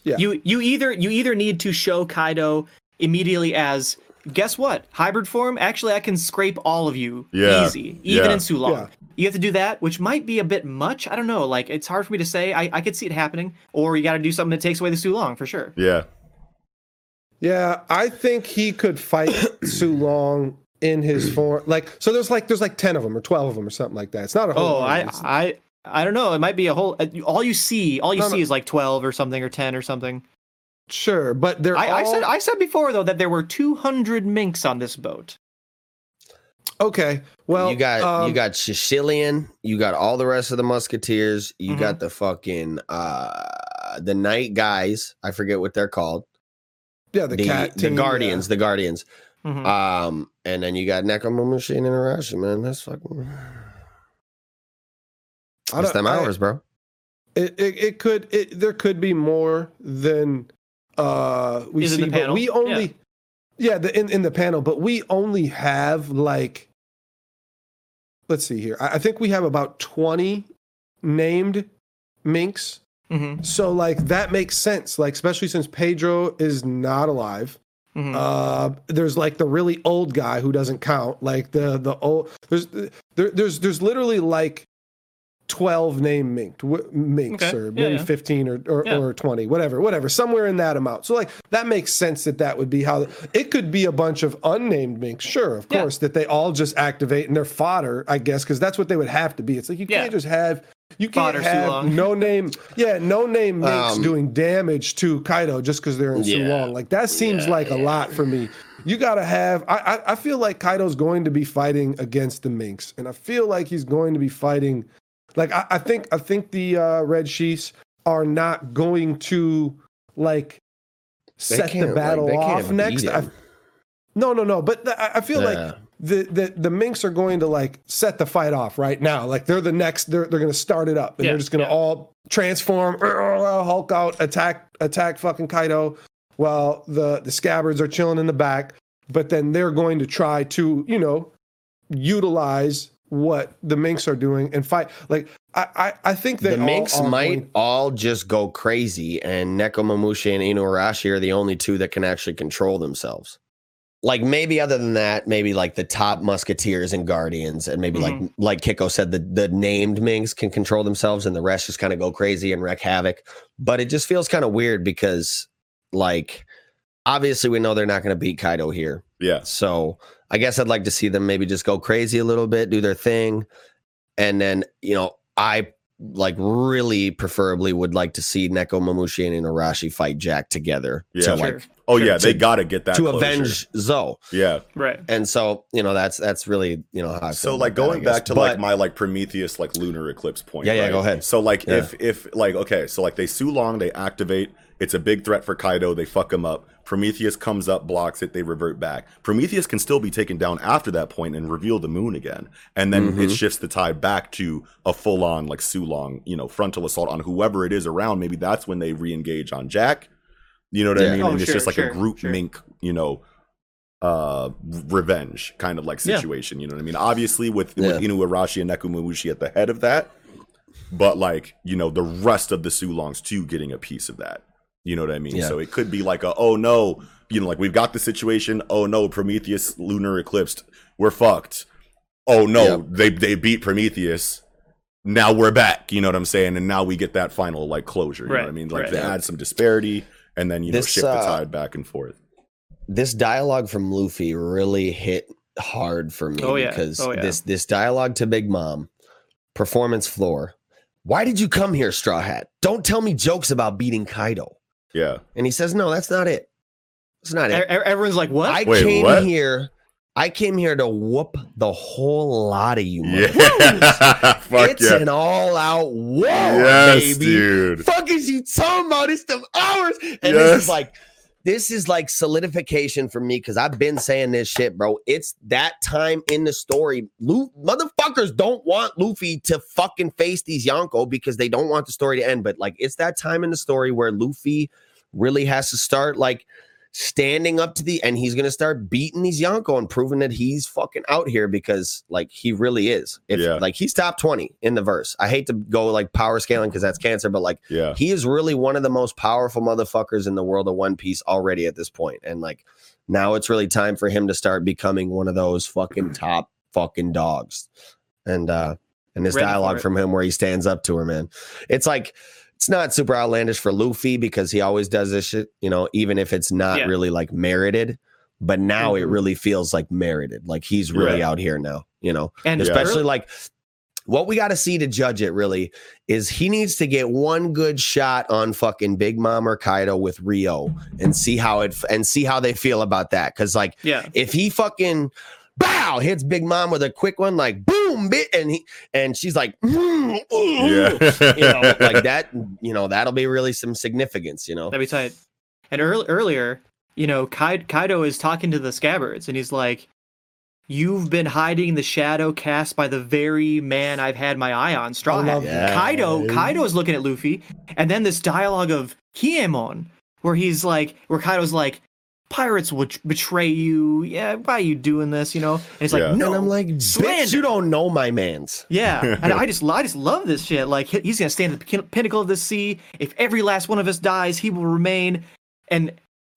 Yeah. You you either you either need to show Kaido immediately as guess what hybrid form. Actually, I can scrape all of you Yeah, easy, even yeah. in Sulong. Yeah. You have to do that, which might be a bit much. I don't know. Like it's hard for me to say. I, I could see it happening, or you got to do something that takes away the Sulong for sure. Yeah. Yeah, I think he could fight Sulong in his form. Like, so there's like there's like ten of them or twelve of them or something like that. It's not a whole. Oh, I I I don't know. It might be a whole. uh, All you see, all you No, see no. is like twelve or something or ten or something. sure, but they're I, I said I said before though that there were two hundred minks on this boat. okay. Well, you got um, you got Sicilion, you got all the rest of the Musketeers, you Mhm. got the fucking uh the night guys. I forget what they're called. yeah the, The cat the team, Guardians, the Guardians. Mhm. Um, and then you got Nekomamushi and Arashi, man. That's fucking. Yeah. I It's don't- them I- hours, bro. It, it it could it there could be more than uh we Is in see, the but we only yeah, the, in in the panel, but we only have like let's see here. I, I think we have about twenty named minks. Mhm. So like that makes sense. Like especially since Pedro is not alive. Mhm. Uh, there's like the really old guy who doesn't count. Like the the old there's there, there's there's literally like twelve name minked w- minks Okay. or Yeah, maybe yeah. fifteen or or, Yeah. or twenty, whatever, whatever, somewhere in that amount. So like that makes sense that that would be how it could be a bunch of unnamed minks. Sure, of Yeah. course, that they all just activate and they're fodder, I guess, because that's what they would have to be. It's like you Yeah. can't just have You can't Fodder have Sulong. no name, yeah, no name makes Um, doing damage to Kaido just because they're in Yeah. Sulong. Like that seems Yeah, like a lot for me. You gotta have. I, I I feel like Kaido's going to be fighting against the Minks, and I feel like he's going to be fighting. Like I, I think I think the uh, Red Sheaths are not going to like They set the battle they can't off next. I, him. no, no, no. But th- I I feel Yeah. like the, the the Minks are going to like set the fight off right now. Like they're the next. They're they're going to start it up, and Yeah, they're just going to yeah. all transform, Hulk out, attack attack fucking Kaido, while the the scabbards are chilling in the back. But then they're going to try to you know utilize what the Minks are doing and fight. Like I I, I think they the all Minks are might going- all just go crazy, and Nekomamushi and Inuarashi are the only two that can actually control themselves. Like maybe other than that, maybe like the top musketeers and guardians, and maybe like mm-hmm. like Kiko said, the the named Minks can control themselves, and the rest just kind of go crazy and wreak havoc. But it just feels kind of weird because, like, obviously we know they're not going to beat Kaido here. Yeah. So I guess I'd like to see them maybe just go crazy a little bit, do their thing. And then, you know, I like really preferably would like to see Nekomamushi and Inuarashi fight Jack together Yeah. to Sure. like Oh To- yeah, they to- got to get that to closure. avenge Zou. Yeah. Right. And so, you know, that's that's really, you know, how I feel So like going guess. back to But- like my like Prometheus like lunar eclipse point. Yeah, yeah, right? go ahead. So like Yeah. if if like okay, so like they Sulong, they activate. It's a big threat for Kaido. They fuck him up. Prometheus comes up, blocks it. They revert back. Prometheus can still be taken down after that point and reveal the moon again, and then it Mhm. shifts the tide back to a full on like Sulong, you know, frontal assault on whoever it is around. Maybe that's when they re-engage on Jack. You know what Yeah. I mean? Oh, and it's sure, just like a group sure. mink, you know, uh revenge kind of like Yeah. situation you know what i mean obviously with Yeah. with inuarashi and nekomamushi at the head of that but like you know the rest of the sulongs too getting a piece of that you know what i mean Yeah. so it could be like a oh no you know like we've got the situation oh no prometheus lunar eclipsed we're fucked oh no Yeah. they they beat prometheus now we're back you know what i'm saying and now we get that final like closure you know what i mean like right. they add some disparity and then you know This, shift the uh, tide back and forth this dialogue from Luffy really hit hard for me Oh, yeah. because Oh, yeah. this this dialogue to Big Mom, performance floor. Why did you come here, Straw Hat? Don't tell me jokes about beating Kaido. Yeah And he says, No, that's not it. It's not it. e- Everyone's like, what? I Wait, came what? here. I came here to whoop the whole lot of you. yeah fuck it's yeah an all-out war, yes baby. dude Fuck is you talking about? It's them hours, and this is like, this is like solidification for me because I've been saying this shit, bro. It's that time in the story. Motherfuckers don't want Luffy to fucking face these Yonko because they don't want the story to end. But like, it's that time in the story where Luffy really has to start like standing up to the and he's gonna start beating these Yonko and proving that he's fucking out here because like he really is. If Yeah. like he's top 20 in the verse. I hate to go like power scaling because that's cancer, but like yeah he is really one of the most powerful motherfuckers in the world of One Piece already at this point. And like now it's really time for him to start becoming one of those fucking top fucking dogs. And uh and this Ready dialogue from him where he stands up to her, man. It's like it's not super outlandish for Luffy because he always does this shit, you know, even if it's not Yeah. really like merited. But now it Mhm. really feels like merited. Like he's really Yeah. out here now, you know and especially early- like what we got to see to judge it really is he needs to get one good shot on fucking Big Mom or Kaido with Ryuo and see how it and see how they feel about that. Cause like yeah, if he fucking bow hits Big Mom with a quick one, like boom, bit, and he and she's like, mm, mm, yeah you know, like that, you know, that'll be really some significance, you know. that'd be tight. And earl- earlier, you know, Kai- Kaido is talking to the scabbards, and he's like, "You've been hiding the shadow cast by the very man I've had my eye on, Straw Hat." love. Kaido, Kaido is looking at Luffy, and then this dialogue of Kinemon, where he's like, where Kaido's like, "Pirates would betray you. Yeah, why are you doing this?" You know, and it's Yeah. like, "No, and I'm like, bitch, you don't know my man's. Yeah, and I just I just love this shit. Like he's gonna stand at the pinnacle of the sea. If every last one of us dies, he will remain. And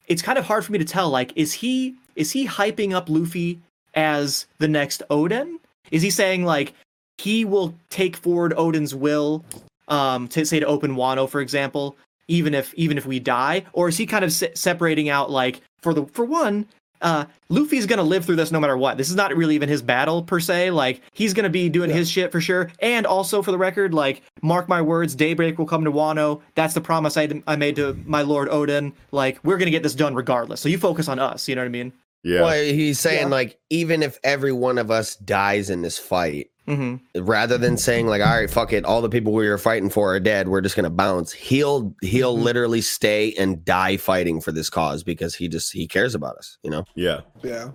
it's kind of hard for me to tell. Like, is he is he hyping up Luffy as the next Oden? Is he saying like he will take forward Oden's will, um, to say to open Wano, for example, even if even if we die, or is he kind of se- separating out like for the for one, uh, Luffy's gonna live through this no matter what. This is not really even his battle per se. Like he's gonna be doing his shit for sure. And also for the record, like mark my words, Daybreak will come to Wano. That's the promise I, I made to my Lord Oden. Like we're gonna get this done regardless. So you focus on us. You know what I mean? Yeah. Well, he's saying Yeah. like even if every one of us dies in this fight, hmm rather than saying like, all right, fuck it, all the people we were fighting for are dead, we're just gonna bounce. He'll he'll Mm-hmm. literally stay and die fighting for this cause because he just he cares about us, you know. Yeah. Yeah.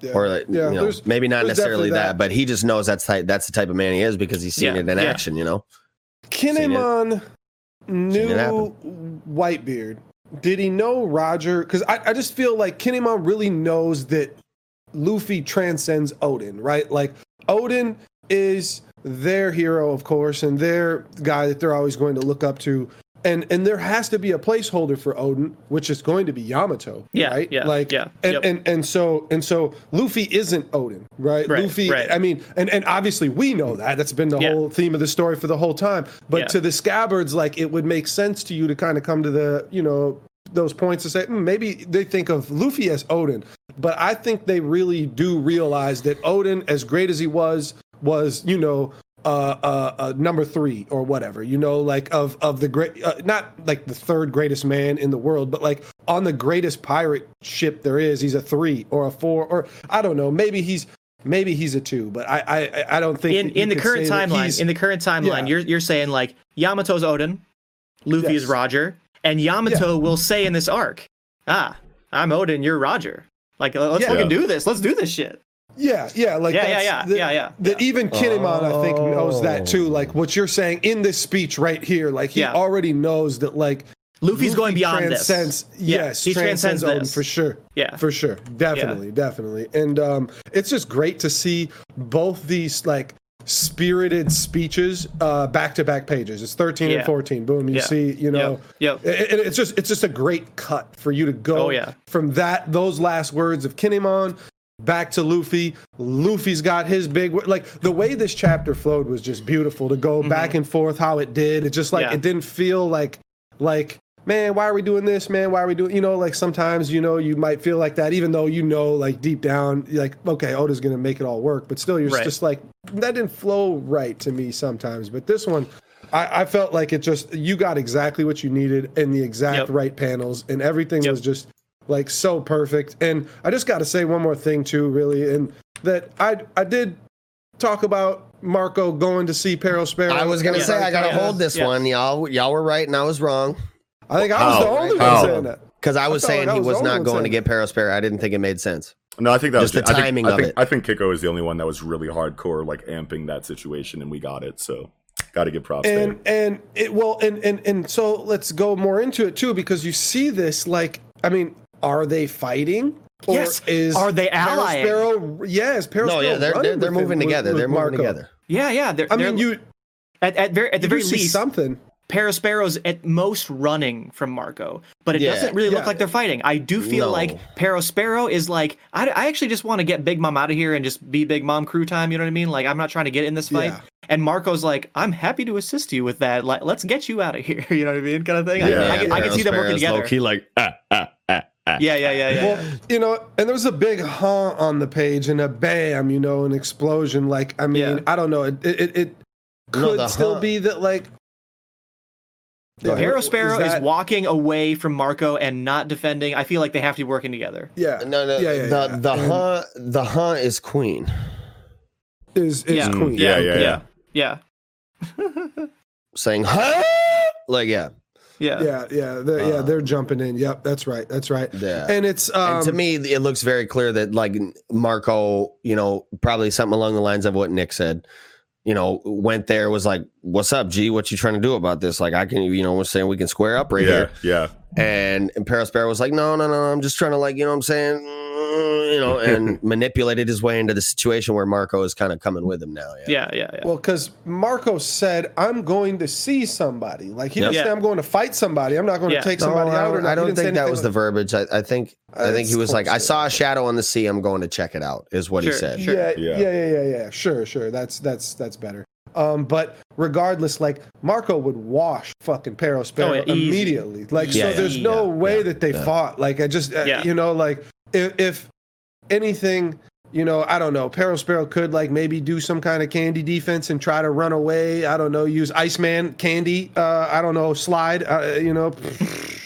Yeah. Or like, Yeah, you know, maybe not necessarily that, that. but he just knows that's type, that's the type of man he is because he's seen Yeah, it in yeah. action, you know. Kinemon knew. Whitebeard. Did he know Roger? Because I, I just feel like Kinemon really knows that Luffy transcends Oden, right? Like Oden is their hero, of course, and their guy that they're always going to look up to. And and there has to be a placeholder for Oden, which is going to be Yamato, Yeah, right? yeah, like yeah, and, yep. and and so and so Luffy isn't Oden, right? Right, Luffy, right. I mean, and and obviously we know that. That's been the Yeah. whole theme of the story for the whole time. But Yeah. to the scabbards, like it would make sense to you to kind of come to the, you know, those points to say "Hmm, maybe they think of Luffy as Oden, but I think they really do realize that Oden, as great as he was, was you know. Uh, uh, uh, number three or whatever, you know, like of of the great, uh, not like the third greatest man in the world, but like on the greatest pirate ship there is, he's a three or a four, or I don't know, maybe he's maybe he's a two, but I I, I don't think In in the current timeline, in the current timeline, Yeah. you're you're saying like Yamato's Oden, Luffy is Yes. Roger, and Yamato will say in this arc, "Ah, I'm Oden, you're Roger." Like let's Yeah. fucking do this. Let's do this shit. Yeah, yeah, like Yeah, yeah, that's- yeah, that- yeah, yeah, That even Kinemon, I think, knows that Oh. too. Like what you're saying in this speech right here, like he Yeah. already knows that like Luffy's Luffy going beyond transcends, this. Yeah, Yes, he transcends Oden this. for sure. Yeah. for sure, definitely, definitely, and um, it's just great to see both these like spirited speeches uh back to back pages it's 13 Yeah. and 14 boom you Yeah. see you know Yep, yep. it- it- it's just it's just a great cut for you to go Oh, yeah. from that those last words of Kinemon back to Luffy. Luffy's got his big like the way this chapter flowed was just beautiful to go back and forth how it did. It just like Mm-hmm. Yeah. it didn't feel like like man, why are we doing this, man? Why are we doing you know like sometimes you know you might feel like that even though you know like deep down like okay, Oda's going to make it all work, but still you're Right. just like that didn't flow right to me sometimes. But this one I, I felt like it just you got exactly what you needed in the exact Yep. right panels and everything Yep. was just like so perfect. And I just got to say one more thing too, really, and that I I did talk about Marco going to see Perospero. I was gonna Yeah. say I gotta Yeah. hold this Yeah. one. Y'all y'all were right and I was wrong. I think I was the oh. only How? one oh. saying that. Because I was felt saying like I he was the was not going to saying get Perospero. I didn't think it made sense. No, I think that Just was the I think- timing I of think, it. I think Kiko is the only one that was really hardcore, like amping that situation, and we got it. So, got to give props and there. and it well and and and so let's go more into it too because you see this like I mean are they fighting or Yes. is Are they allying? Sparrow yes Peril No, yeah, they're they're, they're with moving with- together. with They're moving Marco? together. Yeah, yeah. They're, I they're- mean you at at, very, at the you very see least, something Perospero's at most running from Marco, but it Yeah. doesn't really look like they're fighting. I do feel No. like Parasparrow is like, I, I actually just want to get Big Mom out of here and just be Big Mom crew time. You know what I mean? Like, I'm not trying to get in this fight. Yeah. And Marco's like, I'm happy to assist you with that. Like, let's get you out of here. You know what I mean? Kind of thing. Yeah, I, can- I can see them working together. low-key like ah ah ah ah. Ah. Yeah, yeah, yeah, yeah. Well, you know, and there was a big huh on the page and a bam, you know, an explosion. Like, I mean, Yeah. I don't know. It it, it could the still huh- be that like. Go ahead. Perospero is, that- walking away from Marco and not defending. I feel like they have to be working together. Yeah. No, no. Yeah, yeah, the yeah. the And huh the huh is Queen. is is Yeah. Queen. Yeah, yeah, yeah. yeah, saying huh like yeah yeah. Yeah, yeah, they're, yeah, Uh, they're jumping in. Yep, that's right, that's right. yeah. And it's um, and to me, it looks very clear that like Marco, you know, probably something along the lines of what Nick said. You know, went there was like, "What's up, G? What you trying to do about this? Like, I can, you know, we're saying we can square up right yeah, here." yeah. And and Perospero was like, "No, no, no, I'm just trying to like, you know, what I'm saying, Mm, you know," and manipulated his way into the situation where Marco is kind of coming with him now. Yeah, Yeah, yeah, yeah. well, because Marco said, "I'm going to see somebody." Like he Yep. didn't say, "I'm going to fight somebody." I'm not going Yeah. to take No, somebody I, out. Or. I don't didn't say think that anything was the verbiage. I, I think I Uh, think he was like, "I saw a shadow on the sea. I'm going to check it out." Is what he said. sure. Yeah, Yeah. yeah, yeah, yeah, yeah. Sure, sure. That's that's that's better. Um, but regardless, like Marco would wash fucking Perospero Oh, yeah, immediately. Like, Yeah, so yeah, there's no yeah, way yeah, that they yeah. fought. Like, I just, uh, Yeah. you know, like if, if anything, you know, I don't know. Perospero could like maybe do some kind of candy defense and try to run away. I don't know. Use Iceman candy. Uh, I don't know. Slide. Uh, you know.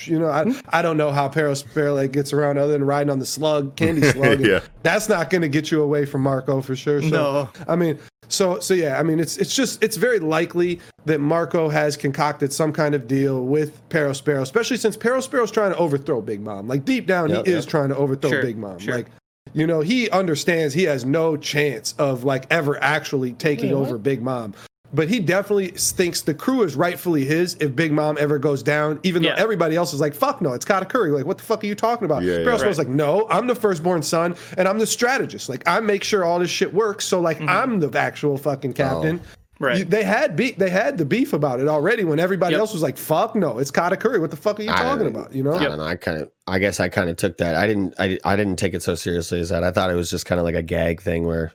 You know, I, I don't know how Perospero like gets around other than riding on the slug, candy slug. Yeah. That's not going to get you away from Marco for sure. So, No. I mean, so so yeah, I mean, it's it's just it's very likely that Marco has concocted some kind of deal with Perospero, especially since Perospero's trying to overthrow Big Mom. Like deep down, Yep, he is trying to overthrow Sure, Big Mom. sure. Like, you know, he understands he has no chance of like ever actually taking over Big Mom. But he definitely thinks the crew is rightfully his if Big Mom ever goes down, even Yeah. though everybody else is like, fuck no, it's Katakuri. Like, what the fuck are you talking about? Yeah, yeah. Perospero's Right. like, no, I'm the firstborn son and I'm the strategist. Like, I make sure all this shit works. So, like, I'm the actual fucking captain. Mm-hmm. Right. You- they had beef. They had the beef about it already when everybody Yep. else was like, "Fuck no, it's Katakuri." What the fuck are you I talking don't- about? You know? I don't know. I kind of, I guess I kind of took that. I didn't, I, I didn't take it so seriously as that. I thought it was just kind of like a gag thing where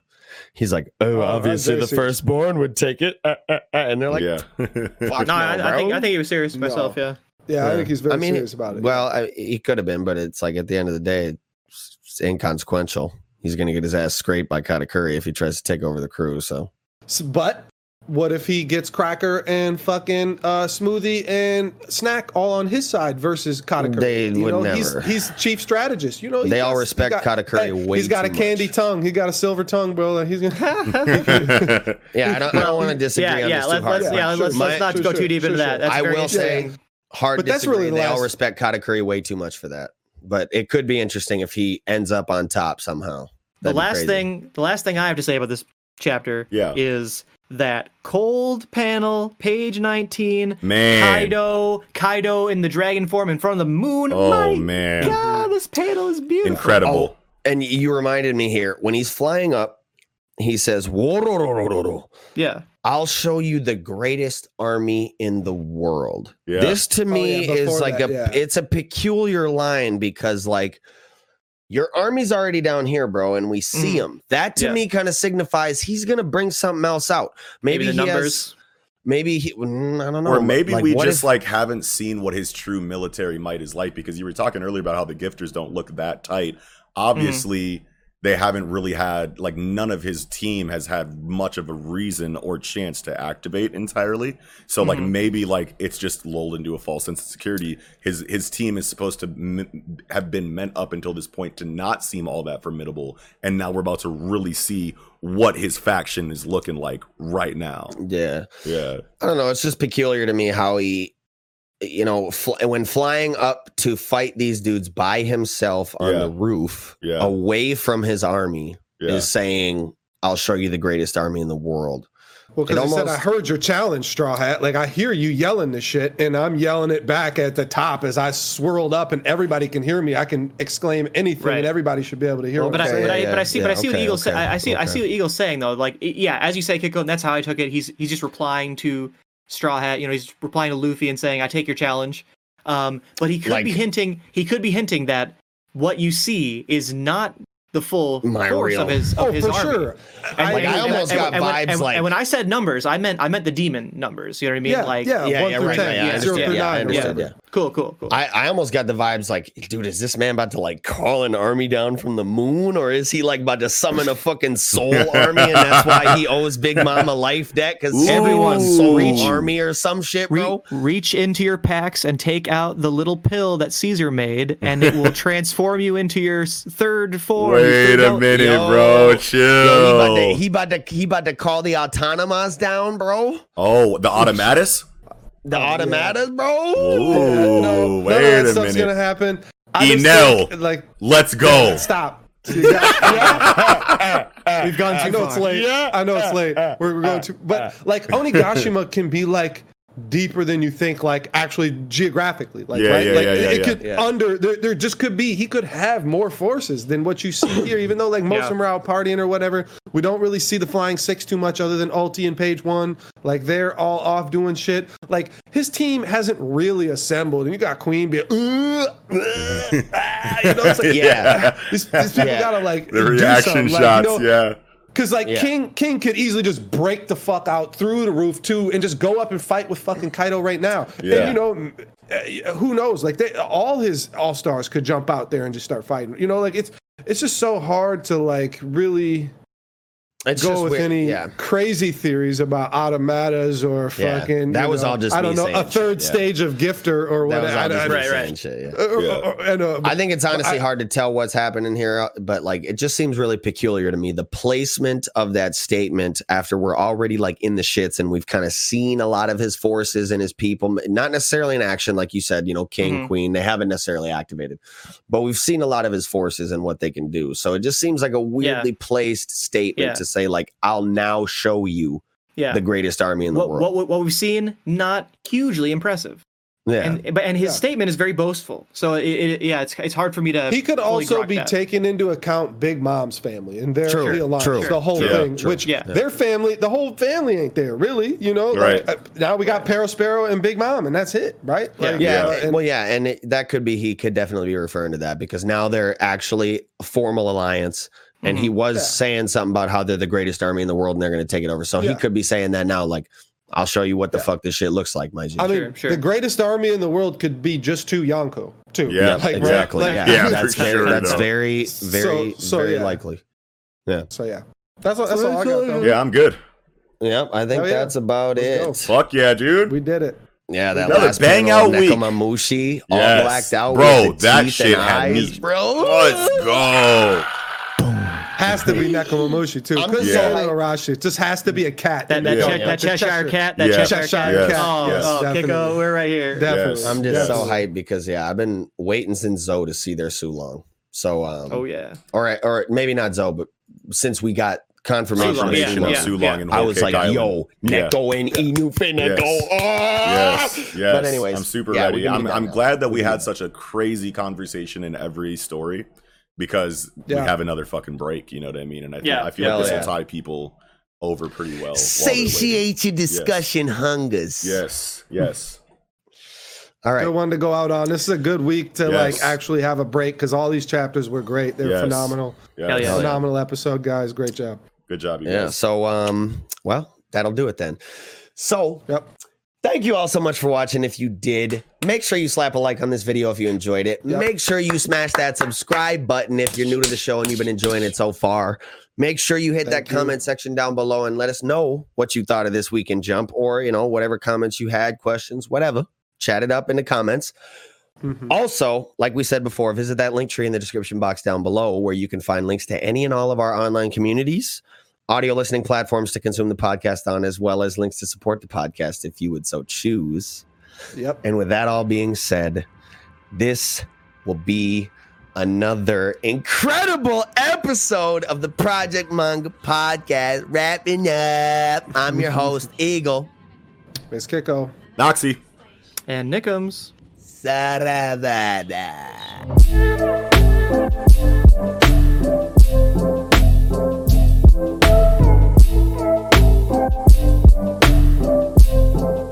he's like, "Oh, Oh, obviously the firstborn would take it," uh, uh, uh," and they're like, yeah. "Fuck No, I, no, I think. I think he was serious myself. Yeah. Yeah, I think he's very I mean, serious about it. Well, I, he could have been, but it's like at the end of the day, it's, inconsequential. He's going to get his ass scraped by Katakuri if he tries to take over the crew. So S- but what if he gets Cracker and fucking uh, Smoothie and Snack all on his side versus Katakuri? They you would know, never. He's, he's chief strategist. You know, he They all got- respect got- Katakuri way He's got too a candy much. tongue. He got a silver tongue, bro. and He's gonna. yeah, I don't, I don't want to disagree Yeah, on yeah. this Let's too let's but yeah. Let's, Sure, let's not sure, go sure, too deep sure, into that. That's I will say hard But that's really the they all last- respect Katakuri way too much for that. But it could be interesting if he ends up on top somehow. the That'd be last thing the last thing i have to say about this chapter Yeah. is that cold panel page 19 Man. kaido kaido in the dragon form in front of the moon Oh, My man. god this panel is beautiful Incredible. Oh, and you reminded me here when he's flying up, he says, "Worororororo. yeah I'll show you the greatest army in the world. Yeah. This to oh, me yeah, is like that, a yeah. it's a peculiar line because like your army's already down here, bro, and we see Mhm. him. That to Yeah. me kind of signifies he's gonna bring something else out. Maybe, maybe, the he has- numbers maybe he. mm, I don't know. or maybe like, we just if- like haven't seen what his true military might is like because you were talking earlier about how the gifters don't look that tight obviously they haven't really had like none of his team has had much of a reason or chance to activate entirely so like Mhm. maybe like it's just lulled into a false sense of security his his team is supposed to m- have been meant up until this point to not seem all that formidable and now we're about to really see what his faction is looking like right now Yeah. yeah I don't know. It's just peculiar to me how he, you know, fl- when flying up to fight these dudes by himself on Yeah. the roof, Yeah. away from his army, yeah is saying, "I'll show you the greatest army in the world." Well, because It I said I heard your challenge, Straw Hat. Like I hear you yelling this shit, and I'm yelling it back at the top as I swirled up, and everybody can hear me. I can exclaim anything, Right. and everybody should be able to hear. what but I'm I, but, saying. I, but I see, but I yeah, see what okay, Eagle's okay, say. I see, I see okay. what Eagle's saying though. Like, yeah, as you say, Kiko, and that's how I took it. He's he's just replying to Straw Hat. You know, he's replying to Luffy and saying, "I take your challenge." Um, but he could be hinting. He could be hinting that what you see is not the full My force real- of his of oh, his for army. sure. And, Like, I almost and- got and when- vibes and- like- and when I said numbers, I meant I meant the demon numbers. You know what I mean? yeah, like, yeah, Yeah, one yeah, through right, ten, right, yeah, zero understand, through yeah, nine, or yeah. Cool, cool, cool. I, I almost got the vibes like, dude, is this man about to like call an army down from the moon, or is he like about to summon a fucking soul army, and that's why he owes Big Mom a life debt because Everyone soul reach- army or some shit, Re- bro. reach into your packs and take out the little pill that Caesar made, and it will transform you into your third form. Wait a minute, yo, bro. Chill. Yo, he about, to, he about to he about to call the autonomous down, bro. oh, the automatus? The oh, yeah. automatas, bro. Ooh, no, none wait of that a stuff's minute. gonna happen. I just Enel. think, like, Let's go. stop. Yeah. We've gone too I know far. it's late. Yeah. I know it's late. We're, we're going to, but like Onigashima can be like deeper than you think, like actually geographically, like Yeah, right, yeah, like yeah, it, yeah, it yeah. could Yeah. under there, there just could be he could have more forces than what you see here. Even though like most Yeah. of them are out partying or whatever, we don't really see the flying six too much, other than Ulti and Page One. Like they're all off doing shit. Like his team hasn't really assembled, and you got Queen be, uh, uh, ah, you know, it's like, Yeah. these, these people Yeah. gotta like The do reaction something, like, you shots, know, yeah. Cause like Yeah. King King could easily just break the fuck out through the roof too, and just go up and fight with fucking Kaido right now. Yeah. And you know, uh, who knows? Like they, all his all stars could jump out there and just start fighting. You know, like it's it's just so hard to like really It's go just with weird. any Yeah. crazy theories about automatas or Yeah, fucking. that was know, all just I don't know a third shit, yeah. stage of gifter or whatever. I- just I- me Right, right. shit, yeah. uh, uh, Yeah. uh, and, uh, I think it's honestly I- hard to tell what's happening here, but like it just seems really peculiar to me. The placement of that statement after we're already like in the shits and we've kind of seen a lot of his forces and his people, not necessarily in action, like you said, you know, King, Mhm. Queen, they haven't necessarily activated, but we've seen a lot of his forces and what they can do. So it just seems like a weirdly placed statement Yeah. to say, like, I'll now show you Yeah. the greatest army in the what, world. what what we've seen not hugely impressive. yeah. And but and his Yeah. statement is very boastful. So it, it, yeah, it's it's hard for me to. He could also be that. taking into account Big Mom's family and their True, the alliance, true. the whole True. thing. True. Which Yeah. their family, the whole family ain't there really. You know, Right. uh, now we got Perospero and Big Mom, and that's it, right? Yeah. Like, Yeah, uh, it- and- well, yeah, and it, that could be he could definitely be referring to that because now they're actually a formal alliance, and he mm-hmm. was Yeah. saying something about how they're the greatest army in the world and they're going to take it over. So he could be saying that now, like, I'll show you what the Yeah. fuck this shit looks like, my G. I mean, Sure, sure. the greatest army in the world could be just two Yonko, too. Yeah, Like, right? exactly. Like- yeah, Yeah, that's very, sure, that's very, very, So- so, very yeah. likely. So yeah, that's all. That's all I got. Though. Yeah, I'm good. Yep, I think Oh, yeah. that's about Let's it. go. Fuck yeah, dude. We did it. Yeah, that Another last bang panel of out week. Nekomamushi, all Yes. blacked out, Bro, with that teeth shit and had eyes, me. bro. Let's go. Has to be Nekomamushi too. I'm Couldn't just say Arashi. It just has to be a cat. That, that, Yeah. Che- that Cheshire cat, that Yeah. Cheshire, Cheshire cat. Oh, Yes. oh Definitely. Kiko, we're right here. Definitely. Yes. I'm just so hyped because yeah, I've been waiting since Zou to see their Sulong. So um, Oh yeah. all right, or maybe not Zou, but since we got confirmation, Sulong, of yeah, Confirmation of Sulong, yeah. And I was like, Island. yo, Yeah. Neko and Inu finna Yes. go. Yes, off. yes. But anyways, I'm super yeah, ready. I'm, I'm glad that we had such a crazy conversation in every story because Yeah. we have another fucking break. You know what I mean? And I think, Yeah. I feel Hell like this yeah. will tie people over pretty well. while. Satiate your discussion hungers. Yes, yes. All right. Good one to go out on. This is a good week to Yes. like actually have a break because all these chapters were great. They're Yes. phenomenal. yes. Hell yeah. Phenomenal episode, guys. Great job. Good job, you Yeah. guys. So um, well, that'll do it then. So Yep. Thank you all so much for watching. If you did, make sure you slap a like on this video if you enjoyed it. Yep. Make sure you smash that subscribe button if you're new to the show and you've been enjoying it so far. Make sure you hit Thank that you. comment section down below and let us know what you thought of this weekend jump or, you know, whatever comments you had, questions, whatever. Chat it up in the comments. Mhm. Also, like we said before, visit that link tree in the description box down below where you can find links to any and all of our online communities, audio listening platforms to consume the podcast on, as well as links to support the podcast if you would so choose. Yep. And with that all being said, this will be another incredible episode of the Project Manga podcast. Wrapping up. I'm your host, Eagle. Miss Kiko. Noxie. And Nickums. Sarabada. Thank you.